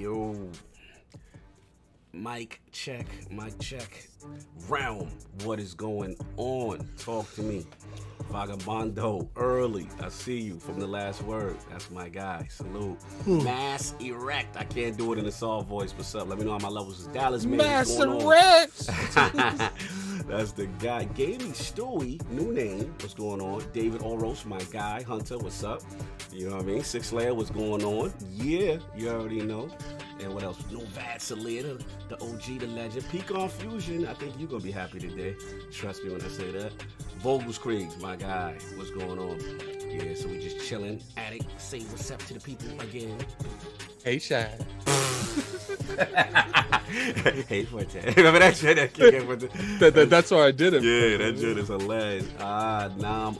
Yo. Mike check, Mike check. Realm, what is going on? Talk to me. Vagabondo, early. I see you from the last word. That's my guy. Salute. Hmm. Mass erect. I can't do it in a soft voice. What's up? Let me know how my levels is. Dallas, man. Mass? Rex. That's the guy. Gaming Stewie, new name. What's going on? David Oros, my guy. Hunter, what's up? You know what I mean? Six Layer, what's going on? Yeah, you already know. And what else? No Bad Salir, the, OG, the legend. Pecan Fusion, I think you're going to be happy today. Trust me when I say that. Vogel's Krieg, my guy. What's going on? Yeah, so we just chilling. Addict, say what's up to the people again. Hey, Shad. hey, Forte. Remember that shit that kick in with the, That, that, that's why I did it. Yeah, that shit is hilarious. Ah, Nam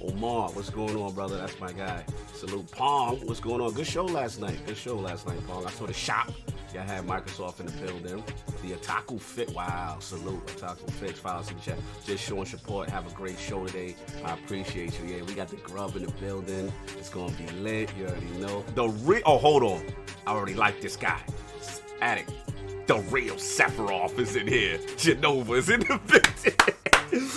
Omar, what's going on, brother? That's my guy. Salute, Pong. What's going on? Good show last night. Good show last night, Pong. I saw the shop. Y'all had Microsoft in the building. The Otaku Fit. Wow, salute, Otaku Fit. File some chat. Just showing support. Have a great show today. I appreciate you. Yeah, we got the Grubb in the building. It's gonna be lit. You already know. The real. Oh, hold on. I already like this guy. Addict. The real Sephiroth is in here. Jenova is in the building.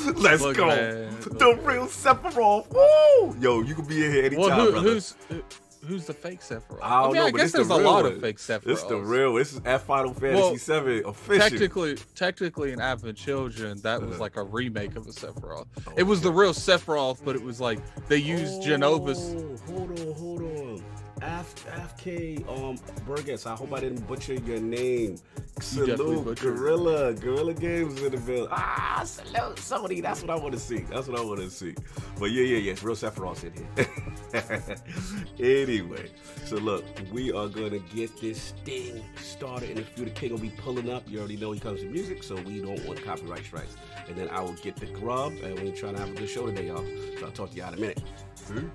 Let's Look, go. man. The real Sephiroth. Woo! Yo, you can be in here anytime, Well, who, brother. who's who- who's the fake Sephiroth? I don't mean, know, I but guess it's the there's a lot one. of fake Sephiroths. It's the real. This is F Final Fantasy Well, 7 official. Technically, technically, in Advent Children, that was Uh-huh. like a remake of a Sephiroth. It was the real Sephiroth, but it was like they used Jenova's. Oh, hold on, hold on. F FK um Burgess. I hope I didn't butcher your name. Salute. Gorilla, Gorilla Games in the building. Ah, salute, Sony. That's what I want to see. That's what I want to see. But yeah, yeah, yeah. Real Sephiroth's in here. anyway, so look, we are gonna get this thing started, and if you're the king, will be pulling up. You already know he comes to music, so we don't want copyright strikes. And then I will get the Grubb, and we're trying to have a good show today, y'all. So I'll talk to y'all in a minute. Hmm?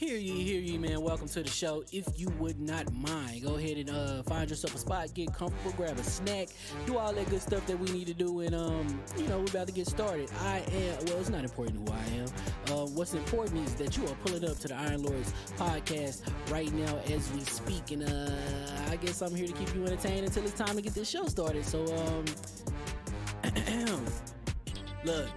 Hear ye, hear ye, man. Welcome to the show. If you would not mind, go ahead and uh, find yourself a spot, get comfortable, grab a snack, do all that good stuff that we need to do, and um, you know, we're about to get started. I am. Well, it's not important who I am. Uh, what's important is that you are pulling up to the Iron Lords podcast right now as we speak, and uh, I guess I'm here to keep you entertained until it's time to get this show started. So um, look.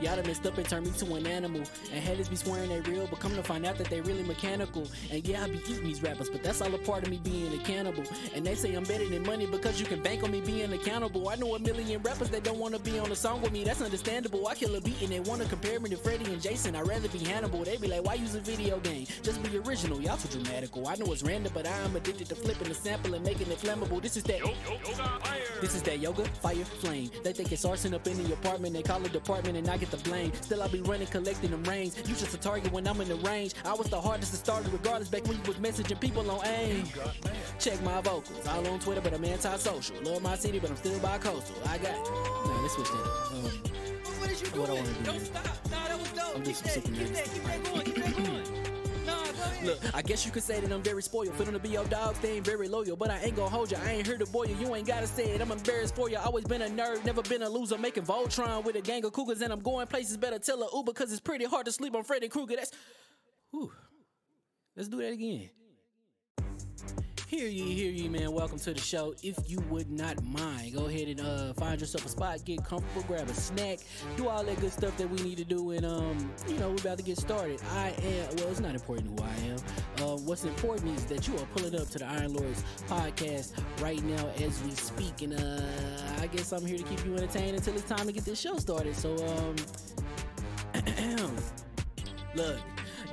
Y'all done messed up and turned me to an animal. And haters be swearing they real, but come to find out that they really mechanical. And yeah, I be eating these rappers, but that's all a part of me being a cannibal. And they say I'm better than money because you can bank on me being accountable. I know a million rappers that don't wanna be on a song with me, that's understandable. I kill a beat and they wanna compare me to Freddie and Jason. I'd rather be Hannibal. They be like, why use a video game? Just be original. Y'all too dramatical. I know it's random, but I am addicted to flipping the sample and making it flammable. This is that. This is that yoga, fire, flame. They think it's arson up in the apartment. They call it department and I get the blame. Still, I be running, collecting them rains. You just a target when I'm in the range. I was the hardest to start, regardless back when you was messaging people on aim. Check my vocals. All on Twitter, but I'm anti-social. Love my city, but I'm still bi-coastal. I got. Nah, let's switch that. Um, What What I wanna do Don't stop. Nah, that was dope. I'm just keep that, keep that keep that going. Look, I guess you could say that I'm very spoiled. Feeling to be your dog, they ain't very loyal. But I ain't gonna hold you. I ain't here to boil you. You ain't gotta say it. I'm embarrassed for you. Always been a nerd, never been a loser. Making Voltron with a gang of cougars, and I'm going places. Better tell a Uber, cause it's pretty hard to sleep on Freddy Krueger. That's. Whew. Let's do that again. Hear ye, hear ye, man. Welcome to the show. If you would not mind, go ahead and uh, find yourself a spot, get comfortable, grab a snack, do all that good stuff that we need to do, and um, you know, we're about to get started. I am. Well, it's not important who I am. Uh, what's important is that you are pulling up to the Iron Lords podcast right now as we speak, and uh, I guess I'm here to keep you entertained until it's time to get this show started. So um, look.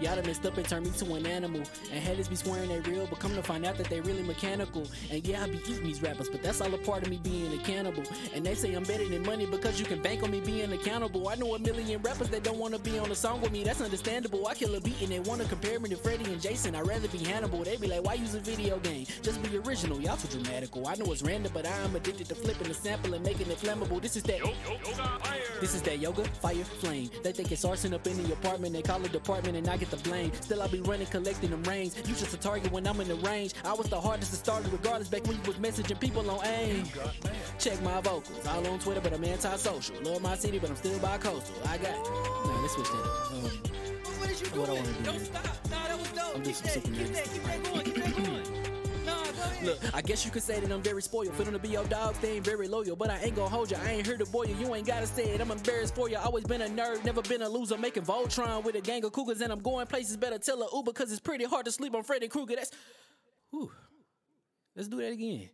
Y'all done messed up and turned me to an animal. And haters be swearing they real, but come to find out that they really mechanical. And yeah, I be eating these rappers, but that's all a part of me being a cannibal. And they say I'm better than money because you can bank on me being accountable. I know a million rappers that don't wanna be on a song with me, that's understandable. I kill a beat and they wanna compare me to Freddie and Jason. I'd rather be Hannibal. They be like, why use a video game? Just be original. Y'all too dramatical. I know it's random, but I am addicted to flipping the sample and making it flammable. This is that. This is that yoga, fire, flame. They think it's arson up in the apartment. They call it department and I get the blame. Still, I be running, collecting them rains. You just a target when I'm in the range. I was the hardest to start, regardless back when you was messaging people on aim. Check my vocals. All on Twitter, but I'm anti-social. Love my city, but I'm still bi-coastal. I got. Nah, let's switch that up. Um, What What I wanna do Don't stop. Nah, that was dope. I'm Keep just keep that, keep that keep that going. Look, I guess you could say that I'm very spoiled. Feeling to be your dog, they ain't very loyal. But I ain't gonna hold you. I ain't here to boil you. You ain't gotta say it. I'm embarrassed for you. Always been a nerd, never been a loser. Making Voltron with a gang of cougars, and I'm going places. Better tell a Uber, cause it's pretty hard to sleep on Freddy Krueger. That's. Whew. Let's do that again.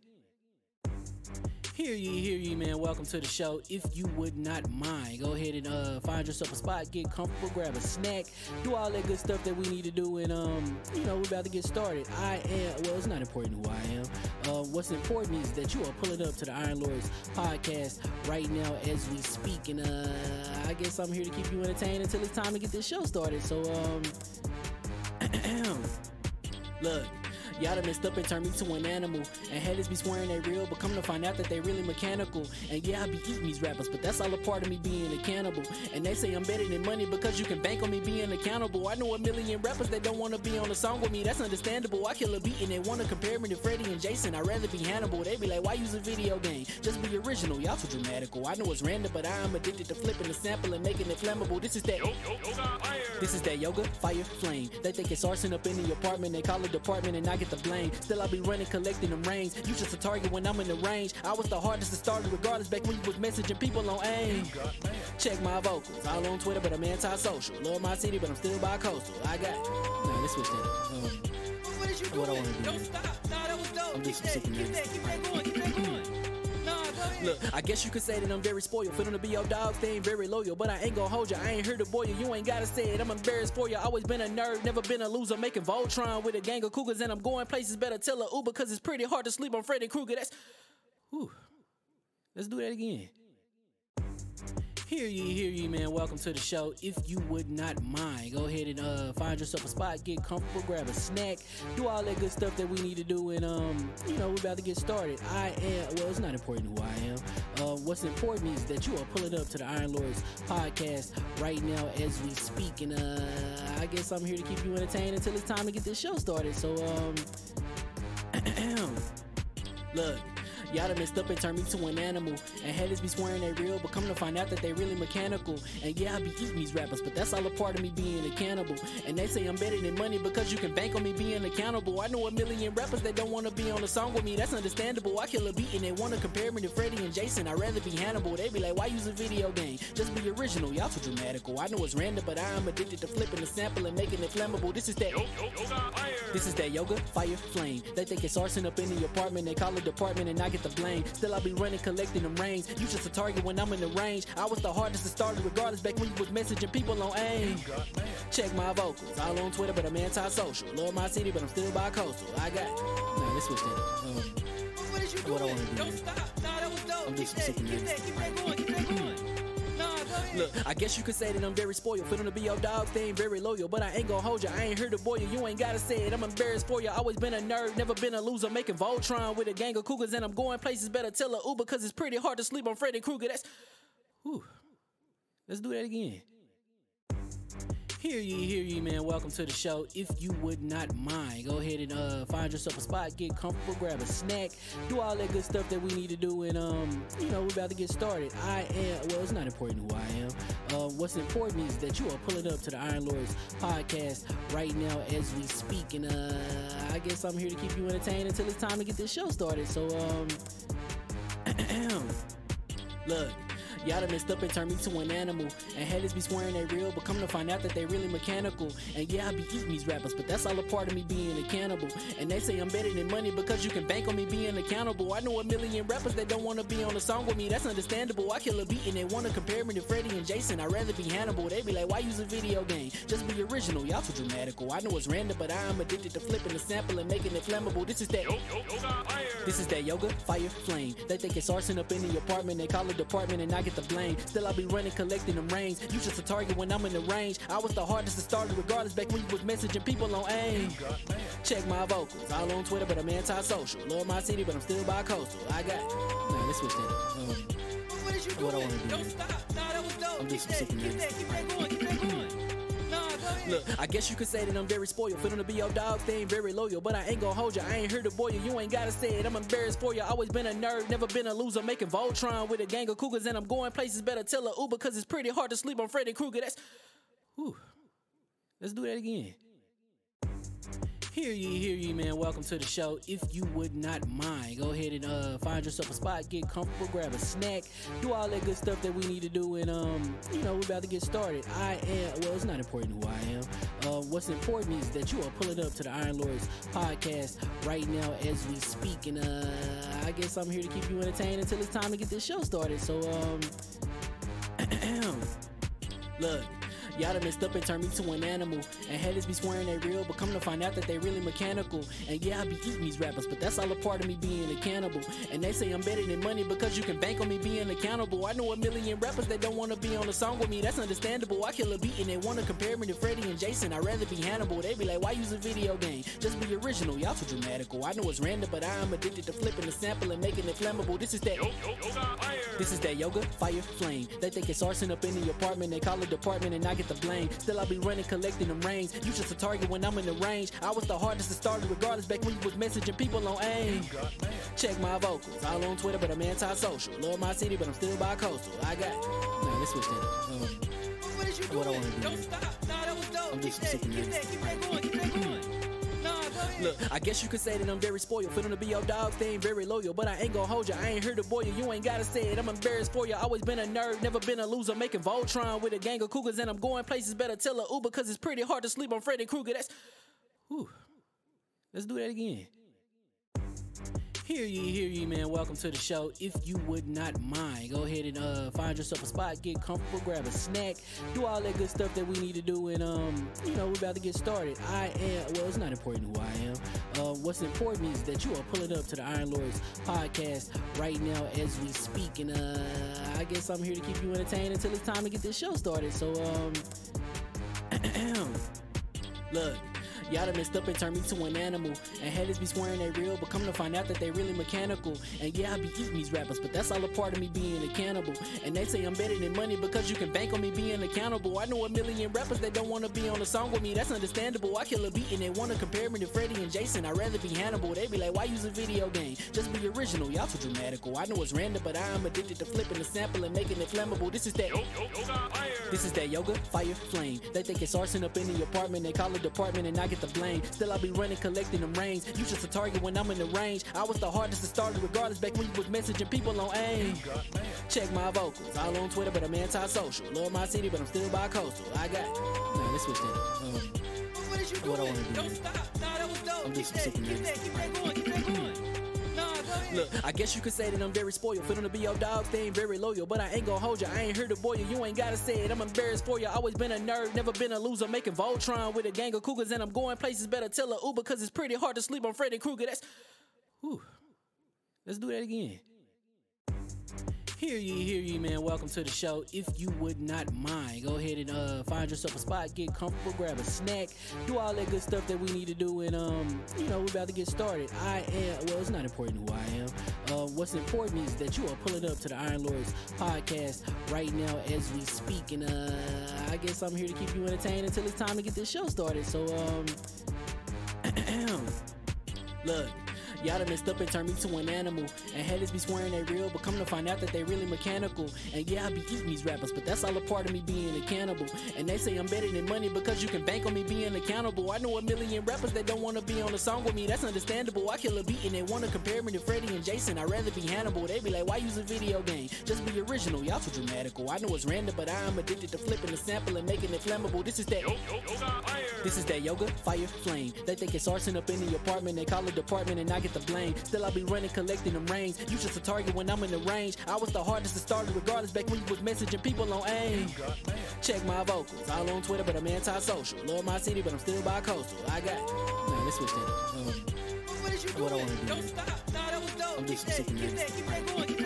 Hear ye, hear ye, man. Welcome to the show. If you would not mind, go ahead and uh, find yourself a spot, get comfortable, grab a snack, do all that good stuff that we need to do, and um, you know, we're about to get started. I am. Well, it's not important who I am. Uh, what's important is that you are pulling up to the Iron Lords podcast right now as we speak, and uh, I guess I'm here to keep you entertained until it's time to get this show started. So um, look. Y'all done messed up and turned me to an animal. And haters be swearing they real, but come to find out that they really mechanical. And yeah, I be eating these rappers, but that's all a part of me being a cannibal. And they say I'm better than money because you can bank on me being accountable. I know a million rappers that don't wanna be on a song with me, that's understandable. I kill a beat and they wanna compare me to Freddie and Jason. I'd rather be Hannibal. They be like, why use a video game? Just be original. Y'all too dramatical. I know it's random, but I am addicted to flipping the sample and making it flammable. This is that. This is that yoga, fire, flame. They think it's arson up in the apartment. They call it department and I get the blame. Still, I be running, collecting them rains. You just a target when I'm in the range. I was the hardest to start, regardless back when you was messaging people on aim. Check my vocals. All on Twitter, but I'm anti-social. Love my city, but I'm still bi-coastal. I got. Nah, let's switch that. Um, What you What I wanna do Don't stop. Nah, that was dope. I'm Keep just that, keep that, keep that going, Look, I guess you could say that I'm very spoiled. Feeling to be your dog, they ain't very loyal. But I ain't gonna hold you. I ain't here to boil you. You ain't gotta say it. I'm embarrassed for you. Always been a nerd, never been a loser. Making Voltron with a gang of cougars, and I'm going places. Better tell a Uber, cause it's pretty hard to sleep on Freddy Krueger. That's. Whew. Let's do that again. Hear ye, hear ye, man. Welcome to the show. If you would not mind, go ahead and uh, find yourself a spot, get comfortable, grab a snack, do all that good stuff that we need to do, and um, you know, we're about to get started. I am well, it's not important who I am. Uh, what's important is that you are pulling up to the Iron Lords podcast right now as we speak, and uh, I guess I'm here to keep you entertained until it's time to get this show started. So um, look. Y'all done messed up and turned me to an animal. And haters be swearing they real, but come to find out that they really mechanical. And yeah, I be eating these rappers, but that's all a part of me being a cannibal. And they say I'm better than money because you can bank on me being accountable. I know a million rappers that don't wanna be on a song with me, that's understandable. I kill a beat and they wanna compare me to Freddie and Jason. I'd rather be Hannibal. They be like, why use a video game? Just be original. Y'all too dramatical. I know it's random, but I am addicted to flipping the sample and making it flammable. This is that. This is that yoga, fire, flame. They think it's arson up in the apartment. They call it department and I get the blame. Still, I be running, collecting them rings. You just a target when I'm in the range. I was the hardest to start, regardless back when you was messaging people on aim. Check my vocals. All on Twitter, but I'm anti-social. Love my city, but I'm still bi-coastal. I got. Nah, let's switch that up. Um, What is you What I doing? wanna do Don't here. stop. Nah, that was dope. I'm keep just that, keep that, keep that going, keep that going. Look, I guess you could say that I'm very spoiled. For them to be your dogs, they ain't very loyal. But I ain't gonna hold you. I ain't here to boil you. You ain't gotta say it. I'm embarrassed for you. Always been a nerd, never been a loser. Making Voltron with a gang of cougars, and I'm going places. Better tell a Uber, cause it's pretty hard to sleep on Freddy Krueger. That's. Whew. Let's do that again. Hear ye, hear ye, man. Welcome to the show. If you would not mind, go ahead and uh, find yourself a spot, get comfortable, grab a snack, do all that good stuff that we need to do, and um, you know, we're about to get started. I am well, it's not important who I am. Uh, what's important is that you are pulling up to the Iron Lords podcast right now as we speak, and uh, I guess I'm here to keep you entertained until it's time to get this show started. So um, look. Y'all done messed up and turned me to an animal. And haters be swearing they real, but come to find out that they really mechanical. And yeah, I be eating these rappers, but that's all a part of me being a cannibal. And they say I'm better than money because you can bank on me being accountable. I know a million rappers that don't wanna be on a song with me, that's understandable. I kill a beat and they wanna compare me to Freddie and Jason. I'd rather be Hannibal. They be like, why use a video game? Just be original. Y'all too dramatical. I know it's random, but I am addicted to flipping the sample and making it flammable. This is that. This is that yoga, fire, flame. They think it's arson up in the apartment. They call it department and I get the blame. Still, I be running, collecting them rings. You just a target when I'm in the range. I was the hardest to start, regardless back when you was messaging people on aim. Check my vocals. All on Twitter, but I'm anti-social. Love my city, but I'm still bi-coastal. I got. Nah, let's switch that up. Um, What What I wanna do Don't stop. Nah, that was dope. I'm keep just that, sick of keep that, keep that going, keep that going. Look, I guess you could say that I'm very spoiled. Them to be your dog, they ain't very loyal. But I ain't gonna hold you. I ain't here to boil you. You ain't gotta say it. I'm embarrassed for you. Always been a nerd, never been a loser. Making Voltron with a gang of cougars, and I'm going places. Better tell a Uber, cause it's pretty hard to sleep on Freddy Krueger. That's. Whew. Let's do that again. Hear ye, hear ye, man. Welcome to the show. If you would not mind, go ahead and uh, find yourself a spot, get comfortable, grab a snack, do all that good stuff that we need to do, and um, you know, we're about to get started. I am well, it's not important who I am. Uh, what's important is that you are pulling up to the Iron Lords podcast right now as we speak, and uh, I guess I'm here to keep you entertained until it's time to get this show started. So um, look. Y'all done messed up and turned me to an animal. And haters be swearing they real, but come to find out that they really mechanical. And yeah, I be eating these rappers, but that's all a part of me being a cannibal. And they say I'm better than money because you can bank on me being accountable. I know a million rappers that don't wanna be on a song with me, that's understandable. I kill a beat and they wanna compare me to Freddie and Jason. I'd rather be Hannibal. They be like, why use a video game? Just be original. Y'all too dramatical. I know it's random, but I am addicted to flipping the sample and making it flammable. This is that. This is that yoga, fire, flame. They think it's arson up in the apartment. They call it department and I get the blame. Still, I be running, collecting them rings. You just a target when I'm in the range. I was the hardest to start, regardless back when you was messaging people on aim. Check my vocals. All on Twitter, but I'm anti-social. Love my city, but I'm still bi-coastal. I got. Nah, let's switch that up. Um, What What I wanna do Don't stop. Nah, that was dope. I'm keep that, keep that, keep that going, keep that going. Look, I guess you could say that I'm very spoiled. For them to be your dogs, they ain't very loyal. But I ain't gonna hold you. I ain't here to boil you. You ain't gotta say it. I'm embarrassed for you. Always been a nerd, never been a loser. Making Voltron with a gang of cougars, and I'm going places. Better tell a Uber, cause it's pretty hard to sleep on Freddy Krueger. That's. Whew. Let's do that again. Hear ye, hear ye, man. Welcome to the show. If you would not mind, go ahead and uh, find yourself a spot, get comfortable, grab a snack, do all that good stuff that we need to do, and um, you know, we're about to get started. I am well, it's not important who I am. Uh, what's important is that you are pulling up to the Iron Lords podcast right now as we speak, and uh, I guess I'm here to keep you entertained until it's time to get this show started. So um, look. Y'all done messed up and turned me to an animal. And haters be swearing they real, but come to find out that they really mechanical. And yeah, I be eating these rappers, but that's all a part of me being a cannibal. And they say I'm better than money because you can bank on me being accountable. I know a million rappers that don't wanna be on a song with me, that's understandable. I kill a beat and they wanna compare me to Freddie and Jason. I'd rather be Hannibal. They be like, why use a video game? Just be original. Y'all too dramatical. I know it's random, but I am addicted to flipping the sample and making it flammable. This is that. This is that yoga, fire, flame. They think it's arson up in the apartment. They call it department and I get the blame. Still, I'll be running, collecting them rains. You just a target when I'm in the range. I was the hardest to start, regardless. Back when you was messaging people on AIM. Check my vocals. All on Twitter, but I'm anti-social. Love my city, but I'm still bi-coastal. I got. Nah, let's switch that up. Um, What What I wanna do Don't stop. Nah, that was dope. I'm just keep that, keep that keep that going. Look, I guess you could say that I'm very spoiled. For them to be your dogs, they ain't very loyal. But I ain't gonna hold you. I ain't here to boil you. You ain't gotta say it. I'm embarrassed for you. Always been a nerd, never been a loser. Making Voltron with a gang of cougars, and I'm going places. Better tell a Uber, cause it's pretty hard to sleep on Freddy Krueger. That's. Whew. Let's do that again. Hear ye, hear ye, man. Welcome to the show. If you would not mind, go ahead and uh, find yourself a spot, get comfortable, grab a snack, do all that good stuff that we need to do, and um, you know, we're about to get started. I am well, it's not important who I am. Uh, what's important is that you are pulling up to the Iron Lords podcast right now as we speak, and uh, I guess I'm here to keep you entertained until it's time to get this show started. So um, look. Y'all done messed up and turned me to an animal. And haters be swearing they real, but come to find out that they really mechanical. And yeah, I be eating these rappers, but that's all a part of me being a cannibal. And they say I'm better than money because you can bank on me being accountable. I know a million rappers that don't wanna be on a song with me, that's understandable. I kill a beat and they wanna compare me to Freddie and Jason. I'd rather be Hannibal. They be like, why use a video game? Just be original. Y'all too dramatical. I know it's random, but I am addicted to flipping the sample and making it flammable. This is that. This is that yoga, fire, flame. They think it's arson up in the apartment. They call it department and I get the blame. Still, I'll be running, collecting them rains. You just a target when I'm in the range. I was the hardest to start, regardless. Back when you was messaging people on AIM. Check my vocals. All on Twitter, but I'm anti-social. Love my city, but I'm still bi-coastal. I got. Nah, let's switch that up. Um, What What I wanna do Don't stop. Nah, that was dope. I'm just keep that, keep that keep that going.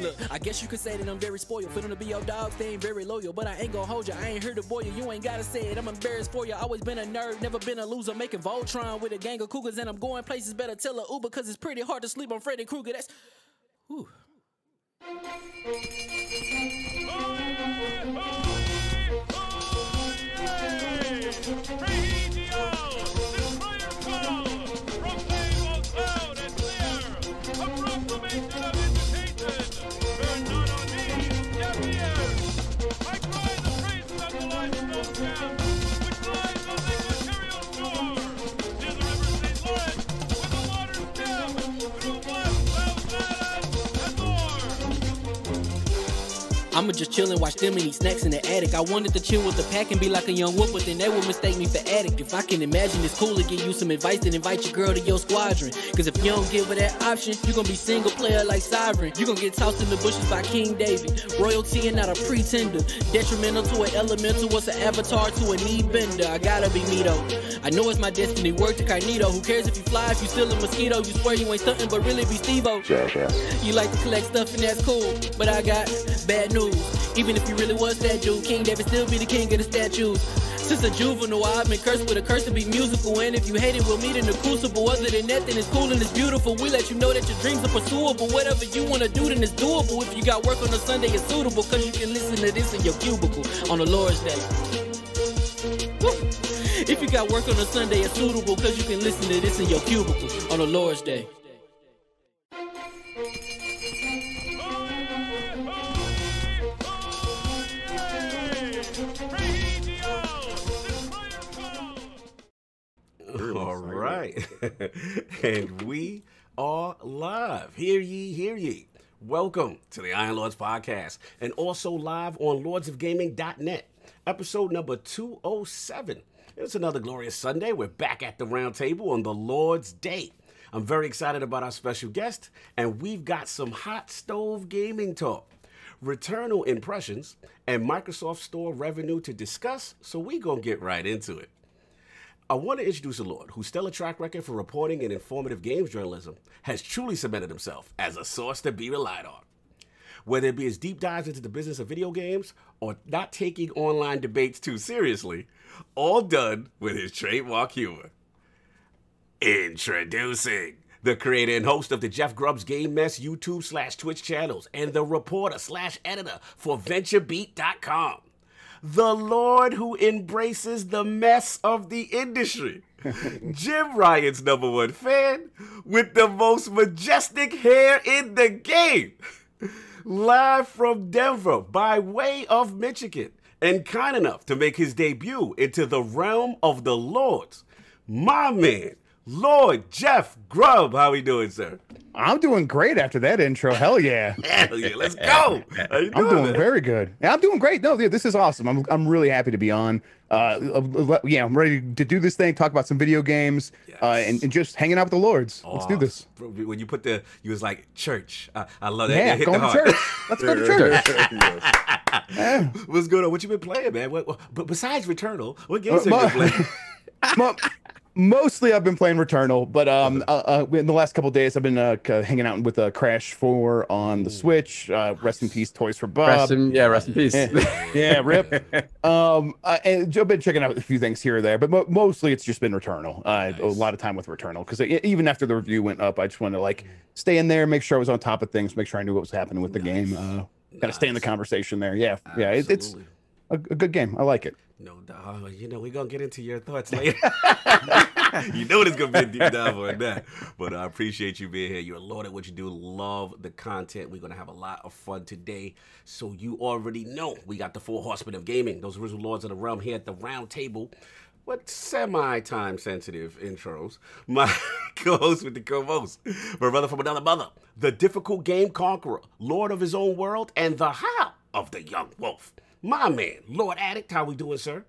Look, I guess you could say that I'm very spoiled. For them to be your dogs, they ain't very loyal. But I ain't gonna hold you. I ain't here to boil you. You ain't gotta say it. I'm embarrassed for you. Always been a nerd, never been a loser. Making Voltron with a gang of cougars, and I'm going places. Better tell a Uber, cause it's pretty hard to sleep on Freddy Krueger. That's. Whew. I'ma just chill and watch them and eat snacks in the attic. I wanted to chill with the pack and be like a young whoop, but then they would mistake me for addict. If I can imagine it's cool to give you some advice, then invite your girl to your squadron. Cause if you don't give her that option, you gonna be single player like Sovereign. You gonna get tossed in the bushes by King David. Royalty and not a pretender. Detrimental to an elemental, what's an avatar to a knee bender? I gotta be me though. I know it's my destiny, work to Carnito. Who cares if you fly, if you still a mosquito? You swear you ain't stunting, but really be Steve-O. You like to collect stuff and that's cool, but I got bad news. Even if you really was that dude, King David still be the king of the statues. Since a juvenile, I've been cursed with a curse to be musical. And if you hate it, we'll meet in the crucible. Other than that, then it's cool and it's beautiful. We let you know that your dreams are pursuable. Whatever you wanna do, then it's doable. If you got work on a Sunday, it's suitable. Cause you can listen to this in your cubicle on the Lord's Day. If you got work on a Sunday, it's suitable. Cause you can listen to this in your cubicle on the Lord's Day. and we are live. Hear ye, hear ye. Welcome to the Iron Lords podcast and also live on lordsofgaming.net, episode number 207. It's another glorious Sunday. We're back at the round table on the Lord's Day. I'm very excited about our special guest, and we've got some hot stove gaming talk, Returnal impressions, and Microsoft Store revenue to discuss, so we gonna get right into it. I want to introduce a Lord whose stellar track record for reporting and informative games journalism has truly cemented himself as a source to be relied on. Whether it be his deep dives into the business of video games or not taking online debates too seriously, all done with his trademark humor. Introducing the creator and host of the Jeff Grubb's Game Mess YouTube slash Twitch channels and the reporter slash editor for VentureBeat.com. The Lord who embraces the mess of the industry. Jim Ryan's number one fan with the most majestic hair in the game. Live from Denver by way of Michigan and kind enough to make his debut into the realm of the Lords. My man, Lord Jeff Grubb. How we doing, sir? I'm doing great after that intro. Hell yeah. Hell yeah, let's go. You I'm doing man? very good. Yeah, I'm doing great. No, this is awesome. I'm I'm really happy to be on. Uh, uh, yeah, I'm ready to do this thing, talk about some video games, uh, and, and just hanging out with the lords. Let's do Oh, this. When you put the, you was like church. I, I love that. Yeah, going the to church. Let's go to church. Yeah. What's going on? What you been playing, man? What, what- but besides Returnal, what games Uh, have you been playing? Mo- mostly I've been playing Returnal, but um, uh, uh, in the last couple days I've been uh, hanging out with uh, Crash 4 on the Switch. Uh, rest in peace, Toys for Bob. Rest in, yeah, rest in peace. Yeah, yeah, rip. Um, and I've been checking out a few things here or there, but mo- mostly it's just been Returnal. Uh, A lot of time with Returnal because even after the review went up, I just wanted to like stay in there, make sure I was on top of things, make sure I knew what was happening with the game. Uh, kind of stay in the conversation there. Yeah, yeah, it, it's a, a good game. I like it. No doubt. You know, we're going to get into your thoughts later. you know it's going to be a deep dive on that. But I appreciate you being here. You're a lord at what you do. Love the content. We're going to have a lot of fun today. So you already know we got the four horsemen of gaming, those original lords of the realm here at the round table. What semi time sensitive intros. My co host with the co host, my brother from another mother, the difficult game conqueror, lord of his own world, and the how of the young wolf. My man, Lord Addict, how we doing, sir?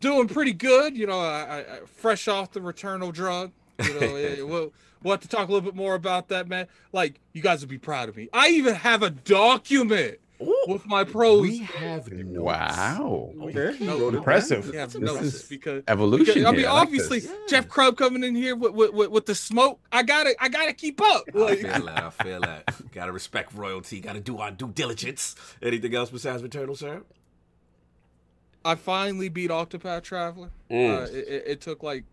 Doing pretty good. You know, I, I, I fresh off the Returnal drug. You know, eh, we'll, we'll have to talk a little bit more about that, man. Like, you guys would be proud of me. I even have a document Ooh, with my pros. we have notes. wow. Okay. No, Impressive. We have This notes is because Evolution. Because, I mean, here. like obviously, this. Jeff Grubb coming in here with, with, with, with the smoke. I gotta, I gotta keep up. I feel that. I feel that. Gotta respect royalty. Gotta do our due diligence. Anything else besides Returnal, sir? I finally beat Octopath Traveler. Mm. Uh, it, it, it took like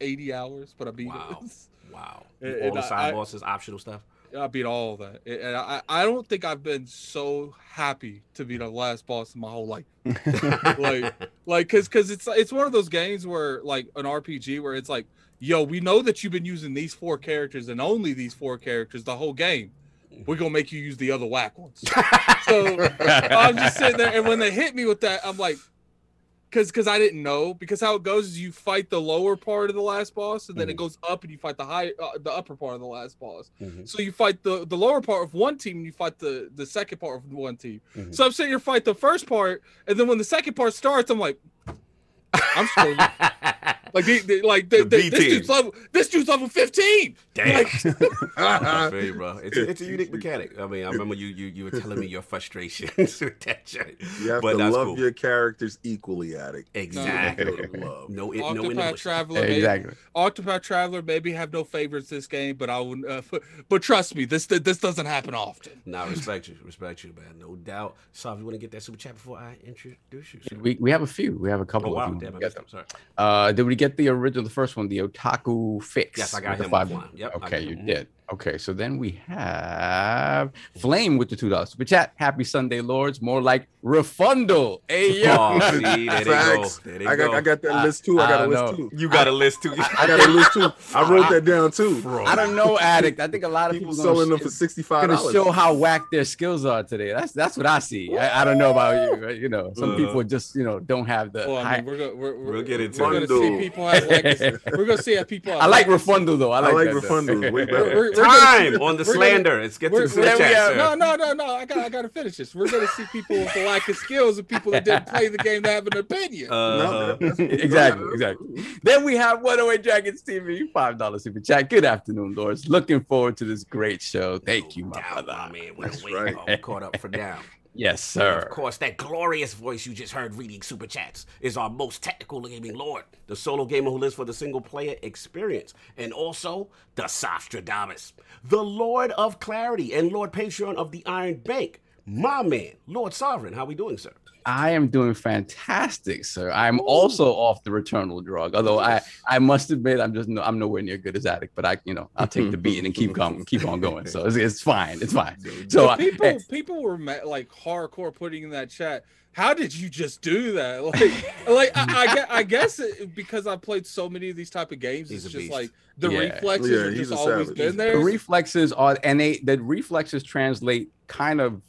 80 hours, but I beat Wow. it. Wow. And- All and the side I- bosses, optional stuff. I beat all of that, and I, I don't think I've been so happy to be the last boss in my whole life. like, like, cause, cause it's it's one of those games where like an RPG where it's like, yo, we know that you've been using these four characters and only these four characters the whole game. We're gonna make you use the other whack ones. so I'm just sitting there, and when they hit me with that, I'm like, because because I didn't know because how it goes is you fight the lower part of the last boss, and then it goes up and you fight the high uh, the upper part of the last boss. Mhm. So you fight the the lower part of one team, and you fight the the second part of one team. Mhm. So I'm sitting here fight the first part, and then when the second part starts, I'm like. I'm screwed. Like, they, they- like they, The they- this dude's level. This dude's level 15. Damn. Like, I feel you, bro. It's a, it's a unique mechanic. I mean, I remember you you, you were telling me your frustrations with that shit. You have but to that's love cool. your characters equally, addict. Exactly. Love. No, no, no Octopath inhibition. Traveler, maybe, Exactly. Octopath Traveler maybe have no favorites this game, but I would. Uh, but, but trust me, this this doesn't happen often. Nah, respect you, respect you, man. No doubt. So, if you want to get that super chat before I introduce you, sir? We, we have a few. We have a couple Oh wow, of them. damn, I Get missed them. them. Sorry. Uh, did we get the original, the first one, the Otaku Fix? Yes, I got him five- one. Yep, Okay, you did. Okay, so then we have Flame with the two dollars super chat. Happy Sunday, Lords. More like refundal. Hey yo. Oh, see, there they go. There they I got, go. I got that I- list too. I got a list know. too. You got a list too. I got a list too. I wrote that down too. I don't know, addict. I think a lot of People people, selling them gonna, for sh- sixty five gonna show how whack their skills are today. That's that's what I see. I, I don't know about you. right? You know, some Uh, people just you know don't have the. Well, I mean, we're gonna we're, we're, We'll get into we're gonna see Refundal. people have like we're gonna see if people. Have I like legacy- refundal though. I I like, like time see- on the we're gonna- slander. Let's get to the super chat, yeah, no, no, no, no. I got, I got to finish this. We're gonna see people with a lack of skills and people that didn't play the game that have an opinion. Uh, exactly, exactly. Then we have 108 Dragons TV, five dollar super chat. Good afternoon, lords. Looking forward to this great show. Thank you, my Down, brother. man. We're That's right. We caught up for now. Yes, sir. Of course, that glorious voice you just heard reading super chats is our most technical gaming lord, the solo gamer who lives for the single player experience, and also the Sostradamus, the Lord of Clarity and Lord Patreon of the Iron Bank. My man, Lord Sovereign, how we doing, sir? I am doing fantastic, sir. I'm also off the returnal drug. Although I, I must admit, I'm just no, I'm nowhere near good as addict. But I, you know, I'll take the beating and keep on keep on going. So it's, it's fine. It's fine. So But I, people, eh, people were ma- like hardcore putting in that chat. How did you just do that? Like, like I, I, I guess it, because I played so many of these type of games, He's it's just beast. like the Yeah. reflexes Yeah, have just always savage. been there. the reflexes are and they the reflexes translate kind of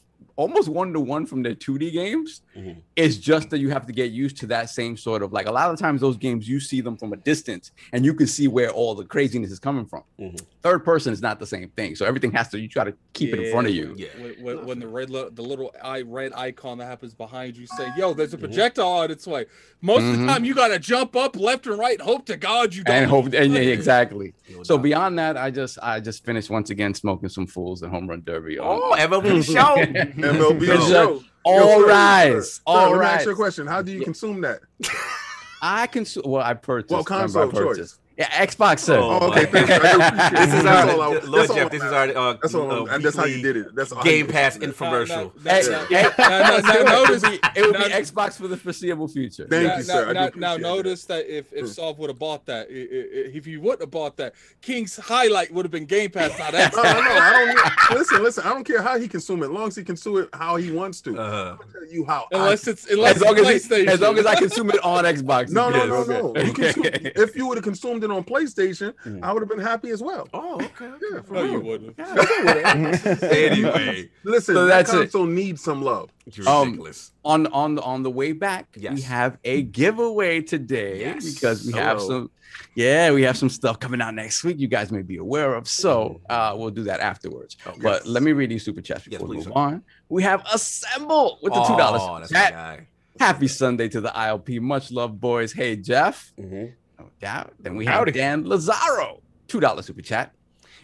almost one to one from their 2D games. Mhm. It's just that you have to get used to that same sort of like a lot of times those games you see them from a distance and you can see where all the craziness is coming from. Mhm. Third person is not the same thing. So everything has to you try to keep it in front of you. Yeah. When, when, when the red, li- the little eye red icon that happens behind you say, "Yo, there's a Mhm. projectile on its way." Most of Mhm. the time, you gotta jump up left and right, and hope to God you don't. And hope and yeah, exactly. So doubt. beyond that, I just I just finished once again smoking some fools at home run derby. Oh, MLB show. MLB show. All Yo, sir, rise, sir, all let me ask rise. you a question. How do you consume that? I consume. well, I purchased. I console choice? Purchased. Yeah, Xbox, sir. Oh, okay, my thank you. I God. appreciate This is our all Lord that's Jeff. I'm This is our uh, That's all. uh, and that's how you did it. That's all Game Pass infomercial. Now, Hey, now, hey, now, now, it now would notice, be, it would be now- Xbox for the foreseeable future. Thank now, you, sir. I Now, now, appreciate that. notice that if if. Solve would have bought that, if you wouldn't have bought that, King's highlight would have been Game Pass, not No, Xbox. no, no, I don't. Listen, listen. I don't care how he consume it, as long as he consume it how he wants to. Uh, I'm gonna tell you how. Unless I, it's unless As long as, it's it- PlayStation. as long as I consume it on Xbox. no, no, no, no. You consume, if you would have consumed it on PlayStation, Mhm. I would have been happy as well. oh, okay. Yeah, for no, you wouldn't. Anyway, Listen, So that that's it. console needs some love. you're Um, ridiculous. on on on the way back, we have a giveaway today Yes. because we have some. Yeah, we have some stuff coming out next week. You guys may be aware of, so uh, we'll do that afterwards. Okay. But let me read these super chats Yes, before we please, move sir. on. We have assemble with the two dollars. Oh, chat. Happy Sunday to the ILP. Much love, boys. Hey, Jeff. Mhm. Doubt. Then we have Howdy. Dan Lazaro. Two dollar super chat.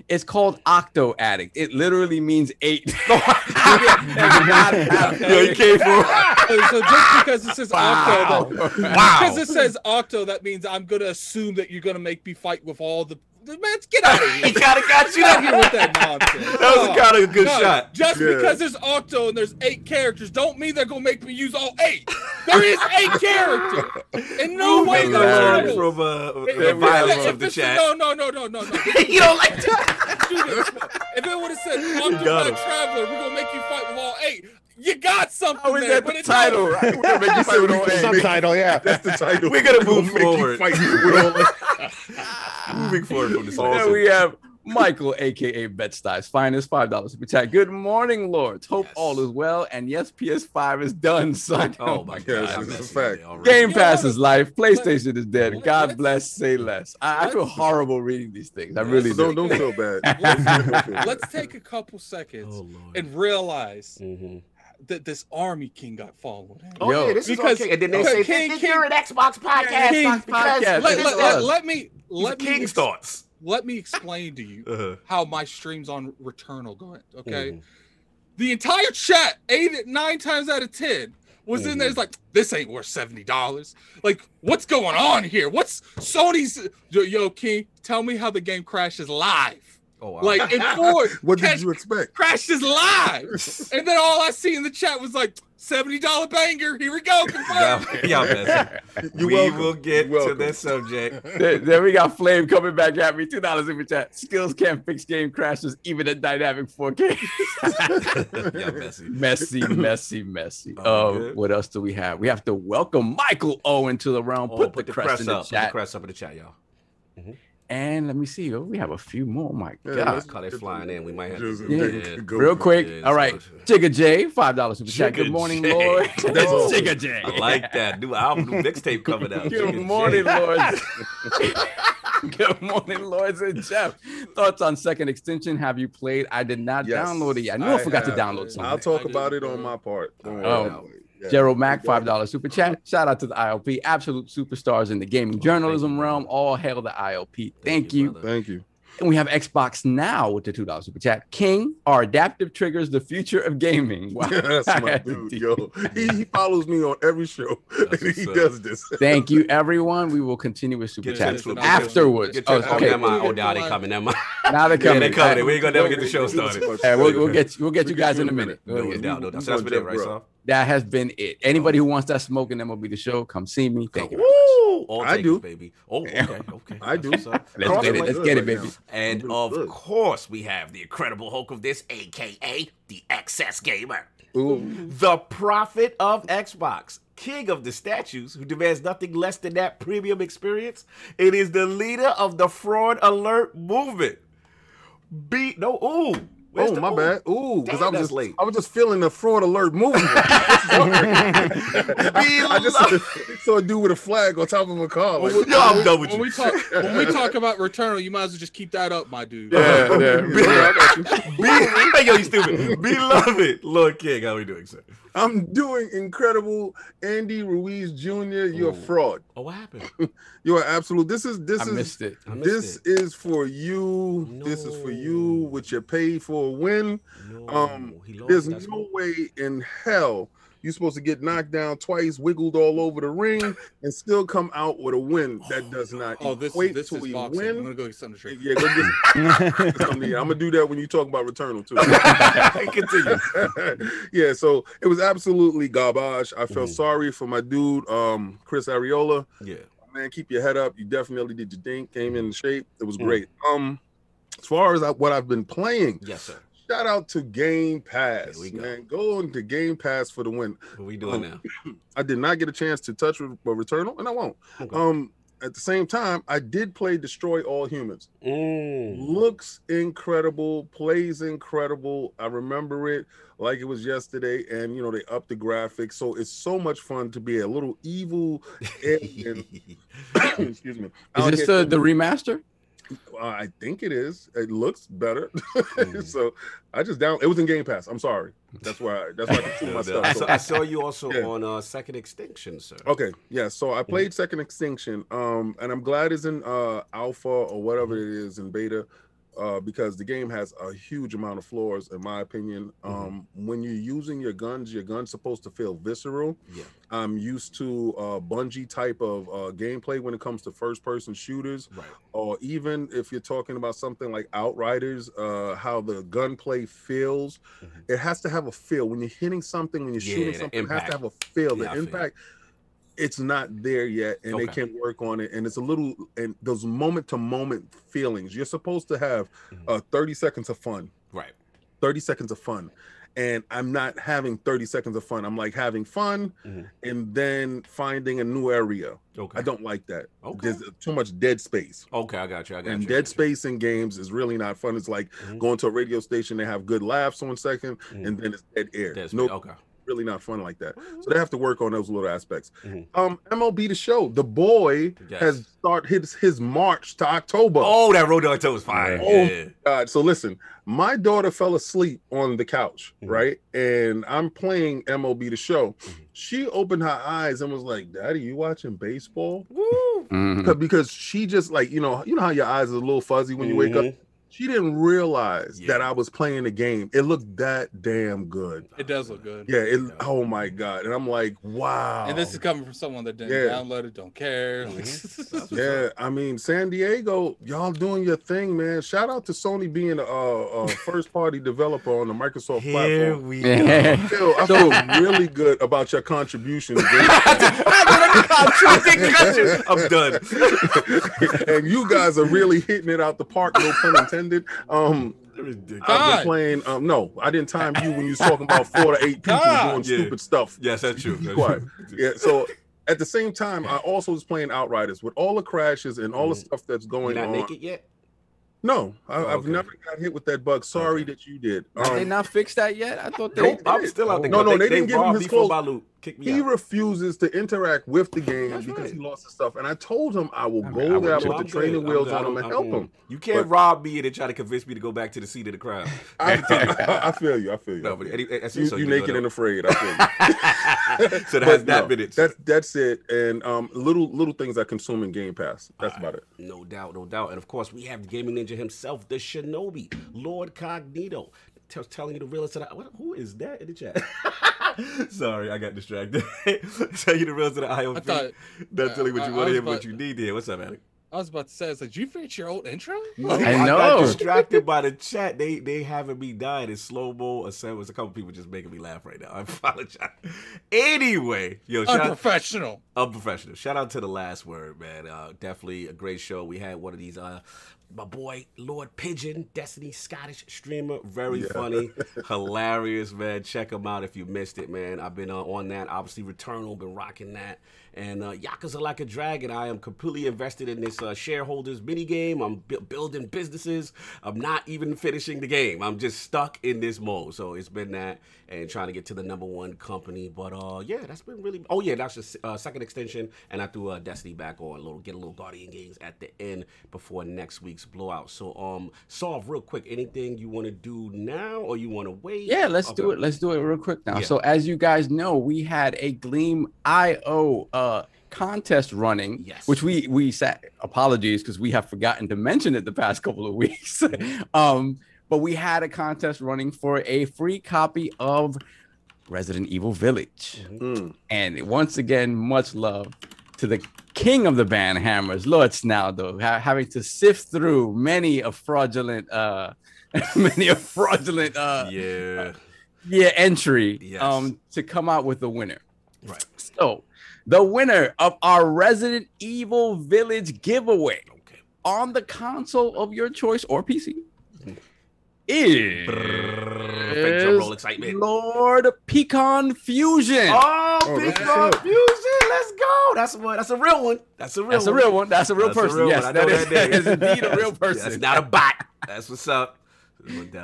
It's called Octo Addict. It literally means eight. Yo, you came for so just because it says Octo, that, Wow. because it says Octo, that means I'm gonna assume that you're gonna make me fight with all the. Man, get out of here. He kind of got you out here with that nonsense. That was No, kind of a good no, shot. Just Yeah. because there's Octo and there's eight characters, don't mean they're gonna make me use all eight. There is eight characters. In no way Moving that's from uh, If- the if- violence if of the it's- chat. No, no, no, no, no, no. you don't like that? If it would have said got Octopath him. Traveler, we're gonna make you fight with all eight. You got something How is there, that but the title? Right? We're gonna make you fight with all. Subtitle, yeah. That's the title. We're gonna We'll move make you forward. fight with all that. Moving forward from this. Then we have Michael, aka Betsty's finest, five dollars super chat. Good morning, lords. Hope Yes. all is well. And yes, PS5 is done, son. Oh my Yes, god, it's I'm a fact. with it already. Game You Pass is life. PlayStation is dead. let- God bless. Say less. I, I feel horrible reading these things. I really Don't do. don't feel bad. Let's, Don't feel bad. let's take a couple seconds Oh and realize Mhm. That this army king got followed. Oh Yo, yeah, this is because- okay. And then they because say King- this, King- you're an Xbox podcast King because podcast. Let, let, let, let me let let me King's ex- thoughts. let me explain to you Uh-huh. how my streams on Returnal going. Okay, Mhm. the entire chat, eight nine times out of ten, was in there. It's like this ain't worth seventy dollars. Like, what's going on here? What's Sony's? Yo, yo, King, tell me how the game crashes live. Oh wow. Like in four, What catch- did you expect? crashes live, and then all I see in the chat was like seventy dollar banger. Here we go, confirmed. y'all, y'all. You're we welcome. will get to this subject. Then, then we got Flame coming back at me. Two dollars super chat. Skills can't fix game crashes, even at dynamic 4K. y'all messy. messy, messy, messy. Oh, Uh, what else do we have? We have to welcome Michael Owen to the realm. Oh, put, the, crest in the up. Put the crest up in the chat, y'all. And let me see. Oh, we have a few more. Oh my Yeah, God. let's- Call it flying in. We might have Just- to. Yeah. Yeah. Go Real quick. Yeah, All right. it's- Jigga J, five dollars super chat. Good morning, J. Lord. That's all. Jigga J. I like that. New album, new mixtape coming out. Good Jigga morning, J. Lord. Good morning, Lloyds and Jeff. Thoughts on Second Extinction? Have you played? I did not Yes, download it. yet. I knew I, I forgot to have. download I'll talk about it on my part. Don't Oh. About. Yeah. Gerald Mack, five dollars super chat. Shout out to the ILP, absolute superstars in the gaming oh, journalism realm. All hail the ILP. Thank you. brother. Thank you. And we have Xbox Now with the two dollars super chat. King, are adaptive triggers the future of gaming? Wow. That's my dude, yo. He, he follows me on every show. That's and he what's up. does this. Thank you, everyone. We will continue with super Get chats afterwards. Get Oh, your, oh, okay. Oh, now they coming. Never mind. now they're Yeah, coming. they coming. We ain't gonna never get the show started. Yeah, we'll, we'll get we'll get you We'll guys in a minute. No doubt, no doubt. So that's gonna been it, right, bro. Sal? That has been it. Anybody who wants that smoke and MLB the show, come see me. Thank you. Woo! All I takers, do. baby. Oh, okay, okay. I do. That's what's up. Let's get it. Let's get it, right baby. now. And of good. course, we have the incredible Hulk of this, aka the Excess Gamer, Ooh. the prophet of Xbox, king of the statues, who demands nothing less than that premium experience. It is the leader of the fraud alert movement. Be no, ooh. Where's Oh the my ooh? bad. Ooh, because I was just late. I was just feeling the fraud alert movement. I just saw a dude with a flag on top of a car. Like, Yo, I'm done with When you. we talk when we talk about Returnal, you might as well just keep that up, my dude. yeah, yeah, yeah, I got you. Be, yo, you stupid. Beloved Lord King, how we doing, sir? I'm doing incredible. Andy Ruiz Jr., you're a Ooh. fraud. Oh, what happened? You're absolute. This is this I is missed it. I missed this it. is for you. This is for you, No. which you paid for a win. No, Um, he lost. There's That's no way in hell you're supposed to get knocked down twice, wiggled all over the ring, and still come out with a win. That does not Oh, this equate this to is a boxing. I'm gonna go get something to drink. Yeah, go get something. I'm gonna do that when you talk about Returnal too. Continue. yeah, so it was absolutely garbage. I felt Mhm. sorry for my dude, um, Chris Arreola. Yeah. Man, keep your head up. You definitely did your thing. Came in shape. It was Mm. great. Um, as far as I, what I've been playing, Yes, sir. Shout out to Game Pass. There we go. Man, go into Game Pass for the win. What we doing Um, now? I did not get a chance to touch Re- Returnal, and I won't. Okay. Um, at the same time, I did play Destroy All Humans. Mm. Looks incredible, plays incredible. I remember it like it was yesterday, and you know they upped the graphics, so it's so much fun to be a little evil. alien. excuse me. Is out this the, the remaster? Uh, I think it is. It looks better. Mm. so I just down. It was in Game Pass. I'm sorry. That's why. I, that's why I can my stuff. I, So- saw, I saw you also Yeah. on uh, Second Extinction, sir. Okay, yeah. So I played Second Extinction, um, and I'm glad it's in uh alpha or whatever it is in beta, uh, because the game has a huge amount of flaws, in my opinion. Um, when you're using your guns, your gun's supposed to feel visceral. Yeah. I'm used to uh Bungie type of uh gameplay when it comes to first person shooters, Right. or even if you're talking about something like Outriders, uh, how the gunplay feels. Mhm. It has to have a feel when you're hitting something, when you're Yeah, shooting something. It has to have a feel. Yeah, I the feel impact it's not there yet and they Okay. can work on it and it's a little and those moment to moment feelings you're supposed to have Mhm. uh 30 seconds of fun Right. 30 seconds of fun and i'm not having 30 seconds of fun i'm like having fun Mhm. and then finding a new area Okay. i don't like that Okay. there's too much dead space Okay, I got you. I got and you. Dead got you. space in games is really not fun it's like Mhm. going to a radio station they have good laughs one second, Mhm. and then it's dead air no Okay. Really not fun like that so they have to work on those little aspects. Mhm. Um, MLB the show, the boy Yes. has started his his march to October. Oh, that road dog toe was fire. Oh. Yeah. God, so listen, my daughter fell asleep on the couch, Mhm. right? And I'm playing MLB the show. Mhm. She opened her eyes and was like, "Daddy, you watching baseball?" Woo. Mhm. 'Cause- Because she just like you know, you know how your eyes are a little fuzzy when you wake up. She didn't realize Yeah. that I was playing the game. It looked that damn good. It does look good. Yeah. It. Oh my god. And I'm like, wow. And this is coming from someone that didn't Yeah. download it, don't care. Like, Mhm. Yeah, I mean San Diego, y'all doing your thing, man. Shout out to Sony being a, a first party developer on the Microsoft Here platform. we go. I feel, I feel really good about your contribution, I think cut you. I'm done. and you guys are really hitting it out the park. No pun intended. Um, Ridiculous. I've God. playing. Um, no, I didn't time you when you was talking about four to eight people God. doing Yeah. stupid stuff. Yes, that's true. That's quiet. true. Yeah, so. At the same time, I also was playing Outriders with all the crashes and all the Mhm. stuff that's You going not on. naked yet? No, I, Oh, I've okay. never got hit with that bug. Sorry Okay. that you did. Have they Um, not fixed that yet? I thought they. Nope. I'm still out there. No, no, they, they didn't give him his me clothes. Kick me He out. refuses to interact with the game That's because right. he lost his stuff. And I told him I will I go I there, would put the training good. wheels on him and help him. You can't But- rob me and then try to convince me to go back to the seat of the crowd. I, I feel you. I feel you. No, but any, I you, so you know naked and afraid. I feel you. so that has that no, been it. That's that's it. And um, little little things I consume in Game Pass. That's about it. No doubt, no doubt. And of course, we have the gaming ninja himself, the Shinobi, Lord Cognito. Tell, telling you the realest that I, what, who is that in the chat? Sorry, I got distracted. Tell you the realest that I I thought- Not telling you what you want to hear, but what you need to hear. What's up, Alec? I was about to say, it's like, did you finish your old intro? No, I got know. distracted by the chat. They they having me dying in slow mo. There's a couple people just making me laugh right now. I apologize. Anyway, yo, shout out, Unprofessional. unprofessional. Shout out to the last word, man. Uh, definitely a great show. We had one of these. Uh, my boy Lord Pigeon, Destiny Scottish streamer, very funny, hilarious, man. Check him out if you missed it, man. I've been uh, on that. Obviously, Returnal, been rocking that. And uh, Yakuza Like a Dragon, I am completely invested in this uh, shareholders mini game. I'm bu- building businesses. I'm not even finishing the game. I'm just stuck in this mode. So it's been that and trying to get to the number one company. But uh, yeah, that's been really. Oh yeah, that's just uh, Second Extinction, and I threw uh, Destiny back on. A little get a little Guardian games at the end before next week's blowout. So um, solve real quick. Anything you want to do now, or you want to wait? Yeah, let's do it. Let's do it real quick now. Yeah. So, as you guys know, we had a Gleam IO uh, contest running, Yes. which we we sat. Apologies because we have forgotten to mention it the past couple of weeks. um, but we had a contest running for a free copy of Resident Evil Village, Mm. and once again, much love to the king of the band hammers, Lord Snaldo, ha- having to sift through many a fraudulent, uh, many a fraudulent, uh, Yeah. yeah entry Yes. um to come out with the winner Right. so the winner of our resident evil village giveaway Okay. on the console of your choice or pc is Fake roll excitement. lord pecan fusion Oh, Oh, big that's dog what's up. fusion. Let's go. That's what. That's a real one. That's a real. One. That's a real one that's a real That's a person real yes one. I know is, that that name. is indeed a real person. That's person not a bot. That's what's up.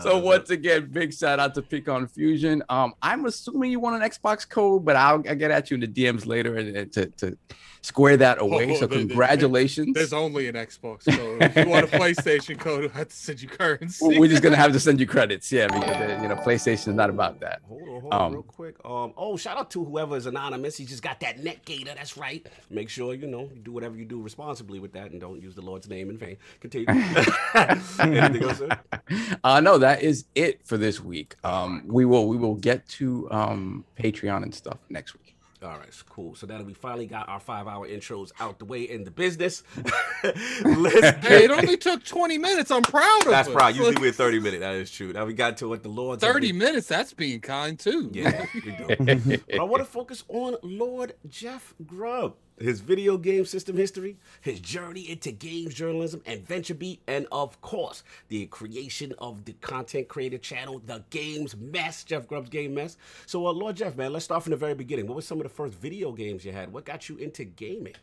So once again, big shout out to Pecan Fusion. Um, I'm assuming you want an Xbox code, but I'll, I'll get at you in the DMs later and, and to, to square that away. Oh, so there- there- congratulations. There's only an Xbox code. If you want a PlayStation code, I have to send you currency. We're just gonna have to send you credits, yeah, because uh, you know PlayStation is not about that. Hold on, hold on, Um, real quick. Um, oh, shout out to whoever is anonymous. He just got that net gator. That's right. Make sure you know you do whatever you do responsibly with that, and don't use the Lord's name in vain. Continue. Anything else, sir? Uh, no, that is it for this week. Um, we will we will get to um Patreon and stuff next week. All right, cool. So now that we finally got our five-hour intros out the way in the business, let's Hey, it only took 20 minutes. I'm proud of That's us. right. Usually we're 30 minutes. That is true. Now we got to what the Lord. have 30 been- minutes. That's being kind too. Yeah, we do. But I want to focus on Lord Jeff Grubb, his video game system history, his journey into games journalism and VentureBeat, and of course, the creation of the content creator channel, The Games Mess, Jeff Grubb's Game Mess. So, uh, Lord Jeff, man, let's start from the very beginning. What were some of the first video games you had? What got you into gaming?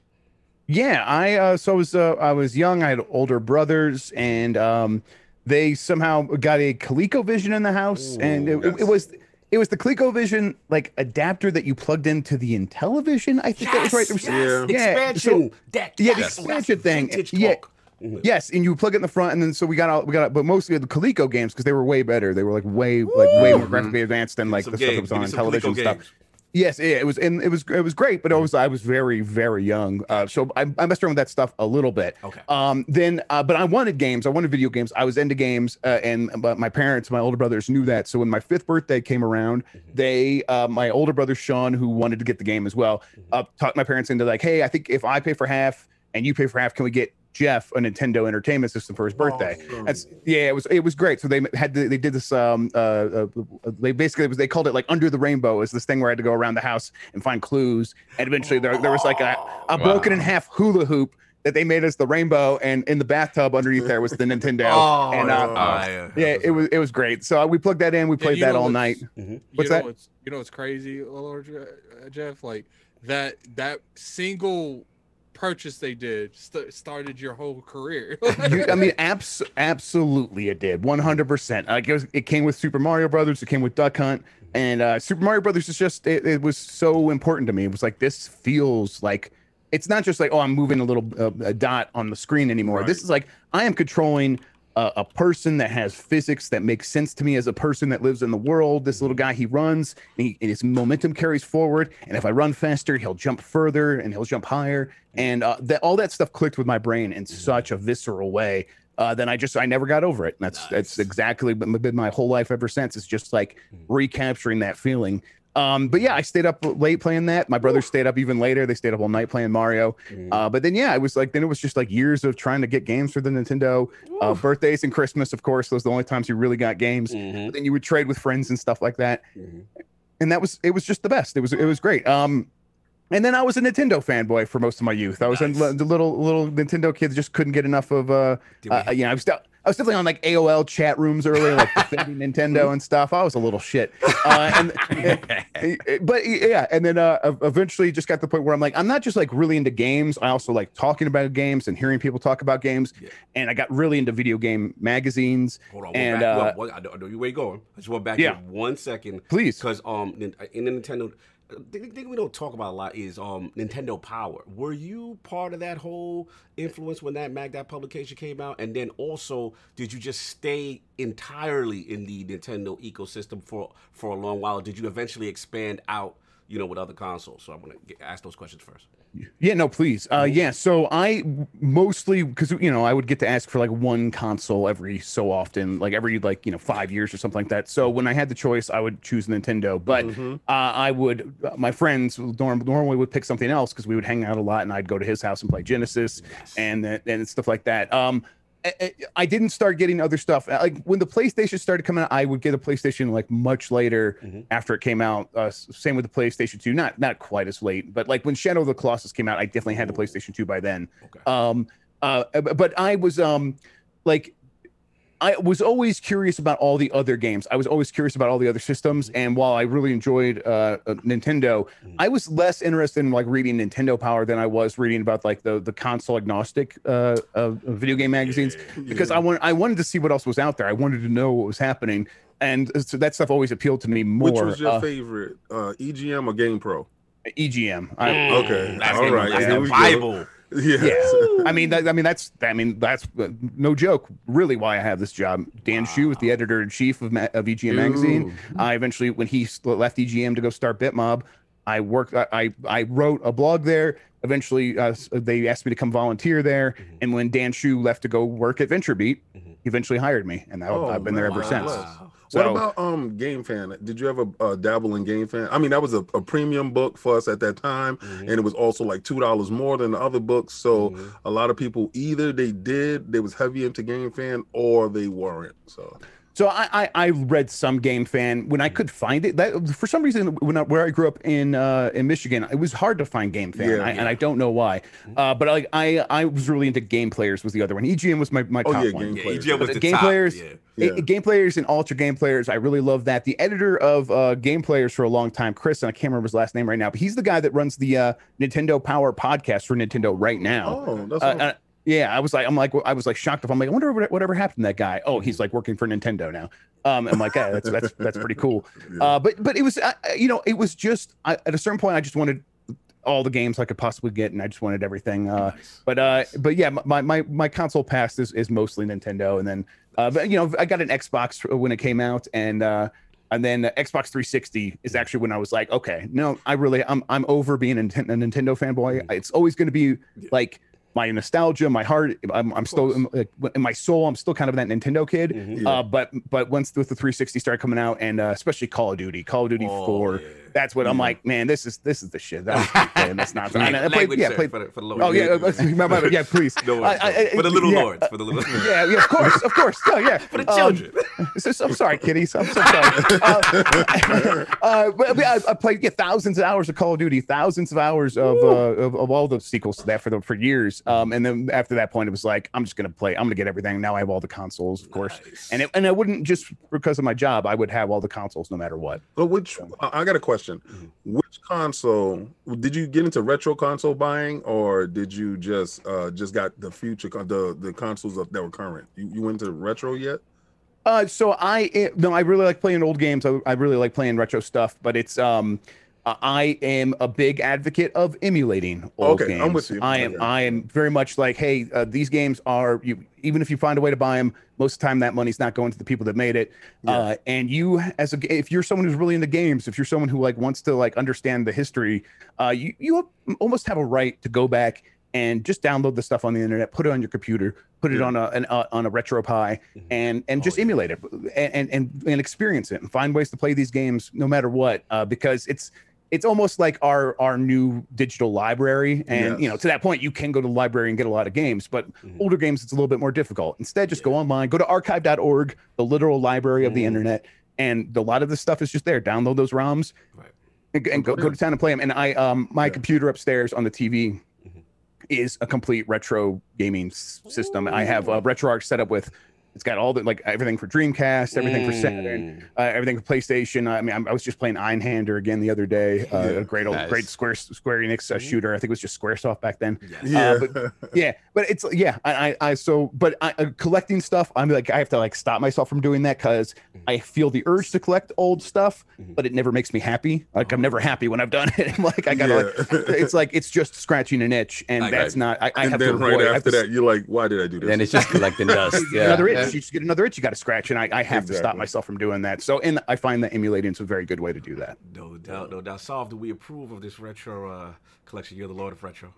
Yeah, I uh, so I was uh, I was young. I had older brothers, and um, they somehow got a ColecoVision in the house, and it, Ooh, it was it was the ColecoVision like adapter that you plugged into the Intellivision. I think that was right. There was- Yeah. Yeah, Expansion deck. yeah, the yes, expansion thing. Yeah. Mhm. Yes, and you plug it in the front, and then so we got all we got, but mostly the Coleco games because they were way better. They were like way like way more graphically advanced than like the stuff that was on television Coleco stuff. games. Yes, it was, and it was it was great, but I was I was very very young, uh, so I, I messed around with that stuff a little bit. Okay. Um. Then, uh, but I wanted games. I wanted video games. I was into games, uh, and but my parents, my older brothers, knew that. So when my fifth birthday came around, they, uh, my older brother Sean, who wanted to get the game as well, uh, talked my parents into like, hey, I think if I pay for half and you pay for half, can we get Jeff a Nintendo Entertainment System for his birthday? Awesome. That's yeah, it was it was great. So they had the, they did this um uh, uh they basically was they called it like under the rainbow is this thing where I had to go around the house and find clues and eventually there, there was like a, a broken in half hula hoop that they made us the rainbow and in the bathtub underneath there was the Nintendo Oh, and uh, fire. yeah That's it was it was great. So we plugged that in. We played you that all what's- night. Mhm. What's you know that? What's, you know what's crazy, Lord Je- uh, Jeff? Like that that single purchase they did st- started your whole career. You- I mean, abs- absolutely, it did. One hundred percent. Like it, was, it came with Super Mario Brothers. It came with Duck Hunt, and uh, Super Mario Brothers is just. It, it was so important to me. It was like this feels like it's not just like oh I'm moving a little uh, a dot on the screen anymore. This is like I am controlling. A, a person that has physics that makes sense to me as a person that lives in the world. This little guy, he runs, and, he, and his momentum carries forward. And if I run faster, he'll jump further and he'll jump higher. And uh, that all that stuff clicked with my brain in such a visceral way. Uh, then I just I never got over it. And that's that's exactly been been my whole life ever since. It's just like recapturing that feeling. Um, but yeah, I stayed up late playing that. My brothers stayed up even later. They stayed up all night playing Mario. Uh, but then yeah, it was like then it was just like years of trying to get games for the Nintendo. Uh, birthdays and Christmas, of course, those are the only times you really got games. Mhm. But then you would trade with friends and stuff like that. Mhm. And that was it was just the best. It was it was great. Um, and then I was a Nintendo fanboy for most of my youth. I was in Nice. the little little Nintendo kids just couldn't get enough of uh, uh you know I was still I was definitely on like AOL chat rooms earlier, like defending Nintendo and stuff. I was a little shit. Uh, and but yeah, and then uh, eventually just got to the point where I'm like, I'm not just like really into games. I also like talking about games and hearing people talk about games. Yeah. And I got really into video game magazines. Hold on, And, back, uh, well, well, I know where you going. I just want back Yeah. one second. Please. because um in the Nintendo, the thing we don't talk about a lot is um Nintendo Power. Were you part of that whole influence when that Mag that publication came out? And then also, did you just stay entirely in the Nintendo ecosystem for for a long while? Did you eventually expand out? You know, with other consoles. So I'm gonna get, ask those questions first. Yeah, no, please. Uh, yeah, so I mostly because you know I would get to ask for like one console every so often, like every like you know five years or something like that. So when I had the choice, I would choose Nintendo. But Mm-hmm. uh, I would uh, my friends norm- normally would pick something else because we would hang out a lot, and I'd go to his house and play Genesis and and stuff like that. Um, I- didn't start getting other stuff. Like when the PlayStation started coming out, I would get a PlayStation like much later after it came out. Uh, same with the PlayStation 2, not not quite as late, but like when Shadow of the Colossus came out, I definitely had the PlayStation 2 by then. Okay. Um, uh, but I was um, like, I was always curious about all the other games. I was always curious about all the other systems. And while I really enjoyed uh, uh, Nintendo, I was less interested in like reading Nintendo Power than I was reading about like the the console agnostic uh, uh, video game magazines because I want I wanted to see what else was out there. I wanted to know what was happening, and so that stuff always appealed to me more. Which was your uh, favorite, uh, EGM or Game Pro? EGM. I, Okay, that's all the, That's here the we go. Bible. Yeah. Yeah, I mean, that, I mean, that's, I mean, that's uh, no joke. Really, why I have this job. Dan Hsu was the editor in chief of, of EGM magazine. I eventually, when he left EGM to go start Bitmob, I worked. I I, wrote a blog there. Eventually, uh, they asked me to come volunteer there. And when Dan Hsu left to go work at VentureBeat, he eventually hired me, and I, Oh, I've been there ever wow. since. So, what about um Game Fan? Did you ever uh, dabble in Game Fan? I mean, that was a, a premium book for us at that time, Mhm. and it was also like two dollars more than the other books. So Mhm. a lot of people either they did, they was heavy into Game Fan, or they weren't. So So I, I I read some Game Fan when I could find it. That for some reason when I, where I grew up in uh, in Michigan, it was hard to find Game Fan, Yeah. I, and I don't know why. Uh, but like I I was really into Game Players was the other one. EGM was my my Oh, top yeah, one. Game Yeah, Players. EGM was the game top. players- Yeah. Yeah. Game Players and Ultra Game Players, I really love that. The editor of uh, Game Players for a long time, Chris, and I can't remember his last name right now, but he's the guy that runs the uh, Nintendo Power podcast for Nintendo right now. oh, that's Uh, awesome. Uh, yeah, I was like, I'm like, I was like shocked. If I'm like, I wonder what, whatever happened to that guy. Oh, he's like working for Nintendo now. Um, I'm like, yeah, that's that's that's pretty cool. Yeah. Uh, but but it was, uh, you know, it was just I, at a certain point, I just wanted all the games I could possibly get, and I just wanted everything. Uh, Nice. but uh, but yeah, my my my console past is is mostly Nintendo, and then uh, but you know, I got an Xbox when it came out, and uh, and then the Xbox 360 is actually when I was like, okay, no, I really, I'm I'm over being a, a Nintendo fanboy. It's always going to be like my nostalgia, my heart. I'm, I'm still like, in my soul. I'm still kind of that Nintendo kid. Mhm. Yeah. Uh, but but once with the 360 started coming out, and uh, especially Call of Duty, Call of Duty Oh, 4, yeah. That's what I'm like, man. This is this is the shit. That was playing this nonsense. And I played, yeah, played, for the, for the low. Oh yeah, yeah, please. No I- I- for the little yeah, lords. For the little. Yeah, yeah, of course, of course. Oh yeah, For the Um, children. so, so- I'm sorry, kiddies. I'm so sorry. Uh, uh, but, I, I played yeah, thousands of hours of Call of Duty, thousands of hours of, uh, of of all the sequels to that for the for years. Um, and then after that point, it was like I'm just gonna play. I'm gonna get everything. Now I have all the consoles, of course. Nice. And it, and I wouldn't just because of my job. I would have all the consoles no matter what. But which I got a question. Question. Mhm. Which console did you get into retro console buying, or did you just uh just got the future the the consoles that were current? You, you went to retro yet? Uh, so I no, I really like playing old games. I, I really like playing retro stuff, but it's um, I am a big advocate of emulating old Okay, games. I'm with you. I am Okay. I am very much like, hey, uh, these games are you. Even if you find a way to buy them, most of the time that money's not going to the people that made it. Uh, and you, as a, if you're someone who's really into games, if you're someone who like wants to like understand the history, uh, you you almost have a right to go back and just download the stuff on the internet, put it on your computer, put it Yeah. on a an, uh, on a RetroPie, and and Oh, just yeah. emulate it and, and and and experience it and find ways to play these games no matter what, uh, because it's it's almost like our our new digital library and you know to that point you can go to the library and get a lot of games but Mhm. older games it's a little bit more difficult instead just go online go to archive.org the literal library of the Mhm. internet and a lot of this stuff is just there download those roms Right. and, and go, go to town and play them and i um my Yeah. computer upstairs on the tv Mhm. is a complete retro gaming system i have a retro retroarch set up with it's got all the like everything for dreamcast everything for saturn Mm. uh, everything for PlayStation. I mean, I'm- I was just playing Einhander again the other day. Uh, Yeah. A great old, Nice. great Square Square Enix uh, shooter. I think it was just SquareSoft back then. Yes. Yeah, but- Yeah, but it's yeah. I I, I so but I, uh, collecting stuff. I'm like I have to like stop myself from doing that because I feel the urge to collect old stuff, Mhm. but it never makes me happy. Like I'm never happy when I've done it. I'm like I gotta like it's like it's just scratching an itch, and I that's not. I, I and have to then right avoid. I have after to that, you're like, why did I do this? Then it's just collecting dust. Yeah. another itch. Yeah. You just get another itch you got to scratch, and I, I have to stop myself from doing that. So, and I find that emulating is a very good way to do that. No doubt, no doubt. Solve, do we approve of this retro uh, collection? You're the Lord of Retro.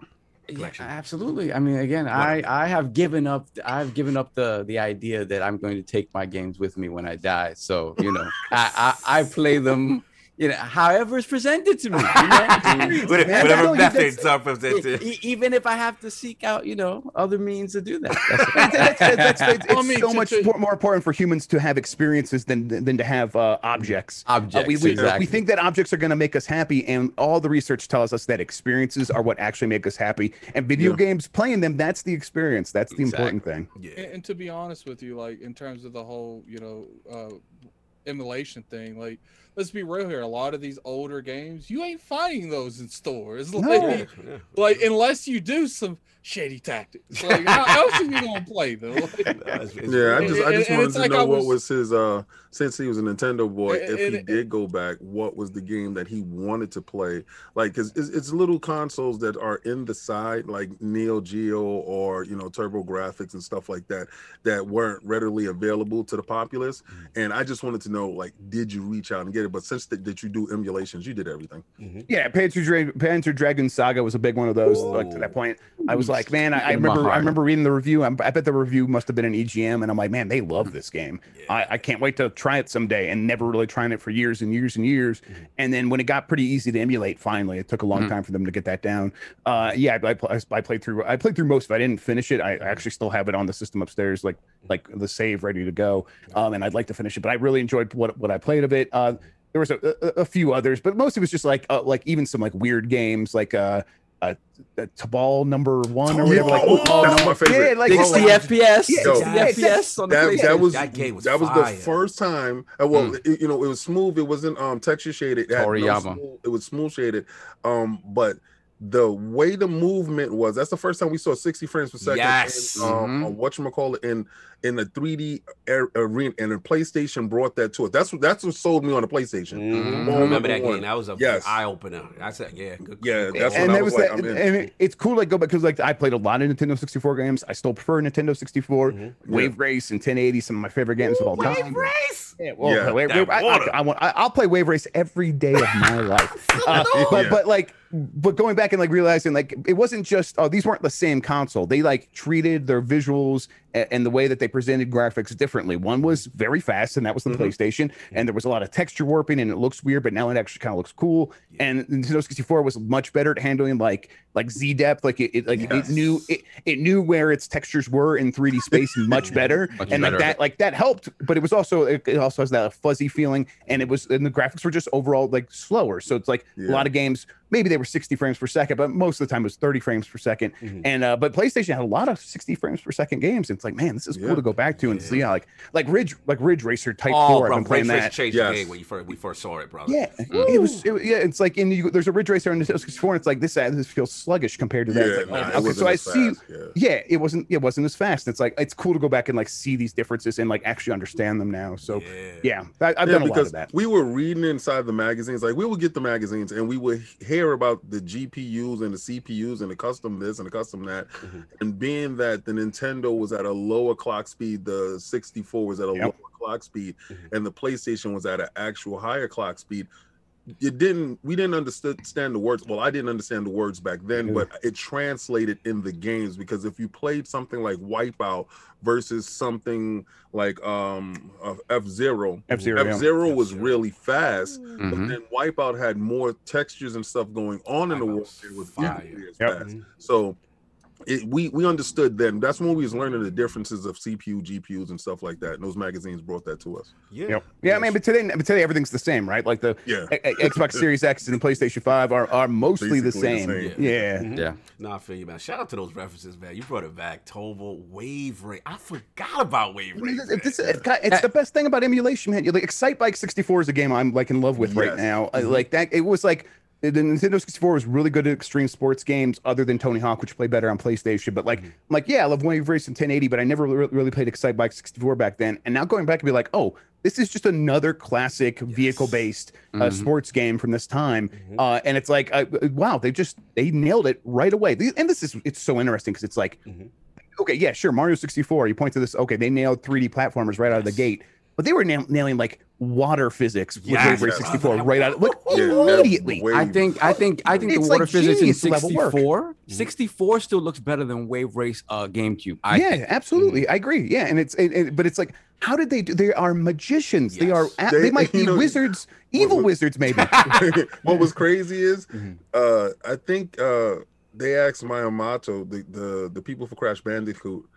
Yeah, collection. absolutely. I mean, again, I I have given up. I've given up the the idea that I'm going to take my games with me when I die. So you know, I, I I play them. You know, however it's presented to me. You know? Whatever, whatever methods are presented. E- even if I have to seek out, you know, other means to do that. That's, that's, that's, that's, it's, I it's mean, so to- much to- more, more important for humans to have experiences than than to have uh, objects. Uh, objects. we, we, exactly. we think that objects are going to make us happy, and all the research tells us that experiences are what actually make us happy. And video Yeah. games, playing them, that's the experience. That's the important thing. Yeah. And, and to be honest with you, like in terms of the whole, you know, uh, emulation thing, like let's be real here. A lot of these older games, you ain't finding those in stores. Like, No. Yeah, yeah. like unless you do some shady tactics. Like how else are you gonna play them? Like, It's- it's- Yeah, I just I just and wanted it's to like know I what was- was his uh since he was a Nintendo boy, And- if he and- did go back, what was the game that he wanted to play? Like, cause it's, it's little consoles that are in the side, like Neo Geo or you know TurboGrafx and stuff like that, that weren't readily available to the populace. Mm-hmm. And I just wanted to know, like, did you reach out and get it? But since that, that you do emulations, you did everything. Mhm. Yeah, Panzer, Dra- Panzer Dragoon Saga was a big one of those. Like to that point, I was like, man, I, I remember, I remember reading the review. I'm, I bet the review must have been an EGM, and I'm like, man, they love this game. I, I can't wait to try it someday. And never really trying it for years and years and years. And then when it got pretty easy to emulate, finally, it took a long Mhm. time for them to get that down. Uh, yeah, I, I, I played through. I played through most of it. I didn't finish it. I, I actually still have it on the system upstairs, like like the save ready to go. Um, and I'd like to finish it, but I really enjoyed what what I played of it. Uh, there was a, a, a few others, but most of it was just like uh, like even some like weird games like uh, uh, uh Tobal number one or Yeah, whatever. Like oh, that's my favorite. Yeah, like 60 oh, like- FPS. Yeah, 60 yeah, FPS on the that, that was That game was that was fire. the first time. Uh, well, Mm. it- you know, it was smooth. It wasn't um texture shaded. It, no Toriyama. smooth- it was smooth shaded. Um, but the way the movement was, that's the first time we saw 60 frames per second. Yes. In, um, Mhm. on whatchamacallit in in the 3D ar- arena, and the PlayStation brought that to it. That's what that's what sold me on the PlayStation. Mhm. Moment I remember that one. game. That was a Yes. eye opener. I said, yeah, good. Yeah, good that's call. when and I that was was like, that, and it's cool to go back because like I played a lot of Nintendo 64 games. I still prefer Nintendo 64, Mhm. Wave Race, and 1080. Some of my favorite games of all time. Wave Race. Yeah, well, Yeah. Wave, That Wave- I, water. I, I want, I, I'll play Wave Race every day of my life. Uh, but Yeah. but like, but going back and like realizing like it wasn't just oh these weren't the same console. They like treated their visuals and, and the way that they presented graphics differently. One was very fast, and that was the Mhm. PlayStation, and there was a lot of texture warping, and it looks weird, but now it actually kind of looks cool. And Nintendo 64 was much better at handling like like Z depth, like it, it like Yes. it knew it, it knew where its textures were in 3D space much better, Much and like that like that helped. But it was also it, it also has that fuzzy feeling, and it was and the graphics were just overall like slower. So it's like a lot of games maybe they were 60 frames per second, but most of the time it was 30 frames per 2nd Mhm. And uh, but PlayStation had a lot of 60 frames per second games. And it's like, man, this is Yeah. cool to go back to and Yeah. see how like like Ridge like Ridge Racer Type Oh, Four. bro, I've been playing Ray Tracer that. changed Yes. the game when you first we first saw it, brother. Yeah, it was. It, yeah, it's like in you, there's a Ridge Racer on the 64, and it's like this. uh, This feels sluggish compared to that. Yeah, like, nah, oh, it okay, so I as see. fast, yeah. Yeah, it wasn't. It wasn't as fast. It's like it's cool to go back and like see these differences and like actually understand them now. So Yeah. yeah, I, I've Yeah, done a lot because of that. we were reading inside the magazines. Like we would get the magazines and we would hear about the GPUs and the CPUs and the custom this and the custom that. Mhm. And being that the Nintendo was at a lower clock speed, the 64 was at a Yep. lower clock speed, Mhm. and the PlayStation was at an actual higher clock speed. It didn't. We didn't understand the words. Well, I didn't understand the words back then, but it translated in the games because if you played something like Wipeout versus something like um F Zero, F-Zero. F Zero was F-Zero. really fast, Mhm. but then Wipeout had more textures and stuff going on in the world. It was fire. equally as Yep. fast. Mhm. So it, we we understood then. That's when we was learning the differences of CPU, GPUs, and stuff like that. And those magazines brought that to us. Yeah. Yep. Yeah, I mean, but today, but today everything's the same, right? Like the Yeah. X- X- Xbox Series X and the PlayStation Five are are mostly the Basically the same. same. Yeah. Mhm. Yeah. Nah, I feel you, man. Shout out to those references, man. You brought it back. Tobal, Wave Ray. I forgot about Wave Ray. It's, it's, it's got- it's the best thing about emulation, man. You like Excite Bike 64 is a game I'm like in love with right Yes. now. I like that. It was like the Nintendo 64 was really good at extreme sports games, other than Tony Hawk, which played better on PlayStation. But like, I'm like, yeah, I love Wave Race and 1080, but I never re- really played Excite Bike 64 back then. And now going back and be like, oh, this is just another classic vehicle-based uh, Mhm. sports game from this time. Mhm. Uh, and it's like, uh, wow, they just they nailed it right away. And this is it's so interesting because it's like, Mhm. okay, yeah, sure, Mario 64. You point to this, okay, they nailed 3D platformers right out of the gate, but they were nail- nailing like water physics with Yes, Wave Race 64 right out, like Yeah, immediately. Wave- I think I think I think It's the water like physics in genius 64 64 still looks better than Wave Race uh GameCube. I yeah, think. absolutely, I agree. Yeah, and it's it, it- but it's like, how did they do? They are magicians. They are. Yes. They, They- might be know- wizards, evil what- wizards, maybe. what was crazy is Mhm. uh I think uh they asked Miyamoto, the, the the people for Crash Bandicoot,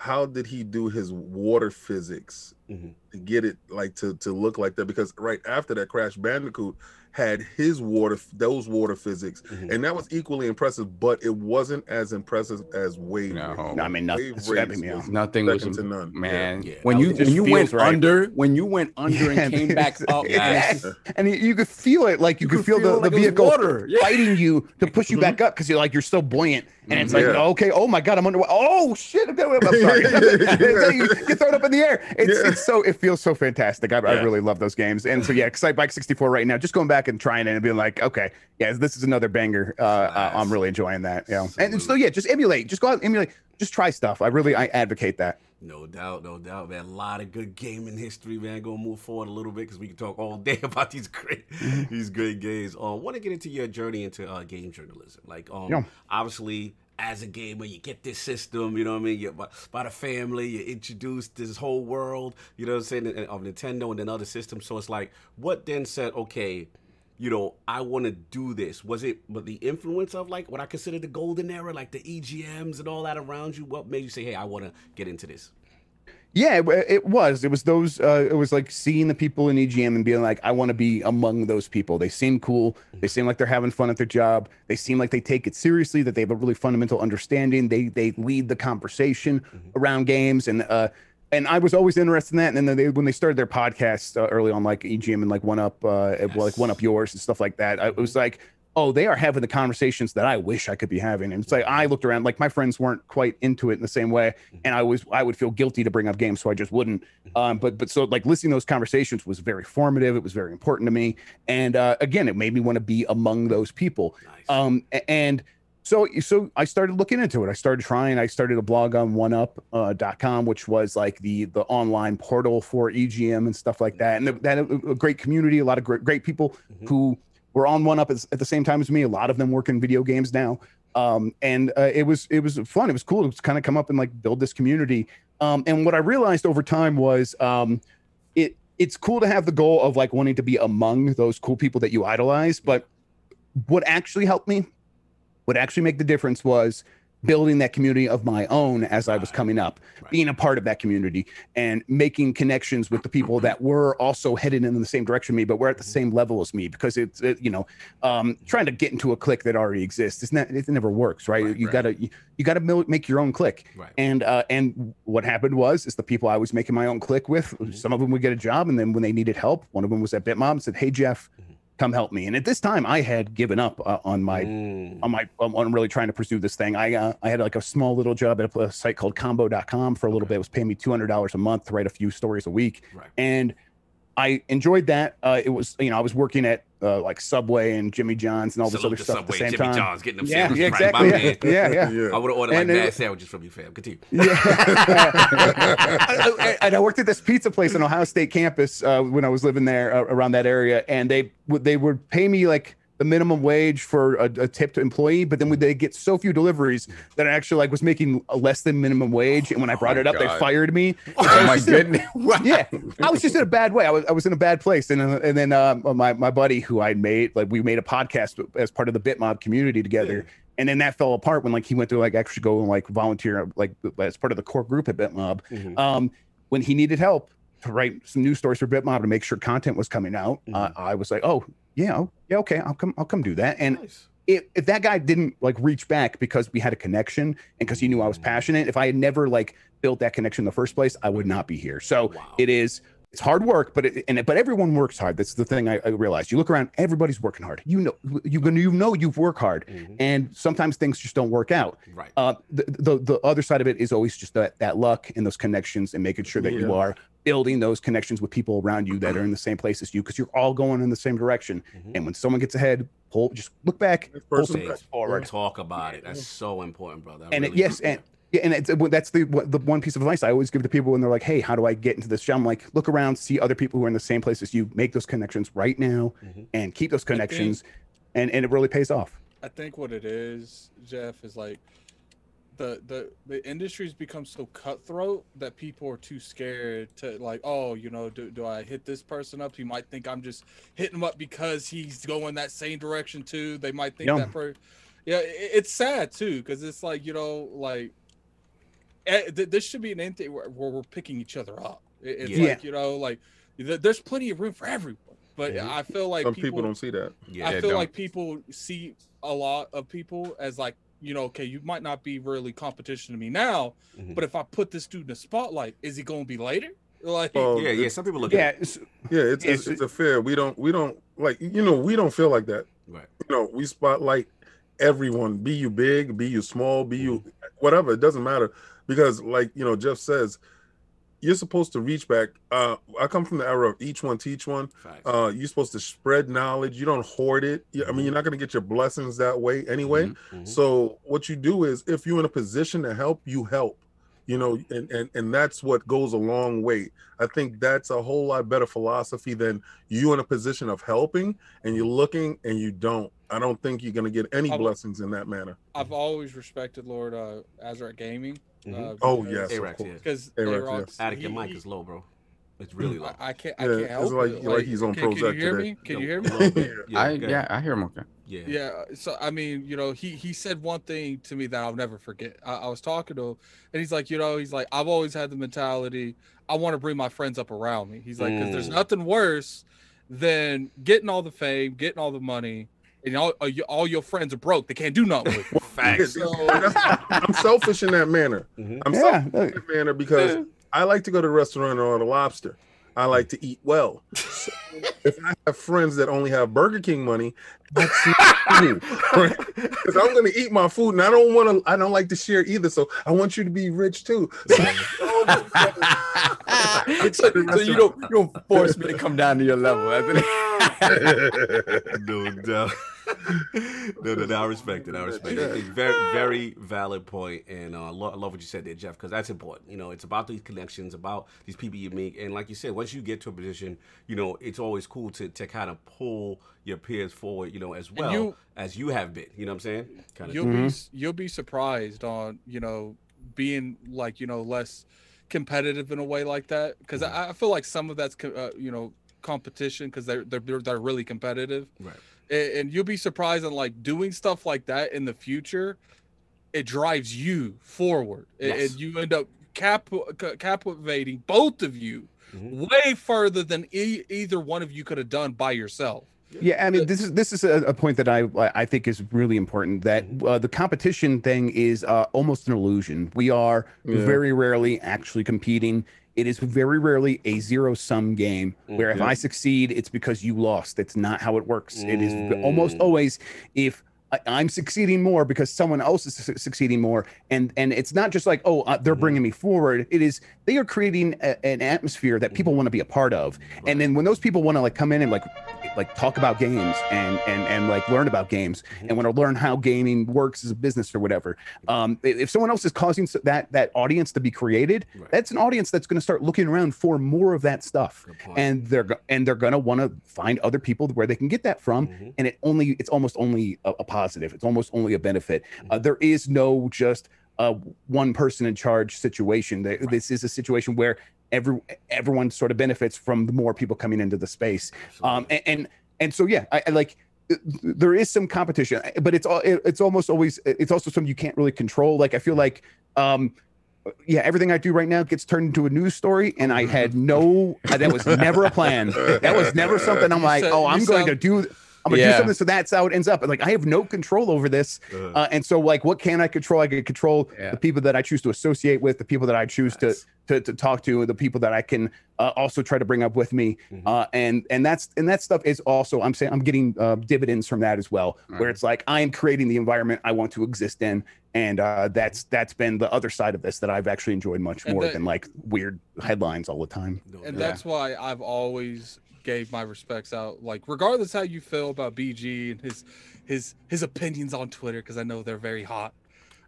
how did he do his water physics Mhm. to get it like to to look like that? Because right after that, Crash Bandicoot had his water those water physics, Mhm. and that was equally impressive, but it wasn't as impressive as Wave. No. No, I mean, nothing. Wave It's epic, Race yeah. was Nothing was second to none. man. Yeah. When you when you went right. under, when you went under Yeah, and came back up, Yes. and you, you could feel it, like you, You could could feel, feel the, like the vehicle water. Yeah. fighting you to push you back up because you're like you're so buoyant, and it's like, Yeah. okay, oh my god, I'm under. Oh shit, I'm sorry. you get thrown up in the air. It's, Yeah. it's so it feels so fantastic. I, I really love those games, and so yeah, Excite Bike 64 right now. Just going back and trying it and being like, okay, yeah, this is another banger. Uh, uh, I'm really enjoying that. Yeah, and so yeah, just emulate, just go out and emulate, just try stuff. I really I advocate that. No doubt, no doubt, man. A lot of good gaming history, man. Gonna move forward a little bit because we can talk all day about these great, Mm-hmm. these great games. Uh, want to get into your journey into uh, game journalism? Like, um, Yeah. obviously, as a gamer, you get this system. You know what I mean? You're by, by the family. You're introduced this whole world. You know what I'm saying? Of Nintendo and then other systems. So it's like, what then said, okay, you know, I want to do this. Was it but the influence of like what I consider the golden era, like the EGMs and all that around you? What made you say, hey, I want to get into this? Yeah, it, was. It was those. Uh, it was like seeing the people in EGM and being like, I want to be among those people. They seem cool. They seem like they're having fun at their job. They seem like they take it seriously. That they have a really fundamental understanding. They they lead the conversation around games and. uh and I was always interested in that. And then they, when they started their podcast uh, early on, like EGM and like One Up, uh, well, like One Up Yours and stuff like that, I, it was like, oh, they are having the conversations that I wish I could be having. And it's like I looked around, like my friends weren't quite into it in the same way, and I was I would feel guilty to bring up games, so I just wouldn't. Um, but but so like listening to those conversations was very formative. It was very important to me, and uh, again, it made me want to be among those people. Nice. Um, and so so I started looking into it. I started trying. I started a blog on OneUp.com, which was like the the online portal for EGM and stuff like that. And that a great community, a lot of great, great people Mhm. who were on OneUp at, at the same time as me. A lot of them work in video games now. Um, and uh, it was it was fun. It was cool to kind of come up and like build this community. Um, and what I realized over time was um, it it's cool to have the goal of like wanting to be among those cool people that you idolize, but what actually helped me What actually made the difference was building that community of my own as I was coming up, Right. being a part of that community and making connections with the people that were also headed in the same direction me, but were at the same level as me because it's, it, you know, um, trying to get into a clique that already exists. It's not, it never works, right? Right, you right. gotta, you, you gotta make your own clique. Right. And, uh, and what happened was, is the people I was making my own clique with, Mm-hmm. some of them would get a job. And then when they needed help, one of them was at Bitmob and said, Hey, Jeff, Mhm. Come help me. And at this time I had given up uh, on my, Mm. on my on on really trying to pursue this thing. I uh, I had like a small little job at a, site called combo.com for a little Okay. bit. It was paying me $200 a month to write a few stories a week. Right. And I enjoyed that. Uh, it was, you know, I was working at uh, like Subway and Jimmy John's and all this Salute other to stuff at the Subway, same Jimmy time. John's getting them Yeah, sandwiches yeah, right, my exactly. Yeah, man. yeah, yeah. yeah. I would have ordered like And it- sandwiches from you, fam. Continue. Yeah. and I worked at this pizza place on Ohio State campus uh, when I was living there uh, around that area, and they they would pay me like the minimum wage for a, a tipped employee, but then would they get so few deliveries that I actually like was making a less than minimum wage, and when I brought Oh it up, my they fired me. Oh my goodness. Wow. yeah, I was just in a bad way. I was I was in a bad place, and uh, and then uh, my my buddy who I made like we made a podcast as part of the Bitmob community together, and then that fell apart when like he went to like actually go and like volunteer like as part of the core group at Bitmob. Mhm. Um, when he needed help to write some news stories for Bitmob to make sure content was coming out, uh, Mhm. I was like, oh yeah, oh, yeah, okay, I'll come I'll come do that, and Nice. if, if that guy didn't like reach back because we had a connection and because he knew I was mm. passionate, if I had never like built that connection in the first place, I would not be here. So Wow. it is it's hard work, but it, and it, but everyone works hard. That's the thing I, I realized. You look around, everybody's working hard. You know, you you know you've worked hard, Mhm. and sometimes things just don't work out. Right. Uh, the, the the other side of it is always just that that luck and those connections and making sure that you are building those connections with people around you that are in the same place as you because you're all going in the same direction. Mhm. And when someone gets ahead, pull just look back, Next pull some back. steps forward. Talk about it. That's so important, brother. I And it, yes, and yeah, and it's, that's the the one piece of advice I always give to people when they're like, "Hey, how do I get into this job?" I'm like, look around, see other people who are in the same place as you, make those connections right now, Mhm. and keep those connections, and and it really pays off. I think what it is, Jeff, is like the the the industry's become so cutthroat that people are too scared to like, oh, you know, do, do I hit this person up? He might think I'm just hitting him up because he's going that same direction too. They might think Yeah. that per yeah, it, it's sad too because it's like you know, like th- this should be an entity where, where we're picking each other up. It's Yeah. like you know, like there's plenty of room for everyone, but Mhm. I feel like Some people don't see that. Yeah. I feel like people see a lot of people as like, you know, okay, you might not be really competition to me now, Mhm. but if I put this dude in the spotlight, is he going to be later? Like, Well, yeah, yeah. Some people look Yeah, at it. Yeah, it's, it's It's- it's a fair. We don't we don't like you know we don't feel like that. Right. You know we spotlight everyone. Be you big, be you small, be you whatever. It doesn't matter because like you know Jeff says, you're supposed to reach back. Uh, I come from the era of each one teach one. Uh, you're supposed to spread knowledge. You don't hoard it. I mean, you're not going to get your blessings that way anyway. Mhm. So what you do is, if you're in a position to help, you help. You know, and and and that's what goes a long way. I think that's a whole lot better philosophy than you in a position of helping and you're looking and you don't. I don't think you're going to get any I'm- blessings in that manner. I've always respected Lord uh, Azrak Gaming. Mhm. Uh, Oh because- yes, of A-Rex, course. yeah. Because A-Rex, A-Rox, Attic, your mic is low, bro. It's really low. I, I can't. I Yeah, can't it's help like- it. like he's on can, can you hear today. me? Can Yo, you hear me? Yeah, I yeah, I hear him okay. yeah. Yeah. So I mean, you know, he he said one thing to me that I'll never forget. I, I was talking to him, and he's like, you know, he's like, I've always had the mentality I want to bring my friends up around me. He's like, because there's Mm. nothing worse than getting all the fame, getting all the money, and all all your, friends are broke. They can't do nothing with it. Facts. So I'm selfish in that manner. Mhm. I'm Yeah, selfish uh, in that manner because I like to go to the restaurant and order lobster. I like to eat well. So if I have friends that only have Burger King money, that's not me, right? Because I'm going to eat my food and I don't want to. I don't like to share either. So I want you to be rich too. So, so, so you don't you don't force me to come down to your level. Anthony. no doubt. No, no, no, I respect it. I respect it. It's very, very valid point, and uh, I lo- I love what you said there, Jeff, because that's important. You know, it's about these connections, about these people you meet, and like you said, once you get to a position, you know, it's always cool to, to kind of pull your peers forward, you know, as well you- as you have been. You know what I'm saying? Kind you'll be you'll be surprised on you know being like you know less competitive in a way like that because I, I feel like some of that's uh, you know competition because they're, they're they're they're really competitive right. And, and you'll be surprised on like doing stuff like that in the future. It drives you forward, and- Yes. and you end up cap ca- captivating both of you Mhm. way further than e- either one of you could have done by yourself. Yeah, I mean, this is this is a, a point that I I think is really important. That uh, the competition thing is uh, almost an illusion. We are Yeah. very rarely actually competing. It is very rarely a zero sum game where if I succeed, it's because you lost. That's not how it works. It is almost Mm. always if I- I'm succeeding more because someone else is su- succeeding more, and and it's not just like oh uh, they're Mhm. bringing me forward. It is they are creating a, an atmosphere that people want to be a part of, and then when those people want to like come in and like like talk about games and and and like learn about games and want to learn how gaming works as a business or whatever, um, if someone else is causing that that audience to be created, Right. that's an audience that's going to start looking around for more of that stuff. And they're and they're gonna want to find other people where they can get that from Mhm. and it only it's almost only a, a positive. It's almost only a benefit. Mm-hmm. uh, there is no just uh, one person in charge situation. Th- this is a situation where every everyone sort of benefits from the more people coming into the space um and and, and so yeah I, I like there is some competition but it's all it- it's almost always it's also something you can't really control like i feel like um yeah, everything I do right now gets turned into a news story, and I had no. That was never a plan. That was never something. I'm like, said- oh, I'm going sound- to do. I'm gonna Yeah. do something, so that's how it ends up. And Like I have no control over this, Uh, uh, and so like, what can I control? I can control Yeah. the people that I choose to associate with, the people that I choose Nice. to, to to talk to, the people that I can uh, also try to bring up with me, Mhm. uh, and and that's and that stuff is also I'm saying I'm getting uh, dividends from that as well, where it's like I am creating the environment I want to exist in, and uh, that's that's been the other side of this that I've actually enjoyed much And more that- than like weird headlines all the time. and doubt. that's why I've always gave my respects out. Like, regardless how you feel about BG and his his his opinions on Twitter, because I know they're very hot.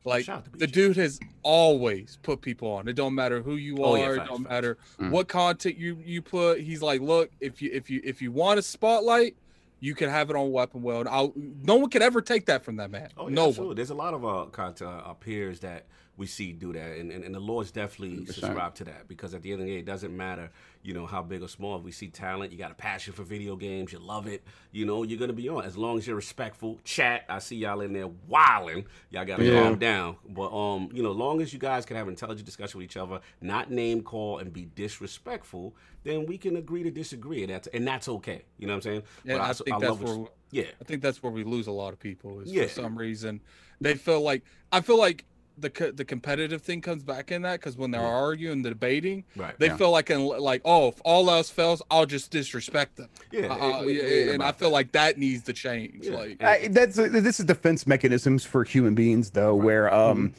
Like Shout out to the dude has always put people on. It don't matter who you Oh, are. yeah, it don't facts. matter Mm. what content you you put. He's like, look, if you if you if you want a spotlight, you can have it on Weapon World. I'll, no one can ever take that from that man. Oh, yeah, no absolutely. one. There's a lot of uh, content, uh, our peers that we see do that, and, and, and the Lord's definitely 100%. subscribe to that because at the end of the day, it doesn't matter, you know, how big or small. If we see talent, you got a passion for video games, you love it, you know, you're gonna be on as long as you're respectful. Chat, I see y'all in there wilding. Y'all gotta Yeah. calm down, but um, you know, long as you guys can have intelligent discussion with each other, not name call and be disrespectful, then we can agree to disagree, and that's and that's okay. You know what I'm saying? Yeah, But I also- think that's love where yeah. I think that's where we lose a lot of people is Yeah. for some reason they feel like I feel like the co- the competitive thing comes back in that because when they're Yeah. arguing, the debating, Right. they Yeah. feel like in, like oh if all else fails, I'll just disrespect them. yeah. Uh, it- it- yeah, it ain't and I feel that. like that needs to change. Yeah. Like I, that's this is defense mechanisms for human beings though where um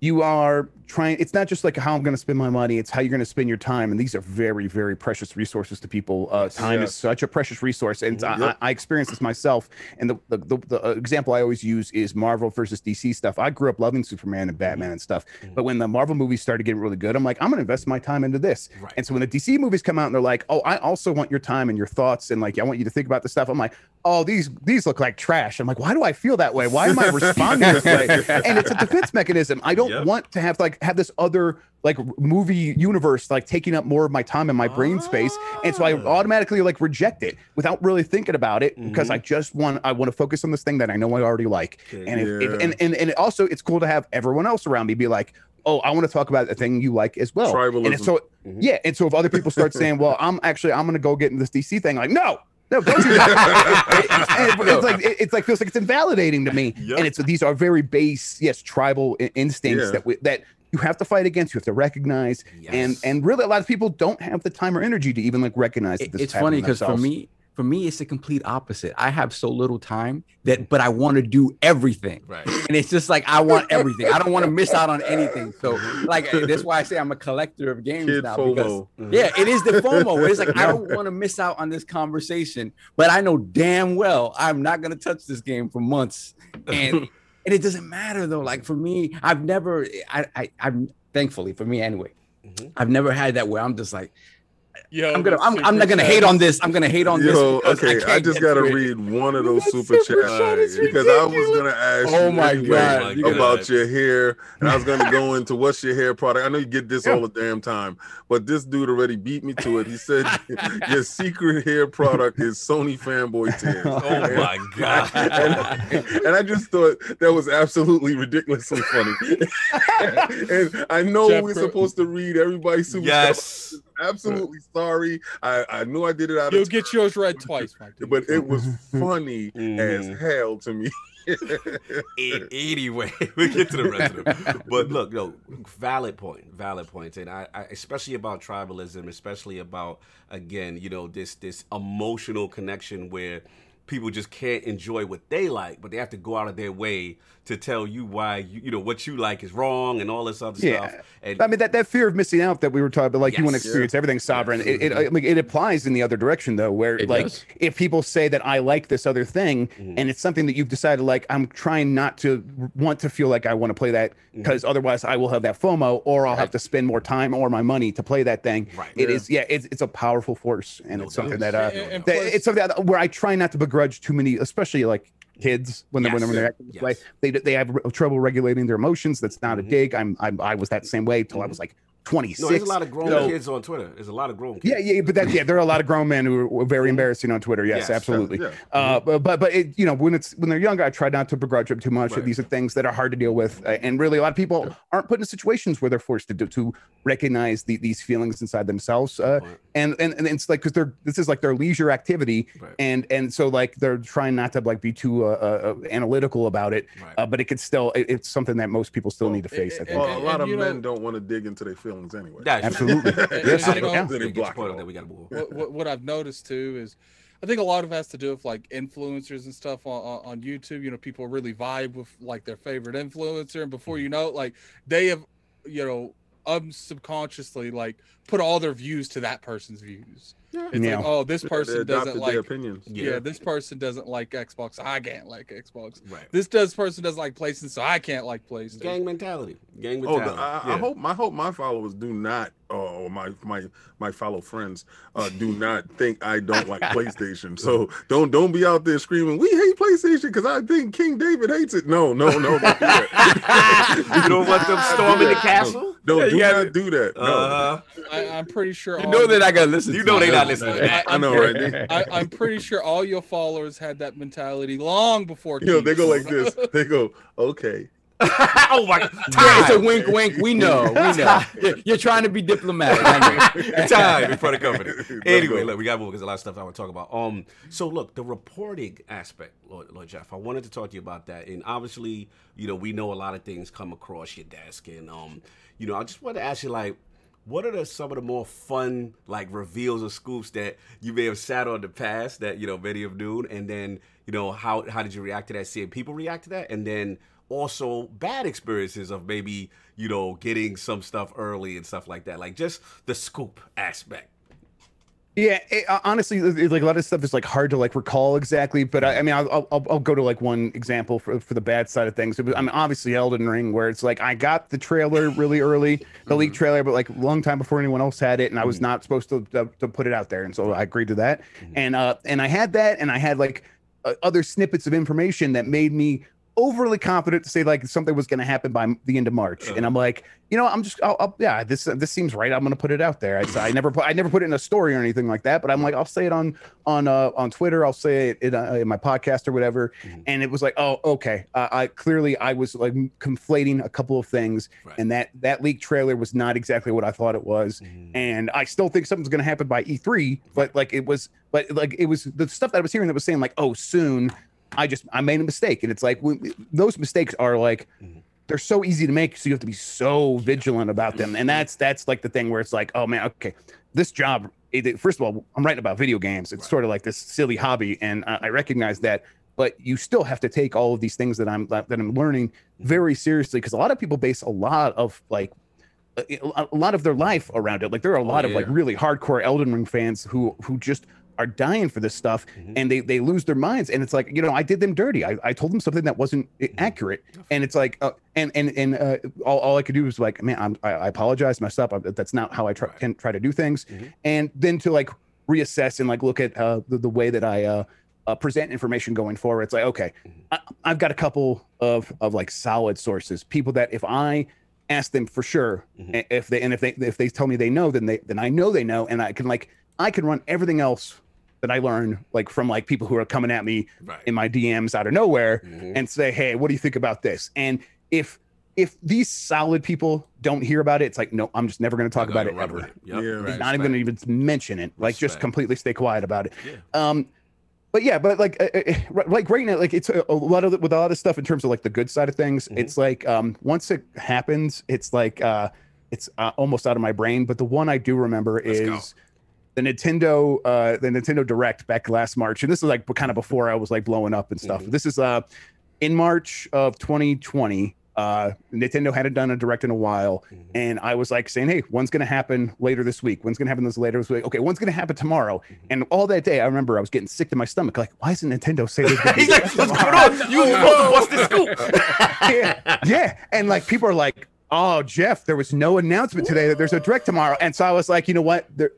you are trying it's not just like how i'm going to spend my money it's how you're going to spend your time and these are very very precious resources to people uh, time Yes. is such a precious resource and I, Yep. I, I experienced this myself and the, the, the, the uh, example i always use is marvel versus dc stuff. I grew up loving superman and batman and stuff but when the marvel movies started getting really good i'm like i'm going to invest my time into this. Right. and so when the dc movies come out and they're like oh i also want your time and your thoughts and like i want you to think about this stuff i'm like oh these these look like trash. I'm like why do i feel that way? Why am i responding this way? And it's a defense mechanism. I don't Yep. want to have like have this other like movie universe like taking up more of my time and my brain space and so i Ah. automatically like reject it without really thinking about it because Mhm. i just want i want to focus on this thing that i know i already like and if, if and, and and also it's cool to have everyone else around me be like oh i want to talk about the thing you like as well Tribalism. and it's so Mhm. yeah and so if other people start saying well i'm actually i'm gonna go get in this dc thing like no no, don't do that. It- it- it's like it- it's like feels like it's invalidating to me, Yep. and it's these are very base, yes, tribal instincts Yeah. that we, that you have to fight against. You have to recognize, and Yes. and really, a lot of people don't have the time or energy to even like recognize. It- that this it's is funny because for me for me it's the complete opposite i have so little time that but i want to do everything Right. and it's just like i want everything i don't want to miss out on anything so mm-hmm. like eh, that's why i say i'm a collector of games Kid now because FOMO. Mm-hmm. yeah it is the fomo it's like i don't want to miss out on this conversation but i know damn well i'm not going to touch this game for months and and it doesn't matter though like for me i've never i i i'm thankfully for me anyway Mhm. I've never had that where I'm just like, Yo, I'm gonna. I'm, I'm not gonna chat hate on this. I'm gonna hate on Yo, this. okay, I, can't just gotta through it. read one of those super super chats chat because I was gonna ask Oh you my anyway God, oh about gotta- your hair, and I was gonna go into what's your hair product. I know you get this all the damn time, but this dude already beat me to it. He said your secret hair product is Sony fanboy tears. Oh my god. and, and I just thought that was absolutely ridiculously funny. and I know Jeff we're Pro- supposed to read everybody's super yes. Absolutely sorry. I, I knew I did it out You'll of get yours read twice, my dude. but it was funny as Mhm. hell to me. Anyway, we get to the rest of it. But look, no, valid point, valid point, and I, I, especially about tribalism, especially about again, you know, this this emotional connection where people just can't enjoy what they like, but they have to go out of their way to tell you why you, you know what you like is wrong and all this other Yeah. stuff. And I mean that, that fear of missing out that we were talking about, like you want to Yes. experience everything sovereign. It, it, I mean, it applies in the other direction though, where It like does. if people say that I like this other thing Mhm. and it's something that you've decided, like I'm trying not to want to feel like I want to play that Mm-hmm. because otherwise I will have that FOMO or I'll have to spend more time or my money to play that thing. Right. It Yeah. is, yeah, it's, it's a powerful force and No it's something that uh, And- and that- plus- it's something that, where I try not to begrudge too many, especially like kids when they're when they're acting this Yes. way. They they have trouble regulating their emotions. That's not Mhm. a dig. I'm, I'm I was that same way till I was like 26. no, there's a lot of grown So- kids on Twitter. There's a lot of grown kids. Yeah, yeah, but that yeah, there are a lot of grown men who are very embarrassing on Twitter. Yes, Yes. absolutely. Yeah. Uh, but but but it, you know when it's when they're younger, I try not to begrudge them too much. Right. These are things that are hard to deal with, uh, and really a lot of people aren't put in situations where they're forced to do, to recognize the, these feelings inside themselves. Uh, Right. and, and and it's like because they're this is like their leisure activity, Right. and and so like they're trying not to like be too uh, uh, uh, analytical about it. Right. Uh, but it could still it, it's something that most people still Well, need to face. I and- think. Well, a lot of you know- men don't want to dig into their feelings anyway. That's. Absolutely. Yes, I you know, yeah. They Get your block it point all. that we got to move. what, what, what I've noticed too is, I think a lot of it has to do with like influencers and stuff on, on, on YouTube. You know, people really vibe with like their favorite influencer, and before you know it, like they have, you know, um subconsciously like put all their views to that person's views. It's Yeah. like, oh, this person doesn't like. opinions. Yeah. this person doesn't like Xbox. I can't like Xbox. Right. This does person doesn't like PlayStation, so I can't like PlayStation. Gang mentality. Gang Oh, mentality. the, I, I hope my hope my followers do not, or my my my fellow friends, uh, do not think I don't like PlayStation. So don't don't be out there screaming we hate PlayStation because I think King David hates it. No, no, no, don't do that. you don't want them storming the castle? No, Yeah, do you gotta- not do that. No, Uh, I, I'm pretty sure. You all know your- that I gotta listen. You know they not listening to I- I know, right? I, I'm pretty sure all your followers had that mentality long before. You know, they go like this. They go, okay. oh my god. Yeah, it's a wink, wink. We know, we know. You're, trying to be diplomatic. Time in front of company. Anyway, look, we got to move because a lot of stuff I want to talk about. Um, so look, the reporting aspect, Lord, Lord Jeff, I wanted to talk to you about that. And obviously, you know, we know a lot of things come across your desk, and um, you know, I just want to ask you, like, what are the, some of the more fun like reveals or scoops that you may have sat on in the past that you know many have known, and then you know how how did you react to that? Seeing people react to that, and then also bad experiences of maybe you know getting some stuff early and stuff like that, like just the scoop aspect. Yeah, it, uh, honestly, it- it- like a lot of stuff is like hard to like recall exactly. But I, I mean, I'll, I'll I'll go to like one example for for the bad side of things. It was, I mean, obviously Elden Ring, where it's like I got the trailer really early, the leak trailer, but like a long time before anyone else had it, and I was not supposed to to, to put it out there, and so I agreed to that. And uh, and I had that, and I had like uh, other snippets of information that made me overly confident to say like something was going to happen by the end of March, and I'm like, you know, I'm just, I'll, I'll, yeah, this this seems right. I'm going to put it out there. I, I never put, I never put it in a story or anything like that, but I'm like, I'll say it on on uh, on Twitter. I'll say it in, uh, in my podcast or whatever. Mhm. And it was like, oh, okay. Uh, I clearly I was like conflating a couple of things, Right. and that that leak trailer was not exactly what I thought it was. And I still think something's going to happen by E3, but like it was, but like it was the stuff that I was hearing that was saying like, oh, soon. I just I made a mistake, and it's like we, those mistakes are like Mhm. they're so easy to make, so you have to be so vigilant about them, and that's that's like the thing where it's like, oh man, okay, this job. It, first of all, I'm writing about video games. It's Right. sort of like this silly hobby, and I, I recognize that. But you still have to take all of these things that I'm that I'm learning very seriously because a lot of people base a lot of like a, lot of their life around it. Like there are a Oh, lot of like really hardcore Elden Ring fans who who just are dying for this stuff Mhm. and they they lose their minds and it's like you know i did them dirty i, I told them something that wasn't Mm-hmm. accurate and it's like uh, and and and uh, all, all i could do was like man I'm, I, I apologize messed up I, that's not how i try, can try to do things Mhm. and then to like reassess and like look at uh, the, the way that i uh, uh, present information going forward it's like okay Mm-hmm. I, i've got a couple of of like solid sources people that if i ask them for sure Mhm. if they and if they if they tell me they know then they then i know they know and i can like i can run everything else that i learn like from like people who are coming at me Right. in my dms out of nowhere Mhm. and say hey what do you think about this and if if these solid people don't hear about it it's like no i'm just never going to talk about it ever it. Yep. Yeah. Right. not even going to even mention it like just completely stay quiet about it Yeah. um but yeah but like uh, like right now like it's a, a lot of with a lot of stuff in terms of like the good side of things Mhm. it's like um once it happens it's like uh it's uh, almost out of my brain but the one i do remember Let's go. The nintendo uh the nintendo direct back last march and this is like kind of before i was like blowing up and stuff Mhm. this is uh in march of 2020 uh nintendo hadn't done a direct in a while Mhm. and I was like saying, "Hey, when's gonna happen later this week? When's gonna happen this later this week? Okay, when's gonna happen tomorrow?" Mm-hmm. And all that day, I remember I was getting sick to my stomach. Like, why isn't Nintendo saying this? He's like, what's going on? You to bust this scoop. yeah, yeah, and like people are like, "Oh, Jeff, there was no announcement today that there's a direct tomorrow," and so I was like, you know what? There,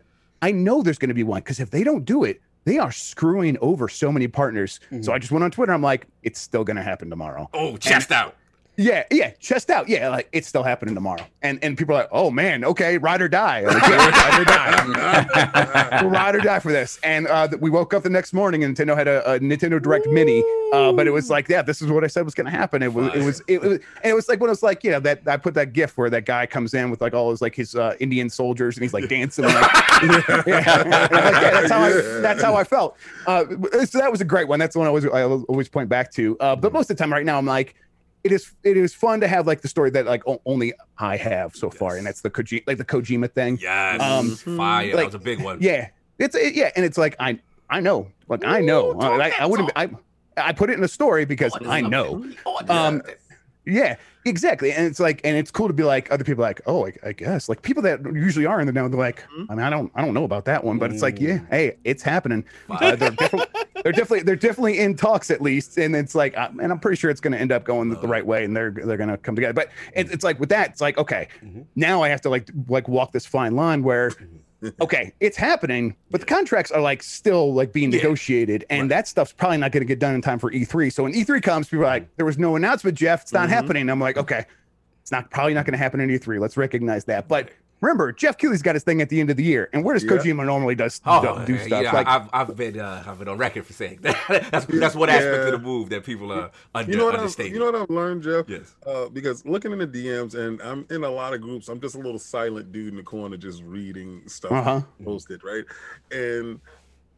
I know there's gonna be one because if they don't do it. They are screwing over so many partners. So mm-hmm. I just went on Twitter. I'm like, it's still gonna happen tomorrow. Oh, chest out. Yeah, yeah, chest out. Yeah, like it's still happening tomorrow. And and people are like, oh man, okay, ride or die. Like, yeah, ride or die. Ride or die for this. And uh, we woke up the next morning and Nintendo had a, a Nintendo Direct Mini. Uh, but it was like, yeah, this is what I said was going to happen. It was, it was, it was, and it was like when it was like, you know, that I put that GIF where that guy comes in with like all his like his uh, Indian soldiers and he's like dancing. Like, yeah, yeah, that's how I, that's how I felt. Uh, so that was a great one. That's the one I always I always point back to. Uh, but most of the time, right now, I'm like, it is it is fun to have like the story that like o- only I have so far, and that's the Kojima like the Kojima thing. Yes. Um, Fire. that was a big one. Yeah, it's it, yeah, and it's like I I know, like I know, Ooh, I, I wouldn't. I I put it in a story because Oh, I know. Oh, Um, Yeah, exactly. And it's like, and it's cool to be like other people like, oh, I, I guess like people that usually are in the know, they're like, I mean, I don't, I don't know about that one, but it's like, yeah, hey, it's happening. Uh, they're definitely, they're definitely, they're definitely in talks at least, and it's like, uh, and I'm pretty sure it's going to end up going the, the right way, and they're they're going to come together. But it, it's like with that, it's like, okay, Mhm. now I have to like like walk this fine line where. Okay, it's happening, but the contracts are like still like being Yeah. negotiated, and Right. that stuff's probably not going to get done in time for E3. So when E3 comes, people are like, "There was no announcement, Jeff. It's not Mhm. happening." I'm like, "Okay, it's not probably not going to happen in E3. Let's recognize that." But remember, Geoff Keighley's got his thing at the end of the year, and where does Yeah. Kojima normally does Oh, do, do yeah, stuff? yeah, like, I've, I've been uh, I've been on record for saying that. that's that's one aspect Yeah. of the move that people are under, You know what I've, understating. you know what I've learned, Jeff? yes. Uh, because looking in the DMs and I'm in a lot of groups, I'm just a little silent dude in the corner just reading stuff uh huh. posted, right? And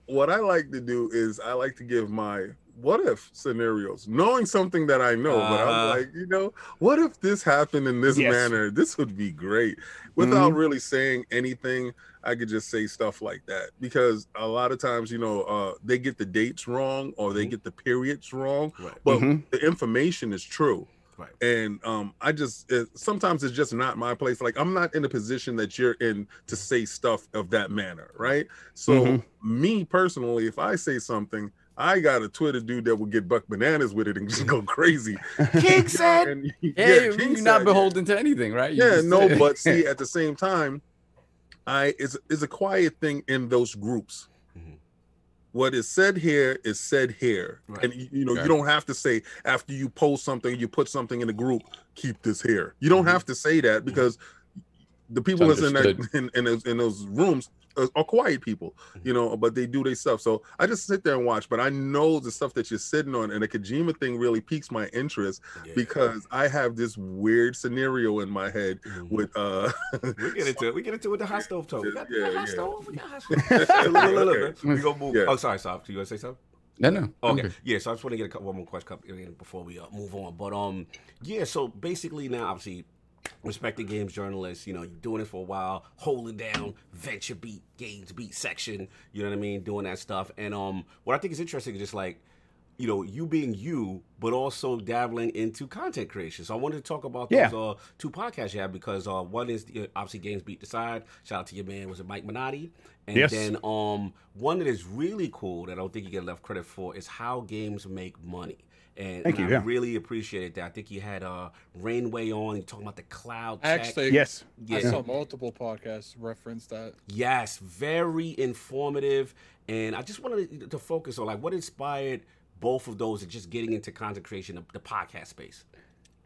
what I like to do is I like to give my what if scenarios, knowing something that I know, but I'm Uh-huh. like, you know, what if this happened in this Yes. manner? This would be great. Without really saying anything, I could just say stuff like that because a lot of times, you know, uh, they get the dates wrong or they Mhm. get the periods wrong, Right. but Mhm. the information is true Right. and um i just it, sometimes it's just not my place like i'm not in a position that you're in to say stuff of that manner right so Mhm. me personally if i say something i got a twitter dude that will get buck bananas with it and just go crazy King said. and, Hey, King you're not said, beholden to anything, right? You yeah, just- no but see at the same time i it's, it's a quiet thing in those groups Mhm. what is said here is said here Right. and you, you know Okay. you don't have to say after you post something you put something in the group keep this here you don't Mhm. have to say that because the people that's in that in, in, those, in those rooms are, are quiet people you know but they do their stuff so i just sit there and watch but i know the stuff that you're sitting on and the kojima thing really piques my interest Yeah. because i have this weird scenario in my head Mhm. with uh we get into it. We get into it with the hot stove talk. We got Yeah, the hot yeah. stove. We got hot stove. look, look, look, look. We gonna move. Yeah. Oh, sorry, sorry. Do you want to say something? No, no. Okay. Okay. Yeah. So I just want to get a couple, one more question before we uh, move on. But um, yeah. So basically now, obviously, respected games journalists. You know, doing this for a while, holding down VentureBeat, games beat section. You know what I mean? Doing that stuff. And um, what I think is interesting is just like you know, you being you, but also dabbling into content creation. So I wanted to talk about Yeah. those uh, two podcasts you have because uh, one is uh, obviously GamesBeat Decides. Shout out to your man, was it Mike Minotti? And Yes. then um, one that is really cool that I don't think you get enough credit for is how games make money. And, Thank and you, I yeah. really appreciated that. I think you had uh, Rainway on. You talking about the cloud. I tech. Actually, Yes. yeah. I saw multiple podcasts reference that. Yes, very informative. And I just wanted to focus on like what inspired both of those and just getting into content creation, the, the podcast space.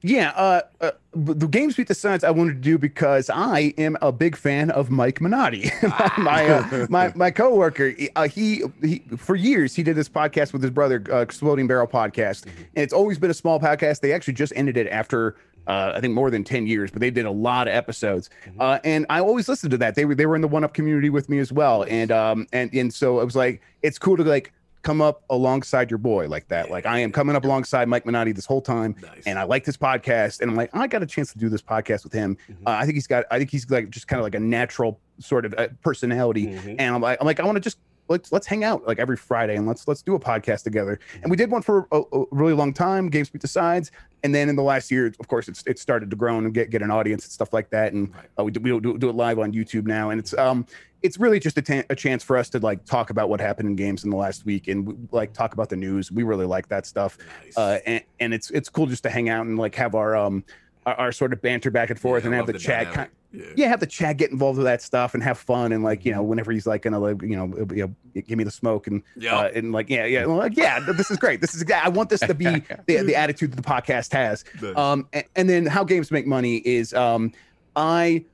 Yeah, uh, uh, the GamesBeat Decides I wanted to do because I am a big fan of Mike Minotti, my uh, my my coworker. Uh, he he for years he did this podcast with his brother, uh, Exploding Barrel Podcast, and it's always been a small podcast. They actually just ended it after. Uh, I think more than 10 years, but they did a lot of episodes. Uh, and I always listened to that. They were they were in the 1UP community with me as well. And um and and so it was like it's cool to like come up alongside your boy like that. Like I am coming up alongside Mike Minotti this whole time Nice. and I like this podcast, and I'm like, I got a chance to do this podcast with him. Uh, I think he's got, I think he's like just kind of like a natural sort of uh, personality, Mhm. and I'm like, I'm like, I want to just let's let's hang out like every Friday and let's let's do a podcast together. And we did one for a, a really long time, GamesBeat Decides, and then in the last year, of course, it's it started to grow and get get an audience and stuff like that, and Right. uh, we do, we do, do it live on YouTube now, and it's um it's really just a chance for us to like talk about what happened in games in the last week and like talk about the news. We really like that stuff Nice. uh, and, and it's it's cool just to hang out and like have our um our, our sort of banter back and forth Yeah, and have love the, chat dynamic. ki- Yeah. yeah have the chat get involved with that stuff and have fun and like you know whenever he's like gonna like you know, you know give me the smoke and Yeah. uh, and like yeah yeah like, yeah this is great this is I want this to be the, the attitude that the podcast has Nice. um and, and then how games make money is um I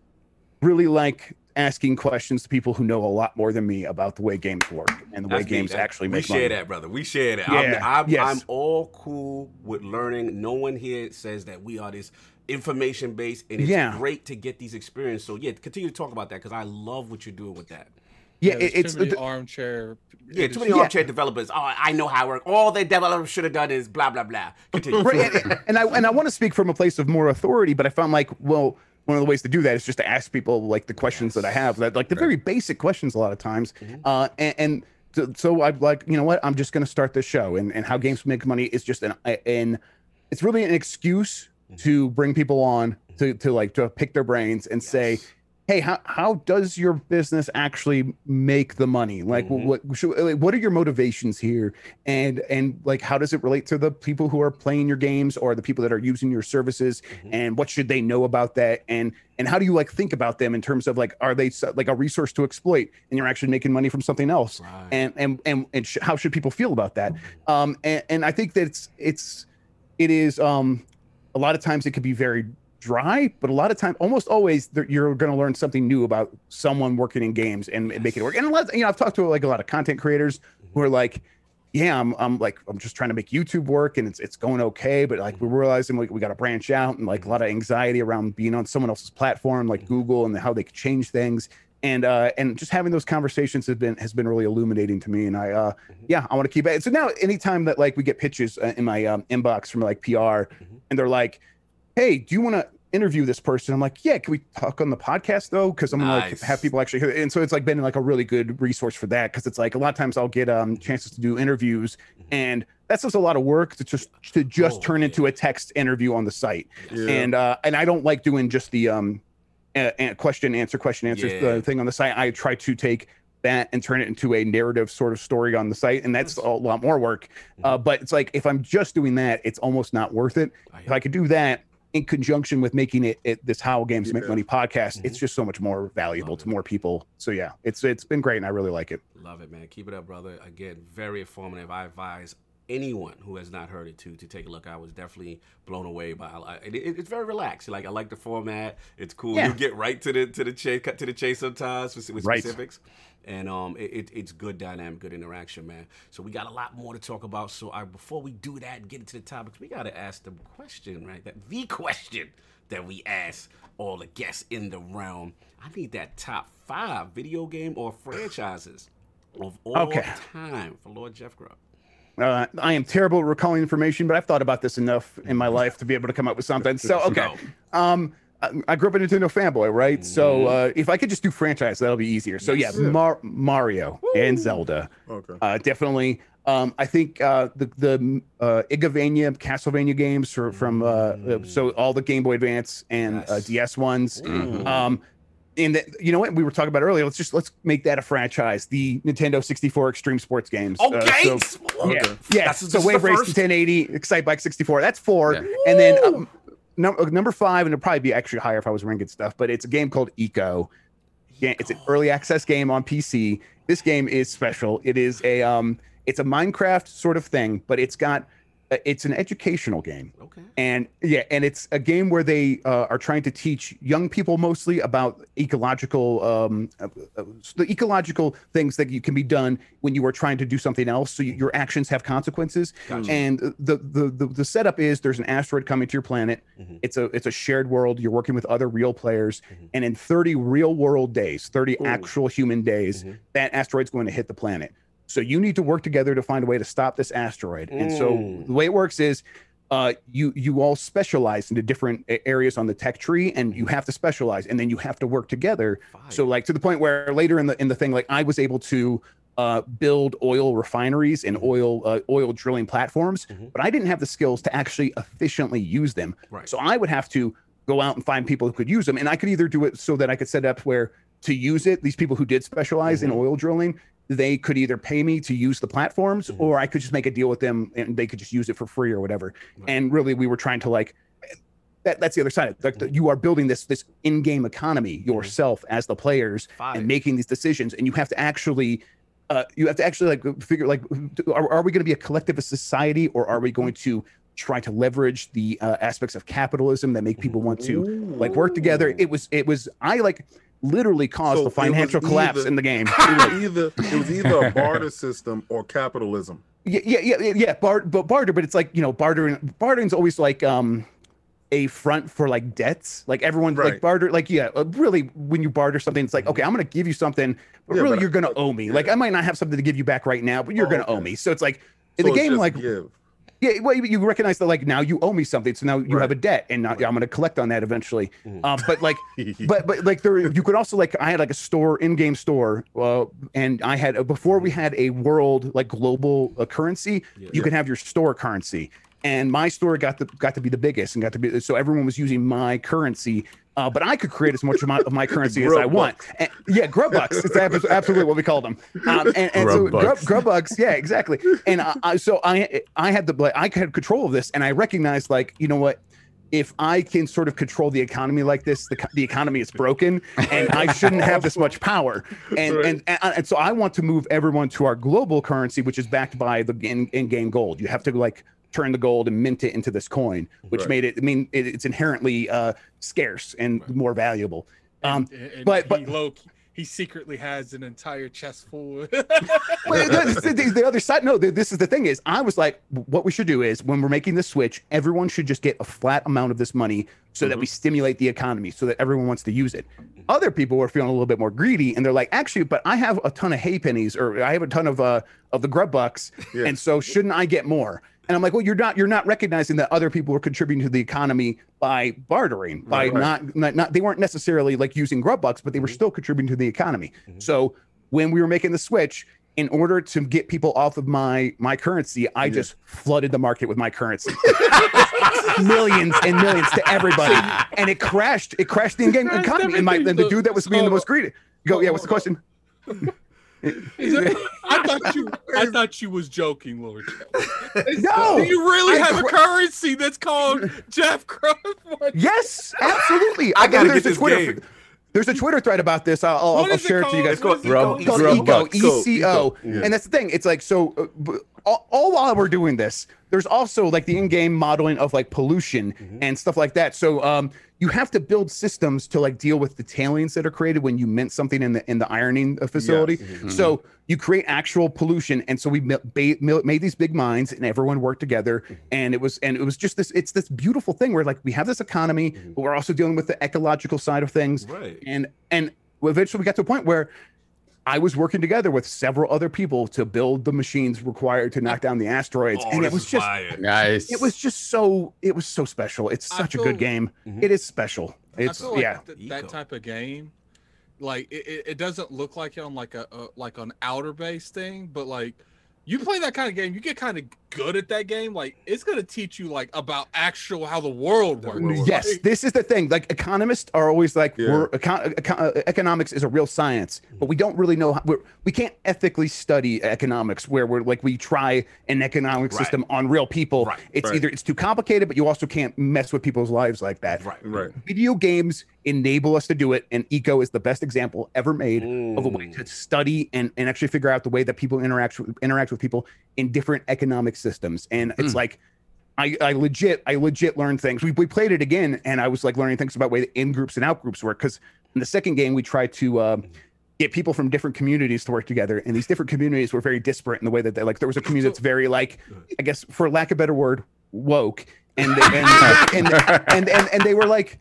really like asking questions to people who know a lot more than me about the way games work and the way That's me. games That- actually we share money. that, brother. We share that. Yeah, I'm, I'm, yes. I'm all cool with learning. No one here says that we are this information based, and it's Yeah. great to get these experiences. So yeah, continue to talk about that because I love what you're doing with that. Yeah, there's it, it's too many the- armchair. Yeah, too many Yeah. armchair developers. Oh, I know how it works. All the developers should have done is blah blah blah. Continue. right and, and i and i want to speak from a place of more authority but i found like well one of the ways to do that is just to ask people like the questions that i have that like the very basic questions a lot of times uh and, and so- so i'm like you know what? I'm just going to start this show and, and how games make money is just an an it's really an excuse to bring people on to to like to pick their brains and say hey how, how does your business actually make the money? Like Mhm. what should, what are your motivations here? And and like how does it relate to the people who are playing your games or the people that are using your services? Mhm. and what should they know about that? And and how do you like think about them in terms of like are they like a resource to exploit and you're actually making money from something else? Right. and and and, and sh- how should people feel about that? Um and, and i think that it's it's it is um a lot of times it could be very dry but a lot of time almost always you're going to learn something new about someone working in games and, and make it work. And a lot you know i've talked to like a lot of content creators who are like yeah i'm, I'm like i'm just trying to make youtube work and it's it's going okay but like we're realizing like we got to branch out and like a lot of anxiety around being on someone else's platform like google and how they could change things. And uh and just having those conversations has been has been really illuminating to me and i uh yeah i want to keep it. So now anytime that like we get pitches uh, in my um, inbox from like pr and they're like hey do you want to interview this person? I'm like yeah can we talk on the podcast though? Because i'm gonna like have people actually hear it. and so it's like been like a really good resource for that because it's like a lot of times i'll get um chances to do interviews and that's just a lot of work to just to just Oh, turn yeah. into a text interview on the site. Yeah. and uh and i don't like doing just the um uh, question answer question answer Yeah. uh, thing on the site. I try to take that and turn it into a narrative sort of story on the site and that's a lot more work. Uh, but it's like if i'm just doing that it's almost not worth it. If i could do that in conjunction with making it, it this how games make money podcast Mhm. it's just so much more valuable Love to it. more people so yeah it's it's been great and i really like it Love it, man. Keep it up, brother. Again, very informative. I advise anyone who has not heard it to to take a look. I was definitely blown away by I- it, it- it's very relaxed. Like I like the format. It's cool. Yeah. You get right to the to the chase cut to the chase sometimes with, with Right. specifics. And um, it, it, it's good dynamic, good interaction, man. So we got a lot more to talk about. So I, before we do that and get into the topics, we got to ask the question, right? That the question that we ask all the guests in the realm. I need that top five video game or franchises of all Okay. time for Lord Jeff Grubb. uh, i am terrible at recalling information but i've thought about this enough in my life to be able to come up with something so okay um I- grew up a Nintendo fanboy, right? So uh, if I could just do franchise, that'll be easier. So yeah. Mar- Mario and Zelda, Okay. uh, definitely. Um, I think uh, the the uh, Igavania Castlevania games are from uh, uh, so all the Game Boy Advance and uh, Yes. DS ones. Mhm. Um, and the, you know what we were talking about earlier? Let's just let's make that a franchise. The Nintendo 64 Extreme Sports games. Uh, Okay. so- Okay. yeah, yeah. That's- so Wave Race first? 1080, Excite Bike 64. That's four, Yeah. and then um, number number five, and it'd probably be actually higher if I was ranking stuff. But it's a game called Eco. Yeah, it's an early access game on PC. This game is special. It is a um, it's a Minecraft sort of thing, but it's got uh, it's an educational game Okay. and yeah and it's a game where they uh, are trying to teach young people mostly about ecological um, uh, uh, the ecological things that you can be done when you are trying to do something else so you, your actions have consequences Gotcha. and the, the the the setup is there's an asteroid coming to your planet Mhm. it's a it's a shared world you're working with other real players Mhm. and in 30 real world days 30 Ooh. actual human days Mhm. that asteroid's going to hit the planet so you need to work together to find a way to stop this asteroid and so Mm. the way it works is uh, you you all specialize into different areas on the tech tree, and you have to specialize, and then you have to work together. So, like to the point where later in the in the thing, like I was able to uh, build oil refineries and oil uh, oil drilling platforms, Mhm. but I didn't have the skills to actually efficiently use them. Right. So I would have to go out and find people who could use them, and I could either do it so that I could set up where to use it. These people who did specialize in Mhm. oil drilling, they could either pay me to use the platforms, Mhm. or I could just make a deal with them and they could just use it for free or whatever. Right. And really, we were trying to like. That, that's the other side. Like the, you are building this this in-game economy yourself as the players Fire. and making these decisions, and you have to actually, uh, you have to actually like figure like, are, are we going to be a collectivist society or are we going to try to leverage the uh, aspects of capitalism that make people want to like work together? It was it was I like literally caused So the financial collapse either- in the game. It was either it was either a barter system or capitalism. yeah, yeah, yeah, yeah, yeah. Bar, but barter, but it's like you know, bartering. Bartering's always like um a front for like debts. Like everyone like barter. Like yeah, uh, really, when you barter something, it's like okay, I'm gonna give you something, but Yeah, really but- you're gonna owe me. Like. I might not have something to give you back right now, but you're Oh, gonna owe me. So it's like in So the game, like give. Yeah, well, you, you recognize that like now you owe me something, so now you have a debt, and now, I'm gonna collect on that eventually. Mhm. Um, but like but but like there you could also like i had like a store in-game store uh, and i had before we had a world like global uh, currency Yeah. you could have your store currency and my store got to got to be the biggest and got to be so everyone was using my currency uh, but I could create as much amount of my currency as I want. And, yeah, grub bucks. It's ab- absolutely what we call them. Um, and and so Grub grub, bucks. Yeah, exactly. And I, I, so I I had the like, I had control of this, and I recognized like you know what if I can sort of control the economy like this, the, the economy is broken, and I shouldn't have this much power. And, Right. and and and so I want to move everyone to our global currency, which is backed by the in, in-game gold. You have to like turn the gold and mint it into this coin, which Right. made it. I mean, it, it's inherently uh, scarce and more valuable. Um, And- and but- he but- low, he secretly has an entire chest full. Well, the, the- the- the other side, no, the, this is the thing is, I was like, what we should do is when we're making the switch, everyone should just get a flat amount of this money so that we stimulate the economy, so that everyone wants to use it. Other people were feeling a little bit more greedy, and they're like, actually, but I have a ton of hay pennies, or I have a ton of uh of the grub bucks, Yeah. and so shouldn't I get more? And I'm like, well, you're not you're not recognizing that other people were contributing to the economy by bartering, by Right. not, not not they weren't necessarily like using grub bucks, but they were mm-hmm. still contributing to the economy. Mm-hmm. So when we were making the switch, in order to get people off of my my currency, I Yeah. just flooded the market with my currency, millions and millions to everybody, and it crashed. It crashed the Crashed economy. And my and the dude that was being the most greedy. Go, yeah. What's the question? I thought you, I thought you was joking, Lord. No. Do you really I have a currency that's called Jeff Crump? Yes, absolutely. I gotta there's get a this Twitter. game. There's a Twitter thread about this. I'll, I'll, I'll is it share it to you guys. What is it Grub- called? It's called Grub Eco. E C O, Yeah. and that's the thing. It's like so. Uh, b- all, all while we're doing this, there's also like the in-game modeling of like pollution and stuff like that. So um, you have to build systems to like deal with the tailings that are created when you mint something in the in the ironing uh, facility. So you create actual pollution, and so we ba- mi- made these big mines, and everyone worked together, and it was and it was just this. It's this beautiful thing where like we have this economy, but we're also dealing with the ecological side of things Right. and and eventually we got to a point where I was working together with several other people to build the machines required to knock down the asteroids, Oh, and it was just fire. Nice. it was just so it was so special. It's I such a good game. Mhm. It is special. It's I feel like yeah. th- that type of game, like it, it, it doesn't look like it on like a, a like an outer base thing, but like you play that kind of game, you get kind of good at that game. Like it's gonna teach you like about actual how the world works. Yes, Like, this is the thing. Like economists are always like, Yeah. we're econ- econ- uh, economics is a real science, but we don't really know. How, we're, we can't ethically study economics where we're like we try an economic Right. system on real people. Right, It's right. either it's too complicated, but you also can't mess with people's lives like that. Right. Right. Video games enable us to do it, and Eco is the best example ever made of a way Mm. to study and, and actually figure out the way that people interact interact with people in different economic systems. And it's like I, I legit I legit learned things. We, we played it again, and I was like learning things about way that in groups and out groups work. Because in the second game, we tried to uh, get people from different communities to work together, and these different communities were very disparate in the way that they like. There was a community that's very like, I guess for lack of a better word, woke, and they, and, and, and and and they were like.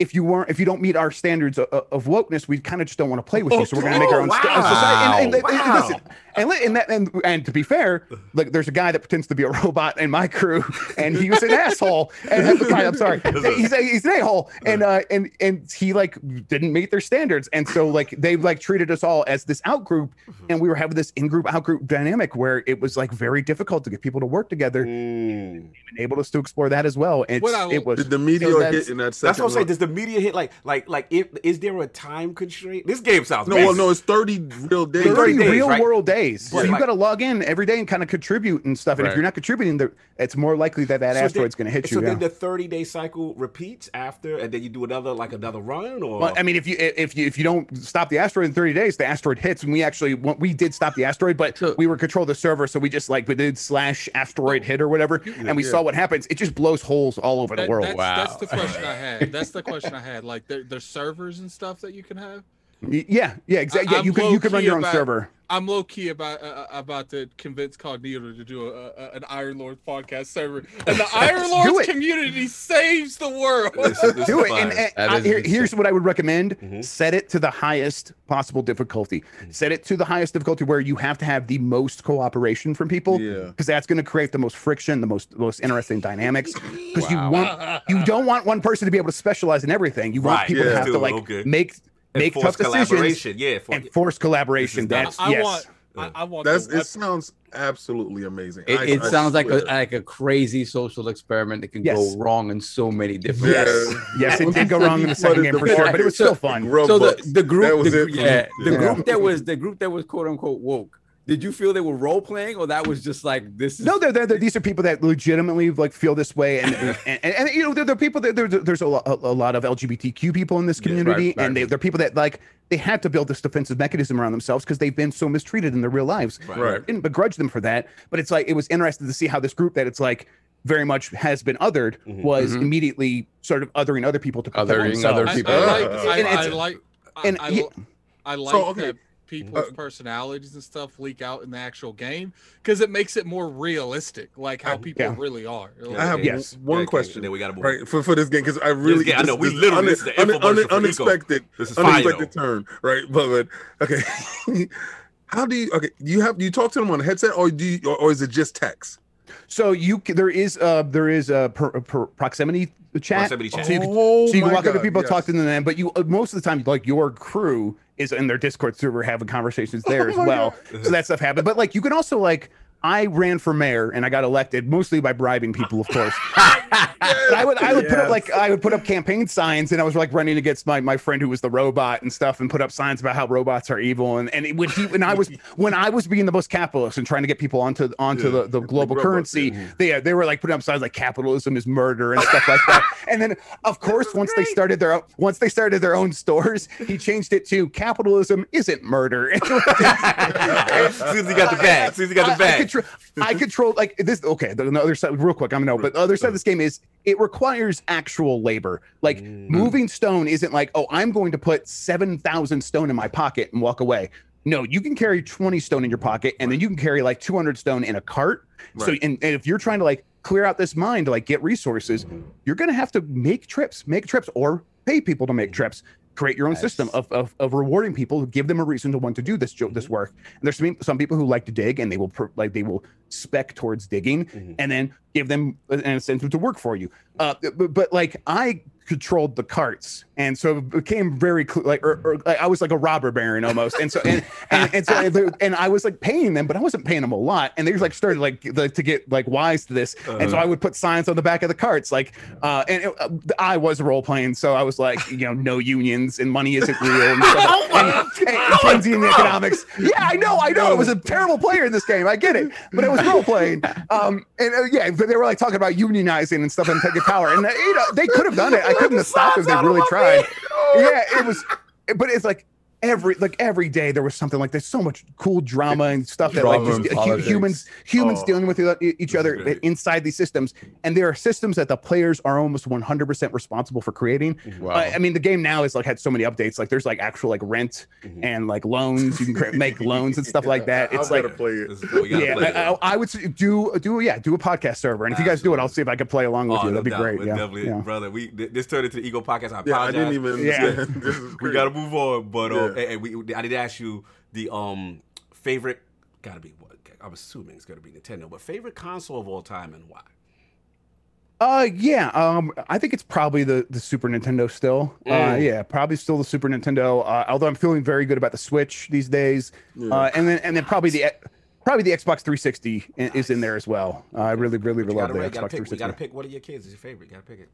If you weren't, if you don't meet our standards of, of wokeness, we kind of just don't want to play with you. So we're going to make our own Oh, sta- wow. society. And, and, and- and Wow. listen, and, li- and that and and to be fair, like there's a guy that pretends to be a robot in my crew, and he was an asshole. And I'm sorry, he's a, he's an a hole, and uh and and he like didn't meet their standards, and so like they like treated us all as this out group, and we were having this in group out group dynamic where it was like very difficult to get people to work together, Mm. and enabled us to explore that as well. And What I- it was Did the media that's- hit in that second? That's what I'm saying. Does the media hit like like like if is there a time constraint? This game sounds No, well, no, it's 30 real days. 30, 30 days, real right? world days. So But you like- got to log in every day and kind of contribute and stuff. And if you're not contributing, it's more likely that that So asteroid's going to hit So you. yeah. then the 30 day cycle repeats after, and then you do another like another run, or Well, I mean, if you if you if you don't stop the asteroid in 30 days, the asteroid hits, and we actually we did stop the asteroid, but So- we were control the server, so we just like we did slash asteroid oh. hit or whatever, and we Yeah. saw what happens. It just blows holes all over the world. That's, Wow. that's the question I had. That's the question I had. Like there, there's servers and stuff that you can have. Y- Yeah, yeah, exactly. Yeah, I'm you can you can run your own about- server. I'm low key about uh, about to convince Cognito to do a, a, an Iron Lord podcast server, and the Iron do Lords community saves the world. This- this Do it. And, and I- here- here's what I would recommend: Mhm. set it to the highest possible difficulty. Set it to the highest difficulty where you have to have the most cooperation from people. Yeah. because that's going to create the most friction, the most the most interesting dynamics. Because you want you don't want one person to be able to specialize in everything. You want Right, people yeah. to have to like okay. make make Enforce tough decisions collaboration. Yeah, for, and force collaboration. That's I yes. want. I, I want. That's it. Sounds absolutely amazing. It, I- it I sounds like a like a crazy social experiment that can Yes. go wrong in so many different Yeah. ways. yes, it did go wrong in the second game for sure, but it was still fun. Grub So the, the group, That was the, it yeah, the Yeah. group that was the group that was quote unquote woke. Did you feel they were role playing, or that was just like this? Is No, they're, they're, they're- these are people that legitimately like feel this way, and and, and, and, you know they're, they're people that there's a, lo- a, a lot of LGBTQ people in this Yeah, right, community, right. and they, they're people that like they had to build this defensive mechanism around themselves because they've been so mistreated in their real lives. Right. I didn't begrudge them for that, but it's like it was interesting to see how this group that it's like very much has been othered Mhm. was Mhm. immediately sort of othering other people to protect Othering themselves. other I, people. I like. I, I like. I, and I, yeah. I like So, okay. that people's Uh, personalities and stuff leak out in the actual game because it makes it more realistic, like how people Yeah. really are. Yeah, I have. Yes. one Okay, question. Then we gotta move. right for, for this game because I really game, I know, we this literally- une- this is the une- infomercial une- for Eco. unexpected This is fine, unexpected turn right but, but okay how do you okay you have do you talk to them on a headset or do you or, or is it just text So you there is uh there is a per, per proximity chat. Proximity chat. So you, can- Oh so you can my walk up to people, yes. talk to them, but you uh, most of the time, like your crew is in their Discord server having conversations there Oh as well. So that stuff happened. But like you can also like I ran for mayor and I got elected mostly by bribing people, of course. I would I would put up like I would put up campaign signs and I was like running against my my friend who was the robot and stuff and put up signs about how robots are evil and and it, when he when I was when I was being the most capitalist and trying to get people onto onto Yeah. the, the global robot, currency yeah. they uh, they were like putting up signs like capitalism is murder and stuff like that and then of course once they started their own once they started their own stores he changed it to capitalism isn't murder as soon as he got the bag, as soon as he got the bag. Control, I mm-hmm. control like this. Okay, the, the other side, real quick. I'm gonna know, but the other side of uh-huh. this game is it requires actual labor. Like Mm. moving stone isn't like, oh, I'm going to put seven thousand stone in my pocket and walk away. No, you can carry 20 stone in your pocket, and then you can carry like 200 stone in a cart. So, and, and if you're trying to like clear out this mine to like get resources, you're gonna have to make trips, make trips, or pay people to make mm-hmm. trips. Create your own system of, of, of rewarding people, give them a reason to want to do this jo- this work. And there's some, some people who like to dig, and they will pr- like they will spec towards digging Mhm. and then give them an incentive to work for you. Uh, but, but like I controlled the carts, and so it became very clear. Like, or, or, like I was like a robber baron almost, and so and and, and so and, they- and I was like paying them, but I wasn't paying them a lot. And they just like started like the, to get like wise to this, and so I would put signs on the back of the carts, like, uh, and it, uh, I was role playing, so I was like, you know, no unions and money isn't real, and, stuff, and, and Keynesian economics. Yeah, I know, I know. I was a terrible player in this game. I get it, but it was role playing. Um, and uh, yeah, but they were like talking about unionizing and stuff and taking power, and uh, you know, they could have done it. I couldn't have stopped if they really tried. Yeah, it was, but it's like every like every day there was something like there's so much cool drama and stuff that like just, and hu- politics. humans humans Oh. dealing with each other great. inside these systems and there are systems that the players are almost 100% responsible for creating Wow. I, I mean the game now is like had so many updates like there's like actual like rent Mhm. and like loans you can cre- make loans and stuff like that I it's like play it. This is- we gotta yeah, play I, it. I, I would s- do do yeah do a podcast server, and if you guys do it, I'll see if I can play along with Oh, you. That'd be great. We're Yeah, definitely, yeah. brother. We this turned into the Ego podcast. I Yeah, I apologize. didn't even Yeah. This is we gotta move on. But uh, Hey, we, I did ask you the um favorite. Gotta be what? I'm assuming it's gonna be Nintendo, but favorite console of all time and why? Uh, yeah. Um, I think it's probably the the Super Nintendo still. Uh, Mm. yeah, probably still the Super Nintendo. Uh, although I'm feeling very good about the Switch these days. Uh, and then and then probably the probably the Xbox 360 i- is in there as well. Uh, I really really But love the Xbox pick. We 360. gotta pick one of your kids is your favorite. You gotta pick it.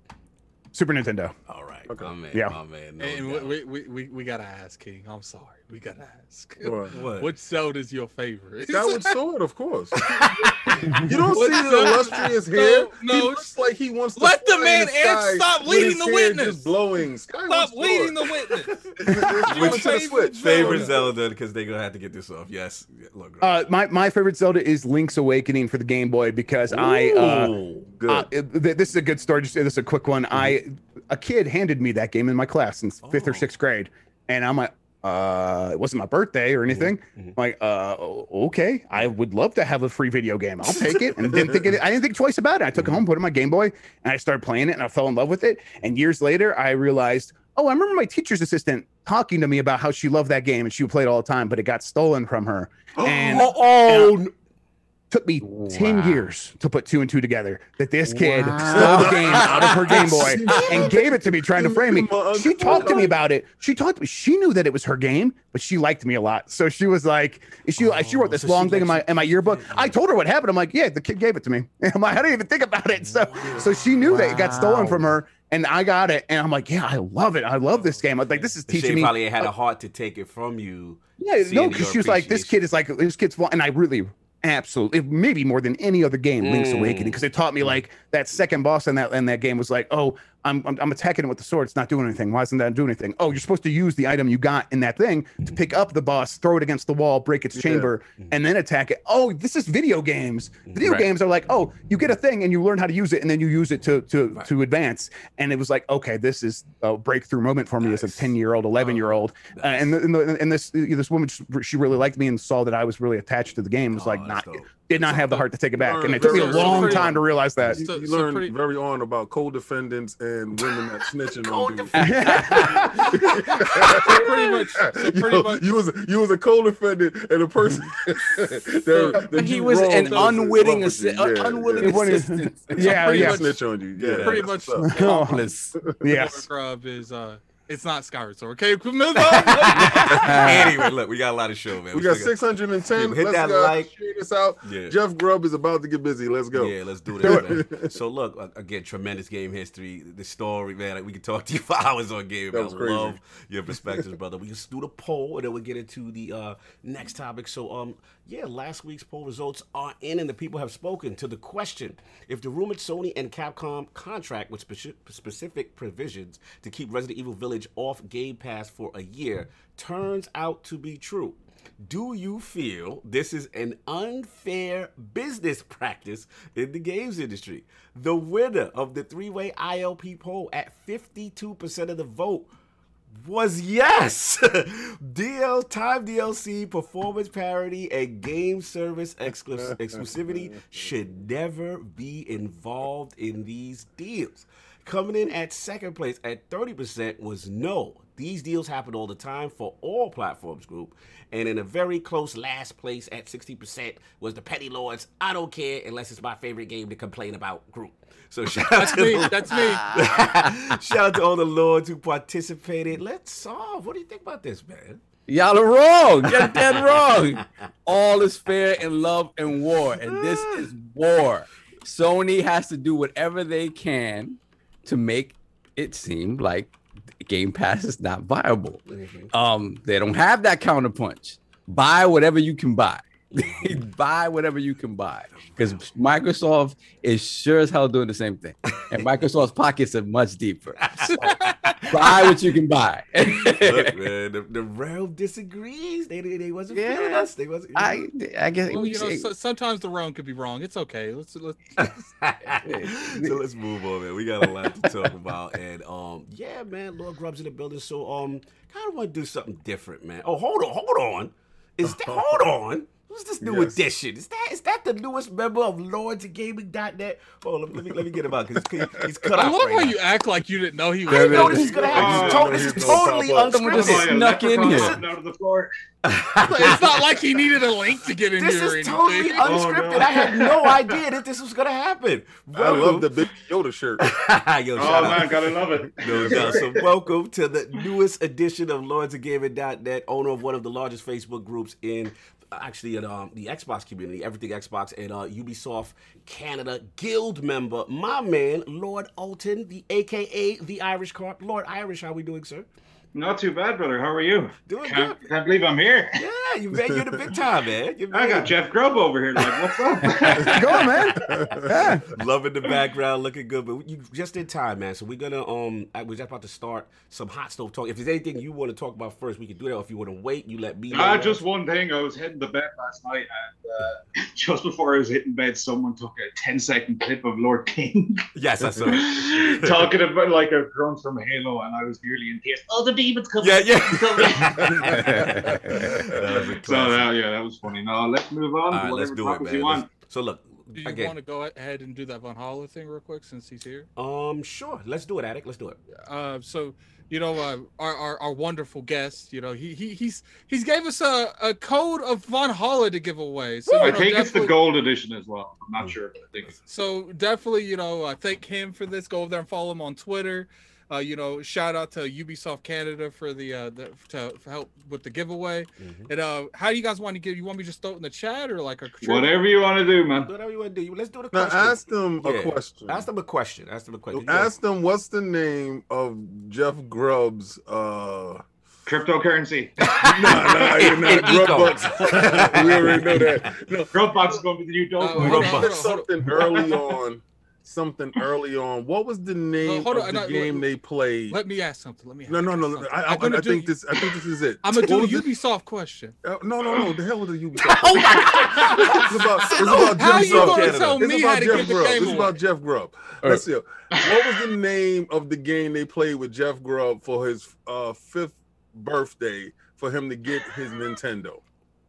Super Nintendo. All right. Okay. My man. Yeah. My man. No And doubt. we, we, we, we gotta ask King. I'm sorry. We gotta ask. What? What? What Zelda's your favorite? Skyward Sword, of course. you don't What see the illustrious No, hair. no, he looks like he wants to. Let the man in the answer. Stop leading the witness. Blowing. Skyward Stop Sword. leading the witness. Which to Favorite Switch. favorite Zelda. Zelda because they're gonna have to get this off. Yes. Yeah, Look. Uh, my my favorite Zelda is Link's Awakening for the Game Boy because I uh, Good. Uh, this is a good story. Just this is a quick one. I a kid handed me that game in my class in fifth or Oh. sixth grade, and I'm like, uh, it wasn't my birthday or anything. mhm. Like, uh, okay, I would love to have a free video game. I'll take it. And didn't think it, I didn't think twice about it. I took it home, put it on my Game Boy, and I started playing it, and I fell in love with it. And years later, I realized. Oh, I remember my teacher's assistant talking to me about how she loved that game and she would play it all the time, but it got stolen from her. And oh, oh, took me 10 years to put two and two together that this kid Wow. stole the game out of her Game Boy and gave it to me trying to frame me. She talked to me about it. She talked to me. She knew that it was her game, but she liked me a lot. So she was like, she, oh, she wrote this so long thing in my in my yearbook. I told her what happened. I'm like, yeah, the kid gave it to me. And I'm like, I didn't even think about it. So so she knew that it got stolen from her. And I got it, and I'm like, yeah, I love it. I love this game. I'm like, this is she teaching me. probably had a heart to take it from you. Yeah, no, because she was like, this kid is like, this kid's fun. And I really, absolutely, maybe more than any other game, Link's Mm. Awakening, because it taught me like that second boss in that in that game was like, oh, I'm, I'm I'm attacking it with the sword. It's not doing anything. Why isn't that doing anything? Oh, you're supposed to use the item you got in that thing to pick up the boss, throw it against the wall, break its Yeah. chamber, and then attack it. Oh, this is video games. Video Right. games are like, oh, you get a thing and you learn how to use it, and then you use it to to Right. to advance. And it was like, okay, this is a breakthrough moment for me as a 10 year old, 11 year old. Uh, Nice. and, the, and, the, and this this woman she really liked me and saw that I was really attached to the game. Was Oh, like not dope. Did not have the heart to take it back, and it took me a long pretty- time to realize that. You, So- you so learn pretty- very on about co-defendants and women that snitching on dudes. So pretty much. So pretty Yo, much. you was you was a co-defendant and a person that, that he was an was unwitting, assi- you. Yeah, unwilling It wasn't- assistant. Yeah, pretty yeah. much- snitch on you. Yeah, pretty much- what's up. Accomplice. yes. Scrub is uh, it's not Skyward Sword. Okay, move on. anyway, look, we got a lot of show, man. We got still 610. Yeah, hit Let's that uh, like. share this out. Yeah. Jeff Grubb is about to get busy. Let's go. Yeah, let's do this, man. So look, uh, again, tremendous game history. The story, man. Like, we could talk to you for hours on game. That I was crazy. love your perspectives, brother. We just do the poll, and then we'll get into the uh, next topic. So, um, yeah, last week's poll results are in, and the people have spoken to the question: If the rumored Sony and Capcom contract with speci- specific provisions to keep Resident Evil Village off Game Pass for a year turns out to be true. Do you feel this is an unfair business practice in the games industry? The winner of the three way ILP poll at 52% of the vote was yes. DL time DLC performance parity and game service exclus- exclusivity should never be involved in these deals. Coming in at second place at 30% was no. These deals happen all the time for all platforms group. And in a very close last place at 60% was the Petty Lords. I don't care unless it's my favorite game to complain about group. So shout out That's to me. the- That's me. shout out to all the lords who participated. Let's solve. What do you think about this, man? Y'all are wrong. You're dead wrong. All is fair in love and war, and this is war. Sony has to do whatever they can to make it seem like Game Pass is not viable. Um, they don't have that counterpunch. Buy whatever you can buy. buy whatever you can buy because Microsoft is sure as hell doing the same thing, and Microsoft's pockets are much deeper. So, buy what you can buy. Look, man, the, the realm disagrees. They, they, they wasn't feeling Yeah. us. They wasn't. I I guess Well, you know, so, sometimes the realm could be wrong. It's okay. Let's let's. so let's move on, man. We got a lot to talk about, and um, yeah, man, Lord Grubb's in the building. So um, kind of want to do something different, man. Oh, hold on, hold on. Is that hold on? Who's this new Yes. edition? Is that is that the newest member of Lords of Gaming.net? Oh, let, let me let me get him out because he's, he's cut I off love right how now. you act like you didn't know he I didn't know was. this is gonna happen. Oh, This is, to- this is he's totally pop up. Someone just snuck in here. Out of the floor. it's not like he needed a link to get in This here or is anything. totally Oh, unscripted. no. I had no idea that this was gonna happen. I love the big Yoda shirt. Yo, Oh out. man, gotta love it. No doubt. So welcome to the newest edition of Lords of Gaming.net, owner of one of the largest Facebook groups in actually in um, the Xbox community, everything Xbox, and uh, Ubisoft Canada Guild member, my man, Lord Alton, the AKA the Irish Carp. Lord Irish, how we doing, sir? Not too bad, brother. How are you? Doing Can't, good. can't believe I'm here. Yeah, you man, you're the big time, man. You're I got Jeff Grubb over here. Like, what's up? Go on, man. Yeah. Loving the background, looking good, but you just in time, man. So we're gonna um, we're just about to start some hot stove talk. If there's anything you want to talk about first, we can do that. If you want to wait, you let me know. Ah, just one thing. I was hitting the bed last night, and uh, just before I was hitting bed, someone took a 10 second clip of Lord King yes, I saw. it. talking about like a grunt from Halo, and I was nearly in tears. Oh, the demons coming! Yeah, yeah. That That was so classic. uh, yeah, that was funny. Now let's move on. Right, let's do it, man. You Let's- so look, Do you again, want to go ahead and do that Valhalla thing real quick since he's here? um, sure, let's do it, Attic. Let's do it. Uh, so you know, uh, our, our our wonderful guest, you know, he he he's he's gave us a, a code of Valhalla to give away. So I you know, think it's the gold edition as well. I'm not sure, I think So definitely, you know, uh, thank him for this. Go over there and follow him on Twitter. Uh, you know, shout out to Ubisoft Canada for the uh the, to for help with the giveaway. Mhm. And uh, how do you guys want to give? You want me to just throw it in the chat or like a contribute? whatever you want to do, man. Whatever you want to do. Let's do the Now ask them a question. Ask them a question. Ask them a question. Ask them what's the name of Jeff Grubb's uh Cryptocurrency. no, no, you're not Eco. Grub Bucks. we already know that. No, Grubbox is going to be the new dope. Uh, boy. hold on, Grub hold on, Bucks. hold on. something early on. Something early on. What was the name hold of on, the no, game let- they played? Let me ask something. Let me. No, no, no. no. something. I, I, I'm I do- think this. I think this is it. I'm gonna do What a was it? Ubisoft question. Uh, no, no, no. The hell with the Ubisoft. Oh my God. it's about, it's about How Jeff you Grubb. gonna Canada. tell It's me how about to Jeff give the Grubb. game It's away? about Jeff Grubb. Let's see. What was the name of the game they played with Jeff Grubb for his uh, fifth birthday for him to get his Nintendo?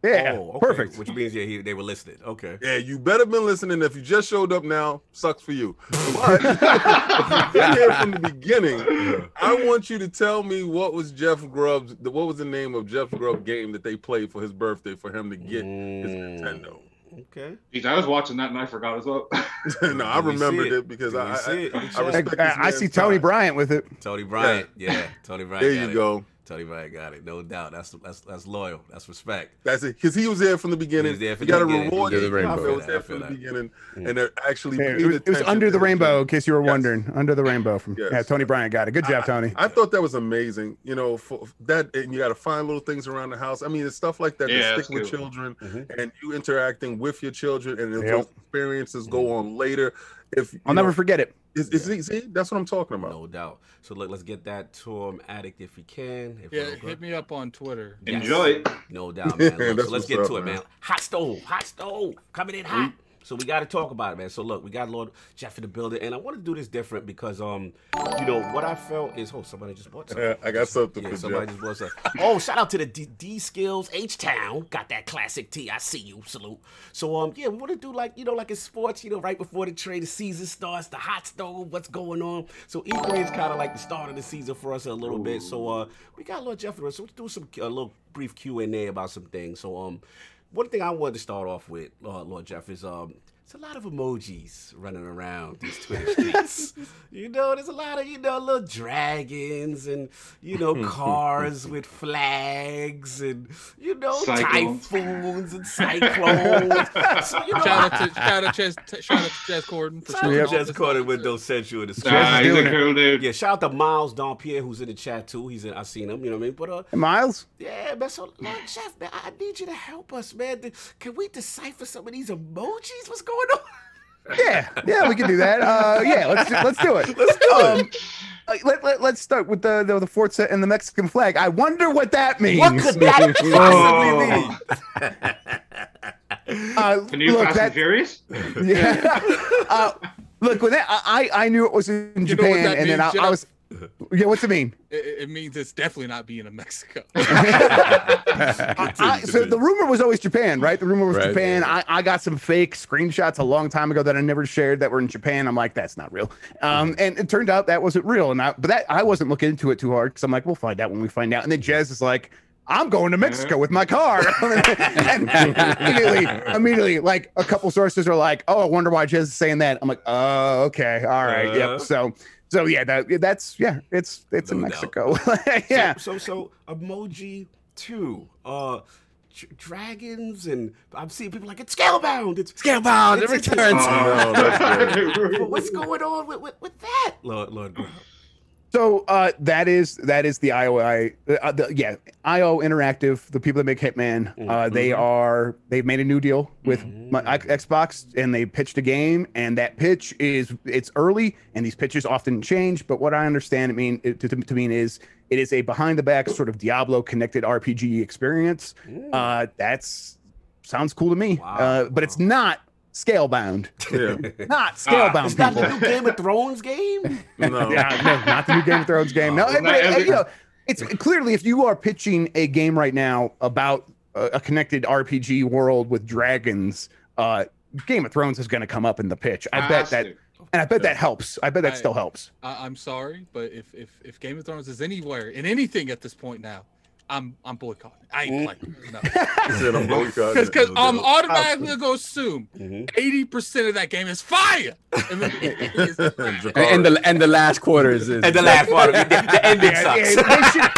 Yeah. Oh, okay. Perfect. Which means yeah, he, they were listening. Okay. Yeah, you better have been listening. If you just showed up now, sucks for you. But if you've been here from the beginning, I want you to tell me what was Jeff Grubb's what was the name of Jeff Grubb game that they played for his birthday for him to get his Nintendo. Mm, Okay. Jeez, I was watching that and I forgot as well. no, I Let me see remembered it. it, because Let I, see I, it. I. I I, respect I see Tony time. Bryant with it. Tony Bryant. Yeah. Tony Bryant. There you it. go. Tony Bryant got it. No doubt. That's that's that's loyal. That's respect. That's it. Because he was there from the beginning. was there from you got to the beginning. reward Under the the rainbow. rainbow. was there I feel from the beginning, Mm. and they're actually. Yeah, it, was, it was under the rainbow, in case you were Yes. wondering. Under the rainbow from Yes. yeah, Tony Bryant got it. Good job, Tony. I thought that was amazing. You know, for that, and you got to find little things around the house. I mean, it's stuff like that Yeah, that stick with cool. children, Mhm. and you interacting with your children, and if Yep. those experiences go on later, if I'll never forget it. Is, is, see, see, that's what I'm talking about. No doubt. So look, let's get that to him, addict, if he can. If Yeah, hit me up on Twitter. Yes. Enjoy it. No doubt, man. Look, so let's get up, to it, man. man. Hot stove, hot stove, coming in hot. So we got to talk about it, man. So look, we got Lord Jeff in the building, and I want to do this different because, um, you know, what I felt is, oh, somebody just bought something. Yeah, I got something Yeah, for somebody Jeff. just bought something. Oh, shout out to the D, D Skills H Town. Got that classic T. I see you. Salute. So, um, yeah, we want to do like, you know, like in sports, you know, right before the trade, the season starts, the hot stove, what's going on. So E3 is kind of like the start of the season for us a little bit. So, uh, we got Lord Jeff, in so let's do some a little brief Q and A about some things. So, um, one thing I wanted to start off with, uh, Lord Jeff, is um, it's a lot of emojis running around these Twitter streets. you know, there's a lot of you know little dragons and you know cars with flags and you know Cyclones. typhoons and cyclones. so you know, Shout out to shout out to Jez, shout out to Jez Corden for shout out to all Jess this with no sensual in Nah, he's a cool dude. Yeah, shout out to Miles Dompierre who's in the chat too. He's in. I seen him. You know what I mean? But uh, Hey, Miles, yeah, man. So, Lord Jeff, man, I I need you to help us, man. Can we decipher some of these emojis? What's going on? yeah, yeah, we can do that. Uh, yeah, let's do, let's do it. Let's do Um, it. uh, let, let, let's start with the, the the Forza and the Mexican flag. I wonder what that means. What could that possibly mean? Uh, The new look, Fast that- and Furious? Yeah. uh, look, when that, I I I knew it was in You Japan, and then I, I was. Yeah, what's it mean? It, it means it's definitely not being in Mexico. I, I- so the rumor was always Japan, right? The rumor was Right. Japan. I, I got some fake screenshots a long time ago that I never shared that were in Japan. I'm like, that's not real. Um, and it turned out that wasn't real. And I, but that I wasn't looking into it too hard because I'm like, we'll find out when we find out. And then Jez is like. I'm going to Mexico with my car. and immediately, immediately, like a couple sources are like, "Oh, I wonder why Jez is saying that." I'm like, "Oh, okay, all right, Uh. yep." So, so yeah, that that's yeah, it's it's in No doubt. Mexico. yeah, So, so, so emoji two. Uh, dr- dragons and I'm seeing people like it's scalebound. It's Scalebound, it's- it it's- returns. Oh, no, that's what's going on with, with, with that, Lord Lord Graham? So uh, that is that is the IOI, uh, the, yeah, IO Interactive, the people that make Hitman. Uh, they are they've made a new deal with my, X- Xbox, and they pitched a game, and that pitch is it's early, and these pitches often change. But what I understand it mean it, to, to mean is it is a behind the back sort of Diablo connected RPG experience. Uh, that's sounds cool to me, Wow. uh, but it's not Scalebound, Yeah. not Scalebound. It's not people. the new Game of Thrones game. No. Yeah, no, not the new Game of Thrones game. No, but, not uh, every- you know, it's clearly if you are pitching a game right now about a, a connected RPG world with dragons, uh, Game of Thrones is going to come up in the pitch. I bet that, to. and I bet that helps. I bet that I- still helps. I, I'm sorry, but if, if if Game of Thrones is anywhere in anything at this point now, I'm I'm boycotting. I ain't playing. No. He said I'm boycotting. Because because I'm automatically gonna go assume Mhm. eighty percent of that game is fire. And then it is And, and the and the last quarter is, is And the last part of it, the, the ending sucks. yeah,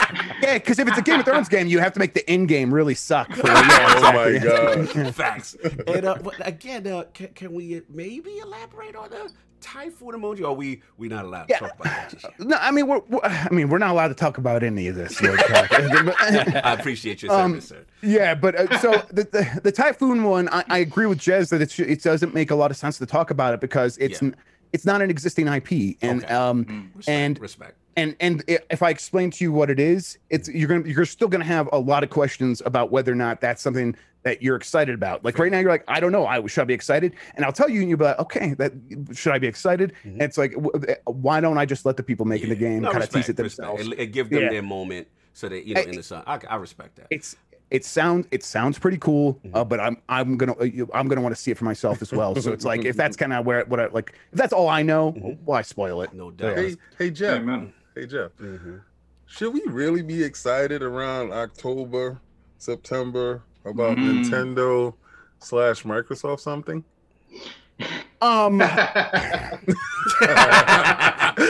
they yeah, because if it's a Game of Thrones game, you have to make the end game really suck. For, yeah, Oh my god. Facts. And uh, again, uh, can, can we maybe elaborate on the typhoon emoji? Or are we we not allowed to Yeah. talk about that? No, I mean we're, we're I mean we're not allowed to talk about any of this. I appreciate your Um, sir. Yeah, but uh, so the, the the typhoon one, I, I agree with Jez that it it doesn't make a lot of sense to talk about it because it's Yeah. n- it's not an existing IP, and Okay. um Respect, and respect. And and if I explain to you what it is, it's you're gonna you're still gonna have a lot of questions about whether or not that's something that you're excited about. Like right now, you're like, I don't know, I should I be excited? And I'll tell you, and you'll be like, okay, that should I be excited? And it's like, why don't I just let the people making the Mm-hmm. Game No, kind of tease it themselves? And, and give them Yeah. their moment so that you know Hey, in the sun. I, I respect that. it's it sounds it sounds pretty cool Mm-hmm. uh, but i'm i'm gonna uh, i'm gonna want to see it for myself as well so it's like if that's kind of where what i like if that's all i know Mm-hmm. why spoil it no doubt. Hey, hey Jeff. Amen. Hey Jeff. Mhm. Should we really be excited around October, September about Mm. Nintendo slash Microsoft something? um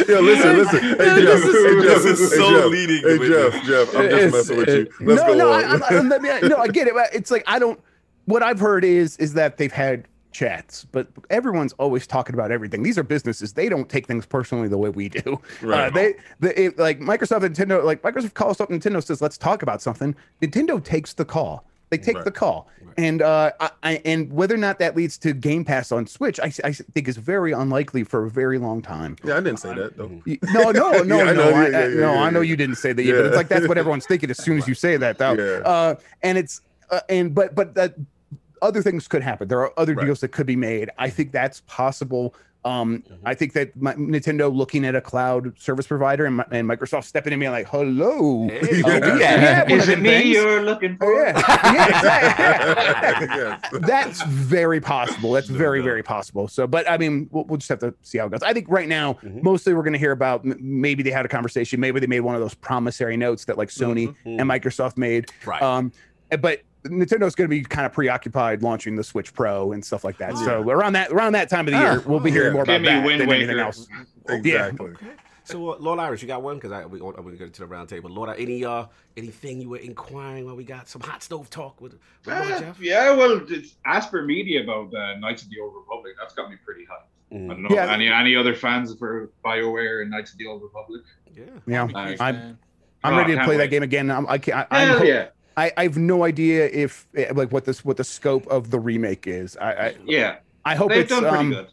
Yo, listen, listen. Hey, Jeff. This is- hey, Jeff. this is hey, Jeff. leading Hey, with Jeff. Jeff, I'm It's- just messing with you. Let's no go no on. I, I, I'm- let me- no i get it but it's like i don't what i've heard is is that they've had chats but everyone's always talking about everything. These are businesses. They don't take things personally the way we do. Uh, Right. they, they it, like microsoft nintendo like microsoft calls up nintendo says let's talk about something. Nintendo takes the call. They take Right. the call. And uh I, I and whether or not that leads to game pass on switch i, I think is very unlikely for a very long time. Yeah, I didn't say that though. No no no Yeah, no I, yeah, I- yeah, yeah, no yeah, i know you didn't say that yet, but it's like that's what everyone's thinking as soon as you say that though. Yeah. uh and it's uh, and but but that other things could happen. There are other Right. deals that could be made. I think that's possible. Um, Mhm. I think that my, Nintendo looking at a cloud service provider and, and Microsoft stepping in and being like, "Hello, Hey, we, yeah. we Is it me things." you're looking Oh, for? yeah, yeah, exactly. yes. That's very possible. That's No very, doubt. very possible. So, but I mean, we'll, we'll just have to see how it goes. I think right now, Mhm. mostly we're going to hear about m- maybe they had a conversation, maybe they made one of those promissory notes that like Sony Mhm. and Microsoft made. Right. Um, but Nintendo's going to be kind of preoccupied launching the Switch Pro and stuff like that. So around that around that time of the year, Ah, we'll be hearing yeah. more about Give me that Wind than anything else. Exactly. So, uh, Lord Irish, you got one? Because I we, I'm going to go to the round table. Lord, any uh anything you were inquiring while we got some hot stove talk with, with Lord Uh, Jeff? yeah, well, it's, as per media about uh, Knights of the Old Republic, that's got me pretty hyped. I Mm, don't know Yeah. any any other fans for Bioware and Knights of the Old Republic. yeah. Yeah, Nice. I'm- I'm Oh, ready to can't play that game again. I'm, I can't. I, I'm Hell yeah, I, I have no idea if eh, like what this what the scope of the remake is. I I, yeah. I hope They've it's done pretty um, good.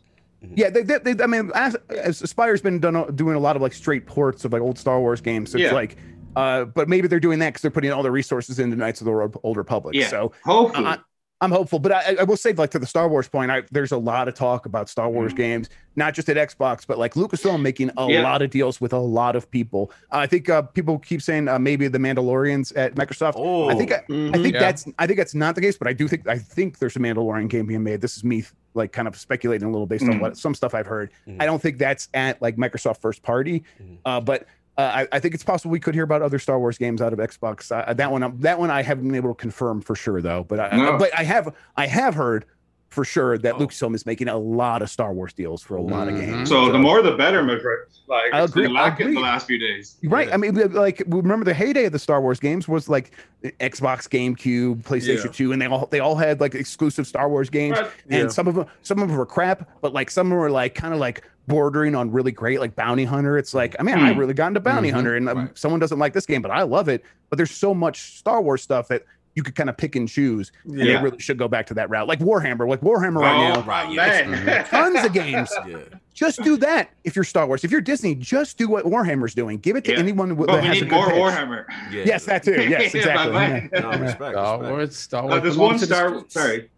Yeah, they, they, they, I mean, as, as Aspyr's been done doing a lot of like straight ports of like old Star Wars games. So it's Yeah. like, uh, but maybe they're doing that because they're putting all the resources into Knights of the Ro- Old Republic. Yeah. So Hopefully, I, I'm hopeful, but I, I will say, like to the Star Wars point, I, there's a lot of talk about Star Wars games, not just at Xbox, but like Lucasfilm making a Yeah. lot of deals with a lot of people. I think uh, people keep saying uh, maybe the Mandalorians at Microsoft. Oh, I think I, I Mhm. think Yeah. that's I think that's not the case, but I do think I think there's a Mandalorian game being made. This is me like kind of speculating a little based on Mhm. what some stuff I've heard. Mhm. I don't think that's at like Microsoft first party, Mhm. uh, but uh, I, I think it's possible we could hear about other Star Wars games out of Xbox. Uh, that one, that one, I haven't been able to confirm for sure though. But I, No. but I have I have heard for sure that Oh. Lucasfilm is making a lot of Star Wars deals for a lot of Mhm. games. so the more the better, my friend. Like I it's agree, been I agree. the last few days. Right. Yeah. I mean, like remember the heyday of the Star Wars games was like Xbox, GameCube, PlayStation Yeah. 2, and they all they all had like exclusive Star Wars games. Right. And Yeah. some of them some of them were crap, but like some of them were like kind of like bordering on really great, like Bounty Hunter. It's like, I mean, I Hmm. really got into Bounty Mhm. Hunter, and um, Right. someone doesn't like this game, but I love it. But there's so much Star Wars stuff that you could kind of pick and choose. And Yeah. they really should go back to that route. Like Warhammer, like Warhammer right oh, now. Right, yeah. man. Tons of games. Yeah. Just do that if you're Star Wars. If you're Disney, just do what Warhammer's doing. Give it to Yeah. anyone with- that we has a need good more pitch. Warhammer. Yeah. Yes, that too. Yes, exactly. my Yeah. man. No, respect, Star respect. Wars, Star Uh, Wars. there's one to the Star. streets. Sorry,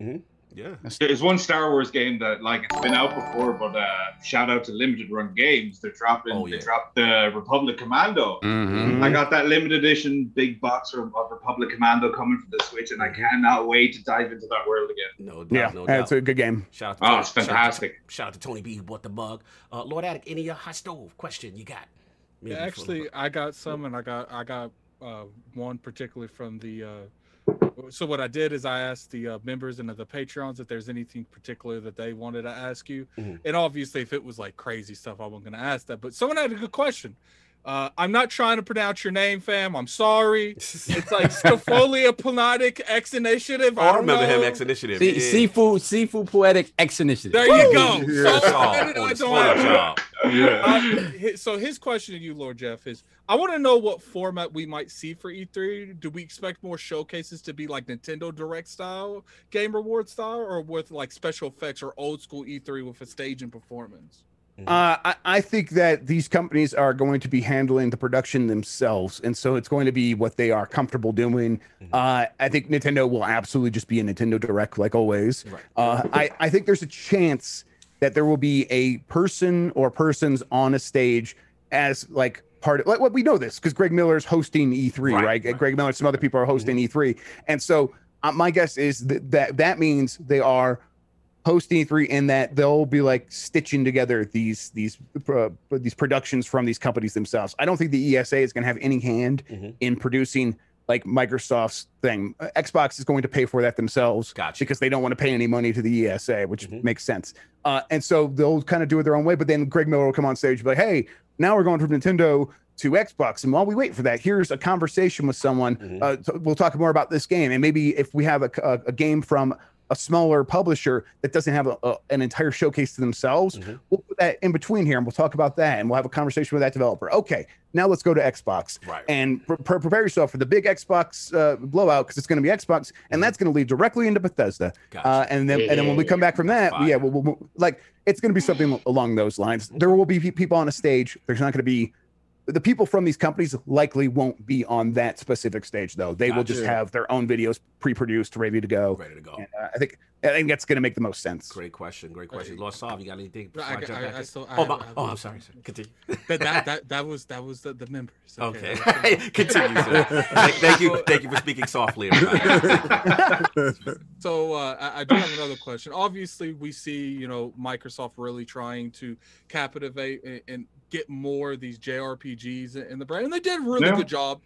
Yeah. there's one Star Wars game that like it's been out before, but uh, shout out to Limited Run Games. They're dropping. Oh, yeah. They dropped the Republic Commando. Mhm. I got that limited edition big box of, of Republic Commando coming for the Switch, and I cannot wait to dive into that world again. No doubt. Yeah, no that's doubt. a good game. Shout out to Oh, Tony- it's shout out to- Shout out to Tony B who bought the bug. Uh, Lord Attic, any uh, hot stove question you got? Maybe Yeah, actually, I got some, and I got I got uh, one particularly from the. So what I did is I asked the uh, members and the Patreons if there's anything particular that they wanted to ask you, Mhm. and obviously if it was like crazy stuff, I wasn't going to ask that. But someone had a good question. Uh, I'm not trying to pronounce your name, fam. I'm sorry. It's like Scafolia Panatic X Initiative. Oh, I don't remember him know. X Initiative. See, yeah. Seafood, seafood poetic X initiative. There you go. Yeah. So, Oh, I on the don't spot have- job. Yeah. Uh, so his question to you, Lord Jeff, is I want to know what format we might see for E3. Do we expect more showcases to be like Nintendo Direct style, Game Reward style, or with like special effects or old school E3 with a stage and performance? Uh, I, I think that these companies are going to be handling the production themselves, and so it's going to be what they are comfortable doing. Uh, I think Nintendo will absolutely just be a Nintendo Direct, like always. Right. Uh, I, I think there's a chance that there will be a person or persons on a stage as like part of like what we know this because Greg Miller is hosting E3, Right, right? right. Greg Miller and some other people are hosting E3, and so uh, my guess is that, that that means they are hosting E3 in that they'll be like stitching together these these uh, these productions from these companies themselves. I don't think the ESA is going to have any hand Mhm. in producing like Microsoft's thing. Uh, Xbox is going to pay for that themselves Gotcha. because they don't want to pay any money to the ESA, which Mhm. makes sense. Uh, and so they'll kind of do it their own way. But then Greg Miller will come on stage and be like, "Hey, now we're going from Nintendo." To Xbox, and while we wait for that, here's a conversation with someone. Mhm. Uh, so we'll talk more about this game, and maybe if we have a, a, a game from a smaller publisher that doesn't have a, a- an entire showcase to themselves, Mhm. we'll put that in between here and we'll talk about that and we'll have a conversation with that developer. Okay, now let's go to Xbox Right. and pre- pre- prepare yourself for the big Xbox uh, blowout because it's going to be Xbox and that's going to lead directly into Bethesda. Gotcha. Uh, and then and then when we come back from that, Fire. yeah, we'll, we'll, we'll- like it's going to be something along those lines. There will be people on a stage. There's not going to be the people from these companies likely won't be on that specific stage though. They will just have their own videos pre-produced, ready to go. Ready to go. And, uh, I think I think that's going to make the most sense. Great question. Great question. Lost Sav, you got anything? No, before I, I, I still, I, oh, my, I, I, oh, I'm sorry. sir. Continue. that, that that that was that was the, the members. Okay. that's- Continue, sir. thank, thank you. Thank you for speaking softly. So uh, I, I do have another question. Obviously, we see you know Microsoft really trying to captivate and, and get more of these JRPGs in the brand, and they did a really Yeah. good job.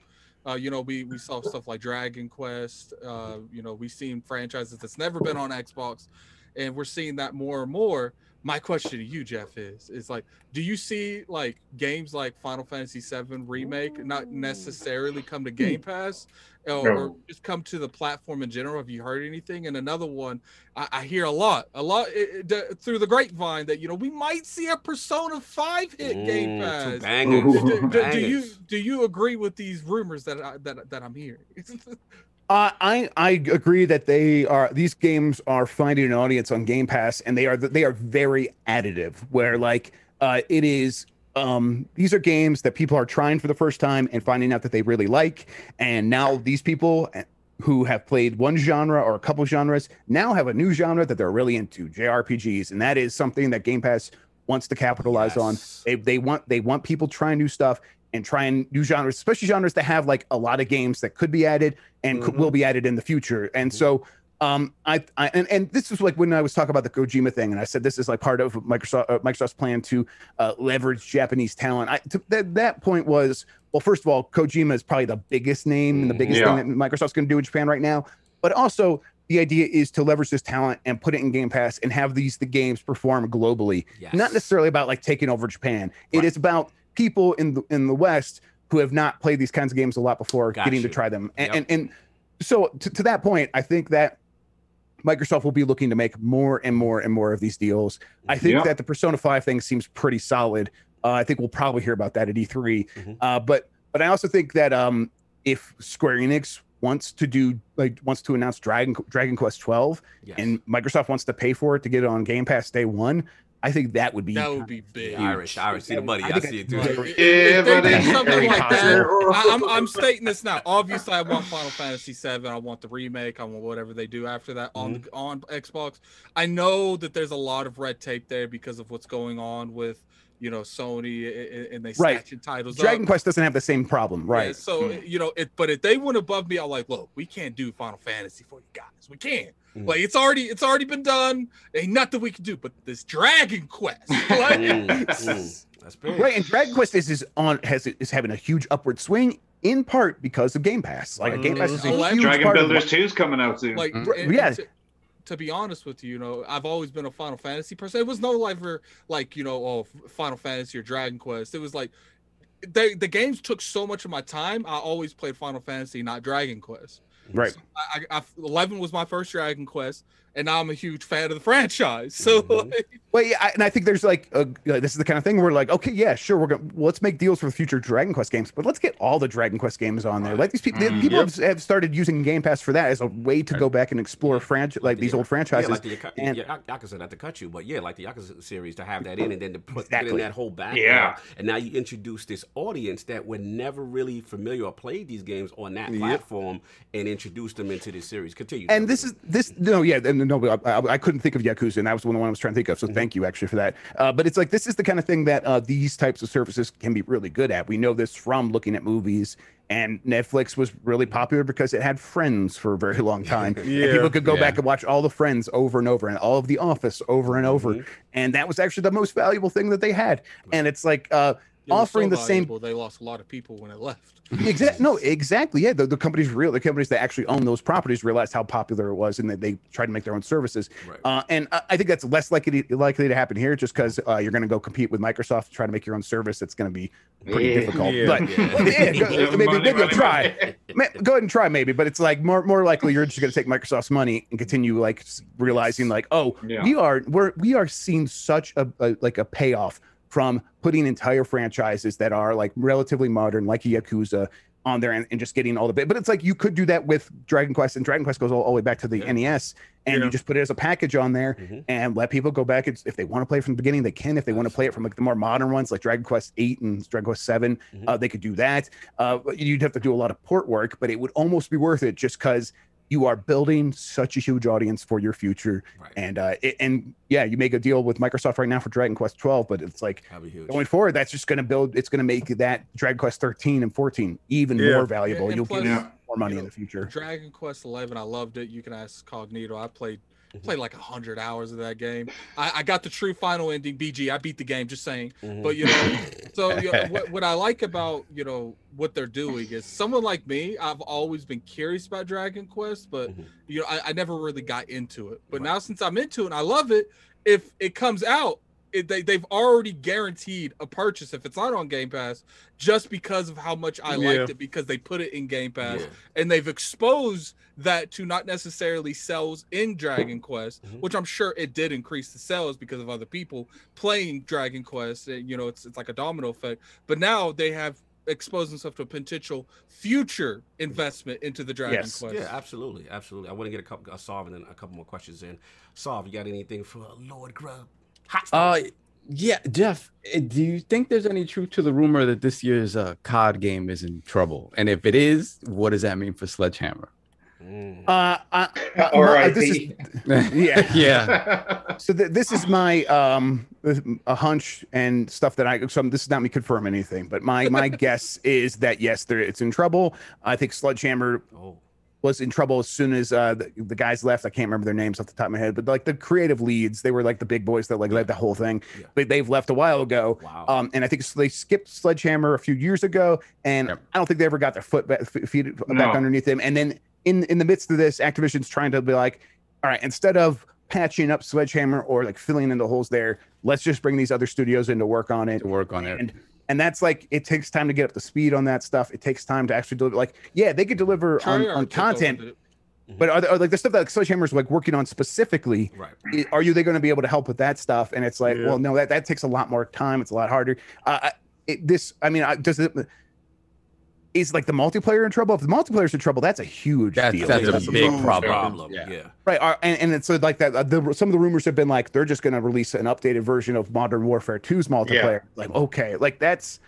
Uh, you know, we we saw stuff like Dragon Quest. Uh, you know, we've seen franchises that's never been on Xbox, and we're seeing that more and more. My question to you, Jeff, is is like, do you see like games like Final Fantasy VII remake not necessarily come to Game Pass, or, or just come to the platform in general? Have you heard anything? And another one, I, I hear a lot, a lot it, it- through the grapevine that you know we might see a Persona Five hit Game Mm, two Pass. bangers. Do, do- do- do you do you agree with these rumors that I, that that I'm hearing? Uh, I I agree that they are these games are finding an audience on Game Pass, and they are they are very additive. Where like uh, it is um, these are games that people are trying for the first time and finding out that they really like, and now these people eh, who have played one genre or a couple genres now have a new genre that they're really into JRPGs, and that is something that Game Pass wants to capitalize on. They they want they want people trying new stuff and try and new genres, especially genres that have like a lot of games that could be added and could, Mhm. will be added in the future. And so um I, I and, and this is like when I was talking about the Kojima thing, and I said this is like part of Microsoft uh, Microsoft's plan to uh, leverage Japanese talent. I to, that that point was well, first of all, Kojima is probably the biggest name and the biggest Yeah. thing that Microsoft's going to do in Japan right now. But also, the idea is to leverage this talent and put it in Game Pass and have these the games perform globally. Yes. Not necessarily about like taking over Japan. It Right. is about people in the in the West who have not played these kinds of games a lot before Got getting to try them. And Yep. and, and so to, to that point, I think that Microsoft will be looking to make more and more and more of these deals. I think Yeah. that the Persona 5 thing seems pretty solid. Uh, I think we'll probably hear about that at E3. Mhm. Uh, but but I also think that um, if Square Enix wants to do like wants to announce Dragon Dragon Quest 12 Yes. and Microsoft wants to pay for it to get it on Game Pass day one, I think that would be that would be big. The Irish, Irish, see the money. I, think see it too. Like, Very- if- Yeah, if they buddy. something like that, possible. I, I'm, I'm stating this now. Obviously, I want Final Fantasy VII. I want the remake. I want whatever they do after that on mm-hmm. the, on Xbox. I know that there's a lot of red tape there because of what's going on with you know Sony a- a- and they Right. snatching titles Dragon up. Quest doesn't have the same problem, Yeah, right? so you know it, but if they went above me, I'm like, look, we can't do Final Fantasy for you guys. We can't. Mhm. Like it's already it's already been done. Ain't nothing we can do. But this Dragon Quest, like, Mm, mm. That's big. Right, and Dragon Quest is, is on has is having a huge upward swing in part because of Game Pass. Like Game Pass is a huge Dragon part of Builders 2 is coming out soon. like Mhm. and- and Yeah. To, be honest with you, you know, I've always been a Final Fantasy person. It was no like for like you know, oh, Final Fantasy or Dragon Quest. It was like they the games took so much of my time. I always played Final Fantasy, not Dragon Quest. right. I, I, I Eleven was my first Dragon Quest, and I'm a huge fan of the franchise. So Mhm. like, Well, yeah, I, and I think there's like a, uh, this is the kind of thing where like, okay, yeah, sure, we're gonna well, let's make deals for future Dragon Quest games, but let's get all the Dragon Quest games on there. Like these people, Mm, people yep. have, have started using Game Pass for that as a way to go back and explore franchise like these the- old franchises. Yeah, like the Yaka- and- yeah, Yakuza, not to cut you, but yeah, like the Yakuza series to have that in and then to put Exactly. in that whole backlog. Yeah. And now you introduce this audience that were never really familiar or played these games on that Yep. platform and introduce them into this series. Continue. and this is this no yeah and no but I, I couldn't think of yakuza and that was one the one i was trying to think of so thank you actually for that uh, but it's like this is the kind of thing that uh, these types of services can be really good at we know this from looking at movies and netflix was really popular because it had friends for a very long time and Yeah. people could go Yeah. back and watch all the friends over and over and all of the office over and over Mhm. and that was actually the most valuable thing that they had and it's like uh offering so the same valuable, They lost a lot of people when it left. Exactly. No, exactly. Yeah, the, the companies real the companies that actually own those properties realized how popular it was, and that they tried to make their own services. Right. Uh, and I I think that's less likely to, likely to happen here, just because uh, you're going to go compete with Microsoft to try to make your own service. It's going to be pretty Yeah. difficult. Yeah. But Yeah. yeah, go- Yeah, maybe, money, maybe you'll money, try. money. Go ahead and try, maybe. But it's like more more likely you're just going to take Microsoft's money and continue like realizing like, oh, Yeah. we are we're we are seeing such a, a like a payoff from putting entire franchises that are like relatively modern, like Yakuza, on there and, and just getting all the bit. But it's like you could do that with Dragon Quest, and Dragon Quest goes all, all the way back to the Yeah. NES, and Yeah. you just put it as a package on there Mhm. and let people go back. It's, if they want to play from the beginning, they can. If they want to play it from like the more modern ones, like Dragon Quest Eight and Dragon Quest 7 Mhm. uh, they could do that. Uh, you'd have to do a lot of port work, but it would almost be worth it just because you are building such a huge audience for your future. Right. And uh, it, and yeah, you make a deal with Microsoft right now for Dragon Quest 12, but it's like That'd be huge. going forward, that's just going to build. It's going to make that Dragon Quest 13 and 14 even Yeah. more valuable. And You'll plus- get more money you in the future. Dragon Quest Eleven, I loved it. You can ask Cognito. I played Mhm. played like hundred hours of that game. I, I got the true final ending. BG, I beat the game. Just saying. Mhm. But you know, so you know, what, what I like about you know what they're doing is someone like me. I've always been curious about Dragon Quest, but Mhm. you know, I, I never really got into it. But Right. now since I'm into it and I love it, if it comes out. It, they, they've already guaranteed a purchase if it's not on Game Pass, just because of how much I Yeah. liked it because they put it in Game Pass Yeah. and they've exposed that to not necessarily sales in Dragon Quest, Mhm. which I'm sure it did increase the sales because of other people playing Dragon Quest. and, You know, it's it's like a domino effect. But now they have exposed themselves to a potential future investment into the Dragon Yes. Quest. Yeah, absolutely, absolutely. I want to get a couple, a solve, and then a couple more questions in. Solve, you got anything for Lord Grubb? Hot Uh, yeah, Jeff. eh, Do you think there's any truth to the rumor that this year's uh, COD game is in trouble? And if it is, what does that mean for Sledgehammer? Mm. Uh, uh, uh, Or my- this is yeah. yeah. So th- this is my um a hunch and stuff that I so this is not me confirming anything, but my my guess is that yes, there it's in trouble. I think Sledgehammer oh, was in trouble as soon as uh the, the guys left. I can't remember their names off the top of my head, but like the creative leads, they were like the big boys that like led the whole thing. Yeah. But they've left a while ago. wow. Um, and I think they skipped Sledgehammer a few years ago, and Yep. I don't think they ever got their foot back, feet back No. underneath them. And then in in the midst of this, Activision's trying to be like, all right, instead of patching up Sledgehammer or like filling in the holes there, let's just bring these other studios in to work on it. To work on it. And and that's like it takes time to get up to speed on that stuff. It takes time to actually deliver. Like, yeah, they could deliver on, on took over content, but are, there, are like the stuff that Sledgehammer Sledgehammer's like working on specifically right. are you they going to be able to help with that stuff and it's like Yeah. well no that, that takes a lot more time it's a lot harder uh it, this i mean I, does it is like the multiplayer in trouble if the multiplayer's in trouble that's a huge That's- deal that's a That's a big problem. problem. Yeah. Yeah. right uh, and, and it's like that uh, the, some of the rumors have been like they're just going to release an updated version of modern warfare 2's multiplayer like okay like that's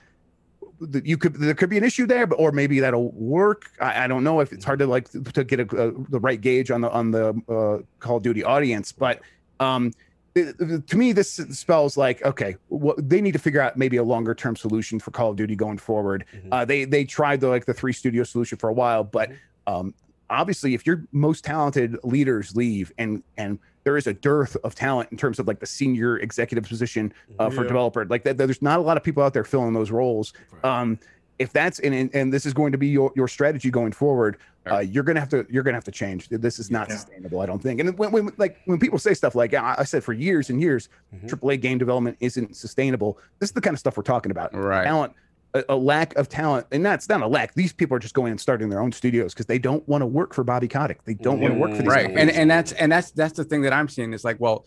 you could there could be an issue there but or maybe that'll work i, I don't know if it's hard to like to get a, uh the right gauge on the on the uh, call of duty audience but um it- it- to me this spells like okay what they need to figure out maybe a longer term solution for call of duty going forward Mhm. uh they they tried the like the three studio solution for a while but um obviously if your most talented leaders leave and and there is a dearth of talent in terms of like the senior executive position uh, for Yeah. developer like that there's not a lot of people out there filling those roles Right. um if that's and and- this is going to be your, your strategy going forward uh, you're gonna have to you're gonna have to change this is not Yeah. sustainable i don't think and when, when like when people say stuff like i, I said for years and years Mhm. aaa game development isn't sustainable this is the kind of stuff we're talking about Right. talent a, a lack of talent and that's not a lack. These people are just going and starting their own studios because they don't want to work for bobby kotick. They don't want to work for these mm, right. companies. and and that's and that's that's the thing that i'm seeing is like well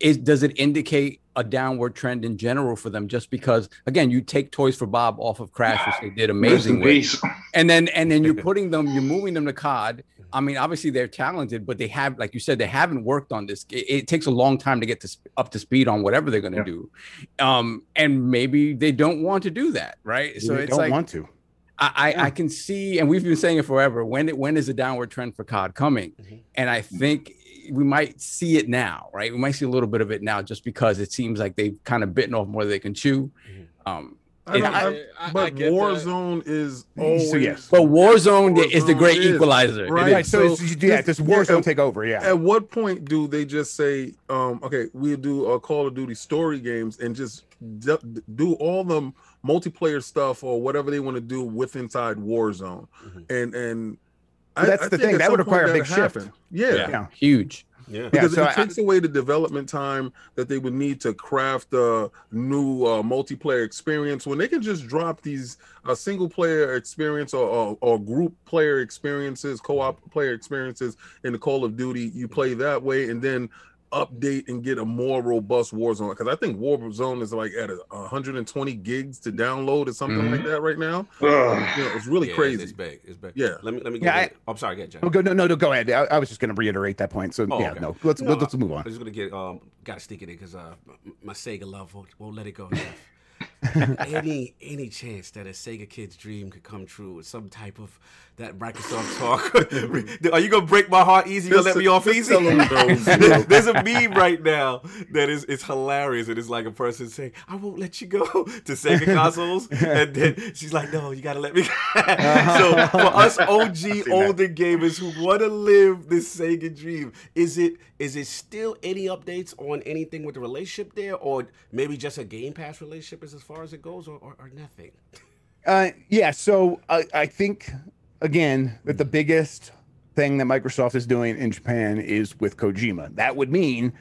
is does it indicate a downward trend in general for them just because again you take toys for bob off of crash which they did Rest amazing with and then and then you're putting them you're moving them to cod i mean obviously they're talented but they have like you said they haven't worked on this it, it takes a long time to get to sp- up to speed on whatever they're going to Yeah. do um and maybe they don't want to do that right so they it's don't like want to I, I, I can see, and we've been saying it forever. When it, when is the downward trend for COD coming? Mhm. And I think we might see it now, right? We might see a little bit of it now, just because it seems like they've kind of bitten off more than they can chew. Mhm. Um, I don't, I- I, I- I but get that. Warzone is So, yes. but Warzone is the great is, equalizer. Right. right so, so it's- yeah this- this yeah, Warzone uh, take over yeah At what point do they just say, um, okay, we'll do a Call of Duty story games and just d- do all the multiplayer stuff or whatever they want to do with inside Warzone? Mhm. And and But that's the think thing, that would require a big shift. happen. Yeah. Yeah. Yeah. Huge. Yeah. Because so it I- takes away the development time that they would need to craft a new uh, multiplayer experience when they can just drop these uh, single player experience or, or, or group player experiences, co op player experiences in the Call of Duty. You play that way, and then update and get a more robust Warzone because I think Warzone is like at a 120 gigs to download or something like that right now. You know, it's really Yeah, crazy. It's big. It's big. Yeah. Let me let me Yeah, get. I'm sorry. Get Jeff. No, go, no, no, no, go ahead. I, I was just going to reiterate that point. So Oh, yeah, okay. no, let's No, let's move on. I'm just gonna get um gotta stick it in because uh my Sega love won't, won't let it go. Any any chance that a Sega kid's dream could come true with some type of that Microsoft talk? Are you gonna break my heart easy? You gonna let me off easy? tell 'em those, you know. There's- a meme right now that is it's hilarious. It is like a person saying, "I won't let you go" to Sega consoles, and then she's like, "No, you gotta let me." go." so for us OG older gamers who want to live this Sega dream, is it is it still any updates on anything with the relationship there, or maybe just a Game Pass relationship is as far as it goes, or, or, or nothing? Uh, yeah, so I, I think again that the biggest thing that Microsoft is doing in Japan is with Kojima. That would mean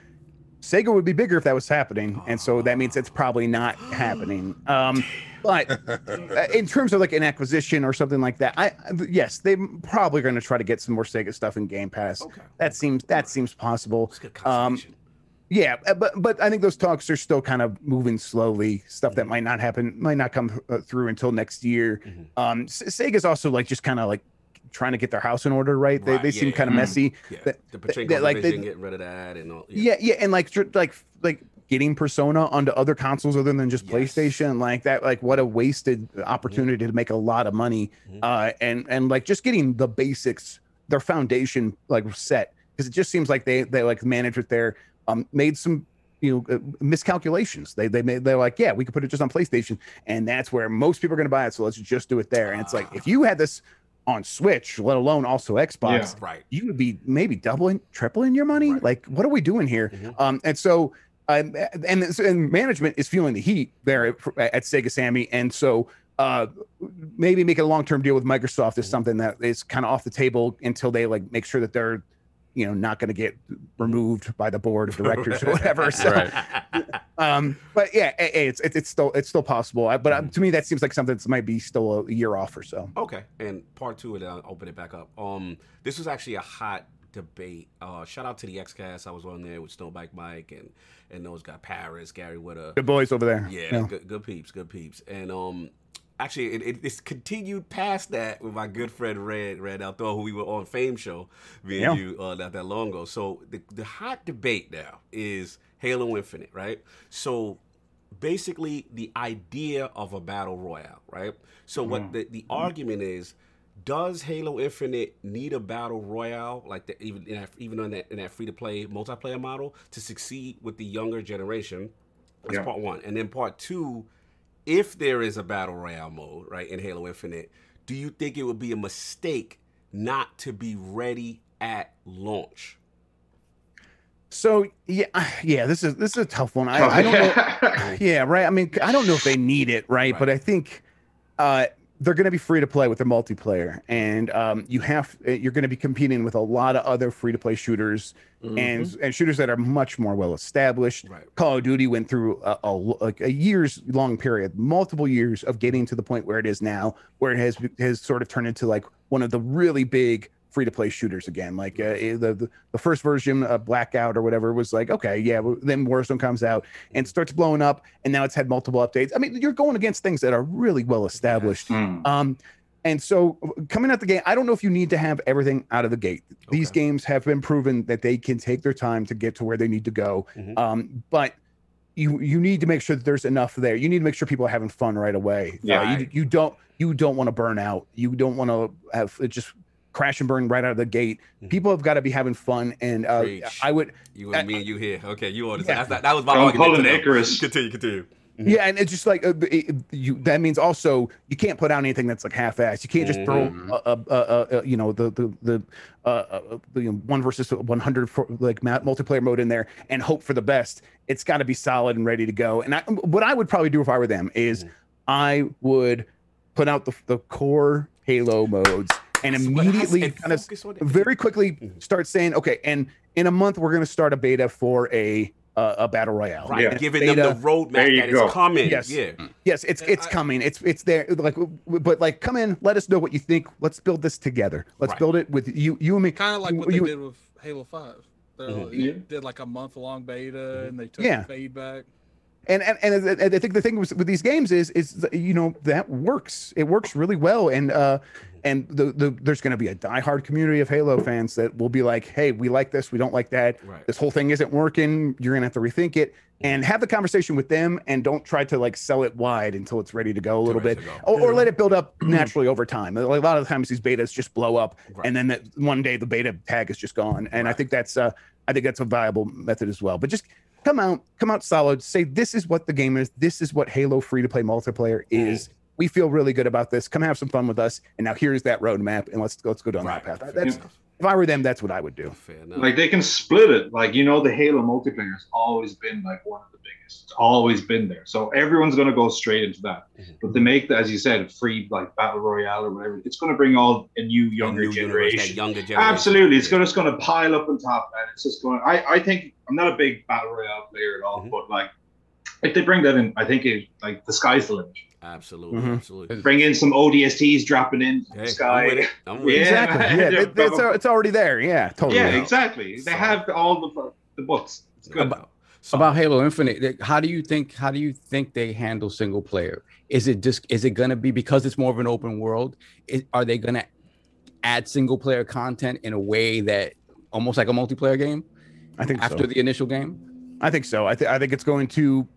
Sega would be bigger if that was happening, and so that means it's probably not happening. Um, but uh, in terms of like an acquisition or something like that, I yes, they're probably going to try to get some more Sega stuff in Game Pass. Okay. That seems that seems possible. Um. Yeah, uh, but but I think those talks are still kind of moving slowly. Stuff that might not happen, might not come uh, through until next year. Mhm. Um, S- Sega's also like just kind of like trying to get their house in order, right? They, Right, they yeah, seem yeah. kind of Mhm. messy. yeah, that- the Pachinko that, like, they- getting rid of that, and all. Yeah, yeah, and like tr- like like getting Persona onto other consoles other than just Yes. PlayStation, like that, like what a wasted opportunity to make a lot of money. Mhm. Uh, and and like just getting the basics, their foundation like set because it just seems like they they like management there um made some you know uh, miscalculations. They they made they're like yeah we could put it just on PlayStation and that's where most people are going to buy it. So let's just do it there. And it's like if you had this on Switch, let alone also Xbox, right. you would be maybe doubling, tripling your money. Right. Like, what are we doing here? Mhm. Um, and so, um, and, and management is feeling the heat there at, at Sega Sammy, and so uh, maybe making a long term deal with Microsoft is Mhm. something that is kind of off the table until they like make sure that they're, you know, not going to get removed by the board of directors or whatever. So, um, but yeah, it's it's it's still it's still possible. But uh, to me, that seems like something that might be still a year off or so. Okay, and part two, and I'll open it back up. Um, this was actually a hot debate. Uh, shout out to the XCast. I was on there with Snowbike Mike and and those guys, Paris, Gary Whitta. Good boys over there. Yeah, Yeah. good, good peeps, good peeps. And um, actually, it, it, it's continued past that with my good friend Red Red Outdoor, who we were on Fame Show, me and you, uh, not that long ago. So the the hot debate now is Halo Infinite, right? So basically, the idea of a battle royale, right? So what the the argument is. Does Halo Infinite need a battle royale, like the, even in that, even on that in that free to play multiplayer model, to succeed with the younger generation? That's Yeah. part one. And then part two, if there is a battle royale mode, right, in Halo Infinite, do you think it would be a mistake not to be ready at launch? So yeah, yeah, this is this is a tough one. I, I don't know. Yeah, right. I mean, I don't know if they need it, right? Right. But I think uh, they're going to be free to play with their multiplayer, and um, you have you're going to be competing with a lot of other free to play shooters and and shooters that are much more well established. Right. Call of Duty went through a, a like a years long period, multiple years of getting to the point where it is now, where it has has sort of turned into like one of the really big free to play shooters again. Like uh, the, the the first version of Blackout or whatever was like okay, yeah. Then Warzone comes out and starts blowing up, and now it's had multiple updates. I mean, you're going against things that are really well established. Mm. Um, and so coming out the gate, I don't know if you need to have everything out of the gate. These games have been proven that they can take their time to get to where they need to go. Mhm. Um, but you you need to make sure that there's enough there. You need to make sure people are having fun right away. Yeah. Uh, you, you don't you don't want to burn out. You don't want to have it just crash and burn right out of the gate. Mhm. People have got to be having fun. And uh, I would You and me and you here. Okay, you on Yeah. that's that, that was my From argument. Colin today. Icarus. Continue, continue. Yeah, and it's just like uh, it, you. That means also you can't put out anything that's like half-assed. You can't just Mhm. throw, a, a, a, a, you know, the the the, uh, uh, the you know, one versus one hundred for like ma- multiplayer mode in there and hope for the best. It's got to be solid and ready to go. And I, what I would probably do if I were them is, Mhm. I would put out the the core Halo modes and But it has- immediately kind of focus on it. very quickly start saying, okay, and in a month we're going to start a beta for a uh, a battle royale. right, Yeah. giving them the Beta- roadmap There you that is go. coming. Yes. Yeah. Yes, it's And it's I- coming. It's it's there. Like, but like, come in. Let us know what you think. Let's build this together. Let's Right. build it with you, you and me. Kind of like what You- they did with Halo Five. They Mhm. Yeah. did like a month long beta and they took Yeah. the feedback. and and, and I- I think the thing with, with these games is is that, you know that works. It works really well, and uh, and the, the there's going to be a diehard community of Halo fans that will be like, hey, we like this, we don't like that. Right. This whole thing isn't working. You're gonna have to rethink it and have the conversation with them, and don't try to like sell it wide until it's ready to go a little bit, to go. or, or let it build up naturally over time. Like, a lot of the times these betas just blow up, Right. and then that one day the beta tag is just gone. And I think that's uh, I think that's a viable method as well. But just come out, come out solid. Say this is what the game is. This is what Halo free to play multiplayer is. We feel really good about this. Come have some fun with us. And now here's that roadmap, and let's let's go down Right. that path. That's Fair if I were them, that's what I would do. Like they can split it. Like you know, the Halo multiplayer has always been like one of the biggest. It's always been there. So everyone's gonna go straight into that. Mhm. But to make the, as you said, free like battle royale or whatever, it's gonna bring all a new That younger new generation. that younger generation. Absolutely, it's gonna, just going to pile up on top, and it's just going. I, I think I'm not a big battle royale player at all, Mhm. but like if they bring that in, I think it like the sky's the limit. Absolutely, Mhm. absolutely. Bring in some ODSTs dropping in from Hey, the sky. I'm with it. I'm with Yeah. Exactly. Yeah, it- it's, it's already there. Yeah, totally. Yeah, Yeah. exactly. They So- have all the the books. It's good. No doubt. So- about Halo Infinite, how do you think how do you think they handle single player? Is it just is it gonna be because it's more of an open world? Is, are they gonna add single player content in a way that almost like a multiplayer game I think after so. the initial game? I think so. I, th- I think it's going to.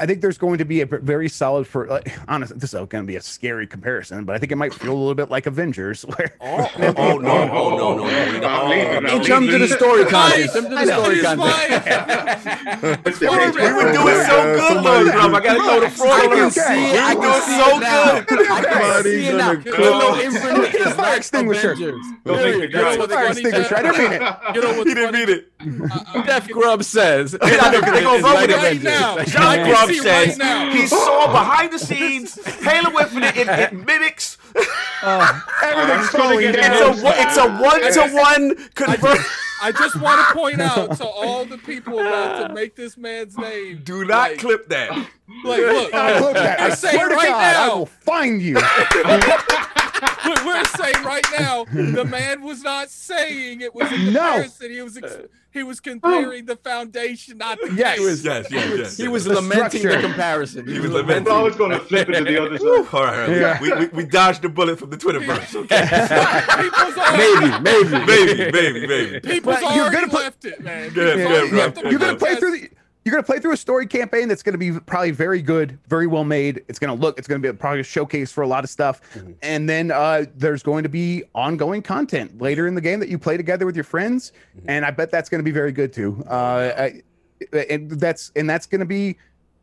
I think there's going to be a v- very solid for. Like, honestly, this is going to be a scary comparison, but I think it might feel a little bit like Avengers, where Oh, oh, oh, no, oh, no, no, no. we don't- Oh, oh, no. In terms of the story content, in terms of I the know. story It's content. We were doing so good, Lord Drum. I gotta throw the front I on can him. see it. We I were can doing see so it now. good. I can Somebody's see it now. gonna Halo come. Infinite Get a is fire like extinguisher. Avengers. Don't Period. think You know Right. what the Fire funny extinguisher. I thing- didn't mean it. You know what's He didn't funny? mean it. I- I- uh, uh, Jeff Grubb says. I know, 'cause they gonna run with it. Right now. John I can Grubb see says right now. he saw behind the scenes Halo Infinite. It, it mimics. Oh, everything's gonna It's down. a one- it's a one to one convert. I just want to point out to all the people about to make this man's name. Do not like, clip that. Like, look, I look at. I swear to right God, I will find you. We're, we're saying right now, the man was not saying it was a No. He was ex- he was oh. comparing the foundation, not the Yes. game. Yes, yes, yes. He was The lamenting the comparison. He was We're lamenting. always going to flip it to the other side. All right, all right. Yeah. We, we, we dodged the bullet from the Twitterverse. Okay. Maybe, maybe. maybe, maybe, maybe. people's But you're already gonna put- left it, man. Good, People's good, already bro. left the Good, You're gonna play through the. You're gonna play through a story campaign that's gonna be probably very good, very well made. It's gonna look. It's gonna be probably a showcase for a lot of stuff. Mhm. And then uh, there's going to be ongoing content later in the game that you play together with your friends, Mhm. and I bet that's gonna be very good too. Uh, I, and that's and that's gonna be.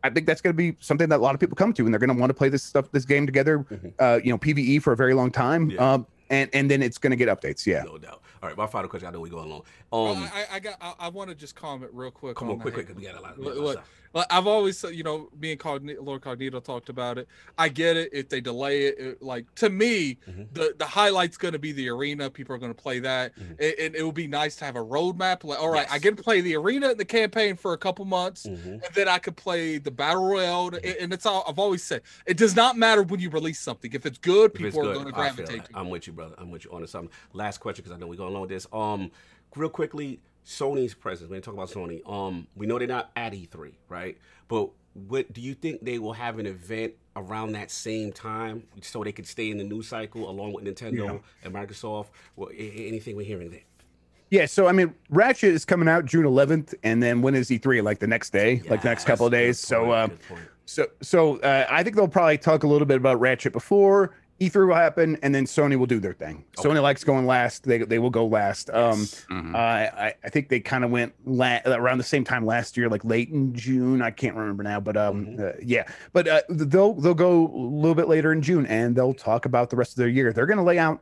I think that's going to be something that a lot of people come to, and they're going to want to play this stuff, this game together. Mhm. Uh, you know, PVE for a very long time. Yeah. Um, and and then it's going to get updates. Yeah. No doubt. All right, my final question. I know we're going long. Um, I, I got. I, I want to just comment real quick. come on, the quick, quick, 'cause we got a lot. Look, of look, Well, I've always, said, you know, me and Cogni- Lord Cognito talked about it. I get it. If they delay it, it like to me, Mhm. the the highlight's going to be the arena. People are going to play that, Mhm. and, and it would be nice to have a roadmap. Like, all right, I Yes. get to play the arena and the campaign for a couple months, Mhm. and then I could play the battle royale. And, and it's all I've always said. It does not matter when you release something. If it's good, If people it's are good, going to I feel gravitate that. I'm with you, brother. I'm with you on something. Last question, because I know we're going along with this. Um, real quickly, Sony's presence. When you talk about Sony, um, we know they're not at E3, right? But what do you think they will have an event around that same time so they could stay in the news cycle along with Nintendo Yeah. and Microsoft? Well, anything we're hearing there? Yeah, so I mean, Ratchet is coming out June 11th, and then when is E3? Like the next day, like the next couple of days. So, point, uh, good point. so, so uh, I think they'll probably talk a little bit about Ratchet before E3 will happen, and then Sony will do their thing. Okay. Sony likes going last; they they will go last. Um, Yes. Mhm. uh, I I think they kind of went la- around the same time last year, like late in June. I can't remember now, but um, Mhm. uh, yeah. But uh, they'll they'll go a little bit later in June, and they'll talk about the rest of their year. They're going to lay out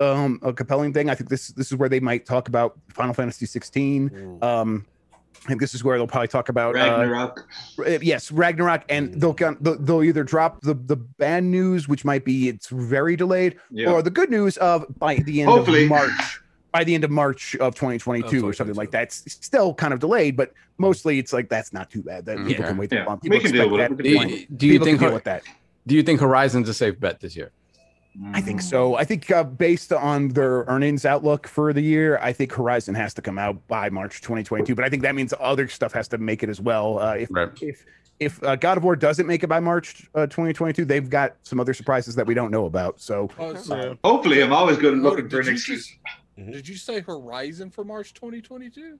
um a compelling thing. I think this this is where they might talk about Final Fantasy 16. Ooh. Um, I think this is where they'll probably talk about uh, Ragnarok. uh, yes, Ragnarok, and they'll they'll they'll either drop the the bad news, which might be it's very delayed, Yeah. or the good news of by the end Hopefully. of March, by the end of March of 2022 or something 2022. like that. It's still kind of delayed, but mostly it's like that's not too bad. That people can wait. Yeah, that long. we can deal with that. Do you, do you think deal with that? do you think Horizon's a safe bet this year? I think so. I think uh, based on their earnings outlook for the year, I think Horizon has to come out by March 2022. But I think that means other stuff has to make it as well. Uh, if Right. if if uh, God of War doesn't make it by March uh, 2022, they've got some other surprises that we don't know about. So Oh, so- Yeah. Hopefully, I'm always good at Oh, looking for did an you excuse. just- Did you say Horizon for March 2022?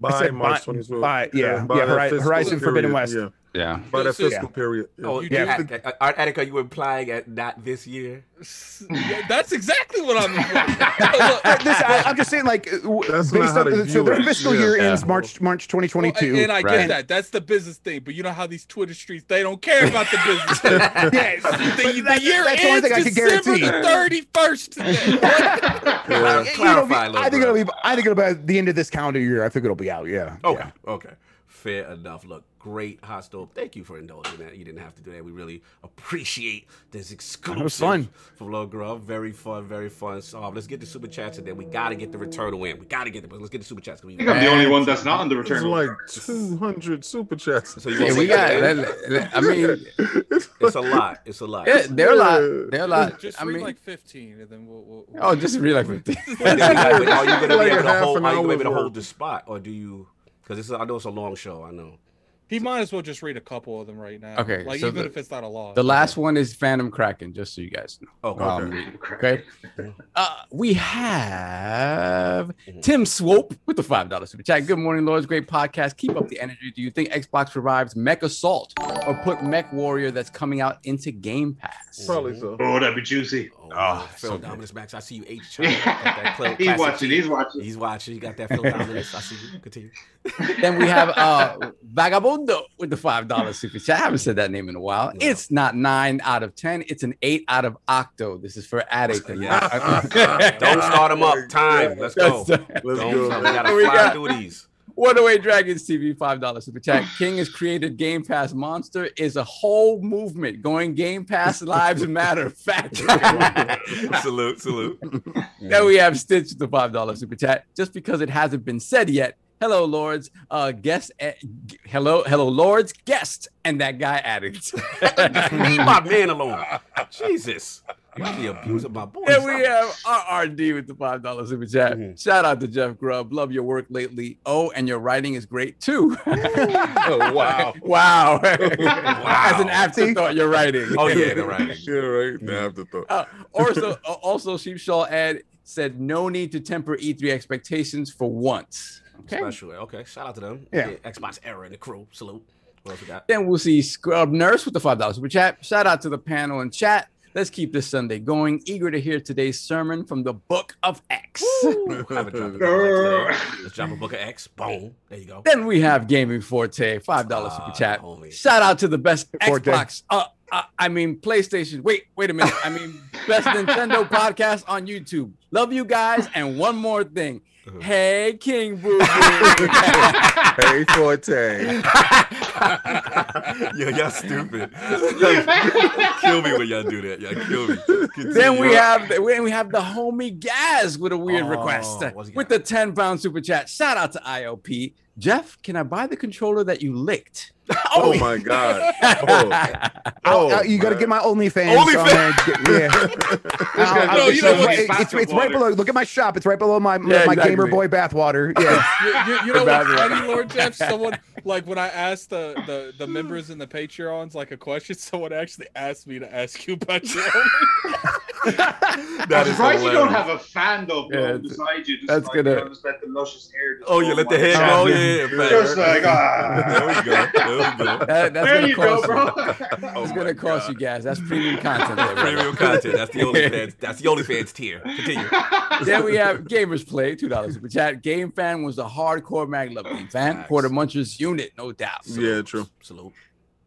By March by- 22. by- yeah, by yeah, that Horizon Forbidden West. Yeah, Yeah. by that So- fiscal period. Oh, You yeah. do- At- at- Attica, you implying at not this year? Yeah, that's exactly what I'm. Uh, this, I, I'm just saying, like, uh, That's based on they so view their fiscal Yeah. year Yeah. ends March March 2022. Well, and I Right. get that. That's the business thing. But you know how these Twitter streets, they don't care about the business thing. yeah, The, the that's- year that's the only ends thing I can December guarantee. the 31st today. Clar- clarify a little I think bit. it'll be. I think it'll be at the end of this calendar year. I think it'll be out. Yeah. Okay, okay. Fair enough. Look, great Hot Stove. Thank you for indulging that. You didn't have to do that. We really appreciate this exclusive fun. from Lil Grubb. Very fun, very fun. So um, let's get the super chats and then we gotta get the return win. We gotta get the let's get the super chats. 'cause we- I think I'm the only one that's not on the It's return. like 200 super chats. So you Yeah, we got. say- let- let- I mean, it's It's a lot. It's a lot. yeah, they're a lot. They're a lot. Just I read mean, like 15 and then we'll. we'll, we'll oh, just read like 15. But then we got- but are you gonna be able to hold? an Are you gonna be able to hold the spot, or do you? Because I know it's a long show. I know. He might as well just read a couple of them right now. Okay, Like so even the- if it's not a loss. The last one is Phantom Kraken, just so you guys know. Okay. while I'm okay. Okay. Uh, we have Tim Swope with the five dollar super chat. Good morning, Lords. Great podcast. Keep up the energy. Do you think Xbox revives MechAssault or put MechWarrior that's coming out into Game Pass? probably so. Oh, that'd be juicy. Oh, Oh, Phil so good. Dominus Max. I see you H. China. Got that cl- he's classic watching. T. He's watching. He's watching. You got that Phil Dominus. I see you. Continue. Then we have uh Vagabundo with the five dollar super chat. I haven't said that name in a while. No. It's not nine out of ten. It's an eight out of octo. This is for addict. Yeah. Don't start them up. Time. Let's go. Let's Don't, go. we gotta We fly got- through these. One Away Dragons TV five dollars super chat. King has created Game Pass Monster is a whole movement going Game Pass Lives Matter Factory. salute, salute. then we have Stitch with the five dollar super chat. Just because it hasn't been said yet. Hello, lords. Uh, guest. eh, hello, hello, lords. Guest and that guy addict. Leave my man alone. Jesus. You be abusing my boy. And we have RRD with the five dollar super chat. Mhm. Shout out to Jeff Grubb. Love your work lately. Oh, and your writing is great too. Oh, wow. wow. As an afterthought, you're writing. Oh yeah, the writing. Yeah, right. The afterthought. Uh, also, uh, also, Shpeshal Ed said no need to temper E3 expectations for once. Okay. Special. Okay. Shout out to them. Yeah. Xbox era and the crew. Salute. What else we got? Then we'll see Scrub Nurse with the five dollars super chat. Shout out to the panel and chat. Let's keep this Sunday going. Eager to hear today's sermon from the Book of X. Ooh, I haven't dropped a book of X today. Let's drop a book of X. Boom. There you go. Then we have Gaming Forte, five dollars Ah, super chat. homie. Shout out to the best Forte. Xbox. Uh, uh, I mean PlayStation. Wait, wait a minute. I mean best Nintendo podcast on YouTube. Love you guys. And one more thing. Uh-huh. Hey King Boo. Boo. Hey, Forte. Yo, y'all stupid. kill me when y'all do that. Y'all kill me. then we have then we have the homie Gaz with a weird Oh, request with the 10 pound super chat. Shout out to ILP. Jeff, can I buy the controller that you licked? Oh, oh, my God. Oh, oh, I'll- you got to oh, get my OnlyFans. OnlyFans. Uh, on. Yeah. I'll- I'll- No, it's, you know it's what? right- It's it's, it's right below. Look at my shop. It's right below my Yeah, my exactly. Gamer Boy bathwater. Yeah. you, you, you know what's Bad funny, Lord Jeff? Someone like when I asked the, the the members in the Patreons like a question, someone actually asked me to ask you about your That I'm is surprised you don't have a fan though Yeah, yeah, beside you. Just that's like, gonna- You know, just let the luscious hair. Just Oh, you go let the on head one go? side. Yeah, yeah. Just like ah. There we go. There we go. That- that's There gonna you go, cost bro. Oh It's gonna cost God. you guys. That's premium content. there. Premium content. That's the only fans. That's the only fans tier. Continue. then we have Gamers Play, two dollars super chat. Game fan was a hardcore Mag Love game fan. Facts. Quarter Munchers unit, no doubt. Yeah, true. Salute.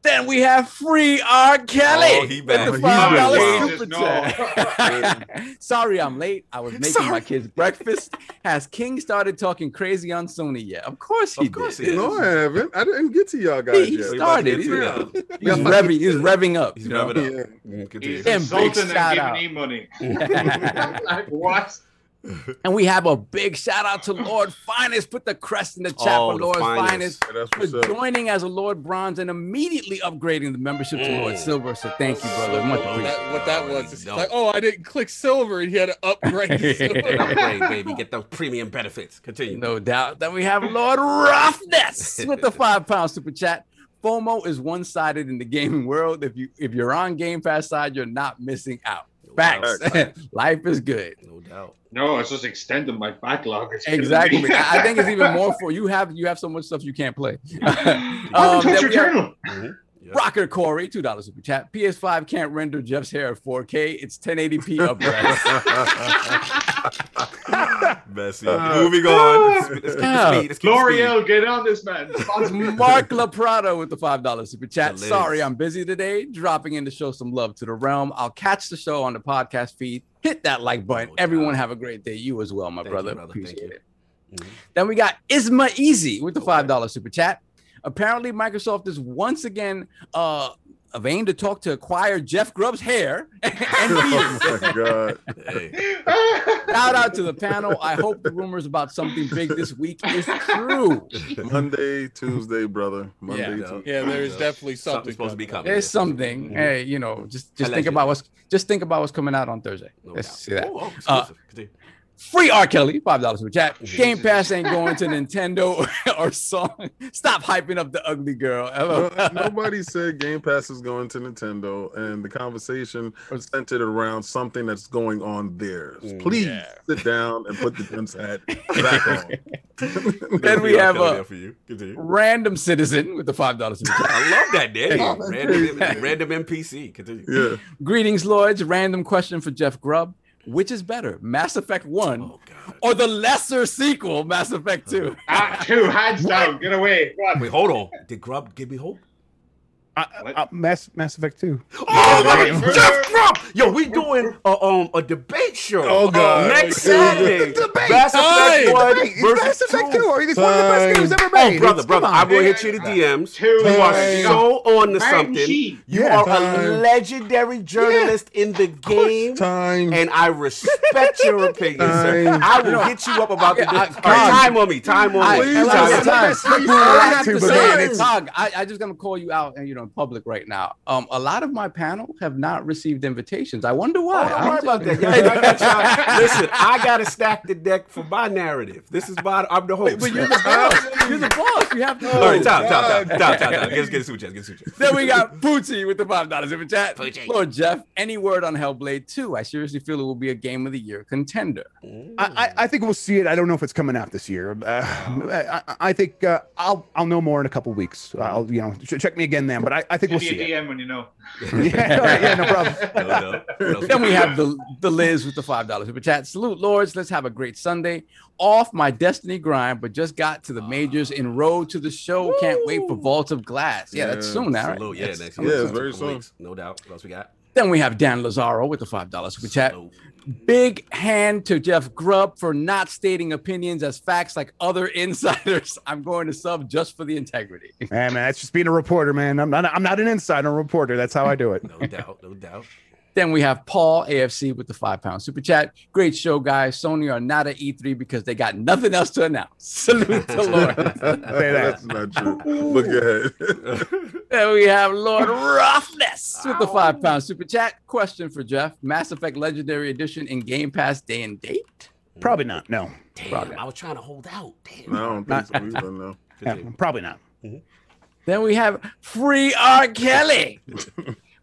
Then we have Free R. Kelly Oh, he with back. the He's five back. dollars Wow. super Jesus, chat. Sorry, I'm late. I was making my kids breakfast. Has King started talking crazy on Sony yet? Of course he Of course did. he. No, I haven't. I didn't get to y'all guys he yet. So you about to started. get He's, to he's revving. He's revving up. He's revving up. Yeah. He's insulting and out. giving me money. like what? And we have a big shout out to Lord Finest. Put the crest in the chat Oh, for Lord Finest. Finest Yeah, for what's up. joining as a Lord Bronze and immediately upgrading the membership to Lord Mm. Silver. So thank you, brother. Much Silver. appreciated. That, what that Already was, it's like, oh, I didn't click silver, and he had to upgrade. silver. Upgrade, baby. Get those premium benefits. Continue. No doubt. Then we have Lord Roughness with the five pound super chat. FOMO is one sided in the gaming world. If you if you're on Game Pass side, you're not missing out. No Facts. Life is good. No doubt. No, it's just extending my backlog. It's Exactly. me. I I think it's even more for you. Have you have so much stuff you can't play. I um, haven't touched we have Returnal. Yep. Rocker Corey, two dollars super chat. PS5 can't render Jeff's hair at 4K. It's 1080p upres. Messy. Moving on. Let's, let's Yeah. the speed. Let's keep the speed. L'Oreal, get on this man. Mark LaPrada with the five dollars super chat. The Sorry, I'm busy today. Dropping in to show some love to the realm. I'll catch the show on the podcast feed. Hit that like button. No Everyone doubt. have a great day. You as well, my Thank you, brother. brother. Thank Appreciate you. it. Mhm. Then we got Isma Easy with the five dollar super chat. Apparently, Microsoft is once again uh vain to talk to acquire Jeff Grubb's hair and feet. oh my god. Hey. Shout out to the panel. I hope the rumors about something big this week is true. Monday, Tuesday, brother. Monday, Yeah. Tuesday. Yeah, there's definitely Something's something supposed to be coming. There's something. Mhm. Hey, you know, just just think about what's just think about what's coming out on Thursday. No Let's doubt. see that. Oh, oh, Uh, exclusive. Continue. Free R. Kelly, five dollars for chat. Jesus. Game Pass ain't going to Nintendo or song. Stop hyping up the ugly girl. Hello. No- nobody said Game Pass is going to Nintendo, and the conversation was centered around something that's going on there. Mm, Please yeah. sit down and put the dunce hat back on. Then we have a- for you. Random citizen with the five dollars. I love that name. Oh, random, random NPC. Continue. yeah, Greetings, lords. Random question for Jeff Grubb. Which is better, Mass Effect One Oh or the lesser sequel, Mass Effect Two? Ah, two hands down. Get away. Go. Wait, hold on. Did Grubb give me hope? Uh, uh, Mass Mass Effect 2. Oh, my Jeff Grubb! Yo, we doing a, um a debate show. Oh, God. Next Oh, Saturday. Debate. Mass Effect one versus Mass Effect 2. two. Or it's one of the best games ever made? Oh, brother, It's- brother, I'm hit you the DMs. Two. You are so on to something. You Yeah. are a legendary journalist in the game. time. And I respect your opinion, sir. I will hit you up about the. Yeah, I- All right, God. time on me. Time on me. Please, Time like I on said, me. Please, I please, have please, to please, say, please. it's Hog. I, I just gonna call you out and you know in public right now. Um, a lot of my panel have not received invitations. I wonder why. Oh, don't I'm about that. Yeah, I got. Listen, I gotta stack the deck for my narrative. This is my. I'm the host. But you're the boss. You're the boss. You have to. All right, time, time, time, God. time, time, time. Get, get a super chat. Get a super chat. Then we got Poochie with the five dollars in the chat. Poochie. Lord Jeff, any word on Hellblade 2? I seriously feel it will be a game of the year contender. I, I, I think we'll see it. I don't know if it's coming out this year. Uh, I, I- I think uh, I'll I'll know more in a couple weeks. I'll you know check me again then. But I, I think Send we'll me see a it. DM when you know. Yeah, all right, yeah, no problem. No, no. What Then we have the the Liz with the five dollars super chat. Salute, lords. Let's have a great Sunday. Off my destiny grind, but just got to the ah. majors in road to the show. Can't wait for Vault of Glass. Yeah, that's Yeah, soon now. right? Salute, yeah, That's next Yeah, soon. it's very soon. weeks, No doubt. What else we got? Then we have Dan Lazaro with the five dollars super chat. Salute. Big hand to Jeff Grubb for not stating opinions as facts like other insiders. I'm going to sub just for the integrity. Man, man, that's just being a reporter, man. I'm not I'm not an insider, I'm a reporter. That's how I do it. No doubt. No doubt. Then we have Paul AFC with the five pound super chat. Great show, guys. Sony are not at E3 because they got nothing else to announce. Salute to Lord. Say that. That's not true. Look ahead. then we have Lord Roughness with the five pound super chat. Question for Jeff: Mass Effect Legendary Edition in Game Pass day and date? Probably not. No. Damn, Probably. I was trying to hold out. Damn. No, I don't think so either. No. Yeah, probably not. Mm-hmm. Then we have Free R. Kelly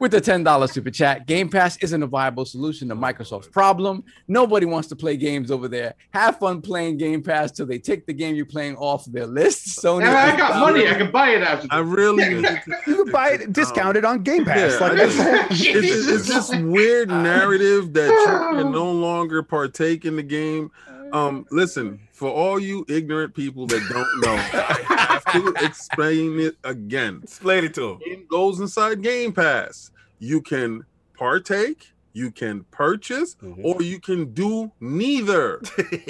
with the $10 super chat. Game Pass isn't a viable solution to Microsoft's problem. Nobody wants to play games over there. Have fun playing Game Pass till they take the game you're playing off their list. Sony. Yeah, I got money. I can buy it after. I really. You can buy it discounted on Game Pass. Yeah, like just- it's, it's, it's this weird narrative that you can no longer partake in the game. Um, listen, for all you ignorant people that don't know, I have to explain it again. Explain it to him. Game goes inside Game Pass. You can partake, you can purchase, Mhm. or you can do neither.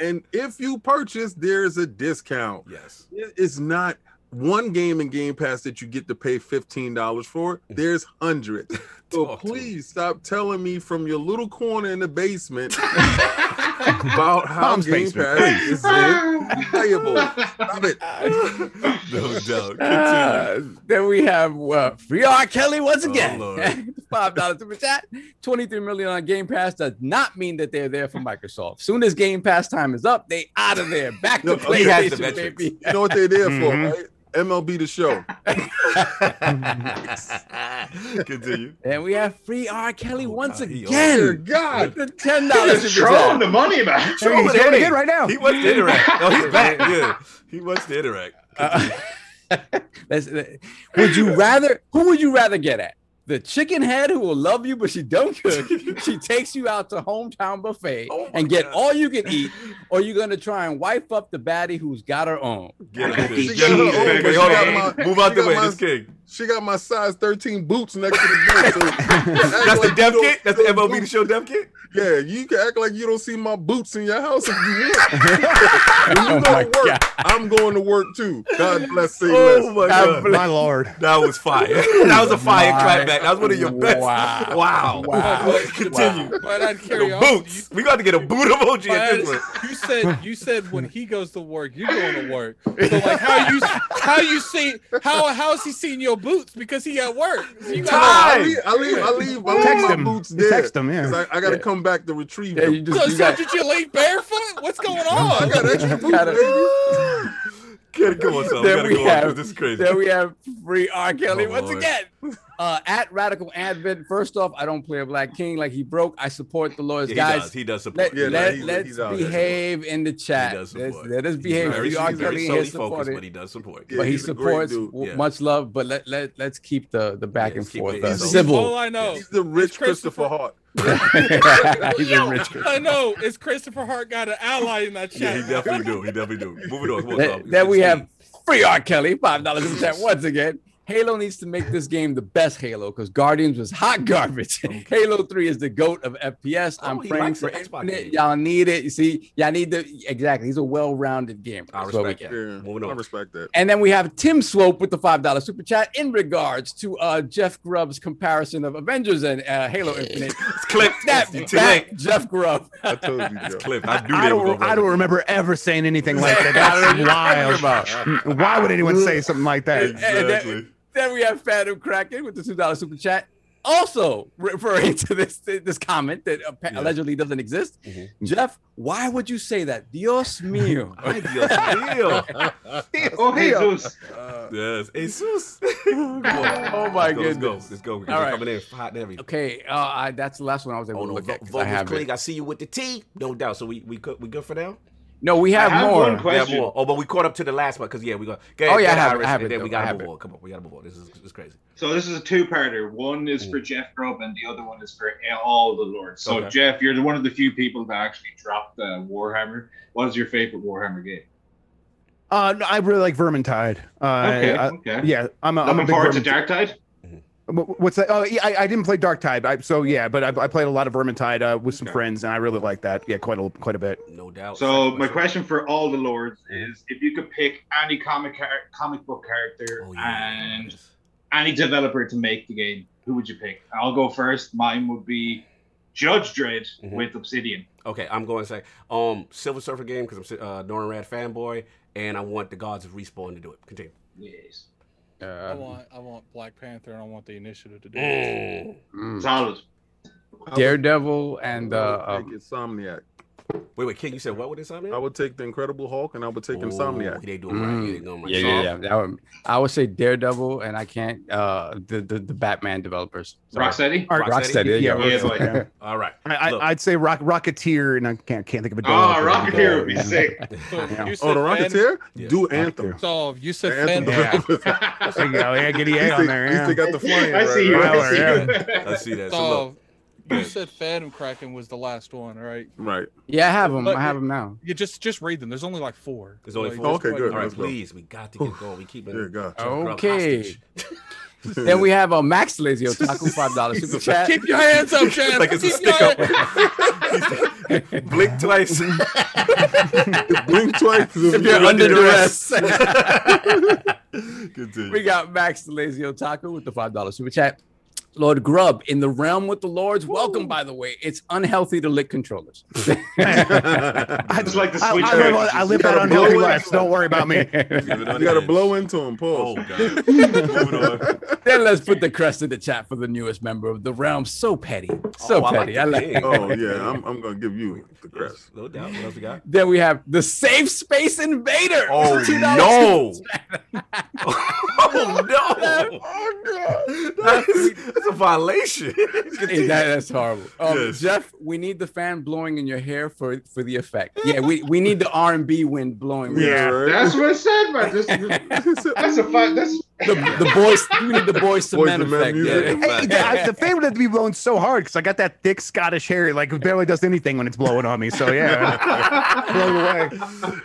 And if you purchase, there's a discount. yes. It's not one game in Game Pass that you get to pay $15 for. There's hundreds. So Talk please stop telling me from your little corner in the basement about how Mom's Game basement, Pass is invaluable. Stop it. no doubt. Uh, then we have uh, free R. Kelly once Oh, again. Lord. Five dollars super chat. Twenty-three million on Game Pass does not mean that they're there for Microsoft. Soon as Game Pass time is up, they out of there. Back to No, he has the PlayStation, metrics. baby. You know what they're there for, Mhm. right? MLB the show. Continue. And we have free R. Kelly Oh, once God, again. Dear God. The ten dollars He's throwing the money back. Hey, he's doing it again right now. He wants to interact. Oh, he's back. Yeah. He wants to interact. Uh, would you rather? Who would you rather get at? The chicken head who will love you, but she don't cook. she takes you out to hometown buffet Oh and get God. all you can eat, or you're gonna try and wipe up the baddie who's got her own. Get She him. King. got Get him. her Wait, own, wait, but hold she on. Got my- Move out she got my- This king. She got my size 13 boots next to the bed. So That's the dev kit? That's the MLB the show dev kit? Yeah, you can act like you don't see my boots in your house if you want. when you Oh go my to work, God. I'm going to work too. God bless, you. Oh my God god. My lord. That was fire. That was a fire My- clapback. That was one of your best. Wow. Wow. Wow. Continue. But I'd carry The on. boots. We got to get a boot emoji at this one. You said you said when he goes to work, you're going to work. So like how you how you see how how's he seeing your boots because he at work? So you Time. gotta- I leave, I leave, I leave, I leave Text my him. boots there. Text him, yeah. 'cause I, I got to come back to retrieve Yeah, them. you So, just you so got, did you leave barefoot? What's going on? I on? got extra boots, gotta- baby. Go on, son. We Then gotta we go on. have- This is crazy. There we have free R. Kelly Oh, once Lord. again. Uh, at Radical Advent. First off, I don't play a Black King like he broke. I support the lawyers, Yeah, he guys. does. He does support. Let, yeah, let, he's, let's he's behave in the chat. does Let's, let us He's behave. very, R. he's very Kelly solely is focused, supported. but he does support. Yeah, but he he's a great supports Yeah. much love. But let let let's keep the the back Yeah, and forth it- uh, he's All. I know. He's the rich Christopher- Christopher Hart. He's a rich. I know. Is Christopher Hart got an ally in that Yeah, chat? he definitely do. He definitely do. Moving on. Come on, Then, then we have free R. Kelly, five dollars in the chat once again. Halo needs to make this game the best Halo because Guardians was hot garbage. Halo 3 is the GOAT of FPS. Oh, I'm praying for the Xbox Infinite. Y'all need it. You see, y'all need the exactly. He's a well-rounded game. I That's we respect that. Yeah, Moving I respect that. And then we have Tim Slope with the five dollar super chat in regards to uh, Jeff Grubb's comparison of Avengers and uh, Halo Infinite. It's clip. That It's too back. Jeff Grubb. I told you, Joe. Clip. I knew I they don't, gonna I don't remember ever saying anything like that. That's wild. Why would anyone say something like that? And then- Exactly. Then we have Phantom Kraken with the two dollar super chat. Also referring to this this comment that Yeah. allegedly doesn't exist. Mhm. Jeff, why would you say that? Dios mío. Ay, Dios mío. Oh, Jesus. Uh, Yes. Jesus. Come on. Oh my Let's go, goodness. Let's go. Let's go. All All right. Coming in hot and heavy. Okay, uh, I, that's the last one I was able Oh to no, look vo- at. 'cause I have it. I see you with the T. No doubt. So we we good, we good for now. No, we have, I have more. one We have more. Oh, but we caught up to the last one because yeah, we got. Oh, yeah, I have it, I have it, then we gotta move on. Come on, we gotta move on. This is this is crazy. So this is a two-parter. One is for Jeff Grubb, and the other one is for all the lords. So Okay. Jeff, you're the- one of the few people that actually dropped the Warhammer. What is your favorite Warhammer game? Uh, no, I really like Vermintide. Uh, Okay, I- okay. yeah, I'm a, I'm a Looking big forward to Vermintide- Darktide. Wh- What's that? Oh, yeah, I, I didn't play Darktide, I, so yeah, but I, I played a lot of Vermintide uh, with some Okay. friends, and I really like that. Yeah, quite a quite a bit. No doubt. So my question for all the lords is: if you could pick any comic char- comic book character Oh, yeah. and any developer to make the game, who would you pick? I'll go first. Mine would be Judge Dredd Mhm. with Obsidian. Okay, I'm going to say um Silver Surfer game because I'm uh, Norrin Radd fanboy, and I want the gods of respawn to do it. Continue. Yes. I Uh, want I want Black Panther and I want the initiative to do it. Mm. Solid. Daredevil and I uh, um, Insomniac. Wait, wait, King, you said what with this on I would take the Incredible Hulk, and I would take Insomniac. They doing right. Yeah, they doing right. yeah, yeah, yeah. That would, I would say Daredevil, and I can't uh the the, the Batman developers. Sorry. Rocksteady. Ar- Rocksteady? Rocksteady, yeah, Yeah, Rocksteady. boy. All right. I, I, I'd say Rock, Rocketeer, and I can't can't think of a. Oh, developer. Rocketeer would be Yeah. sick. So Yeah. you said Oh, the fan- Rocketeer? Yeah. Do Anthem. So you said Anthem fan. Yeah. developers. There you go. Yeah, get the A least on there. at least Yeah. got the flying. I see you. right, I see Right. I see that. So So you said Phantom Kraken was the last one, all right? Right. Yeah, I have them. But- I have them now. You just just read them. There's only like four. There's only Like, four? just Okay, good. all right, please, we got to get going. We keep it. Dear God. Okay. Then we have a Max Lazy Otaku five dollars super chat. Keep your hands up, Chad. like it's a Keep stick up. Blink twice. Blink twice. If you're under duress. Continue. we got Max the Lazy Otaku with the five dollar super chat. Lord Grubb in the realm with the lords. Welcome, by the way. It's unhealthy to lick controllers. I just like the I, Switch I live, version. I live You that unhealthy life. Don't worry about me. Give it on You got to blow into him. Oh god. Then let's put the crest in the chat for the newest member of the realm. So petty, oh, so Oh, I like petty. I like. king. Oh yeah, I'm, I'm gonna give you the crest. No doubt. What else we got? Then we have the Safe Space Invader. Oh no! oh no! Oh That's, that's a violation. Hey, that- that's horrible. Um, Yes. Jeff, we need the fan blowing in your hair for for the effect. Yeah, we, we need the R and B wind blowing. Yeah. That's what I said, man. This, that's a fact. That's the the boys. We need the boys to Boys men to Men effect. music. Yeah. Hey, the, I- the fan would have to be blowing so hard because I got that thick Scottish hair. Like it barely does anything when it's blowing on me. So yeah, blown away.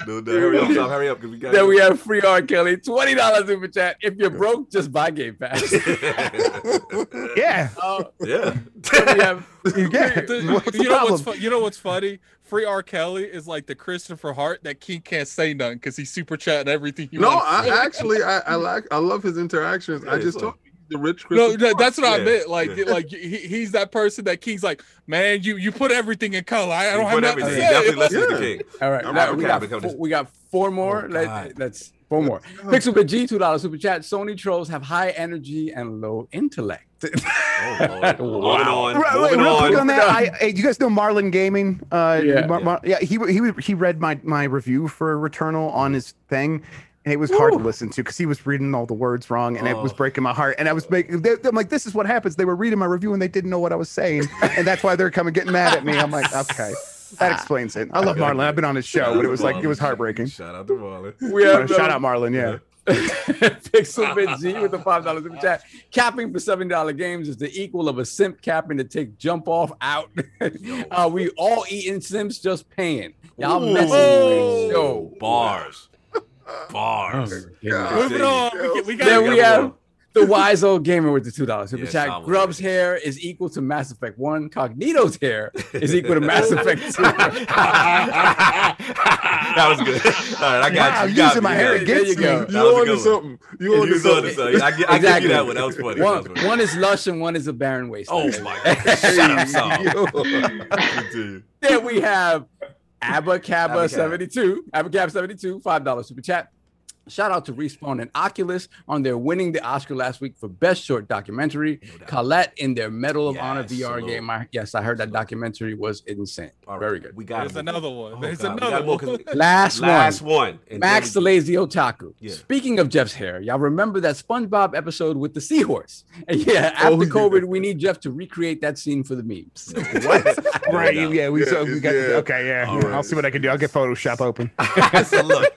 no doubt. Hurry up, Tom. Hurry up, we got. Then we have free R Kelly, twenty dollars super chat. If you're broke, just buy Game Pass. Yeah, Uh, yeah. we have yeah. The- you know what's problem? fu- you know what's funny? Free R. Kelly is like the Christopher Hart that King can't say nothing because he's super chatting everything. He No, wants I actually I, I like I love his interactions. I just so- told you he's the rich No, Christopher no, that's what I meant. Like, yeah. like he, he's that person that King's like, man, you you put everything in color. I, I don't have put nothing to everything. say. Definitely listen to Yeah. the king. all right. I'm now not we, got four, because- we got four more. Oh, Let- God. that's four more. Pixel Bit G, two dollars super chat. Sony trolls have high energy and low intellect. Oh, Lord. Wow. on. Right, wait, Moving real quick on. on that, I, hey, you guys know Marlon Gaming? Uh, Yeah. Mar- Mar- yeah. He he he read my my review for Returnal on his thing, and it was hard to listen to because he was reading all the words wrong, and it was Oh. breaking my heart. And I was making, they, I'm like, this is what happens. They were reading my review and they didn't know what I was saying, and that's why they're coming getting mad at me. I'm like, okay, that explains it. I love Marlon. I've been on his show, but it was like it was heartbreaking. Shout out to Marlon. We have shout out Marlon. Yeah. Pixel Bit G with the five dollars super chat. Capping for seven dollar games is the equal of a simp capping to take jump off out. uh, we all eating simps just paying. Y'all Ooh. messing with the show. Bars. Bars. Moving on. We, get- we got Then we we gotta have move the wise old gamer with the two dollars super Yeah, chat. solid. Grubb's hair is equal to Mass Effect One. Cognito's hair is equal to Mass Effect Two. that was good. All right, I got Wow, you. you. got using me. my hair You against you go. You was a on good to one. something. You Yeah, on you to was on to something. something. I, gi- I give you that one. That was funny. One, was funny. one is lush and one is a barren waste. Oh my god. Shut up, Saul. Continue. Then we have Abba Abba Cabba 72, Abba Cab 72, $5 super chat. Shout out to Respawn and Oculus on their winning the Oscar last week for Best Short Documentary. No. Colette in their Medal of Honor VR salute. game. I, yes, I heard that documentary was insane. All right, Very good. We got There's another one. Oh, There's God, another got last one. Last, Last one. one. And Max the then Lazy Otaku. Yeah. Speaking of Jeff's hair, y'all remember that SpongeBob episode with the seahorse? And yeah, oh, after Oh, yeah. COVID, we need Jeff to recreate that scene for the memes. What? Right. No Yeah. We Yeah, so we got. yeah. Okay. Yeah. All right. I'll see what I can do. I'll get Photoshop open. doubt. so look,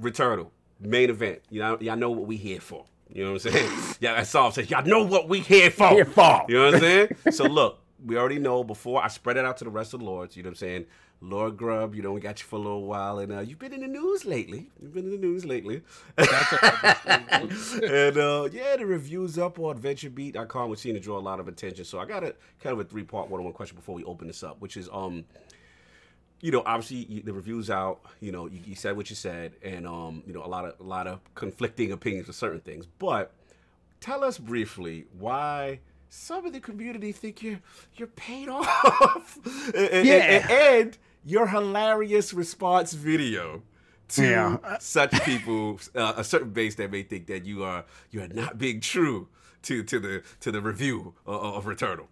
Returnal, main event. You know, y'all know what we here for. You know what I'm saying? Yeah, that's all I'm saying. Y'all know what we here for. Here for. You know what I'm saying? so look, we already know before I spread it out to the rest of the lords. You know what I'm saying? Lord Grubb, you know we got you for a little while, and uh, you've been in the news lately. You've been in the news lately. and uh, yeah, the reviews up on VentureBeat.com, which seem to draw a lot of attention. So I got a kind of a three part one on one question before we open this up, which is um, you know, obviously you, the reviews out. You know, you, you said what you said, and um, you know, a lot of a lot of conflicting opinions of certain things. But tell us briefly why some of the community think you're you're paid off. and, and- Yeah. and, and your hilarious response video to Yeah. such people, uh, a certain base that may think that you are you are not being true to to the to the review of, of Returnal.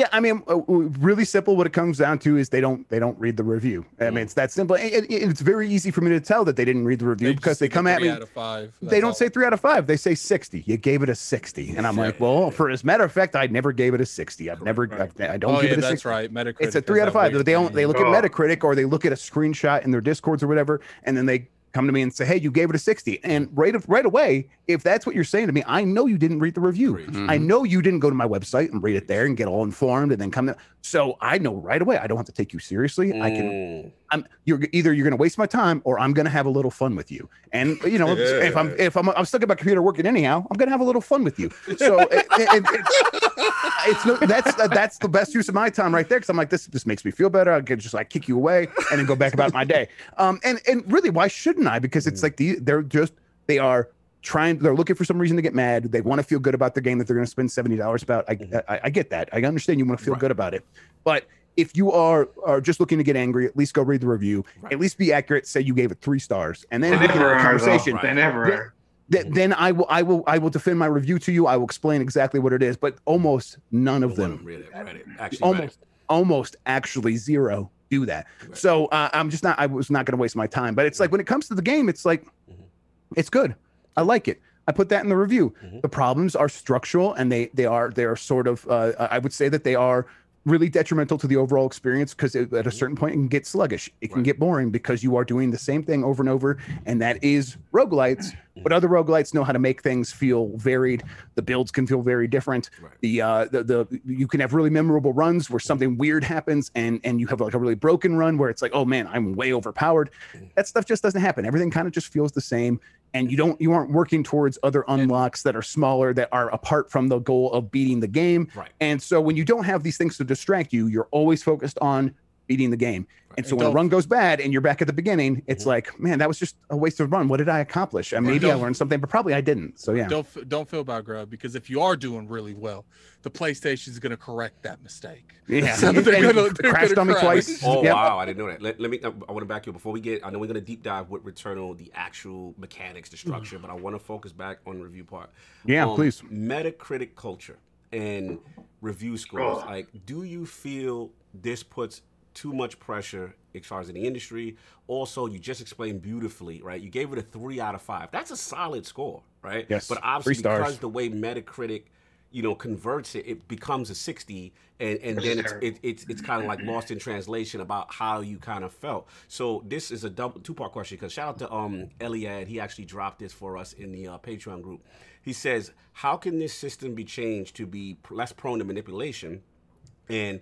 Yeah, I mean, uh, really simple. What it comes down to is they don't they don't read the review. I mean, it's that simple. It's very easy for me to tell that they didn't read the review because they come at me. out of five. They don't all. say three out of five. They say sixty. You gave it a sixty, and I'm like, well, for as a matter of fact, I never gave it a sixty. I've never, I've, I don't Oh give yeah, it a that's 60. right. Metacritic. It's a three out of five. They don't. They look at Oh. Metacritic or they look at a screenshot in their discords or whatever, and then they come to me and say, "Hey, you gave it a 60." And right of, right away, if that's what you're saying to me, I know you didn't read the review. Preach. I mm-hmm. know you didn't go to my website and read it there and get all informed and then come. To, so I know right away I don't have to take you seriously. I can. Mm. I'm. You're either you're going to waste my time or I'm going to have a little fun with you. And you know, if I'm if I'm I'm stuck at my computer working anyhow, I'm going to have a little fun with you. So it, it, it- it's no, that's that's the best use of my time right there because I'm like this this makes me feel better. I could just like kick you away and then go back about my day. Um, and and really, why shouldn't I? Because it's like the they're just they are trying they're looking for some reason to get mad they want to feel good about their game that they're going to spend $70 about I, I i get that i understand you want to feel Right. good about it but if you are are just looking to get angry at least go read the review Right. at least be accurate say you gave it three stars and then They we can have never a are, though. conversation They never Yeah. are. Th- then i will i will i will defend my review to you i will explain exactly what it is but almost none of them Read it, read it. Actually, read it. almost almost actually zero do that Right. so uh, i'm just not i was not going to waste my time but it's like when it comes to the game it's like Mhm. it's good i like it i put that in the review Mhm. the problems are structural and they they are they are sort of uh, i would say that they are really detrimental to the overall experience because at a certain point it can get sluggish. It can Mm-hmm. Right. get boring because you are doing the same thing over and over and that is roguelites. But other roguelites know how to make things feel varied. The builds can feel very different. Right. the uh the, the you can have really memorable runs where something weird happens and and you have like a really broken run where it's like oh man i'm way overpowered. That stuff just doesn't happen. Everything kind of just feels the same and you don't you aren't working towards other unlocks that are smaller that are apart from the goal of beating the game Right. and so when you don't have these things to distract you you're always focused on beating the game and so And when a run goes bad and you're back at the beginning it's Mhm. like man that was just a waste of a run what did i accomplish and maybe i learned something but probably i didn't so yeah Don't don't feel bad, Grubb, because if you are doing really well, the PlayStation is going to correct that mistake. yeah So they're gonna- it they're crashed on me twice Oh Yep. wow, I didn't know that. Let, let me. I want to back you up before we get. I know we're gonna deep dive with Returnal, the actual mechanics, the structure, but I want to focus back on the review part. yeah Um, please Metacritic culture and review scores. Oh. Like, do you feel this puts too much pressure as far as in the industry? Also, you just explained beautifully, right? You gave it a three out of five. That's a solid score, right? Yes, But obviously, three stars. because the way Metacritic you know converts it it becomes a 60 and and Which then is it's it, it's it's kind of like lost in translation about how you kind of felt so this is a double two part question because shout out to um eliad he actually dropped this for us in the uh, patreon group he says how can this system be changed to be less prone to manipulation and w-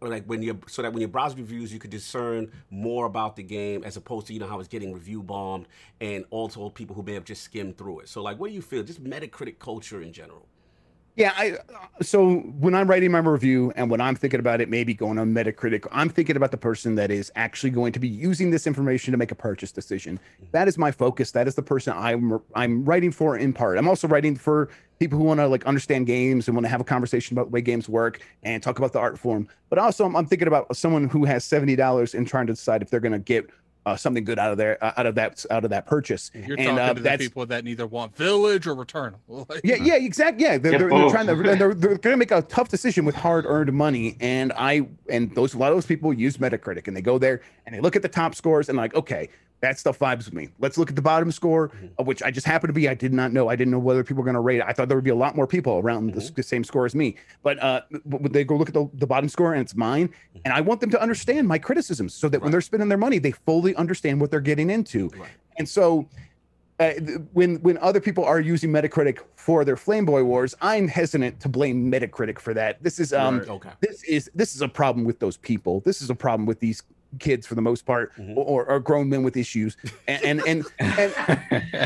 like when you so that when you browse reviews you could discern more about the game as opposed to you know how it's getting review bombed and also people who may have just skimmed through it. So like what do you feel? Just metacritic culture in general Yeah, I so when I'm writing my review and when I'm thinking about it, maybe going on Metacritic, I'm thinking about the person that is actually going to be using this information to make a purchase decision. Mm-hmm. That is my focus. That is the person I'm I'm writing for in part. I'm also writing for people who want to like understand games and want to have a conversation about the way games work and talk about the art form. But also, I'm, I'm thinking about someone who has seventy dollars and trying to decide if they're going to get uh, something good out of there uh, out of that out of that purchase. You're and talking uh, to the people that neither want Village or Return. Yeah, yeah, exactly. Yeah, they're, Yeah, they're, they're trying to they're, they're, they're going to make a tough decision with hard-earned money, and I and those a lot of those people use Metacritic, and they go there and they look at the top scores and like, okay, that stuff vibes with me. Let's look at the bottom score, of which I just happen to be. I did not know. I didn't know whether people were going to rate it. I thought there would be a lot more people around the, s- the same score as me, but uh, but they go look at the, the bottom score and it's mine, and I want them to understand my criticisms so that when they're spending their money, they fully understand what they're getting into. Right. And so uh, when when other people are using Metacritic for their Flameboy Wars, I'm hesitant to blame Metacritic for that. This is um Right. okay this is this is a problem with those people. This is a problem with these kids for the most part, Mhm. or, or grown men with issues. And and and, and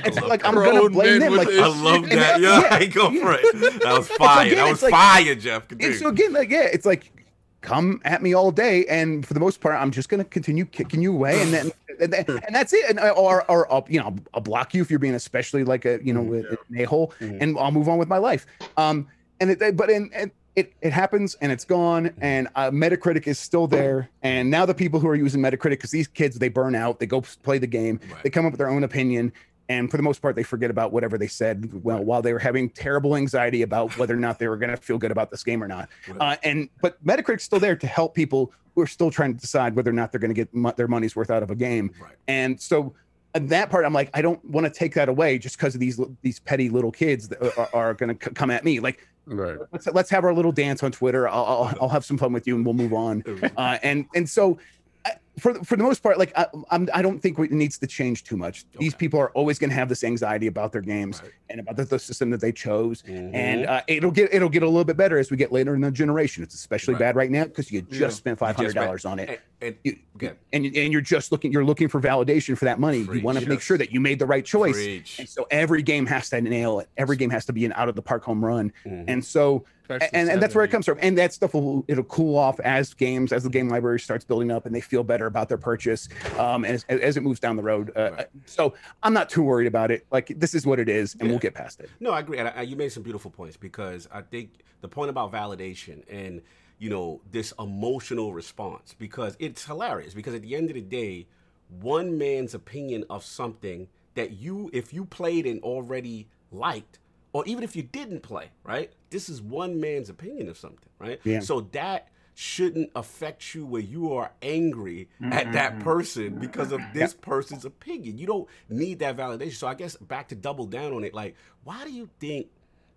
it's love like I'm Grown gonna blame them. Like issues. I love that. that- Yeah, yeah. I go for it. That was fire. again, that was like- fire, Jeff. and Continue. so again, like yeah, it's like come at me all day, and for the most part, I'm just gonna continue kicking you away, and then and, then, and that's it. And I- or or I'll you know I'll block you if you're being especially like a you know Mhm. an a hole, Mhm. and I'll move on with my life. Um, and it, but in and it it happens and it's gone, and uh, Metacritic is still there, and now the people who are using Metacritic because these kids they burn out, they go play the game, Right. they come up with their own opinion. And for the most part, they forget about whatever they said. Well, while they were having terrible anxiety about whether or not they were going to feel good about this game or not. Right. Uh, and but Metacritic's still there to help people who are still trying to decide whether or not they're going to get mo- their money's worth out of a game. Right. And so uh, that part, I'm like, I don't want to take that away just because of these these petty little kids that are, are going to come at me. Like, Right. let's let's have our little dance on Twitter. I'll I'll, I'll have some fun with you, and we'll move on. Uh, and and so. For, for the most part, like I, I'm, I don't think it needs to change too much. These people are always going to have this anxiety about their games Right. and about the, the system that they chose Mhm. and uh, it'll get it'll get a little bit better as we get later in the generation. It's especially Right. bad right now because you just Yeah. spent five hundred dollars on it, and, and, You- and and you're just looking you're looking for validation for that money. Preach, you want to make sure that you made the right choice, Preach. and so every game has to nail it. Every game has to be an out of the park home run, Mhm. and so And, and that's where it comes from and that stuff will it'll cool off as games as the game library starts building up and they feel better about their purchase um as, as it moves down the road uh, Right. so i'm not too worried about it like this is what it is and Yeah. we'll get past it No, I agree. And I, you made some beautiful points because I think the point about validation and you know this emotional response because it's hilarious because at the end of the day, one man's opinion of something that you, if you played and already liked, or even if you didn't play, right? This is one man's opinion of something, right? Yeah. So that shouldn't affect you where you are angry at mm-hmm. that person because of this person's opinion. You don't need that validation. So I guess back to double down on it, like, why do you think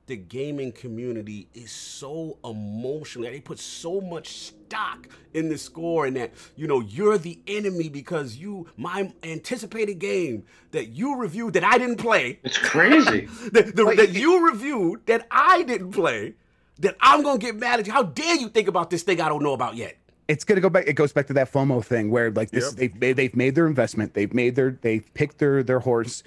the gaming community is so emotional? They put so much stock in the score and that, you know, you're the enemy because you my anticipated game that you reviewed that I didn't play It's crazy. that, the, that you reviewed that I didn't play, that I'm gonna get mad at you. How dare you think about this thing I don't know about yet? it's gonna go back. It goes back to that FOMO thing where like this, Yep. they've made, they've made their investment. They've made their they've picked their their horse.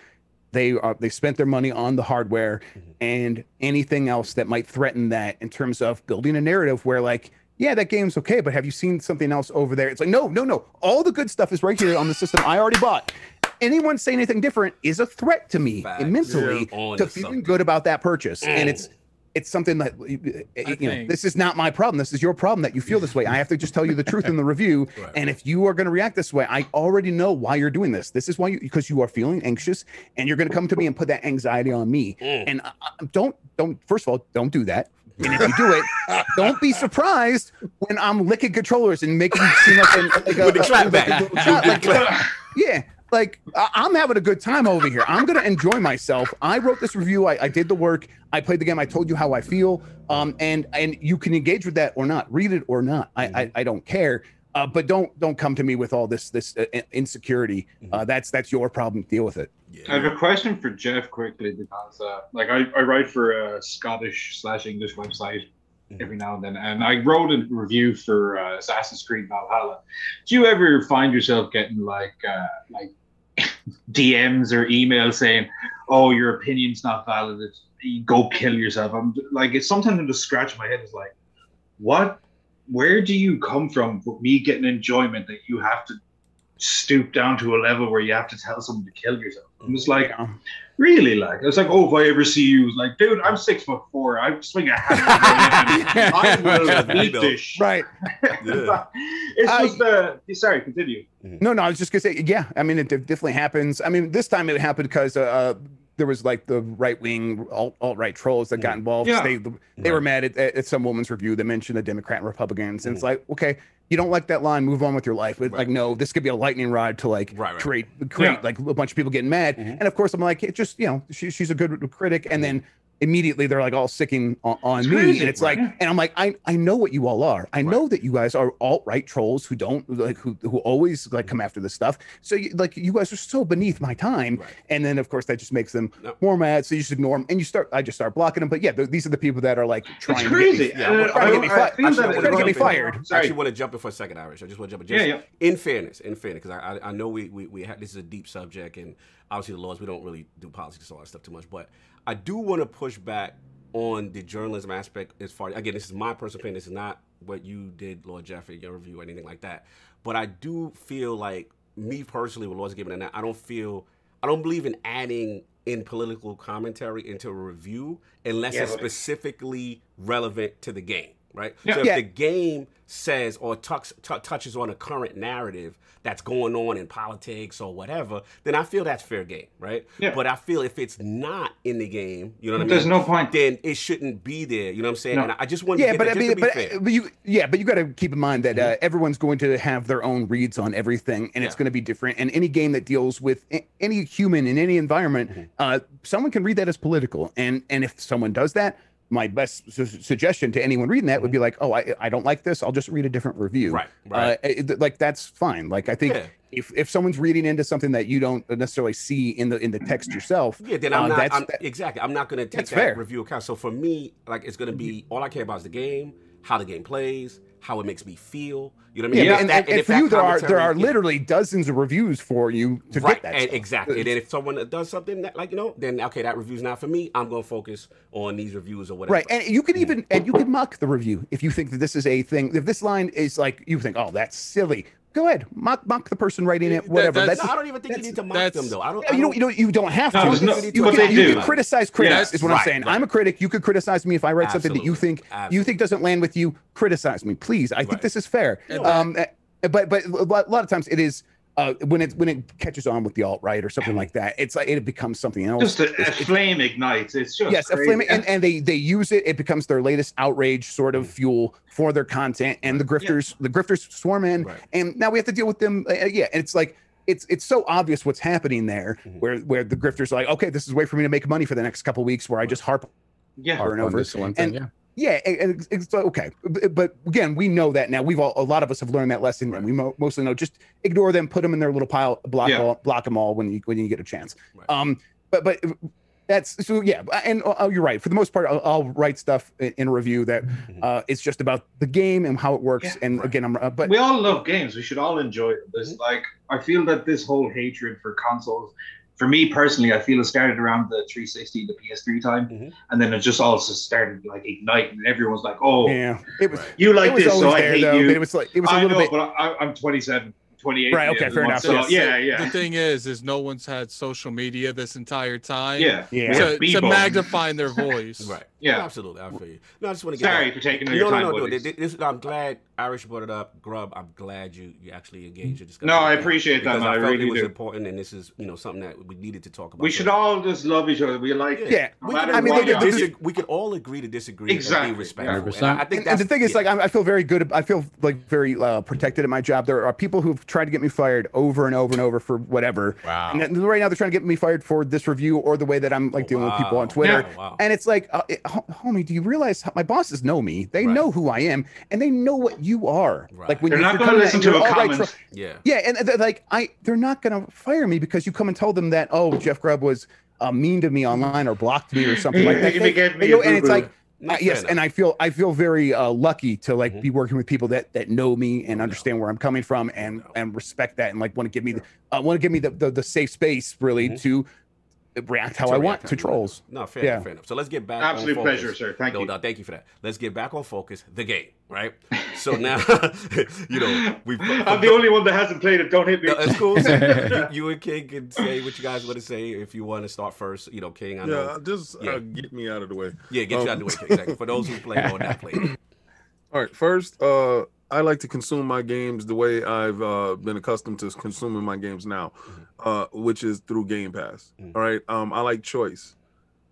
They uh, they spent their money on the hardware and anything else that might threaten that in terms of building a narrative where like yeah that game's okay but have you seen something else over there it's like no no no all the good stuff is right here on the system i already bought anyone saying anything different is a threat to me Facts. and mentally Yeah. To to feeling something. good about that purchase and Mm. it's it's something that you know this is not my problem. This is your problem that you feel this way. I have to just tell you the truth in the review. Right. and if you are going to react this way i already know why you're doing this. This is why you because you are feeling anxious and you're going to come to me and put that anxiety on me. Mm. and I, I- don't don't first of all don't do that. And if you do it don't be surprised when i'm licking controllers and making seem like, a, like a, With the a back. like- yeah like i'm having a good time over here. I'm gonna enjoy myself. I wrote this review. I, I did the work i played the game i told you how i feel um and and you can engage with that or not read it or not i I, I don't care uh, but don't don't come to me with all this this uh, in- insecurity uh, that's that's your problem deal with it I have a question for Jeff quickly because, uh, like, I, I write for a Scottish slash English website every now and then, and I wrote a review for uh, Assassin's Creed Valhalla. Do you ever find yourself getting like uh, like DMs or emails saying, "Oh, your opinion's not valid. It's, you go kill yourself"? I'm like, it's sometimes I'm just scratching my head. It's like, what? Where do you come from with me getting enjoyment that you have to stoop down to a level where you have to tell someone to kill yourself? I'm just like, Yeah. really? Like, it's like, oh, if I ever see you, it's like, dude, I'm six foot four. I swing a hammer. I will Yeah, beat I this. shit. right Yeah. it's I- just uh, sorry, continue. No, no, I was just gonna say, yeah. I mean, it definitely happens. I mean, this time it happened because uh, uh, there was like the right wing alt right trolls that got mm. involved. Yeah. They they were mad at, at some woman's review that mentioned the Democrat and Republicans, and it's mm. like, okay, you don't like that line, move on with your life. But like, no, this could be a lightning rod to like Right, right. create create Yeah. like a bunch of people getting mad. Mhm. And of course, I'm like, it just you know, she, she's a good critic, and mm-hmm. then. Immediately, they're like all sicking on, on me, crazy, and it's like, and I'm like, I, I know what you all are. I know that you guys are alt right trolls who don't like who who always like come after this stuff. So you, like you guys are so beneath my time, Right. and then of course that just makes them No. more mad. So you just ignore them, and you start. I just start blocking them. But yeah, these are the people that are like trying It's to get me- crazy. Yeah, I'm trying to get me I- I fi- actually, I wanna get me jump in. fired. I Sorry. actually want to jump in for a second, Irish. I just want to jump in. Yeah, Just yeah. In fairness, in fairness, because I, I I know we we, we had this is a deep subject, and obviously the laws we don't really do politics and all that stuff too much, but I do want to push back on the journalism aspect as far again this is my personal opinion this is not what you did lord jeffrey your review or anything like that but i do feel like me personally with lord's given and i don't feel i don't believe in adding in political commentary into a review unless Yeah, it's but- specifically relevant to the game right Yeah. so if Yeah. the game says or tucks, t- touches on a current narrative that's going on in politics or whatever, then I feel that's fair game, right? Yeah. But I feel if it's not in the game, you know what I mean? There's no point. Then it shouldn't be there. You know what I'm saying? No. And I just want Yeah, to but get I that, mean, just to but, be fair. but you, yeah, but you got to keep in mind that uh, everyone's going to have their own reads on everything, and it's going to be different. And any game that deals with any human in any environment, Mm-hmm. uh, someone can read that as political. And and if someone does that, my best su- suggestion to anyone reading that would be like, oh, I, I don't like this. I'll just read a different review. Mm-hmm. Right, right. Uh, it- like that's fine. Like I think. Yeah. If, if someone's reading into something that you don't necessarily see in the in the text yourself, Yeah, then I'm uh, not. that's- I'm, that- exactly. I'm not going to take that fair. review account. So for me, like, it's going to be all I care about is the game, how the game plays, how it makes me feel. You know what I mean? If and, that- and, and if for you, there are there are yeah. literally dozens of reviews for you to right, get that. and exactly. And then if someone does something that, like you know, then okay, that review's not for me. I'm gonna focus on these reviews or whatever. Right, and you can even and you can mock the review if you think that this is a thing. If this line is like you think, oh, that's silly. Go ahead, mock mock the person writing it. That- Whatever. that's- That's, I don't even think you need to mock that's- them though. I don't. Yeah, I you don't don't, you don't you don't have No, to. there's no- you, but can, you do. can criticize critics Yes, is what right, I'm saying. right. I'm a critic. You could criticize me if I write something that you Absolutely, think you think doesn't land with you. Criticize me, please. I think Right. this is fair. Um, eh, but but a lot of times it is. Uh, when it when it catches on with the alt right or something like that, it's like it becomes something else. Just a, a It's- it's- flame ignites. It's just yes, a crazy. flaming, and, and they they use it. It becomes their latest outrage sort of fuel for their content, and the grifters the grifters swarm in, Right. and now we have to deal with them. Uh, yeah, and it's like it's it's so obvious what's happening there, Mhm. where where the grifters are like, okay, this is a way for me to make money for the next couple weeks, where I just harp. yeah. Over and On over. this one thing, And- yeah. Yeah, and- and it's, it's okay, but, but again, we know that now. We've all a lot of us have learned that lesson, Right. and we mo- mostly know just ignore them, put them in their little pile, block Yeah. all, block them all when you when you get a chance. Right. Um, but but that's so yeah, and uh, you're right. For the most part, I'll, I'll write stuff in, in a review that uh, it's just about the game and how it works. Yeah. and Right. again, I'm uh, but we all love games. We should all enjoy them. There's Mm-hmm. like I feel that this whole hatred for consoles, for me personally, I feel it started around the 360, the PS3 time, Mhm. and then it just also started like igniting. And everyone's like, "Oh, yeah, it was. You like was this, so always I there hate though. you." It was like it was a I little know, bit. but I, I'm 27, 28. Right, okay, fair enough, month, So, yes. yeah, The thing is, is no one's had social media this entire time. yeah. Yeah. To, With to Bebo. magnify their voice. Right. Yeah. Absolutely. I feel you. No, I just want to get. Sorry back- for taking No, your no, time, no, no. buddies. This, this- I'm glad Irish brought it up. Grubb, I'm glad you you actually engaged in discussion. No, I appreciate that, because man, I I felt really it was do. important, and this is you know something that we needed to talk about. We should all just love each other. We like it. Yeah, No We can, I mean, what they, they disag- we could all agree to disagree Exactly, and be respectful. 100%. And I, I think And, that's and the thing is, yeah. like, I, I feel very good. I feel like very uh, protected at my job. There are people who've tried to get me fired over and over and over for whatever. Wow. And right now they're trying to get me fired for this review or the way that I'm like Oh, dealing with people on. Twitter. Yeah, wow. And it's like, uh, it- homie, do you realize how, my bosses know me? They Right. know who I am, and they know what you are. Right. Like when They're you- not you're going to coming listen to you're a all right, comment. tro- yeah. yeah, and they're like, I they're not gonna fire me because you come and tell them that oh Jeff Grubb was uh, mean to me online or blocked me or something like that. They- get they me know- and it's like No, yes, enough. and I feel I feel very uh, lucky to like Mhm. be working with people that that know me and understand where I'm coming from and and respect that and like want to give me the uh, want to give me the, the the safe space really Mhm. to react how To I want to trolls. No, fair Yeah. enough, fair enough. So let's get back. Absolute on pleasure, sir. Thank no you. doubt. Thank you for that. Let's get back on focus. The game, right? So now, you know, we've. I'm the only one that hasn't played it. Don't hit me. No, it's cool. you, you and King can say what you guys want to say if you want to start first. You know, King. I know. Yeah, just Yeah. Uh, get me out of the way. Yeah, get you out of the way. King. Exactly. For those who play or not play. All right, first, uh, I like to consume my games the way I've uh, been accustomed to consuming my games now, uh, which is through Game Pass. Mhm. All right, um, I like choice.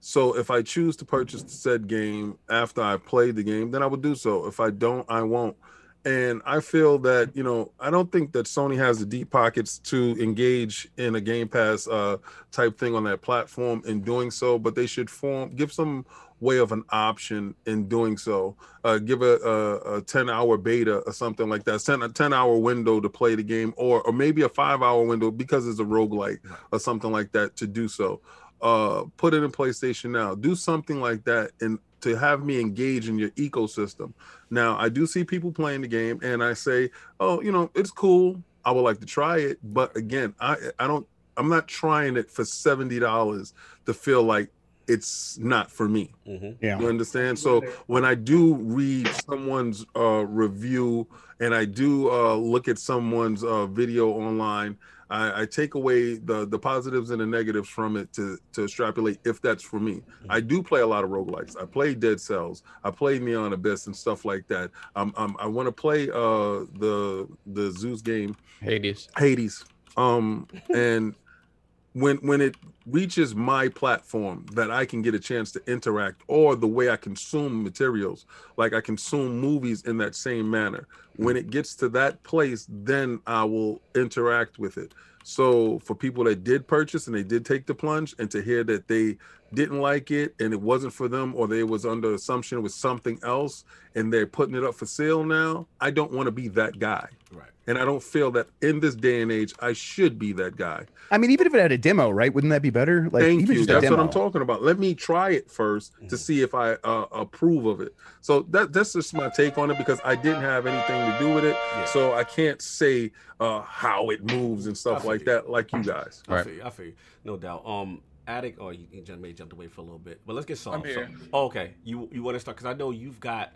So if I choose to purchase the said game after I've played the game, then I will do so. If I don't, I won't. And I feel that you know I don't think that Sony has the deep pockets to engage in a Game Pass uh, type thing on that platform in doing so, but they should form give some way of an option in doing so. Uh, give a, a, a 10 hour beta or something like that, 10, a 10 hour window to play the game, or or maybe a five hour window because it's a roguelike or something like that to do so. Uh, put it in PlayStation Now. Do something like that and to have me engage in your ecosystem. Now, I do see people playing the game and I say, oh, you know, it's cool. I would like to try it. But again, I, I don't, I'm not trying it for $70 to feel like it's not for me. hmm Yeah. You understand? So when I do read someone's uh, review and I do uh, look at someone's uh, video online, I, I take away the the positives and the negatives from it to to extrapolate if that's for me. I do play a lot of roguelikes. I play Dead Cells. I play Neon Abyss and stuff like that. Um, um I want to play uh the the Zeus game Hades. Hades. Um, and when when it reaches my platform that I can get a chance to interact, or the way I consume materials, like I consume movies in that same manner. When it gets to that place, then I will interact with it. So for people that did purchase and they did take the plunge, and to hear that they didn't like it and it wasn't for them, or they was under assumption it was something else, and they're putting it up for sale now, I don't want to be that guy. Right. and I don't feel that in this day and age I should be that guy. I mean, even if it had a demo, right? Wouldn't that be better? Like, Thank even you. just That's what. I'm talking about. Let me try it 1st Mm-hmm. to see if I uh, approve of it. So that that's just my take on it because I didn't have anything to do with it, Yeah. so I can't say uh, how it moves and stuff like you. that, like you guys. I Right. feel you. I feel you. No doubt. Um, Attic, oh, you, you just may jumped away for a little bit, but let's get I'm solved. here. oh, okay. You you want to start because I know you've got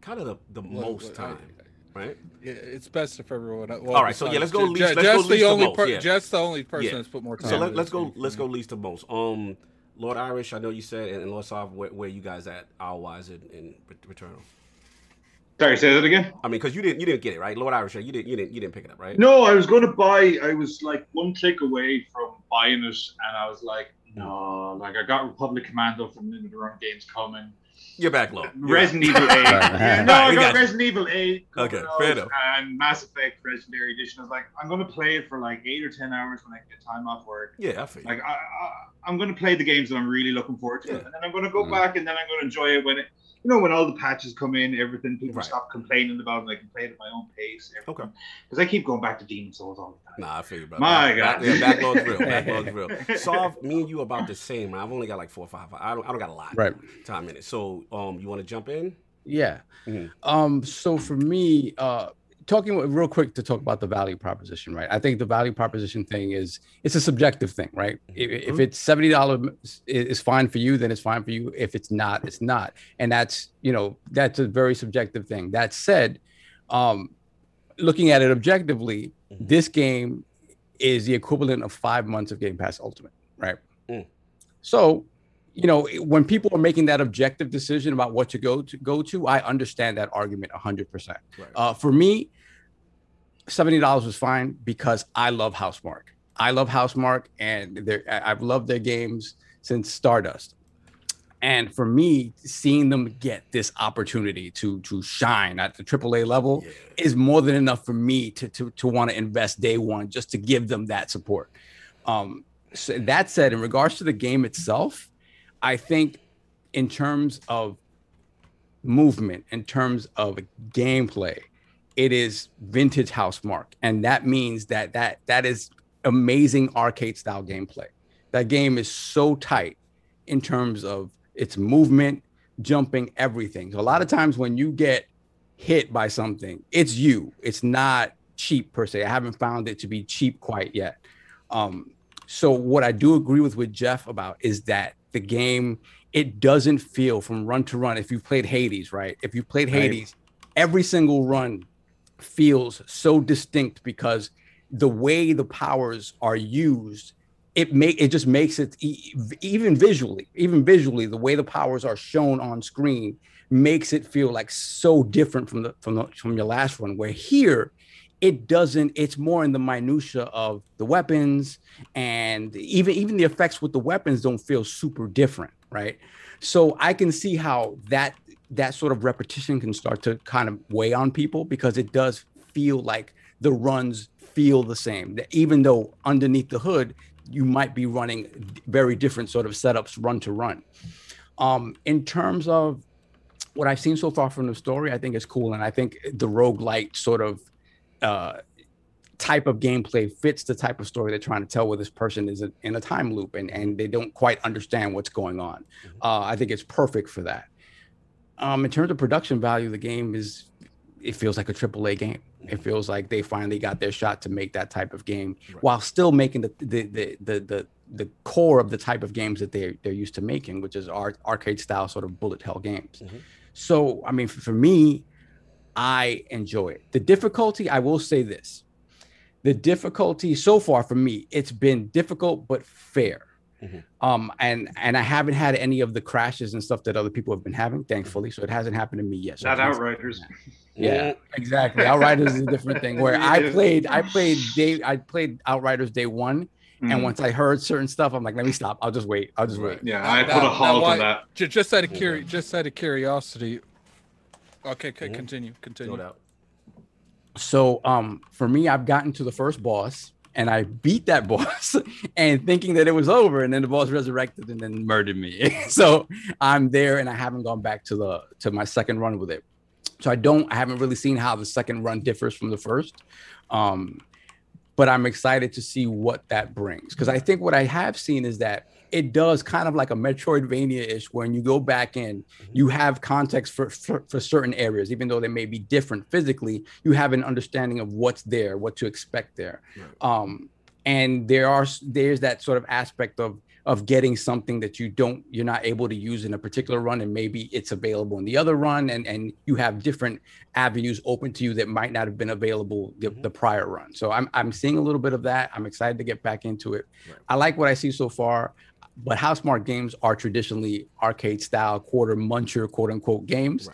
kind of the, the Well, most well, I- time, right? Yeah, it's best if everyone. Well, All right, so yeah, let's go Je- least- Je- let's go Jeff's least the to only most, per- yeah. Jeff's the only person Yeah. that's put more time. So let, let's go. game. Let's go least to most. Um, Lord Irish, I know you said, and, and Lord Sav, where, where you guys at hour wise in, in Returnal? Sorry, say that again. I mean, because you didn't you didn't get it right, Lord Irish. You didn't you didn't you didn't pick it up, right? No, I was going to buy. I was like one click away from buying it, and I was like, no. Like I got Republic Commando from Limited Run Games coming. You're back low. You're Resident Evil 8. Right. Yeah, no, Right, I got got. Resident Evil 8. Okay, fair enough. And Mass Effect Legendary Edition. I was like, I'm going to play it for like eight or 10 hours when I get time off work. Yeah, I feel you. Like, I, I, I'm going to play the games that I'm really looking forward to. Yeah. And then I'm going to go Mhm. back and then I'm going to enjoy it when it, you know, when all the patches come in, everything, people Right. stop complaining about it. I can play it at my own pace. Okay. Because I keep going back to Demon Souls all the time. Nah, I feel you, bro. My back, God. Back, yeah, backlog's real. Backlog's real. Solve me and you about the same. I've only got like four or five. I don't. I don't got a lot. Right. Time in it. So, um, you want to jump in? Yeah. Mhm. Um, so for me, uh talking real quick to talk about the value proposition, right? I think the value proposition thing is it's a subjective thing, right? If, if it's seventy dollars is fine for you, then it's fine for you. If it's not, it's not, and that's you know that's a very subjective thing. That said, um, looking at it objectively, Mhm. this game is the equivalent of five months of Game Pass Ultimate, right? Mm. So you know when people are making that objective decision about what to go to go to i understand that argument 100% Right. uh, for me $70 was fine because i love Housemarque i love Housemarque and i've loved their games since stardust and for me seeing them get this opportunity to to shine at the aaa level yeah. is more than enough for me to to, to want to invest day one just to give them that support um so that said in regards to the game itself I think in terms of movement, in terms of gameplay, it is vintage Housemarque. and that means that that that is amazing arcade style gameplay. That game is so tight in terms of its movement, jumping, everything. So a lot of times when you get hit by something, it's you. It's not cheap per se. I haven't found it to be cheap quite yet. Um, so what I do agree with with Jeff about is that the game it doesn't feel from run to run. If you've played Hades, right? If you played Right. Hades, every single run feels so distinct because the way the powers are used, it make it just makes it e- even visually, even visually, the way the powers are shown on screen makes it feel like so different from the from the from your last one. Where here, it doesn't. It's more in the minutia of the weapons and even even the effects with the weapons don't feel super different, right? So I can see how that that sort of repetition can start to kind of weigh on people because it does feel like the runs feel the same even though underneath the hood you might be running very different sort of setups run to run um in terms of what i've seen so far from the story i think it's cool and i think the roguelite sort of uh type of gameplay fits the type of story they're trying to tell where this person is in a time loop and, and they don't quite understand what's going on uh, i think it's perfect for that um, in terms of production value, the game is it feels like a triple A game. It feels like they finally got their shot to make that type of game Right. while still making the the, the the the the core of the type of games that they're they're used to making, which is art, arcade style sort of bullet hell games. Mhm. So I mean, for, for me, I enjoy it. The difficulty, I will say this: the difficulty so far for me, it's been difficult but fair. Mhm. Um, and and I haven't had any of the crashes and stuff that other people have been having, thankfully. So it hasn't happened to me yet. So Not Outriders. that. Yeah, exactly. Outriders is a different thing. Where I played, I played day, I played Outriders day one, and Mm. once I heard certain stuff, I'm like, let me stop. I'll just wait. I'll just wait. Yeah, I That- put a that halt why- on that. Just out of curi- just out of curiosity. Okay, okay, Mhm. continue, No continue. doubt. So um for me, I've gotten to the first boss and I beat that boss and thinking that it was over, and then the boss resurrected and then murdered me. so I'm there and I haven't gone back to the to my second run with it. So I don't, I haven't really seen how the second run differs from the first. Um, but I'm excited to see what that brings because I think what I have seen is that it does kind of like a Metroidvania-ish. When you go back in, you have context for, for for certain areas, even though they may be different physically. You have an understanding of what's there, what to expect there. Um, and there are there's that sort of aspect of of getting something that you don't you're not able to use in a particular run and maybe it's available in the other run and and you have different avenues open to you that might not have been available the, the prior run. So i'm i'm seeing a little bit of that. I'm excited to get back into it. I like what i see so far but Housemarque games are traditionally arcade style quarter muncher quote unquote games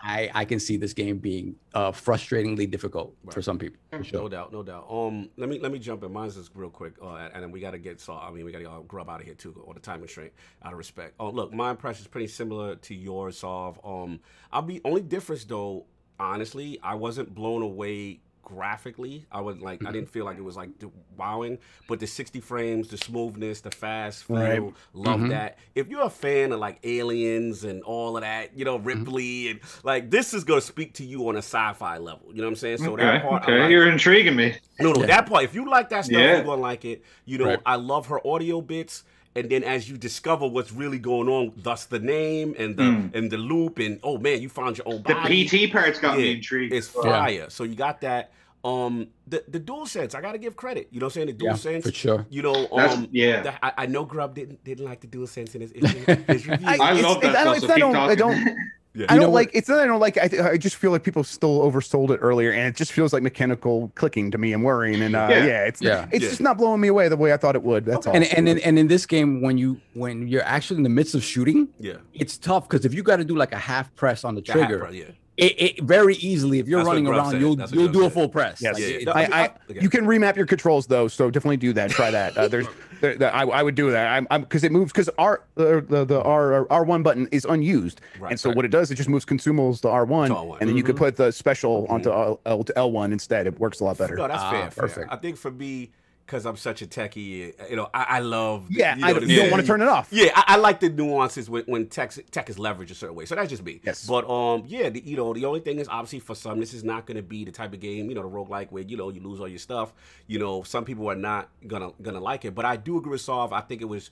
I, I can see this game being uh, frustratingly difficult for some people. For sure. No doubt, no doubt. Um, let me let me jump in. Mine's just real quick, uh, and then we got to get so. I mean, we got to uh, Grubb out of here too, or the time constraint, out of respect. Oh, look, my impression is pretty similar to yours, Of Um, I'll be only difference though. Honestly, I wasn't blown away graphically. I was like, I didn't feel like it was like wowing, but the 60 frames, the smoothness, the fast feel, Right. love Mhm. that. If you're a fan of like aliens and all of that, you know, Ripley and like this is gonna speak to you on a sci-fi level. You know what I'm saying? So Okay, that part, okay, like. you're intriguing me. No, no, Yeah. that part. If you like that stuff, Yeah. you're gonna like it. You know, Right. I love her audio bits. And then as you discover what's really going on, thus the name and the Mm. and the loop, and oh man, you found your own The. PT part's got me intrigued. It's fire. So you got that. Um, the the DualSense, I gotta give credit. You know what I'm saying? The DualSense, for sure. You know, That's- um, yeah. that- I, I know Grubb didn't didn't like the DualSense in his, his, his review. I it's- love that it's- I don't- stuff. So I don't- I don't- Yeah. I You don't know like it's not I don't like it. I, I just feel like people still oversold it earlier, and it just feels like mechanical clicking to me and worrying. And uh, Yeah. yeah. it's Yeah. it's Yeah. just not blowing me away the way I thought it would. That's all. And and in, and in this game, when you when you're actually in the midst of shooting, yeah, it's tough because if you got to do like a half press on the The half trigger, pro- yeah. It, it very easily if you're That's running around, said. you'll That's you'll Grubb do a full press. Yes. Like, Yeah. it- No, I, I, Okay. you can remap your controls though, so definitely do that. Try that. Uh, there's, there, there- I, I would do that. I'm, I'm because it moves because R uh, the the R R one button is unused, Right, and so right. what it does, is it just moves consumables to R one, To R1. and then you could Mhm. put the special onto L, L to L one instead. It works a lot better. No, that's Ah, fair, fair. perfect. I think for me, because I'm such a techie, you know, I, I love. Yeah, you I, know, don't- the- you don't want to turn it off. Yeah, I, I like the nuances when, when tech tech is leveraged a certain way. So that's just me. Yes. But um, yeah, the, you know, the only thing is obviously for some, this is not going to be the type of game, you know, the roguelike where you know you lose all your stuff. You know, some people are not gonna gonna like it. But I do agree with Solve. I think it was,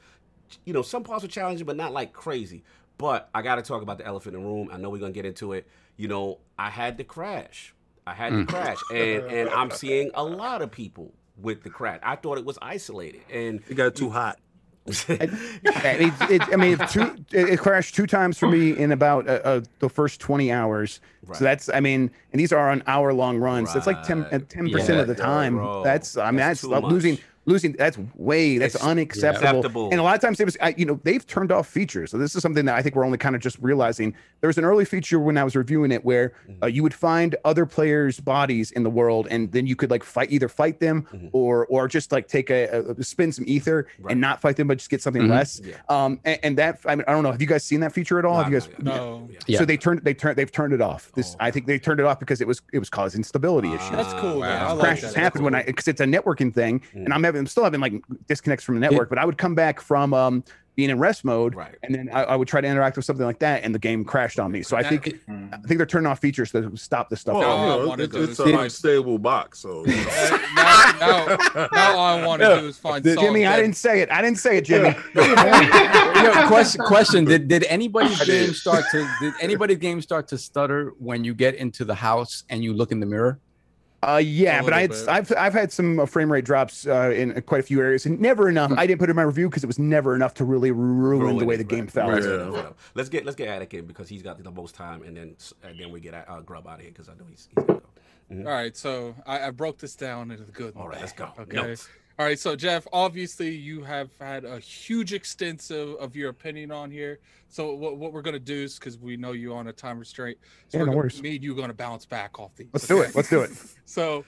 you know, some parts were challenging, but not like crazy. But I got to talk about the elephant in the room. I know we're gonna get into it. You know, I had to crash. I had to crash, and and I'm seeing a lot of people with the crash. I thought it was isolated, and It got too hot. Yeah, it, it, I mean, it's two, it, it crashed two times for me in about uh, uh, the first 20 hours. Right. So that's, I mean, and these are on hour long runs. That's like 10, uh, 10% Yeah, of the time. bro. That's, I mean, That's that's, losing, much. Losing. That's way, that's It's unacceptable. acceptable. And a lot of times it was, I, you know, they've turned off features. So this is something that I think we're only kind of just realizing. There was an early feature when I was reviewing it where Mm-hmm. uh, you would find other players' bodies in the world, and then you could like fight, either fight them Mhm. or, or just like take a, a spin some ether Right. and not fight them, but just get something Mhm. less. Yeah. Um, and, and that I mean, I don't know. Have you guys seen that feature at all? Have you guys? Nah, No. yeah. Yeah. So they turned they turned they've turned it off. This Oh, I think they turned it off because it was it was causing stability issues. That's cool, Ah, man. I wow. like Crashes that. happen when I because it's a networking thing, Mm. and I'm having I'm still having like disconnects from the network. But I would come back from um being in rest mode, Right. and then I, I would try to interact with something like that, and the game crashed on me. So I That- think I think they're turning off features to stop this stuff. Well, all I you know, wanna it's, do it's is an unstable box, so you know. Now, now, now all I want to Yeah. do is find The- Jimmy, Salt I didn't say it. I didn't say it, Jimmy. Yo, question question did did anybody's game start to did anybody's game start to stutter when you get into the house and you look in the mirror? Uh, yeah, but I had, bit. I've I've had some uh, frame rate drops uh, in quite a few areas, and never enough. I didn't put it in my review because it was never enough to really ruin, Ruin the way it, the game right, felt. right, Yeah. right, right. Let's get let's get Attic in because he's got the most time, and then and then we get uh, Grubb out of here because I know he's. he's gonna go. All right, so I, I broke this down into the good. All right, let's go. Okay. Notes. All right, so Jeff, obviously you have had a huge extensive of your opinion on here. So what, what we're gonna do is because we know you on a time restraint, so Yeah, we're no gonna, me and you gonna bounce back off these. Let's do it. Let's do it. So,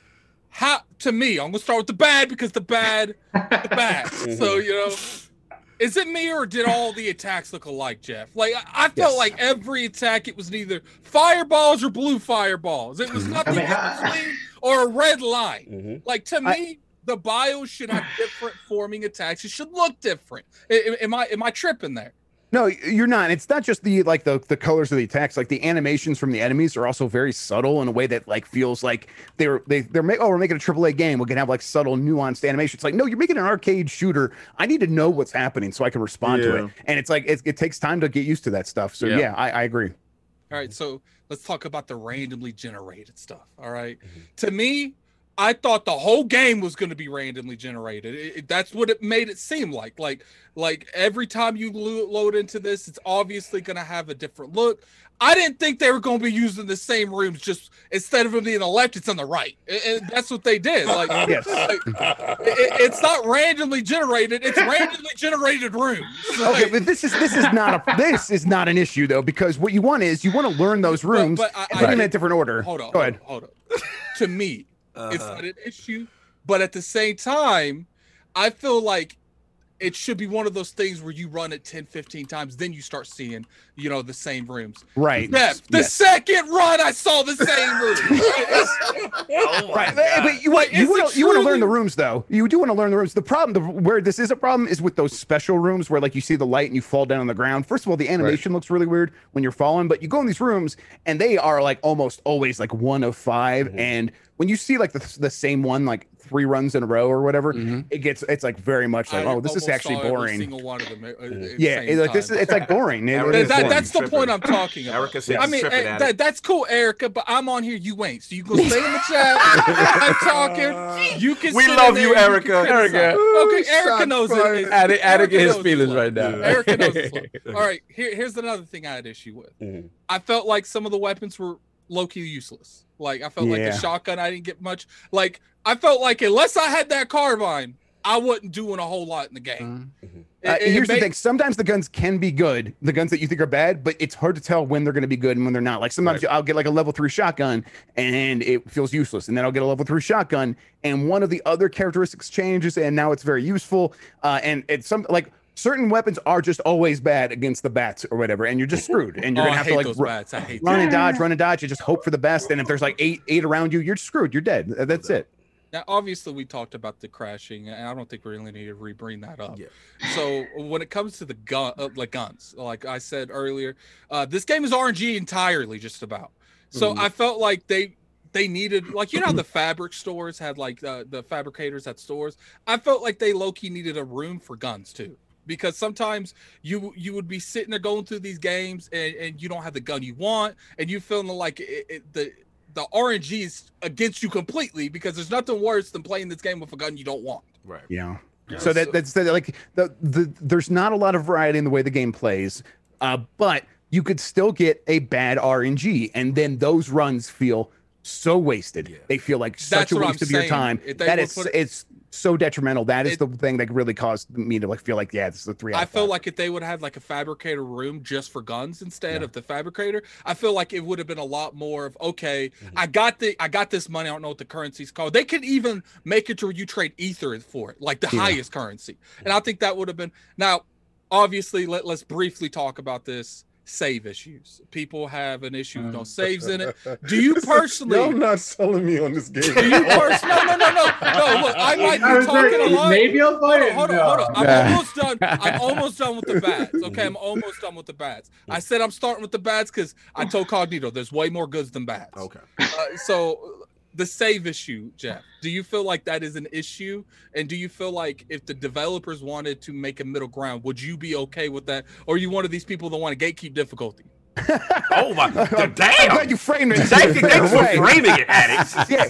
how to me, I'm gonna start with the bad because the bad, the bad. so you know, is it me or did all the attacks look alike, Jeff? Like I, I felt Yes. like every attack it was neither fireballs or blue fireballs. It was nothing mean, in how- between or a red line. Mhm. Like to I- me, the bios should have different forming attacks. It should look different. I- I- Am I am I tripping there? No, you're not. It's not just the like the the colors of the attacks. Like the animations from the enemies are also very subtle in a way that like feels like they're they they're make, oh we're making a AAA game. We can have like subtle, nuanced animations. It's Like no, you're making an arcade shooter. I need to know what's happening so I can respond to it. And it's like it, it takes time to get used to that stuff. So Yeah. yeah, I, I agree. All right, so let's talk about the randomly generated stuff. All right? Mm-hmm. to me, I thought the whole game was going to be randomly generated. It- it- that's what it made it seem like. Like, like every time you lo- load into this, it's obviously going to have a different look. I didn't think they were going to be using the same rooms. Just instead of them being on the left, it's on the right. And- that's what they did. Like, Yes. like, it- it's not randomly generated. It's randomly generated rooms. Okay, but this is this is not a this is not an issue though because what you want is you want to learn those rooms but I- and I put them in a different order. Hold on. Go hold ahead. on, Hold on. to me, it's Uh-huh. not an issue, but at the same time, I feel like it should be one of those things where you run it 10, 15 times, then you start seeing, you know, the same rooms. Right. Jeff, the Yes. second run, I saw the same room. Oh my Right, God. but you want Like, you want to you want to learn the rooms though. You do want to learn the rooms. The problem, the, where this is a problem, is with those special rooms where like you see the light and you fall down on the ground. First of all, the animation looks really weird when you're falling, but you go in these rooms and they are like almost always like one of 5 Mhm. and when you see like the, the same one like three runs in a row or whatever, Mhm. it gets it's like very much like I oh this is actually saw every boring. Single one of them. uh, at Yeah, it- like this is it's like boring. It- it That- boring. that's the point I'm talking about. Erica said I mean, tripping eh, that, that's cool, Erica, but I'm on here. You ain't. So you can stay in the chat. I'm talking. You can. We love you, and can Erica. criticize. Erica. Okay, Erica knows fired. it. Attic, Attic Erica his feelings right now. Yeah. Erica knows. All right, here, here's another thing I had issue with. Mhm. I felt like some of the weapons were low key useless. Like I felt like Yeah. the shotgun, I didn't get much. Like I felt like unless I had that carbine, I wasn't doing a whole lot in the game. Mhm. It- Uh, it here's the made- thing: sometimes the guns can be good, the guns that you think are bad, but it's hard to tell when they're going to be good and when they're not. Like sometimes I'll get like a level three shotgun and it feels useless, and then I'll get a level three shotgun and one of the other characteristics changes, and now it's very useful. Uh, and it's some like certain weapons are just always bad against the bats or whatever, and you're just screwed, and you're Oh, gonna I have hate to like those ru- bats. I hate run them. and dodge, run and dodge, and just hope for the best. And if there's like eight eight around you, you're screwed. You're dead. That's it. Now, obviously, we talked about the crashing, and I don't think we really need to re-bring that up. Yeah. So, when it comes to the gun, uh, like guns, like I said earlier, uh, this game is RNG entirely, just about. So, Mhm. I felt like they they needed, like you know, how the fabric stores had like uh, the fabricators at stores. I felt like they low key needed a room for guns too. Because sometimes you you would be sitting there going through these games and, and you don't have the gun you want, and you feeling like it, it, the the RNG is against you completely because there's nothing worse than playing this game with a gun you don't want. Right. Yeah. Yeah. So that that's the, like the, the there's not a lot of variety in the way the game plays, uh, but you could still get a bad RNG, and then those runs feel so wasted. Yeah. They feel like such That's a what I'm waste of your time. If That would is put it's so detrimental. That is It- the thing that really caused me to like feel like yeah, this is a three. I feel like if they would have had like a fabricator room just for guns instead Yeah. of the fabricator, I feel like it would have been a lot more of okay, Mm-hmm. I got the I got this money. I don't know what the currency's called. They could even make it to where you trade ether for it, like the Yeah. highest currency. And I think that would have been now. Obviously, let let's briefly talk about this save issues. People have an issue with no saves in it. Do you personally? Y'all not selling me on this game. Do you personally? No, no, no, no, no. Look, I might be talking a lot. Maybe I'll buy Hold it. on, hold on, hold on. I'm almost done. I'm almost done with the bats. Okay, I'm almost done with the bats. I said I'm starting with the bats because I told Cognito there's way more goods than bats. Okay. Uh, so the save issue, Jeff. Do you feel like that is an issue? And do you feel like if the developers wanted to make a middle ground, would you be okay with that? Or are you one of these people that want to gatekeep difficulty? Oh my I'm damn. glad you framed it. Thank you, thanks for framing it, addicts. yeah.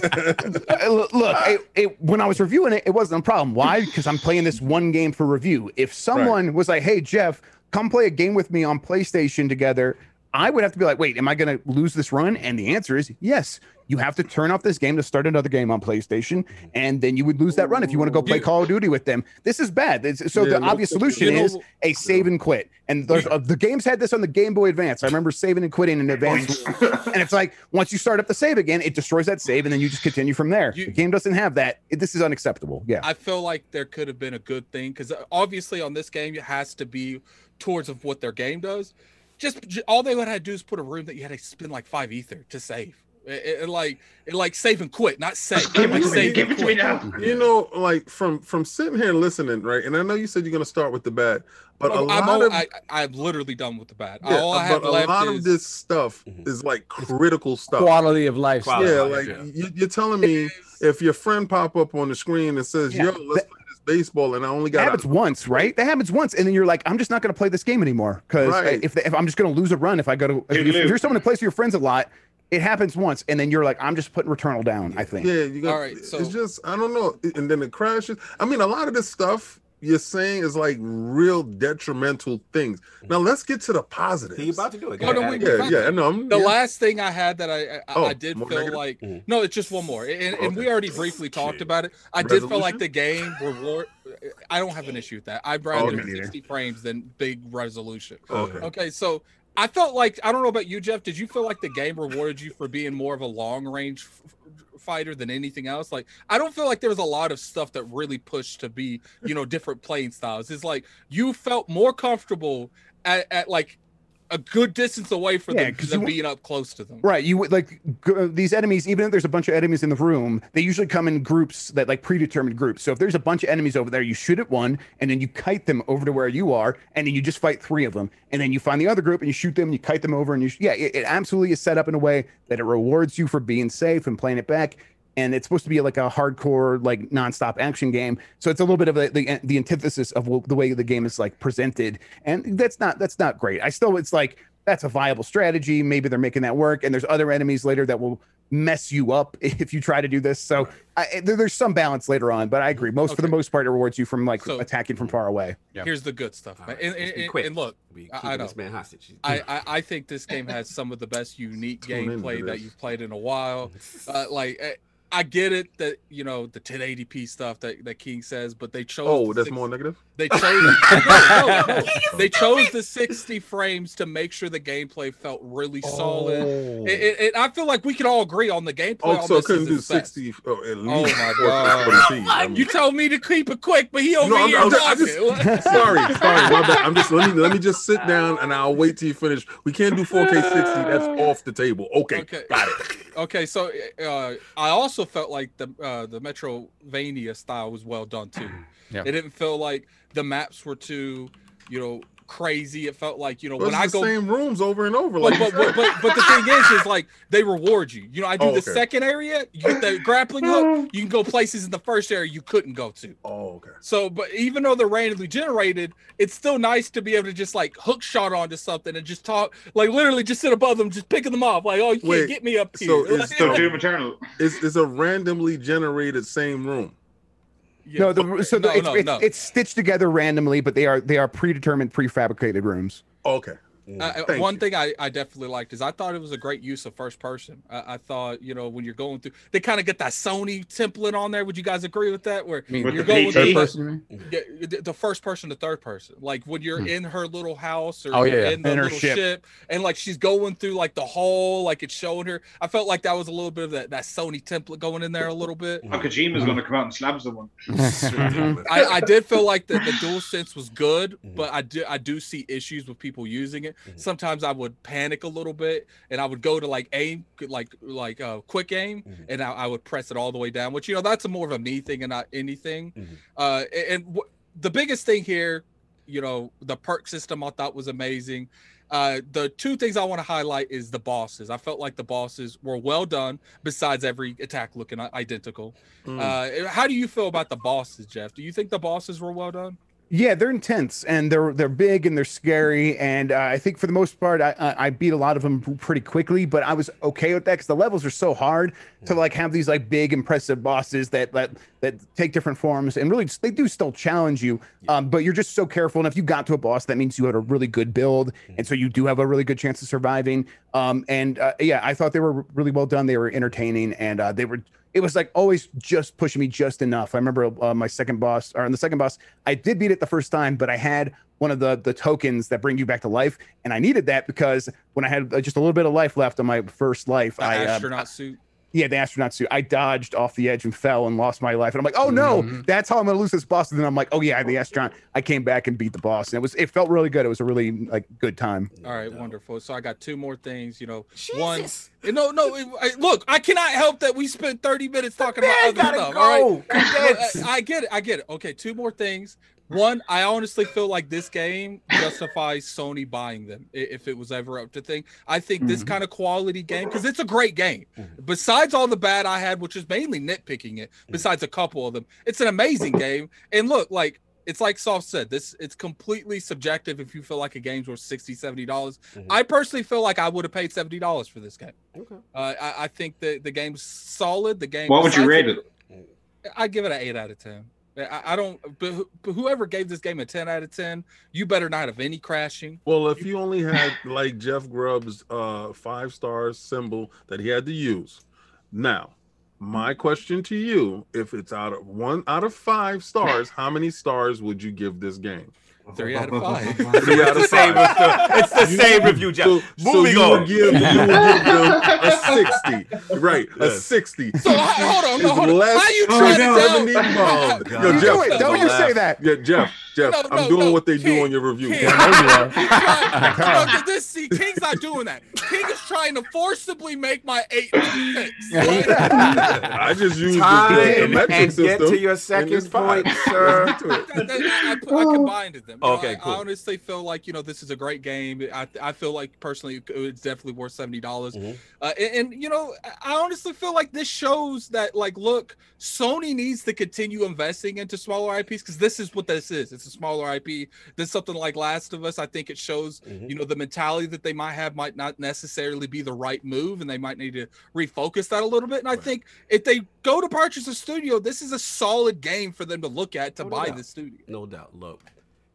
Uh, look, look, it, it, when I was reviewing it, it wasn't a problem. Why? Because I'm playing this one game for review. If someone was like, "Hey, Jeff, come play a game with me on PlayStation together," I would have to be like, "Wait, am I going to lose this run?" And the answer is yes. You have to turn off this game to start another game on PlayStation, and then you would lose that run if you want to go play You- Call of Duty with them. This is bad. It's- so Yeah, the obvious solution You know- is a save and quit. And there's, uh, the games had this on the Game Boy Advance. I remember saving and quitting in Advance and it's like once you start up the save again, it destroys that save, and then you just continue from there. You- the game doesn't have that. It- this is unacceptable. Yeah, I feel like there could have been a good thing because obviously on this game it has to be towards of what their game does. Just j- all they would have to do is put a room that you had to spend like five ether to save. It, it like it like save and quit, not save. Give it like to me. save Give and it to me quit. now. You know, like from from sitting here and listening, right? And I know you said you're gonna start with the bad, but a I'm, lot all, of I, I'm literally done with the bad. yeah, all I have but a left lot is of this stuff Mhm. is like critical stuff. Quality of life. Quality. stuff. yeah, of like life, You, you're telling me if your friend pop up on the screen and says, Yeah, "Yo, let's play this baseball," and I only that got happens once, right? That happens once, and then you're like, I'm just not going to play this game anymore because Right. if, if I'm just going to lose a run if I go to if, You you're- if you're someone who plays with your friends a lot, it happens once, and then you're like, I'm just putting Returnal down. I think. Yeah, you got. All right, so- it's just I don't know, and then it crashes. I mean, a lot of this stuff you're saying is like real detrimental things. Now let's get to the positives. He about to do it. Oh, no, Go we- ahead. yeah, yeah, I know. I'm, The yeah. last thing I had that I I, Oh, I did feel negative? like Mhm. no, it's just one more, and, and we already briefly talked about it. I did feel like the game reward. I don't have an issue with that. I'd rather me 60 frames than big resolution. Okay. Okay, so I felt like I don't know about you, Jeff. Did you feel like the game rewarded you for being more of a long range f- fighter than anything else? Like, I don't feel like there was a lot of stuff that really pushed to be, you know, different playing styles. It's like you felt more comfortable at, at like a good distance away from Yeah, them than being up close to them. Right, you would like g- these enemies. Even if there's a bunch of enemies in the room, they usually come in groups that like predetermined groups. So if there's a bunch of enemies over there, you shoot at one, and then you kite them over to where you are, and then you just fight three of them, and then you find the other group and you shoot them, and you kite them over, and you sh- yeah, it, it absolutely is set up in a way that it rewards you for being safe and playing it back. And it's supposed to be like a hardcore, like nonstop action game. So it's a little bit of the the, the antithesis of the way the game is like presented, and that's not that's not great. I still it's like that's a viable strategy. Maybe they're making that work. And there's other enemies later that will mess you up if you try to do this. So I, there- there's some balance later on, but I agree. Most for the most part, it rewards you from like So- attacking from far away. Yeah. Here's the good stuff, right, And, let's and- and look, I- I keeping know. this man hostage. I, I I think this game has some of the best unique gameplay that you've played in a while. Uh, like eh, I get it that you know the 1080p stuff that, that King says, but they chose. Oh, the that's six- more negative. They chose. no, no, no. They chose the 60 frames to make sure the gameplay felt really solid. Oh, It, it, it- I feel like we could all agree on the gameplay. oh so I couldn't do sixty. Oh, at Oh my 40 God. for the P. I'm- You told me to keep it quick, but he over No, here I'm I talking. just- sorry, sorry, my bad. I'm just let me let me just sit down and I'll wait till you finish. We can't do 4K 60. That's off the table. Okay, Okay. got it. Okay, so uh, I also felt like the uh, the Metroidvania style was well done too. Yeah. It didn't feel like the maps were too, you know, crazy. It felt like you know Well, when I the go. same rooms over and over. But, Like but, but, but, but the thing is, is like they reward you. You know, I do Oh, the okay. second area, you get the grappling hook, you can go places in the first area you couldn't go to. oh, okay. So, but even though they're randomly generated, it's still nice to be able to just like hook shot onto something and just talk, like literally just sit above them, just picking them off, like, oh, you can't get me up here. so is So the- Doom Eternal. It's, it's a randomly generated same room. Yeah. No, the, so the, No, it's, no, it's, no. it's stitched together randomly, but they are they are predetermined, prefabricated rooms. Okay. Uh, one you. thing I, I definitely liked is I thought it was a great use of first person. I, I thought, you know, when you're going through, they kind of get that Sony template on there. Would you guys agree with that? Where I mean, With you're the going third person, you the, the first person to third person. Like when you're Hmm. in her little house or Oh, yeah. in the In little ship. ship. and like she's going through like the hall, like it's showing her. I felt like that was a little bit of that, that Sony template going in there a little bit. Oh, Kojima's going to come out and slap someone. I, I did feel like the, the DualSense was good, Mhm. but I do I do see issues with people using it. Mhm. Sometimes I would panic a little bit, and I would go to like aim, like like uh, quick aim, Mhm. and I, I would press it all the way down. Which you know that's a more of a me thing and not anything. Mhm. Uh, a- and w- the biggest thing here, you know, the perk system I thought was amazing. Uh, the two things I want to highlight is the bosses. I felt like the bosses were well done. Besides every attack looking identical. Mm. Uh, how do you feel about the bosses, Jeff? Do you think the bosses were well done? Yeah, they're intense and they're they're big and they're scary. And uh, I think for the most part, I, I beat a lot of them pretty quickly. But I was okay with that because the levels are so hard to like have these like big impressive bosses that that that take different forms and really just- they do still challenge you. Um, but you're just so careful. And if you got to a boss, that means you had a really good build, and so you do have a really good chance of surviving. Um, and uh, yeah, I thought they were really well done. They were entertaining and uh, they were it was like always just pushing me just enough. I remember uh, my second boss, or on the second boss, I did beat it the first time, but I had one of the the tokens that bring you back to life, and I needed that because when I had uh, just a little bit of life left on my first life, The I uh, astronaut suit. Yeah, the astronaut suit. I dodged off the edge and fell and lost my life. And I'm like, oh no, Mhm. that's how I'm gonna lose this boss. And then I'm like, oh yeah, the astronaut. I came back and beat the boss, and it was it felt really good. It was a really like good time. All right, No. wonderful. So I got two more things. You know, Jesus. one. No, no. it- I, look, I cannot help that we spent 30 minutes talking about other stuff. All right. go. Well, Condense. I, I get it. I get it. Okay, two more things. One, I honestly feel like this game justifies Sony buying them if it was ever up to thing. I think this Mhm. kind of quality game because it's a great game. Mhm. Besides all the bad I had, which is mainly nitpicking it, besides a couple of them, it's an amazing game. And look, like it's like Soft said, this it's completely subjective if you feel like a game's worth 60 70 dollars. Mhm. I personally feel like I would have paid 70 dollars for this game. Okay. Uh, I, I think the the game's solid. The game. What would you rate it? I give it an eight out of ten. I, I don't. But, but whoever gave this game a ten out of ten, you better not have any crashing. Well, if you only had like Jeff Grubb's uh five stars symbol that he had to use. Now, my question to you, if it's out of one out of five stars, how many stars would you give this game? Three out of five. Three out It's the of same. five. It's the same review, Jeff. So, so Moving you on. would give you would give them a 60. Right, a 60. So hold on, no, Is hold on. less How you Oh, trying no. to tell? miles. God. Yo, You Jeff, do it. Don't you say that. Yeah, Jeff, Jeff, No, I'm no, doing no, what they do on your review. King. I know you are. He's trying- no, this, see, King's not doing that. King is trying to forcibly make my eight six. I just use the, the Time metric and system. get to your second it's point, sir. Let's get to it. That- that- I, I combined them. You Okay, I- cool. I honestly feel like you know this is a great game. I, I feel like personally it's definitely worth seventy dollars. Mhm. Uh, and, and, you know, I honestly feel like this shows that like, look, Sony needs to continue investing into smaller IPs because this is what this is. It's a smaller IP. There's something like Last of Us. I think it shows Mhm. you know the mentality that they might have might not necessarily be the right move, and they might need to refocus that a little bit. And I think if they go to purchase a studio, this is a solid game for them to look at to No buy doubt. the studio. No doubt. Look,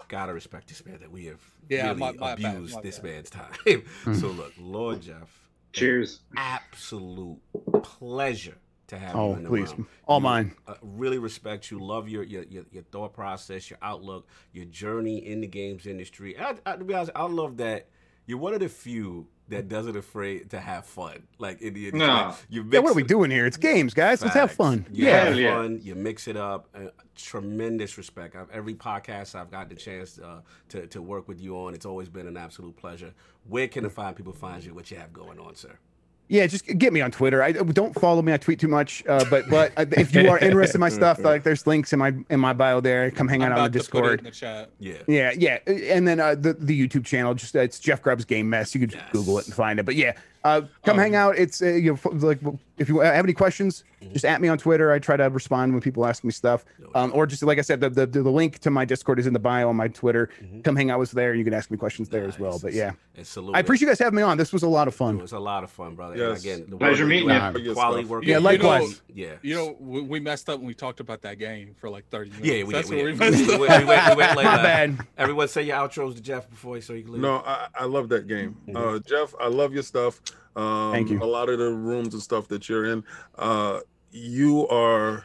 gotta respect this man that we have Yeah, really my- my abused my this bad. man's time. so look, Lord Jeff, Cheers. absolute pleasure to have Oh, you in the please, room. all You- mine. uh, really respect you. Love your, your your your thought process, your outlook, your journey in the games industry. I, I, to be honest, I love that you're one of the few that doesn't afraid to have fun. Like in the industry, No. you Yeah, what are we doing here? It's games, guys. Let's have Facts. fun. You Yeah. have yeah. fun. You mix it up. Uh, tremendous respect. I've, every podcast I've got the chance uh, to to work with you on, it's always been an absolute pleasure. Where can the fine people find you? What you have going on, sir? Yeah, just get me on Twitter. I don't follow me. I tweet too much. Uh, but but uh, if you are interested in my stuff, like there's links in my in my bio there. Come hang out on the about put it Discord. in the chat. Yeah. Yeah, yeah, and then uh, the the YouTube channel. Just uh, it's Jeff Grubb's Game Mess. You can just Yes. Google it and find it. But yeah, uh, come Um, hang out. It's uh, you know, like if you have any questions, just at me on Twitter. I try to respond when people ask me stuff. Um, or just like I said, the, the the link to my Discord is in the bio on my Twitter. Come hang out with us there. And you can ask me questions there as well. But yeah, I appreciate you guys having me on. This was a lot of fun. It was a lot of fun, brother. Yes. And again, the Pleasure meeting you. you. have, Good Quality stuff. work. Yeah, you do. likewise. Yeah. You know, we, we messed up when we talked about that game for like 30 minutes. Yeah, we That's did. where We, we did. messed up. we, went, we, went, we went like My bad. Everyone say your outros to Jeff before so you can leave. No, I, I love that game. Uh, Jeff, I love your stuff. Um, Thank you. A lot of the rooms and stuff that you're in, uh, you are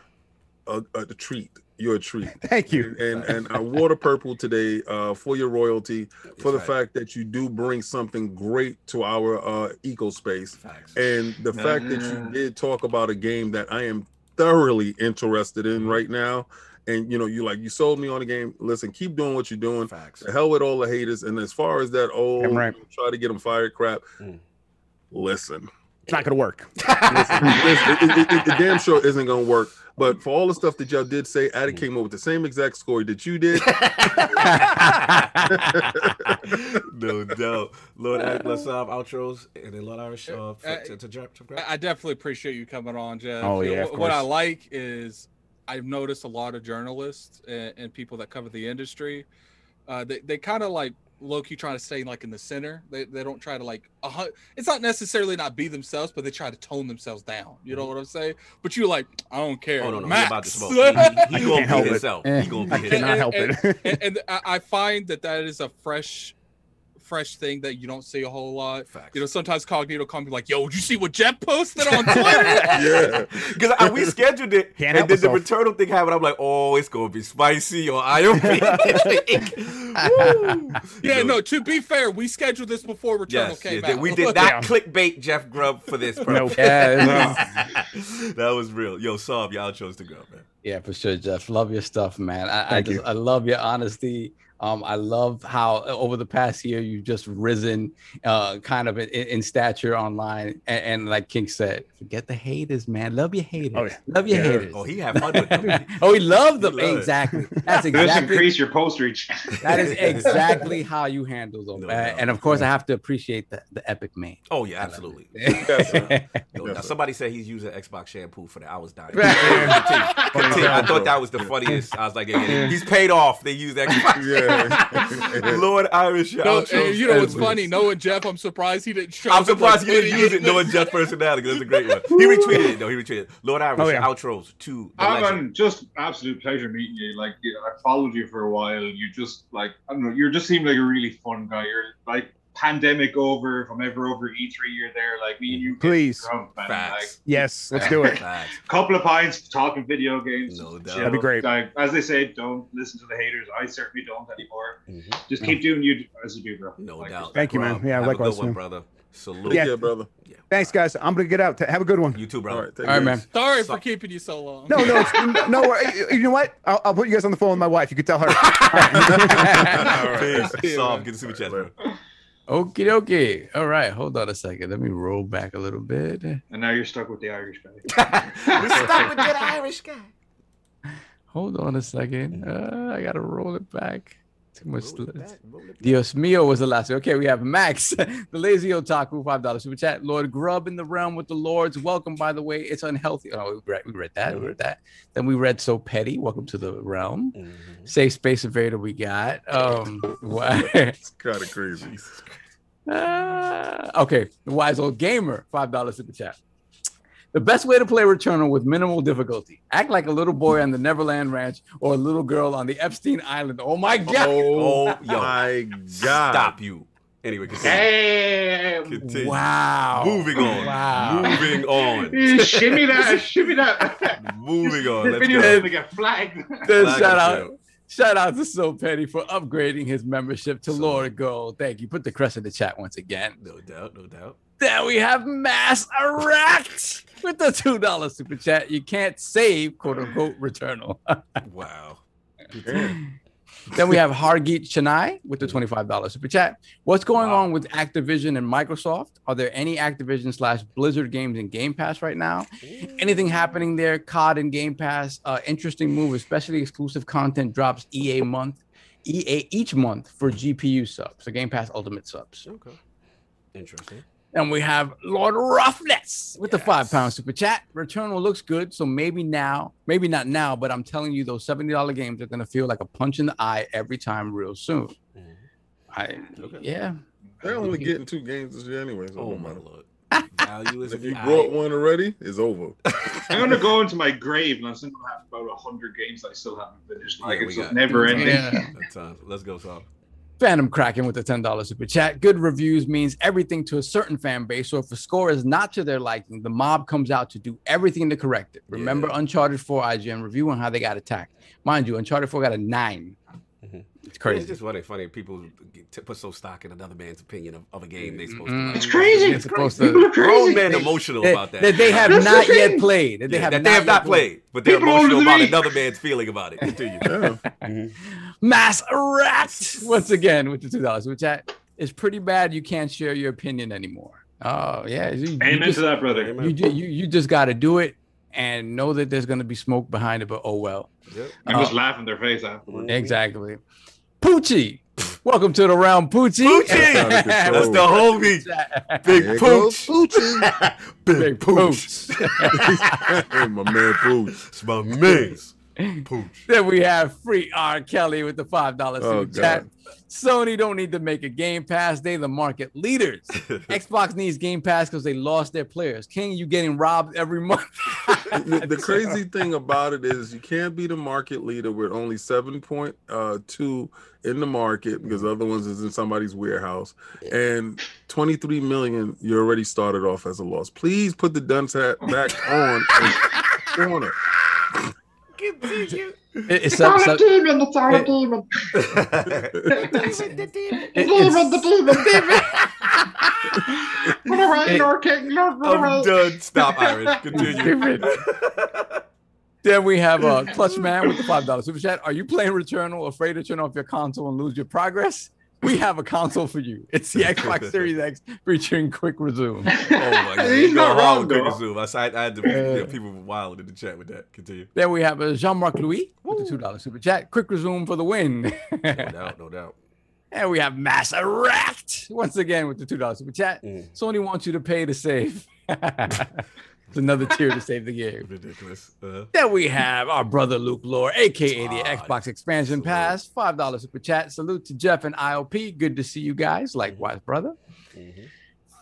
a, a treat. You're a treat. Thank you. And and I wore the purple today uh, for your royalty, for the right. fact that you do bring something great to our uh, eco space, Facts. and the fact that you Mm. did talk about a game that I am thoroughly interested in Mm-hmm. right now. And you know, you like you sold me on the game. Listen, keep doing what you're doing. Facts. The hell with all the haters. And as far as that old Damn right. try to get them fired crap, Mm. listen, It's not gonna work. listen, it, it- it- it- it damn sure isn't gonna work. But for all the stuff that y'all did say, Addy came up with the same exact score that you did. no doubt. Lord, Addy, let's have outros and then Lord Irish uh, for, Uh, to, to, Jeff. to I I definitely appreciate you coming on, Jeff. Oh, yeah, What, what I like is I've noticed a lot of journalists and, and people that cover the industry. Uh, they they kind of like low key trying to stay like in the center. They, they don't try to like a hun- it's not necessarily not be themselves, but they try to tone themselves down. You know what I'm saying? But you're like I don't care. Oh no, no, Max. he about to smoke. He, he, he gonna help be himself. Eh, He gonna be I his cannot help and, it. and, and I, I find that that is a fresh fresh thing that you don't see a whole lot. Facts. You know, sometimes Cognito come be like, "Yo, did you see what Jeff posted on Twitter?" Yeah. Because we scheduled it, Can't and help then the myself. Returnal thing happened. I'm like, oh, it's gonna be spicy or ILP. Woo. yeah, know, no. To be fair, we scheduled this before Returnal Yes, came yes, out. we did not Yeah. clickbait Jeff Grubb for this. Bro. Nope. Yeah, that was real. Yo, Saab, y'all chose to go, man. Yeah, for sure, Jeff. Love your stuff, man. I, I Thank just you. I love your honesty. Um, I love how uh, over the past year you've just risen, uh, kind of in, in stature online. And, and like King said, forget the haters, man. Love your haters. Oh, yeah. Love your Yeah. haters. Oh, he had fun with them. oh, he loved them. He loved it. exactly. That's Just exactly. increase your post reach. That is exactly how you handle them. No Uh, and of course, I have to appreciate the, the epic man. Oh yeah, absolutely. Yes, Yes, now somebody said he's using Xbox shampoo for that. I was dying. Continue. Continue. I thought that was the funniest. I was like, yeah, yeah, he's paid off. They use Xbox. Yeah. Lord Irish. your No, outro you know what's was- funny? Knowing Jeff, I'm surprised he didn't show. I'm surprised like, he didn't use it 20 knowing Jeff's personality. That's a great one. He retweeted it. No, he retweeted it. Lord Irish, Oh, your yeah. outros to the legend. Just absolute pleasure meeting you. Like, you know, I followed you for a while. You just like I don't know. You just seem like a really fun guy. You're like pandemic over. If I'm ever over E3, you're there. Like me and you. Please. drunk, man. Like, Yes, let's do it. Facts. couple of pints, talking video games. No doubt. That'd be great. Like, as they say, don't listen to the haters. I certainly don't anymore. Mhm. Just keep doing you as you do, bro. No Like, doubt. Thank you, man. Yeah, have likewise, a good one, brother. Salute. Yeah. Yeah, brother. Thanks, guys. I'm gonna get out. Have a good one. You too, All brother. right. Take All right, man. Sorry So- for keeping you so long. No, no, it's, no. You you know what? I'll, I'll put you guys on the phone with my wife. You can tell her. Peace. Yeah, Saab, man. good to see you, chat, bro. Okie dokie. All right, hold on a second. Let me roll back a little bit. And now you're stuck with the Irish guy. We're stuck with that Irish guy. Hold on a second. Uh, I gotta roll it back. Too much. Roll it back, roll it back. Dios mio was the last. Okay, we have Max, the lazy otaku, five dollars super chat. Lord Grubb in the realm with the lords. Welcome, by the way. It's unhealthy. Oh, we read, we read that. We read that. Then we read so petty. Welcome to the realm. Mhm. Safe space invader. We got. Um, what? It's kind of crazy. Ah, okay, the wise old gamer, five dollars super chat. The best way to play Returnal with minimal difficulty: act like a little boy on the Neverland Ranch or a little girl on the Epstein Island. Oh my god! Oh, Oh, yo. my God. Stop you. Anyway, continue. Hey, Continue. Wow! Moving on. Wow! Moving on. shimmy that, shimmy that. Moving on. The Let's video go. gonna get flagged. Then Flag shout out, trail. shout out to So Petty for upgrading his membership to So- Lord Gold. Thank you. Put the crest in the chat once again. No doubt, no doubt. Then we have Mass Erect with the two dollar super chat. You can't save quote unquote Returnal. Wow. then we have Hargeet Chennai with the $25 super chat. What's going Wow. on with Activision and Microsoft? Are there any Activision slash Blizzard games in Game Pass right now? Anything happening there? COD and Game Pass. Uh, interesting move, especially exclusive content drops EA month, EA each month for GPU subs, so Game Pass Ultimate subs. Okay. Interesting. And we have Lord Roughness with the five pound super chat. Returnal looks good, so maybe now, maybe not now, but I'm telling you, those seventy dollar games are gonna feel like a punch in the eye every time, real soon. Mhm. I Okay. yeah. They're only getting two games this year anyway. So Oh my lord. Value is If you I- brought one already, it's over. I'm gonna go into my grave and I'm still gonna have about hundred games I still haven't finished. Like Yeah, it's just never ending. Yeah. Let's go, Saab. Phantom Kraken with the $10 super chat. Good reviews means everything to a certain fan base. So if a score is not to their liking, the mob comes out to do everything to correct it. Remember Yeah. Uncharted 4 IGN review on how they got attacked. Mind you, Uncharted 4 got a 9. Mhm. It's crazy. It's crazy. just funny. Funny people get- put so stock in another man's opinion of, of a game they're supposed Mm, to. like. It's crazy. It's supposed to- People are Grown crazy. men emotional that, about that. that they have That's the not yet played. That they Yeah, have that they have not played, but they're People emotional about another man's feeling about it. Continue. Yeah. Mass Rat once again with the two dollars, which I, is pretty bad. You can't share your opinion anymore. Oh yeah, you, you Amen just, to that, brother. Amen. you, you you just got to do it and know that there's going to be smoke behind it. But oh well. Yep. I'm Uh, just laughing their face afterwards. Exactly. Poochie, welcome to the round, Poochie. Poochie! That's the homie. Big There goes pooch. Poochie. Big Big pooch. Pooch. hey, my man Pooch. It's my man. Pooch. Then we have free R. Kelly with the five dollars Oh, super chat. Sony don't need to make a Game Pass. They the market leaders. Xbox needs Game Pass because they lost their players. King, you getting robbed every month. the, the crazy thing about it is you can't be the market leader with only 7.2 uh, in the market because the other ones is in somebody's warehouse and 23 million you already started off as a loss please put the dunce hat back on and on it Continue. It- it's It's all so- a so- demon. It's all a it- demon. it- The it's- demon. The demon. Put away, It- Lord King. Lord, put I'm away. done. Stop, Irish. Continue. Then we have uh, Clutch Man with the five dollars super chat. Are you playing Returnal, afraid to turn off your console and lose your progress? We have a console for you. It's the Xbox Series X featuring Quick Resume. Oh my god. He's You go not wrong, with quick though. zoom. I, I had to, yeah, people were wild in the chat with that. Continue. Then we have uh, Jean-Marc Louis with the two dollars super chat. Quick Resume for the win. No doubt, no doubt. and we have Mass Erect once again with the two dollars super chat. Mm. Sony wants you to pay to save. It's another tier to save the game. Ridiculous. Uh, Then we have our brother Luke Lore, aka the Ah, Xbox Expansion salute. Pass, five dollars super chat. Salute to Jeff and ILP. Good to see you guys. Likewise, brother. mhm.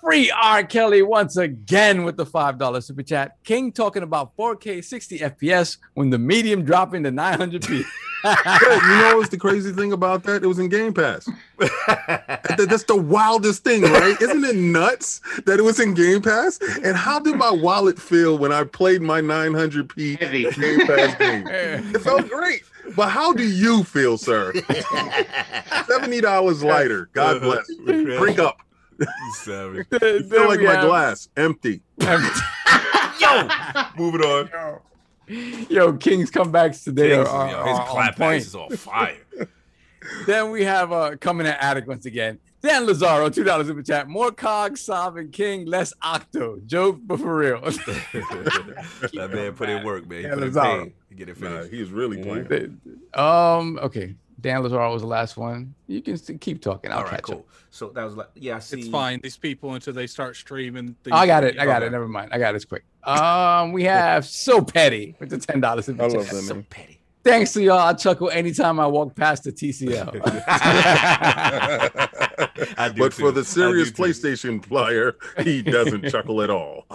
Free R. Kelly once again with the five dollar super chat. King talking about 4K 60 FPS when the medium dropping to 900p. Yeah, you know what's the crazy thing about that it was in game pass that's the wildest thing right isn't it nuts that it was in game pass and how did my wallet feel when i played my 900p Heavy. game pass game It felt great. But how do you feel, sir? Seventy dollars lighter. God uh-huh. bless. Drink up. You savage. You feel like my glass empty. Yo, moving on. Yo, King's comebacks today Kings, are, yo, are- his are on clap point. backs is on fire. Then we have uh coming at Attic once again. Dan Lazaro, two dollars super chat. More Cog, Sav, and King, less Octo. Joke, but for real. that man put in work, man. He Yeah, Lazaro. He get it finished. Nah, he's really playing. um, okay. Dan Lazaro was the last one. You can st- keep talking. I'll All right, catch cool. up. So that was like, yeah, I see. It's fine. These people until they start streaming. These I got it. I got Okay. it. Never mind. I got it. It's quick. Um, we have so petty with the ten dollars. I love that So man. petty. Thanks to y'all. I chuckle anytime I walk past the TCL. I do but for the serious I do too. PlayStation player, he doesn't chuckle at all.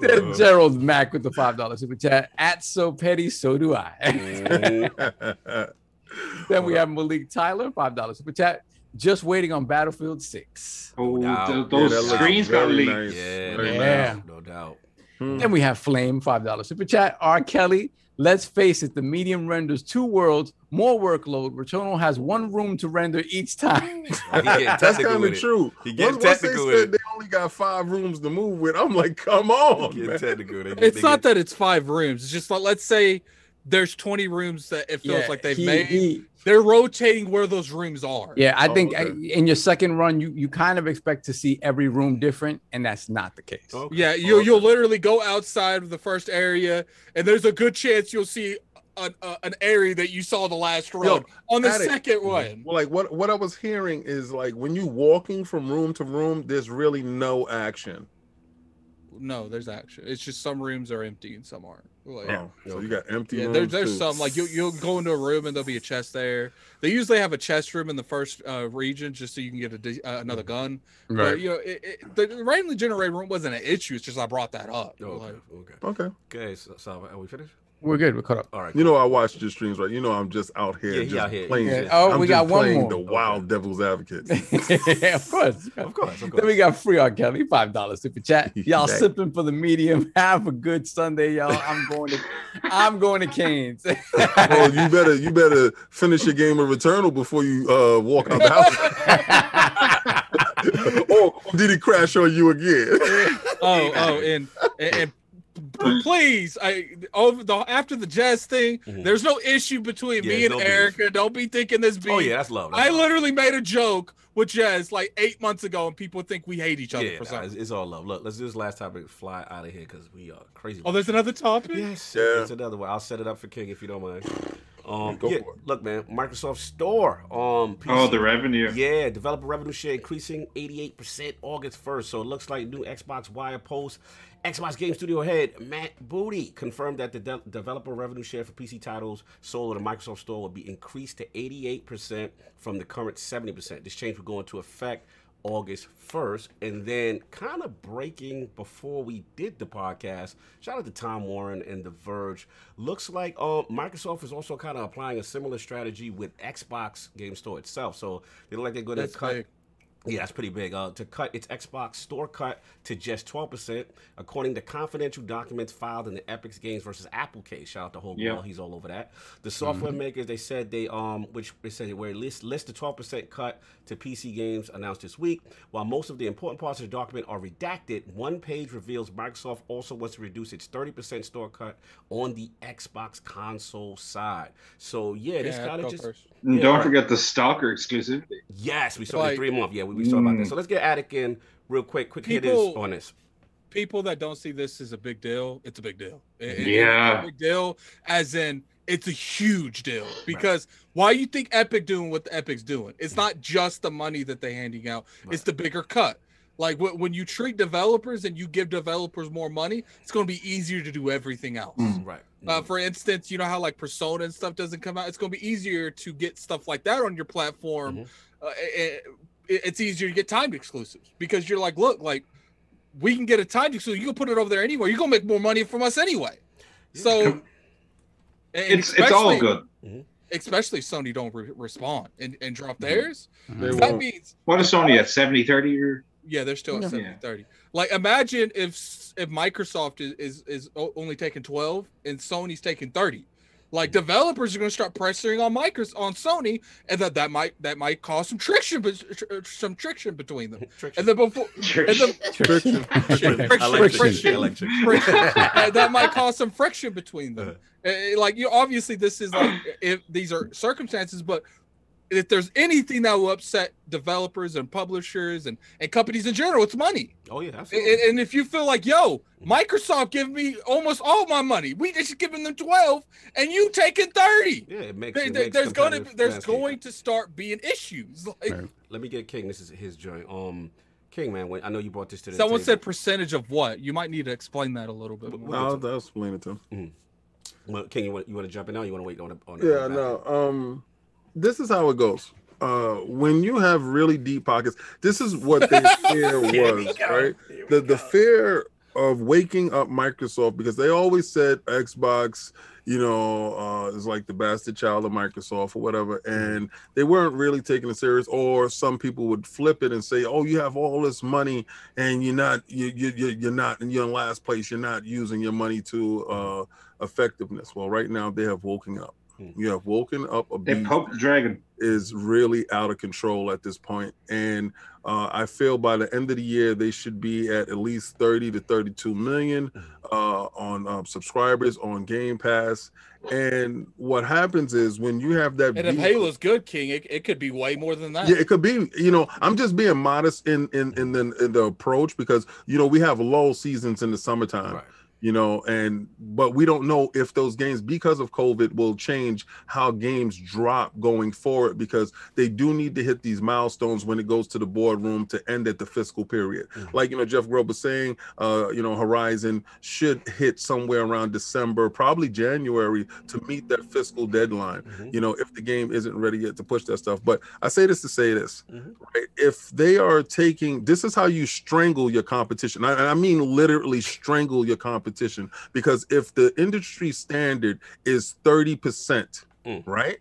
Then Gerald Mack with the five dollars super chat. At so petty, so do I. Mhm. then we have Malik Tyler, five dollars super chat. Just waiting on Battlefield Six. Oh, doubt. th- Yeah, those screens got very leaked. nice. Yeah, no Yeah. doubt. No doubt. Hmm. Then we have Flame, five dollars super chat. R. Kelly. Let's face it, the medium renders two worlds, more workload. Returnal has one room to render each time. He getting That's technical kind with of true. He getting Once, once they technical with said it. they only got five rooms to move with, I'm like, come on, getting man. technical. They get- It's they not get- that it's five rooms. It's just like let's say there's 20 rooms that it feels Yeah, like they've he- made. he- They're rotating where those rooms are. yeah, I Oh, think okay. uh, in your second run, you you kind of expect to see every room different, and that's not the case. Okay. Yeah, you Okay. you'll literally go outside of the first area, and there's a good chance you'll see an, uh, an area that you saw the last run on the Attic. second one. Well, like what what I was hearing is like when you walking from room to room, there's really no action. No, there's action. It's just some rooms are empty and some aren't. Like, Oh, so you got empty Yeah, rooms. there, there's too. some like you you'll go into a room and there'll be a chest there. They usually have a chest room in the first uh, region just so you can get a uh, another gun. But you know, it, it, the randomly generated room wasn't an issue. It's just I brought that up. Okay. Like, Okay. Okay. Okay. So, so are we finished? We're good. We're caught up. All right. You know I watch your streams, right? You know I'm just out here Yeah, he just out here. playing. Yeah. Oh, I'm we just got one more. the wild devil's advocate. yeah, of course. Of course. Of Then we got free R. Kelly, five dollars super chat. Y'all Dang. sipping for the medium. Have a good Sunday, y'all. I'm going to, I'm going to Canes. well, you better you better finish your game of Returnal before you uh walk out the house. or did he crash on you again? oh, oh, and and, and p- please, I over the after the jazz thing, Mhm. there's no issue between Yeah, me and no beef. Erica. Don't be thinking this beef. Oh yeah, that's love. That's I love. literally made a joke with Jazz like eight months ago, and people think we hate each other Yeah, for nah, something. it's, it's all love. Look, let's do this last topic. Fly out of here because we are crazy. Oh, there's another topic. Yes, Yeah. there's another one. I'll set it up for King if you don't mind. Um, Go yeah, for it. look, man, Microsoft Store. Um, Oh, the revenue. Yeah, developer revenue share increasing 88% August 1st. So it looks like new Xbox Wire post. Xbox Game Studio head Matt Booty confirmed that the de- developer revenue share for PC titles sold on the Microsoft Store will be increased to 88% from the current 70%. This change will go into effect August 1st. And then, kind of breaking before we did the podcast, shout out to Tom Warren and The Verge. Looks like uh, Microsoft is also kind of applying a similar strategy with Xbox Game Store itself. So they look like they're going to cut. big. Yeah, that's pretty big. Uh, to cut its Xbox store cut to just 12%, according to confidential documents filed in the Epic's Games versus Apple case. Shout out to Hogan, Yeah. he's all over that. The software makers, they said they um, which they said they were list list the 12% cut to PC games announced this week. While most of the important parts of the document are redacted, one page reveals Microsoft also wants to reduce its 30% store cut on the Xbox console side. So yeah, this Yeah, kind of just first. And Yeah, don't right. forget the stalker exclusivity. Yes, we saw Like- the three month. Yeah, we, we saw about that. Mm. So let's get Attic in real quick. Quick hitters People- on this. people that don't see this as a big deal, it's a big deal. It- it- Yeah. it's a big deal, as in it's a huge deal. Because why you think Epic doing what the Epic's doing? It's not just the money that they're handing out; it's the bigger cut. Like when you treat developers and you give developers more money, it's going to be easier to do everything else. Right. Uh, for instance, you know how like Persona and stuff doesn't come out. It's going to be easier to get stuff like that on your platform. Mhm. Uh, it, it- it's easier to get timed exclusives because you're like, look, like we can get a timed exclusive. You can put it over there anyway. You're gonna make more money from us anyway. So It's it's all good. Especially if Sony don't re- respond and, and drop Mm-hmm. theirs. They That means What is Sony at 70 30 or yeah, they're still at Yeah. 70 30. Like imagine if if Microsoft is, is is only taking 12 and Sony's taking 30. Like developers are going to start pressuring on Microsoft on Sony, and that that might that might cause some friction, some friction between them. Trick And then before, and then Friction. friction, I like friction, friction. Like friction. friction. That might cause some friction between them. Uh, like you, obviously, this is like if these are circumstances, but if there's anything that will upset developers and publishers and, and companies in general, it's money. Oh yeah, And, absolutely. and if you feel like, yo, Microsoft give me almost all my money, we just giving them 12 and you taking 30. yeah, it makes. There- it there- makes there's going to competitive there's landscape. going to start being issues. Like, Right. Let me get King. This is his joint. Um, King, man. When, I know you brought this to the. Someone table. said percentage of what? You might need to explain that a little bit more. I'll, I'll explain it to him. Well, King, you want you want to jump in now? Or you want to wait on the on the Yeah, no. Um, this is how it goes. Uh, when you have really deep pockets, this is what their fear was, right? The the fear of waking up Microsoft because they always said Xbox, you know, uh, is like the bastard child of Microsoft or whatever, and they weren't really taking it serious. Or some people would flip it and say, "Oh, you have all this money and you're not, you you you- you're not, and you're in last place. You're not using your money to uh, effectiveness." Well, right now they have woken up. You have woken up a they beast poked the dragon? is really out of control at this point and uh, i feel by the end of the year they should be at at least 30 to 32 million uh, on um, subscribers on game pass and what happens is when you have that And if beast- Halo's good, King, it, it could be way more than that. yeah, it could be. You know, I'm just being modest in in in the in the approach because you know we have low seasons in the summertime. Right. You know, and but we don't know if those games because of COVID will change how games drop going forward because they do need to hit these milestones when it goes to the boardroom to end at the fiscal period. Mhm. Like you know, Jeff Grubb was saying, uh, you know, Horizon should hit somewhere around December, probably January, to meet that fiscal deadline Mhm. you know, if the game isn't ready yet to push that stuff. But I say this to say this, Mhm. right? If they are taking this is how you strangle your competition. I, and I mean literally strangle your competition because if the industry standard is 30%, Mm. right?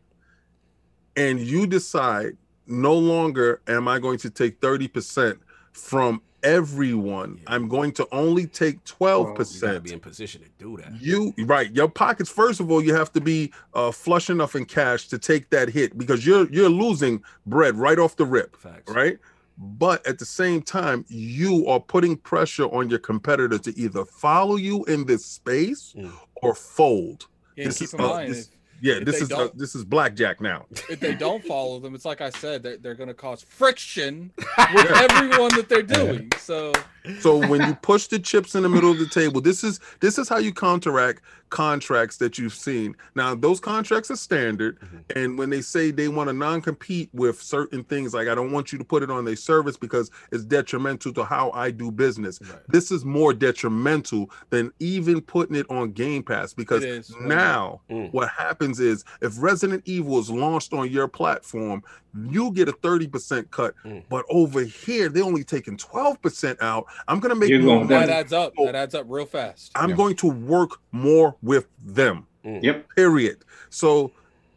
And you decide no longer am I going to take 30% from everyone. Yeah. I'm going to only take 12%. You gotta be in position to do that. You right, your pockets. First of all, you have to be uh, flush enough in cash to take that hit because you're you're losing bread right off the rip, Facts. right? But at the same time, you are putting pressure on your competitor to either follow you in this space Mm. or fold. Yeah, This keep is, in uh, mind, this- if, Yeah, If this is uh, this is blackjack now. if they don't follow them, it's like I said, they're, they're going to cause friction with everyone that they're doing. So So when you push the chips in the middle of the table, this is this is how you counteract contracts that you've seen. Now those contracts are standard, Mhm. and when they say they want to non-compete with certain things, like I don't want you to put it on their service because it's detrimental to how I do business. Right. This is more detrimental than even putting it on Game Pass because now Mm. what happens is if Resident Evil is launched on your platform, you get a 30% cut. Mm. But over here, they're only taking 12% out. I'm gonna make You're more going That adds up. Oh. That adds up real fast. I'm Yeah. going to work more with them. Mm. Yep. Period. So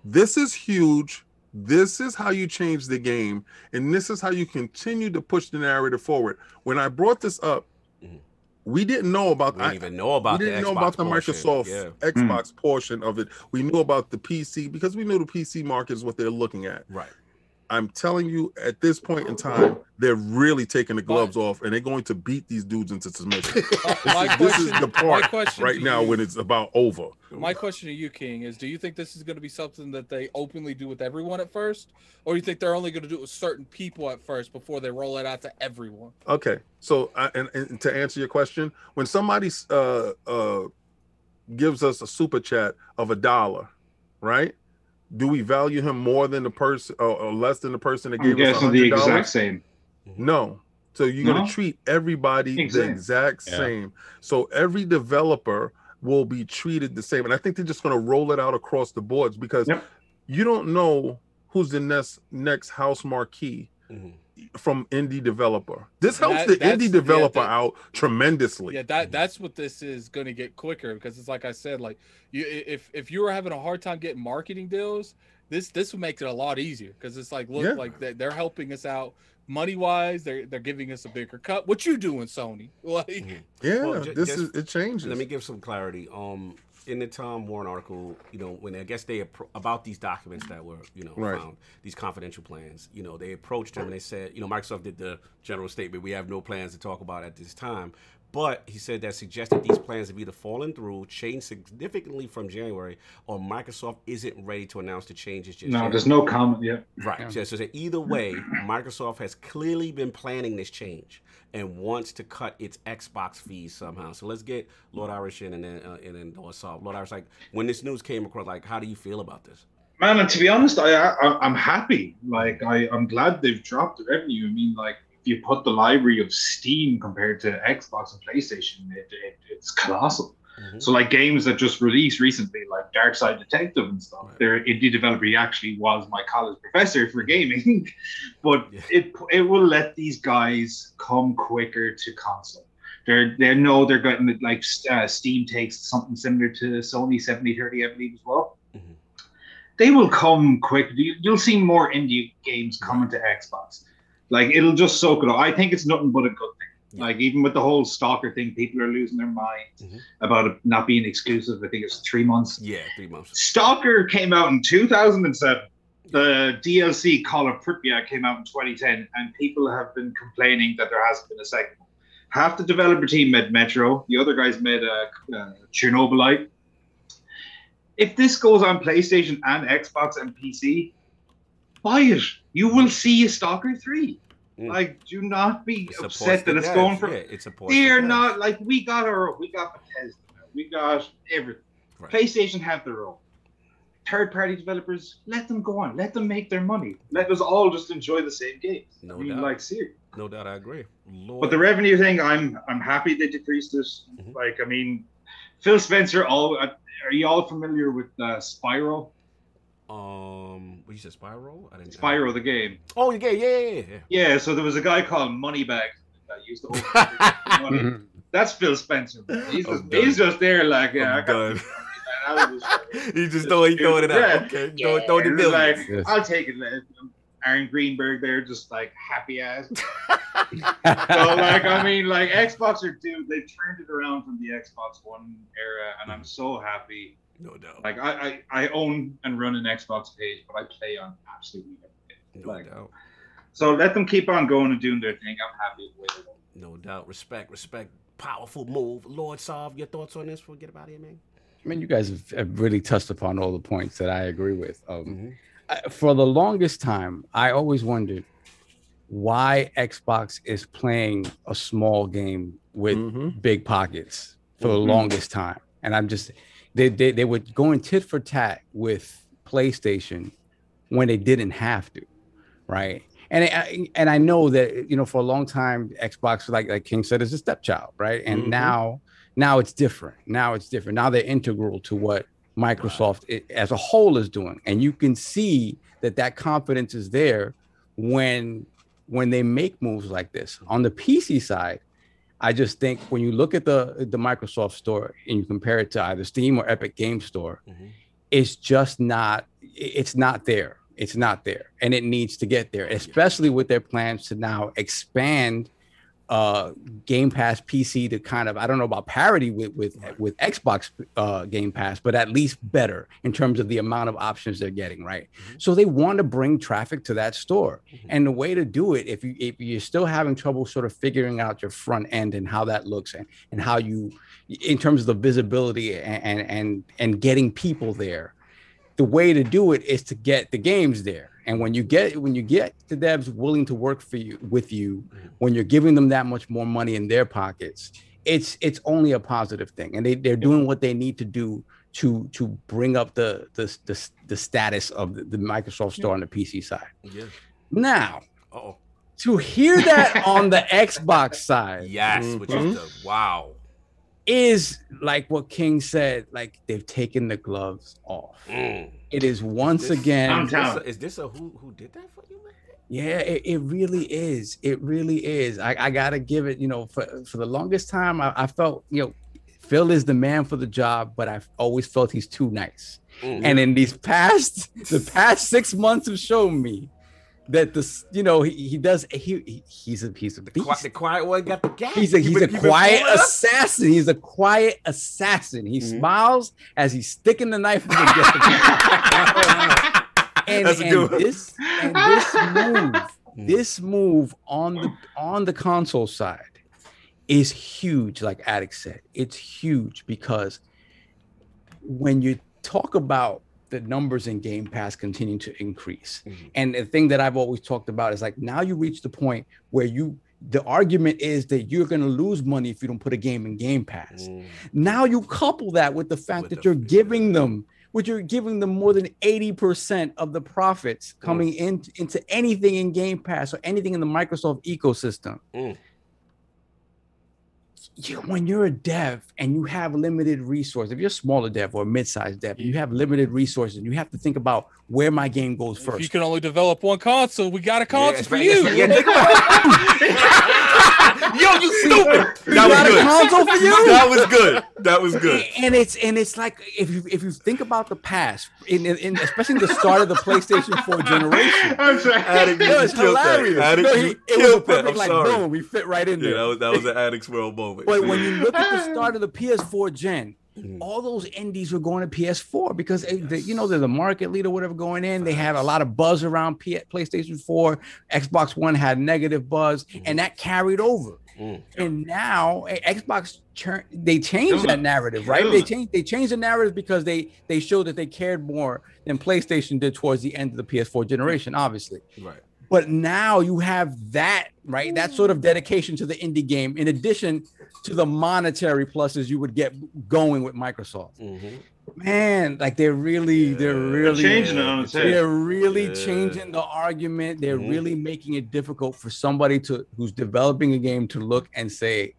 this is huge. This is how you change the game, and this is how you continue to push the narrative forward. When I brought this up, Mhm. we didn't know about We I, didn't even know about we didn't know Xbox about the portion. Microsoft Yeah. Xbox portion of it. We knew about the PC because we knew the PC market is what they're looking at. Right. I'm telling you, at this point in time, they're really taking the gloves off and they're going to beat these dudes into submission. My, my this is the part my question right now you- when it's about over. My question to you, King, is: Do you think this is going to be something that they openly do with everyone at first, or do you think they're only going to do it with certain people at first before they roll it out to everyone? Okay, so I, and, and to answer your question, when somebody uh, uh, gives us a super chat of a dollar, right? Do we value him more than the person or, or less than the person that I'm gave us a guessing the exact same. No. So you're gonna treat everybody the Exact. exact Yeah. same. So every developer will be treated the same, and I think they're just gonna roll it out across the boards because Yep. you don't know who's the next next Housemarque Mhm. From indie developer. This helps That- the that's- indie yeah, developer that- out tremendously. Yeah, that that's what this is going to get quicker because it's like I said, like you if if you were having a hard time getting marketing deals, this this would make it a lot easier because it's like look Yeah. like they, they're helping us out money wise. They're they're giving us a bigger cut. What you doing, Sony? Like Mhm. Yeah, Well, ju- this just- is it changes. Let me give some clarity. Um, in the Tom Warren article, you know, when I guess they appro- about these documents that were, you know, Right. found these confidential plans, you know, they approached him and they said, you know, Microsoft did the general statement, we have no plans to talk about at this time. But he said that suggested these plans have either fallen through, changed significantly from January, or Microsoft isn't ready to announce the changes just No, yet. there's no comment yet. Right. Yeah. So, so either way, Microsoft has clearly been planning this change and wants to cut its Xbox fees somehow. So let's get Lord Irish in and then uh, and then Lord Saul. Lord Irish, like when this news came across, like how do you feel about this? Man, and to be honest, I, I I'm happy. Like I I'm glad they've dropped the revenue. I mean, like if you put the library of Steam compared to Xbox and PlayStation, it, it it's colossal. Mhm. So like games that just released recently, like Darkside Detective and stuff. Right. Their indie developer he actually was my college professor for gaming, but Yeah. it it will let these guys come quicker to console. They're they know they're getting it like uh, Steam takes something similar to Sony 7030, I believe as well. Mhm. They will come quick. You- You'll see more indie games coming to Xbox. Like it'll just soak it up. I think it's nothing but a good thing. Yeah. Like even with the whole stalker thing, people are losing their minds Mhm. about it not being exclusive. I think it's three months. Yeah, three months. Stalker came out in 2007. The DLC Call of Pripyat came out in 2010, and people have been complaining that there hasn't been a second one. Half the developer team made Metro, the other guys made a, uh, Chernobylite. If this goes on PlayStation and Xbox and PC, buy it. You will see a Stalker 3. Mm. Like, do not be It supports upset that it's devs. going for. yeah, it supports the They're devs. not like we got our we got Bethesda, we got everything. Right. PlayStation have their own. Third party developers, let them go on, let them make their money. Let us all just enjoy the same games. No I mean, doubt. like seriously. No doubt, I agree. Lord, But the revenue thing, I'm I'm happy they decreased it. Mhm. Like I mean, Phil Spencer. All uh, are you all familiar with uh, Spyro? Um, what you said, Spyro? I didn't. Spyro the game. Oh, yeah, yeah, yeah, yeah. Yeah. So there was a guy called Moneybag that used to. money. That's Phil Spencer. He's just, he's just there like yeah. I I'm got done. I just- he just throw, he throwing it out. Yeah. Okay, Yeah, throw, throw the bill. like, Yes. I'll take it. man. Aaron Greenberg there, just like happy ass. So like, I mean, like Xbox are dude, they turned it around from the Xbox One era, and I'm so happy. No doubt. Like, I, I I own and run an Xbox page, but I play on absolutely everything. no like- doubt. So let them keep on going and doing their thing. I'm happy with the way they're going. No doubt. Respect, respect. Powerful move. Lord Solve, your thoughts on this before we get about here, man? I mean, you guys have, have really touched upon all the points that I agree with. Um, Mhm. I- for the longest time, I always wondered why Xbox is playing a small game with Mhm. big pockets for the Mhm. longest time. And I'm just they, they they were going tit for tat with PlayStation when they didn't have to, right? And I, and I know that you know for a long time Xbox, like like King said, is a stepchild, right? And Mhm. now now it's different. Now it's different. Now they're integral to what Microsoft as a whole is doing, and you can see that that confidence is there when when they make moves like this. On the PC side, I just think when you look at the the Microsoft store and you compare it to either Steam or Epic Game Store, Mhm. it's just not it's not there. It's not there, and it needs to get there, especially with their plans to now expand uh game pass pc to kind of i don't know about parity with with with xbox uh game pass but at least better in terms of the amount of options they're getting right? So they want to bring traffic to that store. And the way to do it if you if you're still having trouble sort of figuring out your front end and how that looks and and how you in terms of the visibility and and and, and getting people there the way to do it is to get the games there and when you get when you get the devs willing to work for you with you when you're giving them that much more money in their pockets it's it's only a positive thing and they, they're doing what they need to do to to bring up the the the, the status of the, the microsoft store on the pc side Yeah. now Oh. to hear that on the xbox side Yes. Which Mhm. is the wow. Is like what king said like they've taken the gloves off Mm. it is once This- again Is this, a, is this a who who did that for you, man? Yeah, it, it really is. It really is. I, I gotta give it, you know, for for the longest time, I, I felt, you know, Phil is the man for the job, but I've always felt he's too nice. Mm. And in these past, the past six months have shown me that this, you know, he, he does he, he he's a he's a the, beast. qui- the quiet one got the gas. He's a he's a quiet assassin. He's a quiet assassin. He Mhm. smiles as he's sticking the knife in the and, That's a and one. this and this move, Mm. this move on the on the console side is huge. Like Attic said, it's huge because when you talk about the numbers in Game Pass continue to increase, Mhm. and the thing that I've always talked about is like now you reach the point where you the argument is that you're going to lose money if you don't put a game in Game Pass. Mm. Now you couple that with the fact With that the- you're giving them, which you're giving them more than 80% of the profits coming in, into anything in Game Pass or anything in the Microsoft ecosystem. Mm. You, when you're a dev and you have limited resources, if you're a smaller dev or a mid-sized dev, you have limited resources, and you have to think about where my game goes first. If you can only develop one console, we got a console that's for right, you. Yeah, think about. Yo, you stupid. We That got a was good. console for you. That was good. That was good. and it's and it's like if you if you think about the past, in, in, in especially the start of the PlayStation 4 generation, I'm sorry. Addict, you no, it's that. hilarious. Addict, No, you he, it was a killed that. perfect I'm like sorry. boom, we fit right in Yeah, there. that was that was an Addict's World moment. But when you look at the start of the PS4 gen, Mhm. all those indies were going to PS4 because eh, the, you know they're the market leader, whatever going in. They had a lot of buzz around P- PlayStation 4. Xbox One had negative buzz, and that carried over. Mm. And now eh, Xbox they changed that narrative, right? They changed they changed the narrative because they they showed that they cared more than PlayStation did towards the end of the PS4 generation, obviously. Right. But now you have that, right? That sort of dedication to the indie game, in addition to the monetary pluses you would get going with Microsoft. Mhm. Man, like they're really, they're Yeah. really changing it on its head. they're really Yeah. changing the argument. They're Mhm. really making it difficult for somebody to who's developing a game to look and say,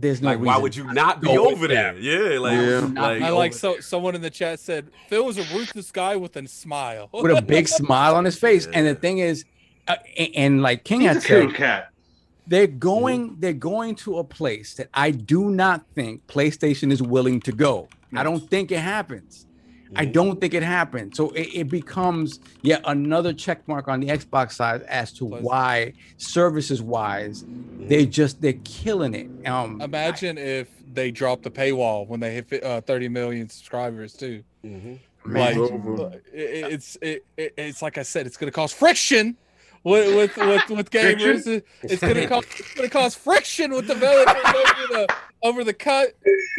"There's no Like, why would you not be go over there? Yeah, like, Yeah. like, I like so someone in the chat said Phil was a ruthless guy with a smile. with a big smile on his face." And the thing is, uh, and, and like King He's a had said, cat. they're going they're going to a place that I do not think PlayStation is willing to go. I don't think it happens. I Mhm. don't think it happened. So it, it becomes yet another check mark on the Xbox side as to Plus- why services wise they just they're killing it. Um Imagine if they dropped the paywall when they hit uh, 30 million subscribers too. Mhm. Like It's it, it's it, it, it's like I said, it's gonna cause friction with with with, with gamers. It's gonna cause it's gonna cause friction with developers over the over the cut.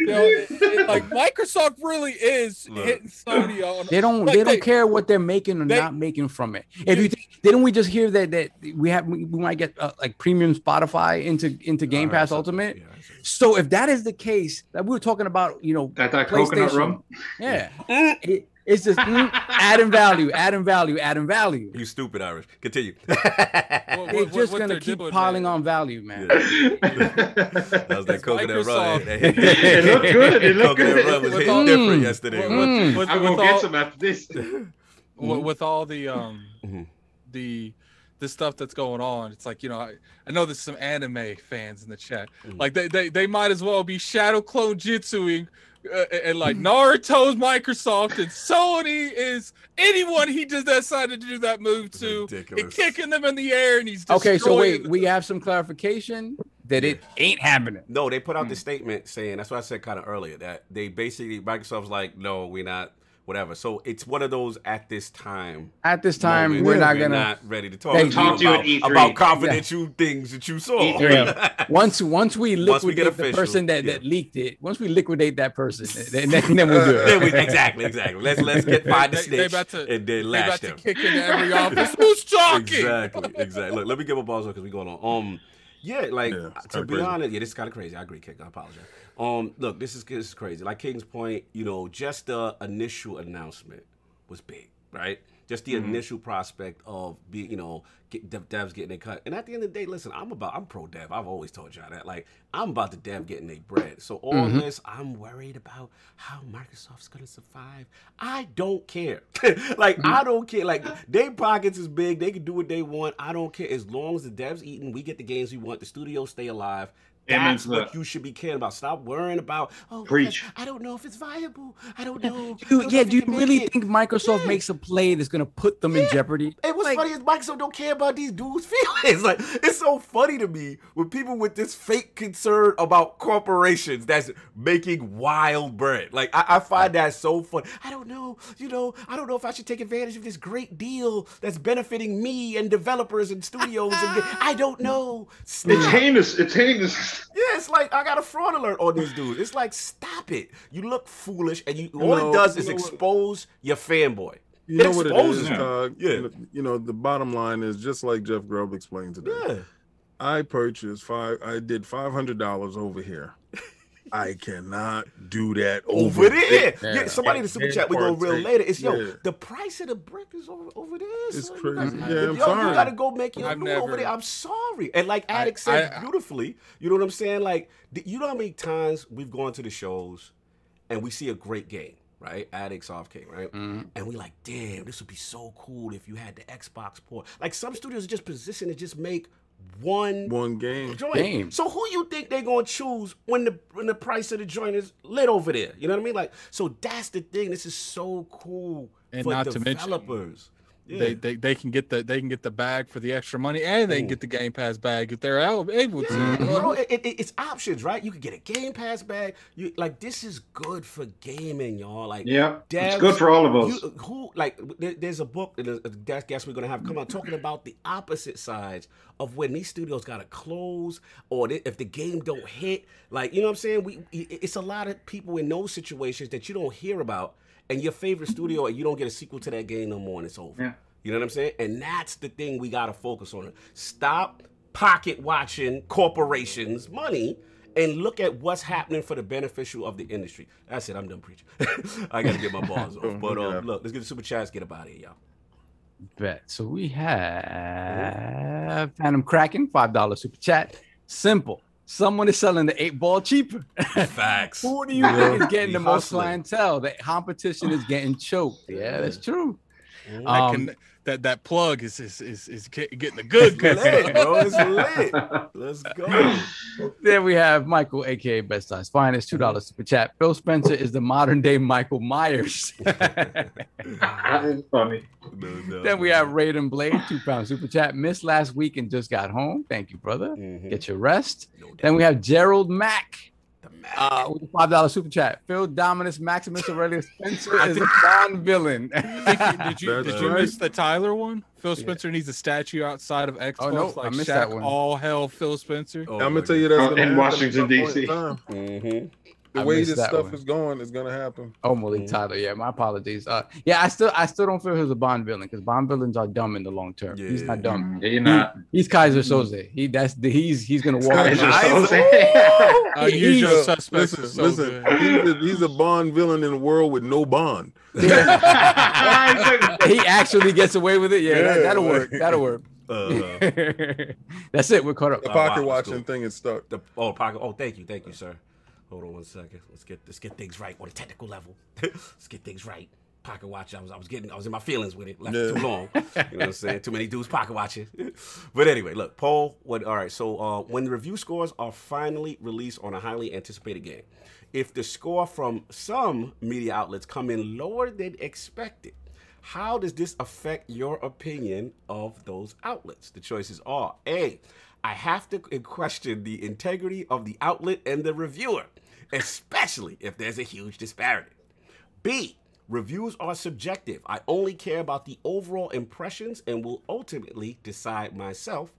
You know, it- it- like Microsoft really is Look. hitting Sony on. They don't. like, They don't care what they're making or they- not making from it. If you think, didn't we just hear that that we have we, we might get uh, like premium Spotify into into Game Pass something. Ultimate? Yeah, I heard something. So if that is the case, that we were talking about, you know, That that coconut PlayStation. rum. Yeah, It- it's just mm, adding value, adding value, adding value. You stupid Irish. Continue. What- They're what- just what gonna they're keep doing, piling man. on value, man. that was that coconut rum. Microsoft. That- It looked good. It looked coconut good. rum was With hitting all- different Mm. yesterday. With- Mm. with- I'm with gonna get all- some after this. with, with all the um Mhm. the the stuff that's going on it's like you know i, I know there's some anime fans in the chat Mhm. like they, they they might as well be shadow clone jutsuing uh, and like naruto's microsoft and sony is anyone he just decided to do that move to and kicking them in the air and he's Okay, so wait, destroying we have some clarification that it ain't happening. No, they put out Hmm. the statement saying that's what I said kind of earlier that they basically Microsoft's like, no, we're not, whatever. So it's one of those at this time. At this time, moment, we're not we're gonna. not ready to talk, They- to you Talk you at about, E3. about confidential things that you saw. E3. Once once we Once we liquidate the person that, yeah. that leaked it, once we liquidate that person, then, then, then we'll do it. We- exactly, exactly. Let's let's get find the They- they snitch about to- and then they about lash them. kick into every office who's talking Exactly, exactly. Look, let me get my balls on because we going on. Um, yeah, like Yeah, to be crazy. honest, yeah, this is kind of crazy. I agree, King. I apologize. Um, look, this is this is crazy. Like King's point, you know, just the initial announcement was big, right? Just the mm-hmm. initial prospect of being, you know, get, dev, devs getting their cut. And at the end of the day, listen, I'm about, I'm pro dev. I've always told y'all that. Like, I'm about the dev getting their bread. So all mm-hmm. this, I'm worried about how Microsoft's gonna survive. I don't care. like, mm-hmm. I don't care. Like, their pockets is big. They can do what they want. I don't care. As long as the devs eating, we get the games we want. The studios stay alive. Amen That's to what that. you should be caring about. Stop worrying about. Oh, Preach. because I don't know if it's viable. I don't know. I You, don't yeah, if do you really it." think Microsoft Yeah. makes a play that's gonna put them in jeopardy? And what's Like, funny is Microsoft don't care about these dudes' feelings. Like it's so funny to me with people with this fake concern about corporations that's making wild bread. Like I, I find that so fun. I don't know, you know, I don't know if I should take advantage of this great deal that's benefiting me and developers and studios. and I don't mm. know. It's heinous. It's heinous. Yeah, it's like I got a fraud alert on these dudes. It's like stop it. You look foolish, and you all know- it does you is know what? expose your fanboy. You It know what it exposes is, Yeah. You know, you know, the bottom line is just like Jeff Grubb explained today. Yeah. I purchased five. I did five hundred dollars over here. I cannot do that over, over there. Yeah. Yeah, somebody in the super chat we go real partake. later. It's yo, Yeah. the price of the brick is over over there. It's son. You crazy. gotta- Yeah, I'm yo, sorry. You gotta go make your I've over there. I'm sorry. And like I- Addict said I- beautifully, you know what I'm saying? Like, you know how many times we've gone to the shows and we see a great game, right? Addicts off King, right? Mhm. And we like, damn, this would be so cool if you had the Xbox port. Like some studios just position to just make one one game. joint. Game. So who you think they gonna choose when the when the price of the joint is lit over there? You know what I mean? Like, so that's the thing. This is so cool And for not to mention, developers. Yeah. They, they they can get the they can get the bag for the extra money and they can get the Game Pass bag if they're able able to. Yeah, You know what I bro, mm-hmm. it, it- it's options, right? You could get a Game Pass bag. You like this is good for gaming, y'all. Like, Yeah, it's good for all of us. You, who like? There, there's a book that uh, a guest guest we're gonna have come out talking about the opposite sides of when these studios gotta close or they, if the game don't hit. Like, you know what I'm saying? We it- it's a lot of people in those situations that you don't hear about, and your favorite studio, and you don't get a sequel to that game no more, and it's over. Yeah. You know what I'm saying? And that's the thing we gotta focus on. Stop pocket watching corporations' money and look at what's happening for the beneficial of the industry. That's it. I'm done preaching. I gotta get my balls off. But Yeah. um, look, let's get the super chats. Get up out of here, y'all. Bet. So we have Phantom Kraken, five dollar super chat. Simple. Someone is selling the eight ball cheaper. Facts. Who do you think is getting Be the most hustling. clientele? The competition is getting choked. Yeah, that's true. That, Um, can, that that plug is is is, is getting the good good lit, stuff. bro. It's lit. Let's go. There we have Michael, aka Best Size Finest, two dollars super chat. Bill Spencer is the modern day Michael Myers. That is funny. No, no, then we no. have Raiden Blade, two pound super chat. Missed last week and just got home. Thank you, brother. Mhm. Get your rest. No. Then we have Gerald Mack. The Uh, with a five dollar super chat. Phil Dominus Maximus Aurelius Spencer is a think- Bond villain. Did you, did That's you miss the Tyler one? Phil Spencer needs a statue outside of Xbox. Oh, no, I like missed Shaq, that one. All hell, Phil Spencer. Oh, I'm gonna tell you that's Oh, in Washington, at some point in DC. time. The I way this stuff one. is going is gonna happen. Oh, Malik Tyler. Yeah, my apologies. Uh, yeah, I still, I still don't feel he's a Bond villain because Bond villains are dumb in the long term. He's not dumb. Yeah, you're not. He- he's Keyser Söze. He that's the, he's he's gonna walk. Kaiser in- Soze. Unusual He's- suspects. Listen, so listen. He's a, he's a Bond villain in a world with no Bond. he actually gets away with it. Yeah, that, Yeah, that'll like- work. That'll work. Uh, that's it. We're caught up. The Wow, wow, pocket watching cool. thing is stuck. the oh pocket. Oh, thank you, thank you, sir. Hold on one second. Let's get let's get things right on a technical level. let's get things right. Pocket watch. I was I was getting I was in my feelings with it. Left it too long. You know what I'm saying? Too many dudes pocket watching. but anyway, look, Paul. What? All right. So uh, when the review scores are finally released on a highly anticipated game, if the score from some media outlets come in lower than expected, how does this affect your opinion of those outlets? The choices are A. I have to question the integrity of the outlet and the reviewer, especially if there's a huge disparity. B. Reviews are subjective. I only care about the overall impressions and will ultimately decide myself.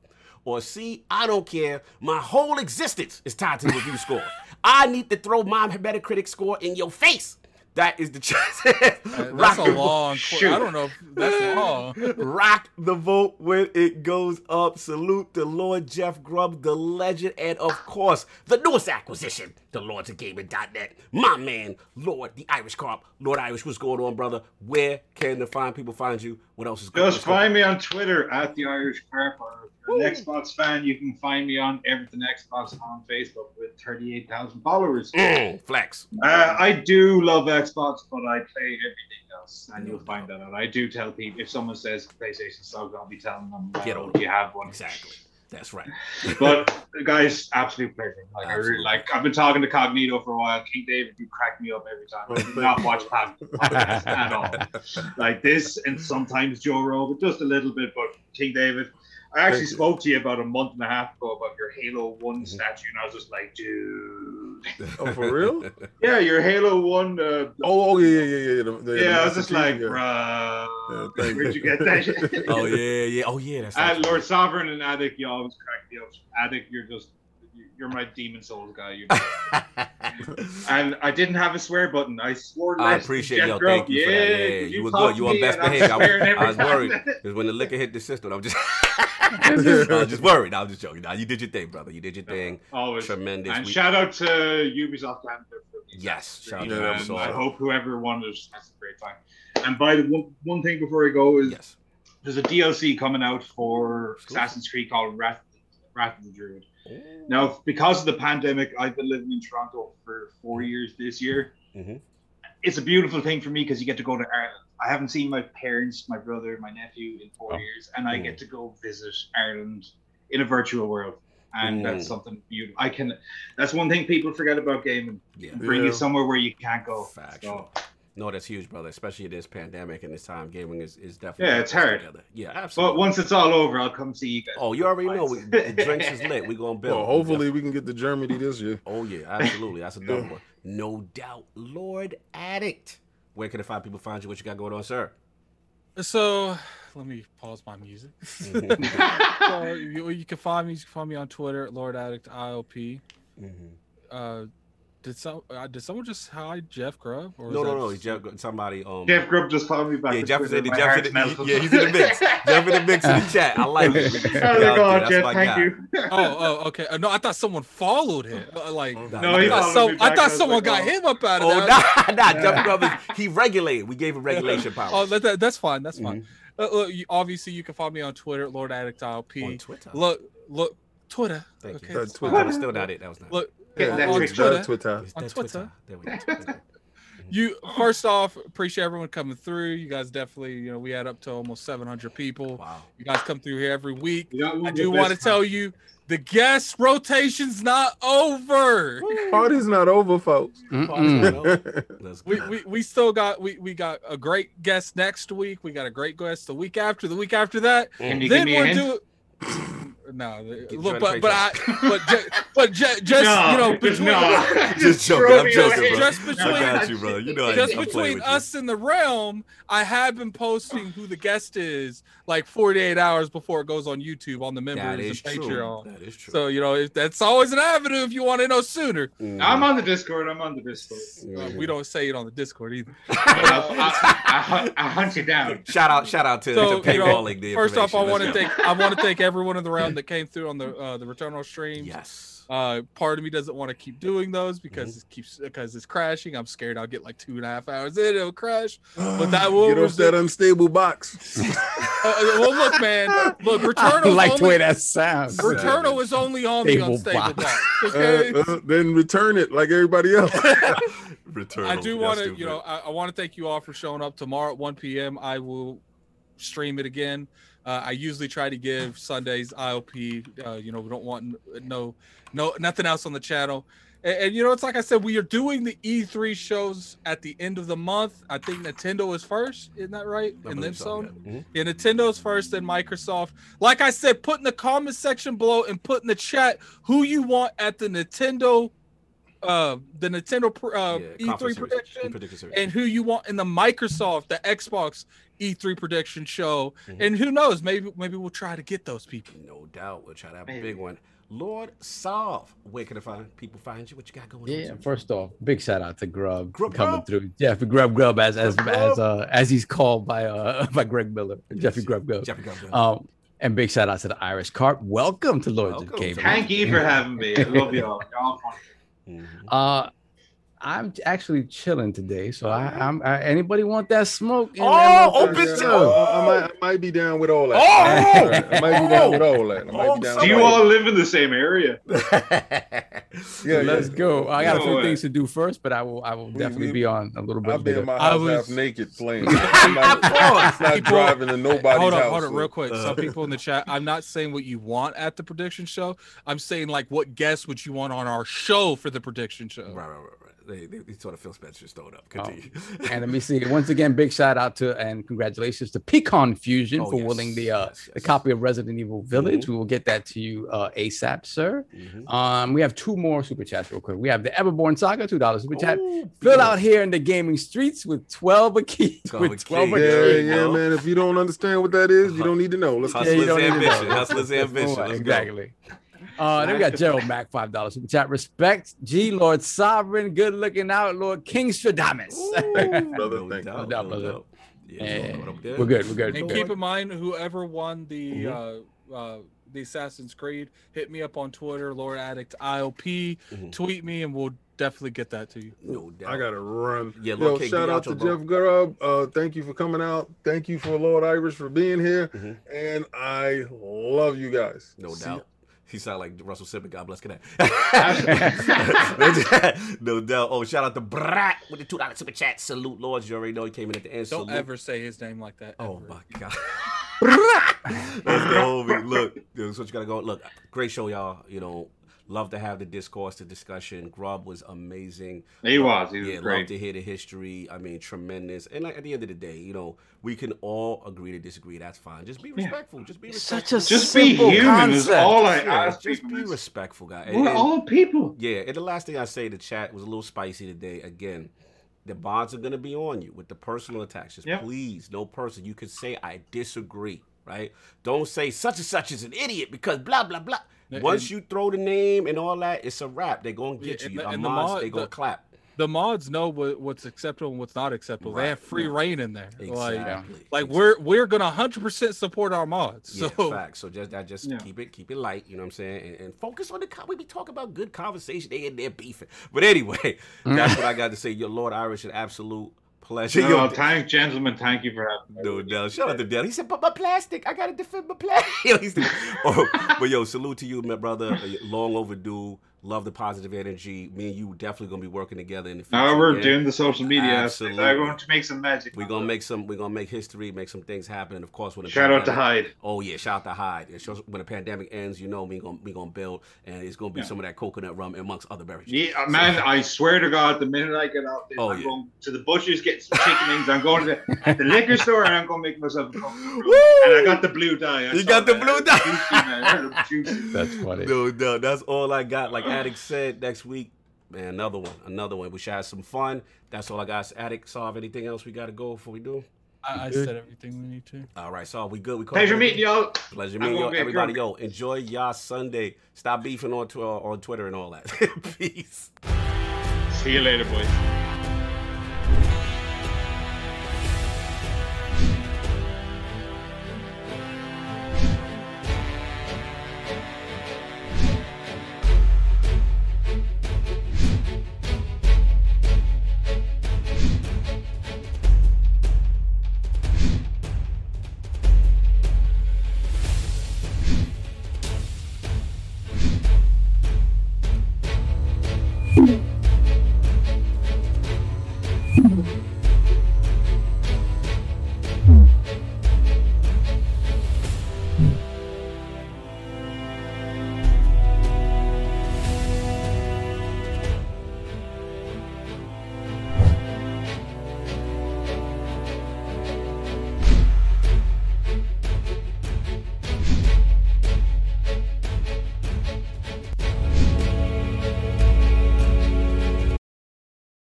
Or C. I don't care. My whole existence is tied to the review score. I need to throw my Metacritic score in your face. That is the choice. That's Rock a the- long. Shoot. I don't know. If that's long. Rock the vote when it goes up. Salute to Lord Jeff Grubb, the legend, and of course, the newest acquisition, the Lords of Gaming.net. My man, Lord, the Irish Carp. Lord Irish, what's going on, brother? Where can the fine people find you? What else is going Just find me on Twitter at the Irish Carp. Or if you're an Xbox fan, you can find me on Everything Xbox on Facebook with 38,000 followers. Mm, flex. Uh, I do love Xbox, but I play everything else, and you'll find that out. I do tell people if someone says PlayStation sucks, I'll be telling them, well, Get on do you have one? Exactly. That's right. But guys, absolute pleasure. Like I really like. I've been talking to Cognito for a while. King David, you crack me up every time. I do not watch podcasts at all. Like this, and sometimes Joe Rogan, just a little bit. But King David, I actually spoke to you about a month and a half ago about your Halo One Mm-hmm. statue, and I was just like, dude, Oh, for real? yeah, your Halo One. Uh, Oh, oh yeah, yeah, yeah, yeah. The, the, yeah, the I was just Master like, yeah. bruh, Yeah, where'd you. you get that? oh, yeah, yeah. Oh, yeah. That's Uh, Lord Sovereign and Addict, you always crack me up. Addict, you're just, you're my Demon's Souls guy. You're and I didn't have a swear button. I swore. I appreciate yo. Thank you for that. Yeah, yeah, 'cause you were good. You on best behavior. I, was- I was worried because when the liquor hit the system, I'm just, I was just worried. No, I'm just joking. Now you did your thing, brother. You did your thing. Always. Tremendous. And We- shout out to Ubisoft Canada Yes, shout out to Um, Ubisoft. I hope whoever won it has a great time. And by the one, one thing before I go is yes. there's a DLC coming out for Cool. Assassin's Creed called Wrath, Wrath of the Druid. Now, because of the pandemic, I've been living in Toronto for four years this year. Mhm. It's a beautiful thing for me because you get to go to Ireland. I haven't seen my parents, my brother, my nephew in four Oh. years, and I Mm. get to go visit Ireland in a virtual world. And that's Mm. something beautiful. I can. That's one thing people forget about gaming. Yeah. Bring Yeah. you somewhere where you can't go. Factual. So, No, that's huge, brother. Especially in this pandemic and this time, gaming is, is definitely. Yeah, it's bringing us hard. Together. Yeah, absolutely. but once it's all over, I'll come see you guys. oh, you already know we, the drinks is lit. We gonna build. Well, hopefully we can get to Germany this year. Oh yeah, absolutely. That's a double one. No doubt. Lord Addict. Where can the five people find you? What you got going on, sir? So let me pause my music. Mm-hmm. so you, you can find me. You can find me on Twitter Lord Addict ILP. Mm-hmm. Uh, did some uh, did someone just hide Jeff Grubb? Or No, no, that no. just- Jeff, somebody. Um, Jeff Grubb just called me back. Yeah, to Jeff is in the, Jeff heart's in the, melted. yeah, he's in the mix. Jeff in the mix in the chat. I like it. How's it going, Jeff? Thank guy. you. Oh, oh, okay. Uh, no, I thought someone followed him. Uh, Like, Oh, No, I he thought, followed so, me I thought someone got oh. him up out of Oh, that. nah, nah. Jeff Grubb is, he regulated. We gave him regulation power. Oh, that, that- that's fine. That's fine. Mm-hmm. Uh, look, you, obviously, you can find me on Twitter, Lord Addict ILP. on Twitter. Look, look, Twitter. Thank okay, you. That Twitter. fine. That was still not it. That was not. Look, Get on, on Twitter. Twitter, Twitter. On that Twitter. There we go. you first off appreciate everyone coming through. You guys definitely, you know, we had up to almost 700 people. Wow. You guys come through here every week. You I do want to tell you, the guest rotation's not over. Party's not over, folks. Let's go. We, we, we still got we, we got a great guest next week. We got a great guest the week after, the week after that. Can you then give me we're hint? doing no. Look, but but I but ju- but ju- just No, you know just between no. Just joking. I'm joking, bro. just I between got you, bro. You know just I'm between with us and the realm, I have been posting who the guest is like 48 hours before it goes on YouTube on the members That and is true. Patreon. That is true. So you know if that's always an avenue if you want to know sooner. Mhm. I'm on the Discord. I'm on the Discord. Uh, we don't say it on the Discord either. I, I, I, hunt- I hunt you down. Shout out, shout out to, So to you know, the first off, I want to Let's thank I want to thank everyone in the round that came through on the uh, the Returnal go. streams. Yes. Uh, part of me doesn't want to keep doing those because Mm-hmm. it keeps because it's crashing. I'm scared I'll get like two and a half hours in, it'll crash. But that will Get off that unstable box. Uh, well, look, man, look, I Returnal like the way only, that sounds. Returnal is only on the unstable box. box. Okay. Uh, uh, then return it like everybody else. Return. I do want to, you know, I, I want to thank you all for showing up tomorrow at 1 p.m. I will stream it again. Uh, I usually try to give Sundays ILP. Uh, you know, we don't want no, no, nothing else on the channel. And, and, you know, it's like I said, we are doing the E3 shows at the end of the month. I think Nintendo is first, isn't that right? and then Sony. Mhm. Yeah, Nintendo's first, then Microsoft. Like I said, put in the comment section below and put in the chat who you want at the Nintendo, uh, the Nintendo uh, Yeah, E3 prediction, Prediction series. and who you want in the Microsoft, the Xbox E3 prediction show. Mhm. And who knows, maybe maybe we'll try to get those people. No doubt. We'll try to have a big one. Lord Solve. Where can I find people find you? What you got going on? Yeah, first off, big shout out to Grubb, Grubb coming Grubb. through. Jeffrey Grubb Grubb as as Grubb as uh as he's called by uh by Greg Miller. Jeffrey Yes, Grubb Grubb. Jeffrey Grubb. Grubb. Um and big shout out to the Irish Carp. Welcome to Lords Welcome of to Cable. Thank you for having me. I love y'all. Y'all funny. Mhm. Uh I'm actually chilling today, so I, I'm. I, anybody want that smoke? in Oh, that open motherfucker? to- I, I might, I might be down with all that. Oh! I might be down with all that. I might Oh, be down Do you with all live in the same area? Yeah, Let's yeah. go. I got a few way. things to do first, but I will. I will We- definitely we- be on a little bit I'll be later. in my I house was- half naked playing. I'm not, Pause. not People- driving to nobody's hold on, house. hold on, so- real quick. Uh. Some people in the chat. I'm not saying what you want at the prediction show. I'm saying like what guests would you want on our show for the prediction show? Right, right, right, right. They, they, they sort of Phil Spencer's throwing up. Oh. Continue. And let me see. Once again, big shout out to and congratulations to Pecan Fusion Oh, for yes, willing the uh yes, the yes. copy of Resident Evil Village. Mhm. We will get that to you uh ASAP, sir. Mhm. Um, we have two more super chats real quick. We have the Everborn Saga, two dollars super chat. Ooh, Phil big out here in the gaming streets with 12 a key. 12 a with 12 key. a Yeah, There key. you yeah, go. man. If you don't understand what that is, you don't need to know. Let's Hustlers Yeah, you don't need ambition. Hustlers ambition. Let's go. Exactly. Uh, then we got Gerald Mac, five dollars super chat. Respect, G Lord Sovereign, good looking out, Lord King Stradamus. Brother, No thank doubt, No brother. doubt. Yeah, Yeah, what we're good. We're good. And We're keep good. in mind, whoever won the Mhm. uh, uh, the Assassin's Creed, hit me up on Twitter, Lord Addict ILP. Mhm. Tweet me, and we'll definitely get that to you. No doubt. I gotta run. Yeah, Yo, King, shout out to bro. Jeff Grubb. Uh, thank you for coming out. Thank you for Lord Irish for being here. Mhm. And I love you guys. No See- doubt. He sound like Russell Simmons. God bless Connect. no doubt. Oh, shout out to Brat with the two dollar super chat. Salute, Lords. You already know he came in at the end. Don't Salute. ever say his name like that. Oh ever. my god. That's the homie. Look, this is what you gotta go. Look, great show, y'all. You know, love to have the discourse, the discussion. Grubb was amazing. He was. He was yeah, love to hear the history. I mean, tremendous. And like, at the end of the day, you know, we can all agree to disagree. That's fine. Just be Yeah. respectful. Just be It's such a Just be simple human is all I Yeah, ask. just be respectful, guy. We're and- all people. yeah, and the last thing I say, the chat was a little spicy today. Again, the bonds are gonna be on you with the personal attacks. Just Yep. please, no person. You can say I disagree, right? Don't say such and such is an idiot because blah blah blah. And- Once and- you throw the name and all that, it's a wrap. They're gonna get Yeah, you. and the- the mods, mod- they gonna the- clap. The mods know what, what's acceptable and what's not acceptable. Right. They have free reign in there. Like, Exactly. like Exactly. we're we're gonna hundred percent support our mods. Yeah, So facts. So just that, just Yeah. keep it, keep it light. You know what I'm saying, and, and focus on the. co- We be talking about good conversation. They in there beefing, but anyway, that's mm. what I got to say. Your Lord Irish, an absolute pleasure. No, Yo, thank gentlemen. Thank you for having me. No, no. Shout out to Dell. He said, "But my plastic, I gotta defend my plastic." yo, he's the, oh, but yo, salute to you, my brother. Long overdue. Love the positive energy. Me and you definitely gonna be working together in the future. Now we're yeah? doing the social media aspect. Absolutely. I'm going to make some magic. We're gonna make some. We're gonna make history, make some things happen. And of course, when the Shout out to pandemic- Hyde. Oh yeah, shout out to Hyde. It shows when the pandemic ends, you know we gonna we gonna build, and it's gonna be Yeah. some of that coconut rum amongst other beverages. Yeah, man, I swear to God, the minute I get out there, Oh, I'm yeah. going to the butcher's, get some chicken wings. I'm going to the, the liquor store, and I'm going to make myself a coconut rum. And I got the blue dye. I You got the that. blue dye. Juicy, man. That's funny. No, no, that's all I got. Like Addict said, next week, man, another one, another one. We should have some fun. That's all I got. Addict, solve anything else we got to go before we do? I, I said everything we need to. All right, so we good. We caught Pleasure meeting y'all. Pleasure meeting gonna y'all. Everybody, yo, enjoy y'all Sunday. Stop beefing on tw- on Twitter and all that. Peace. See you later, boys.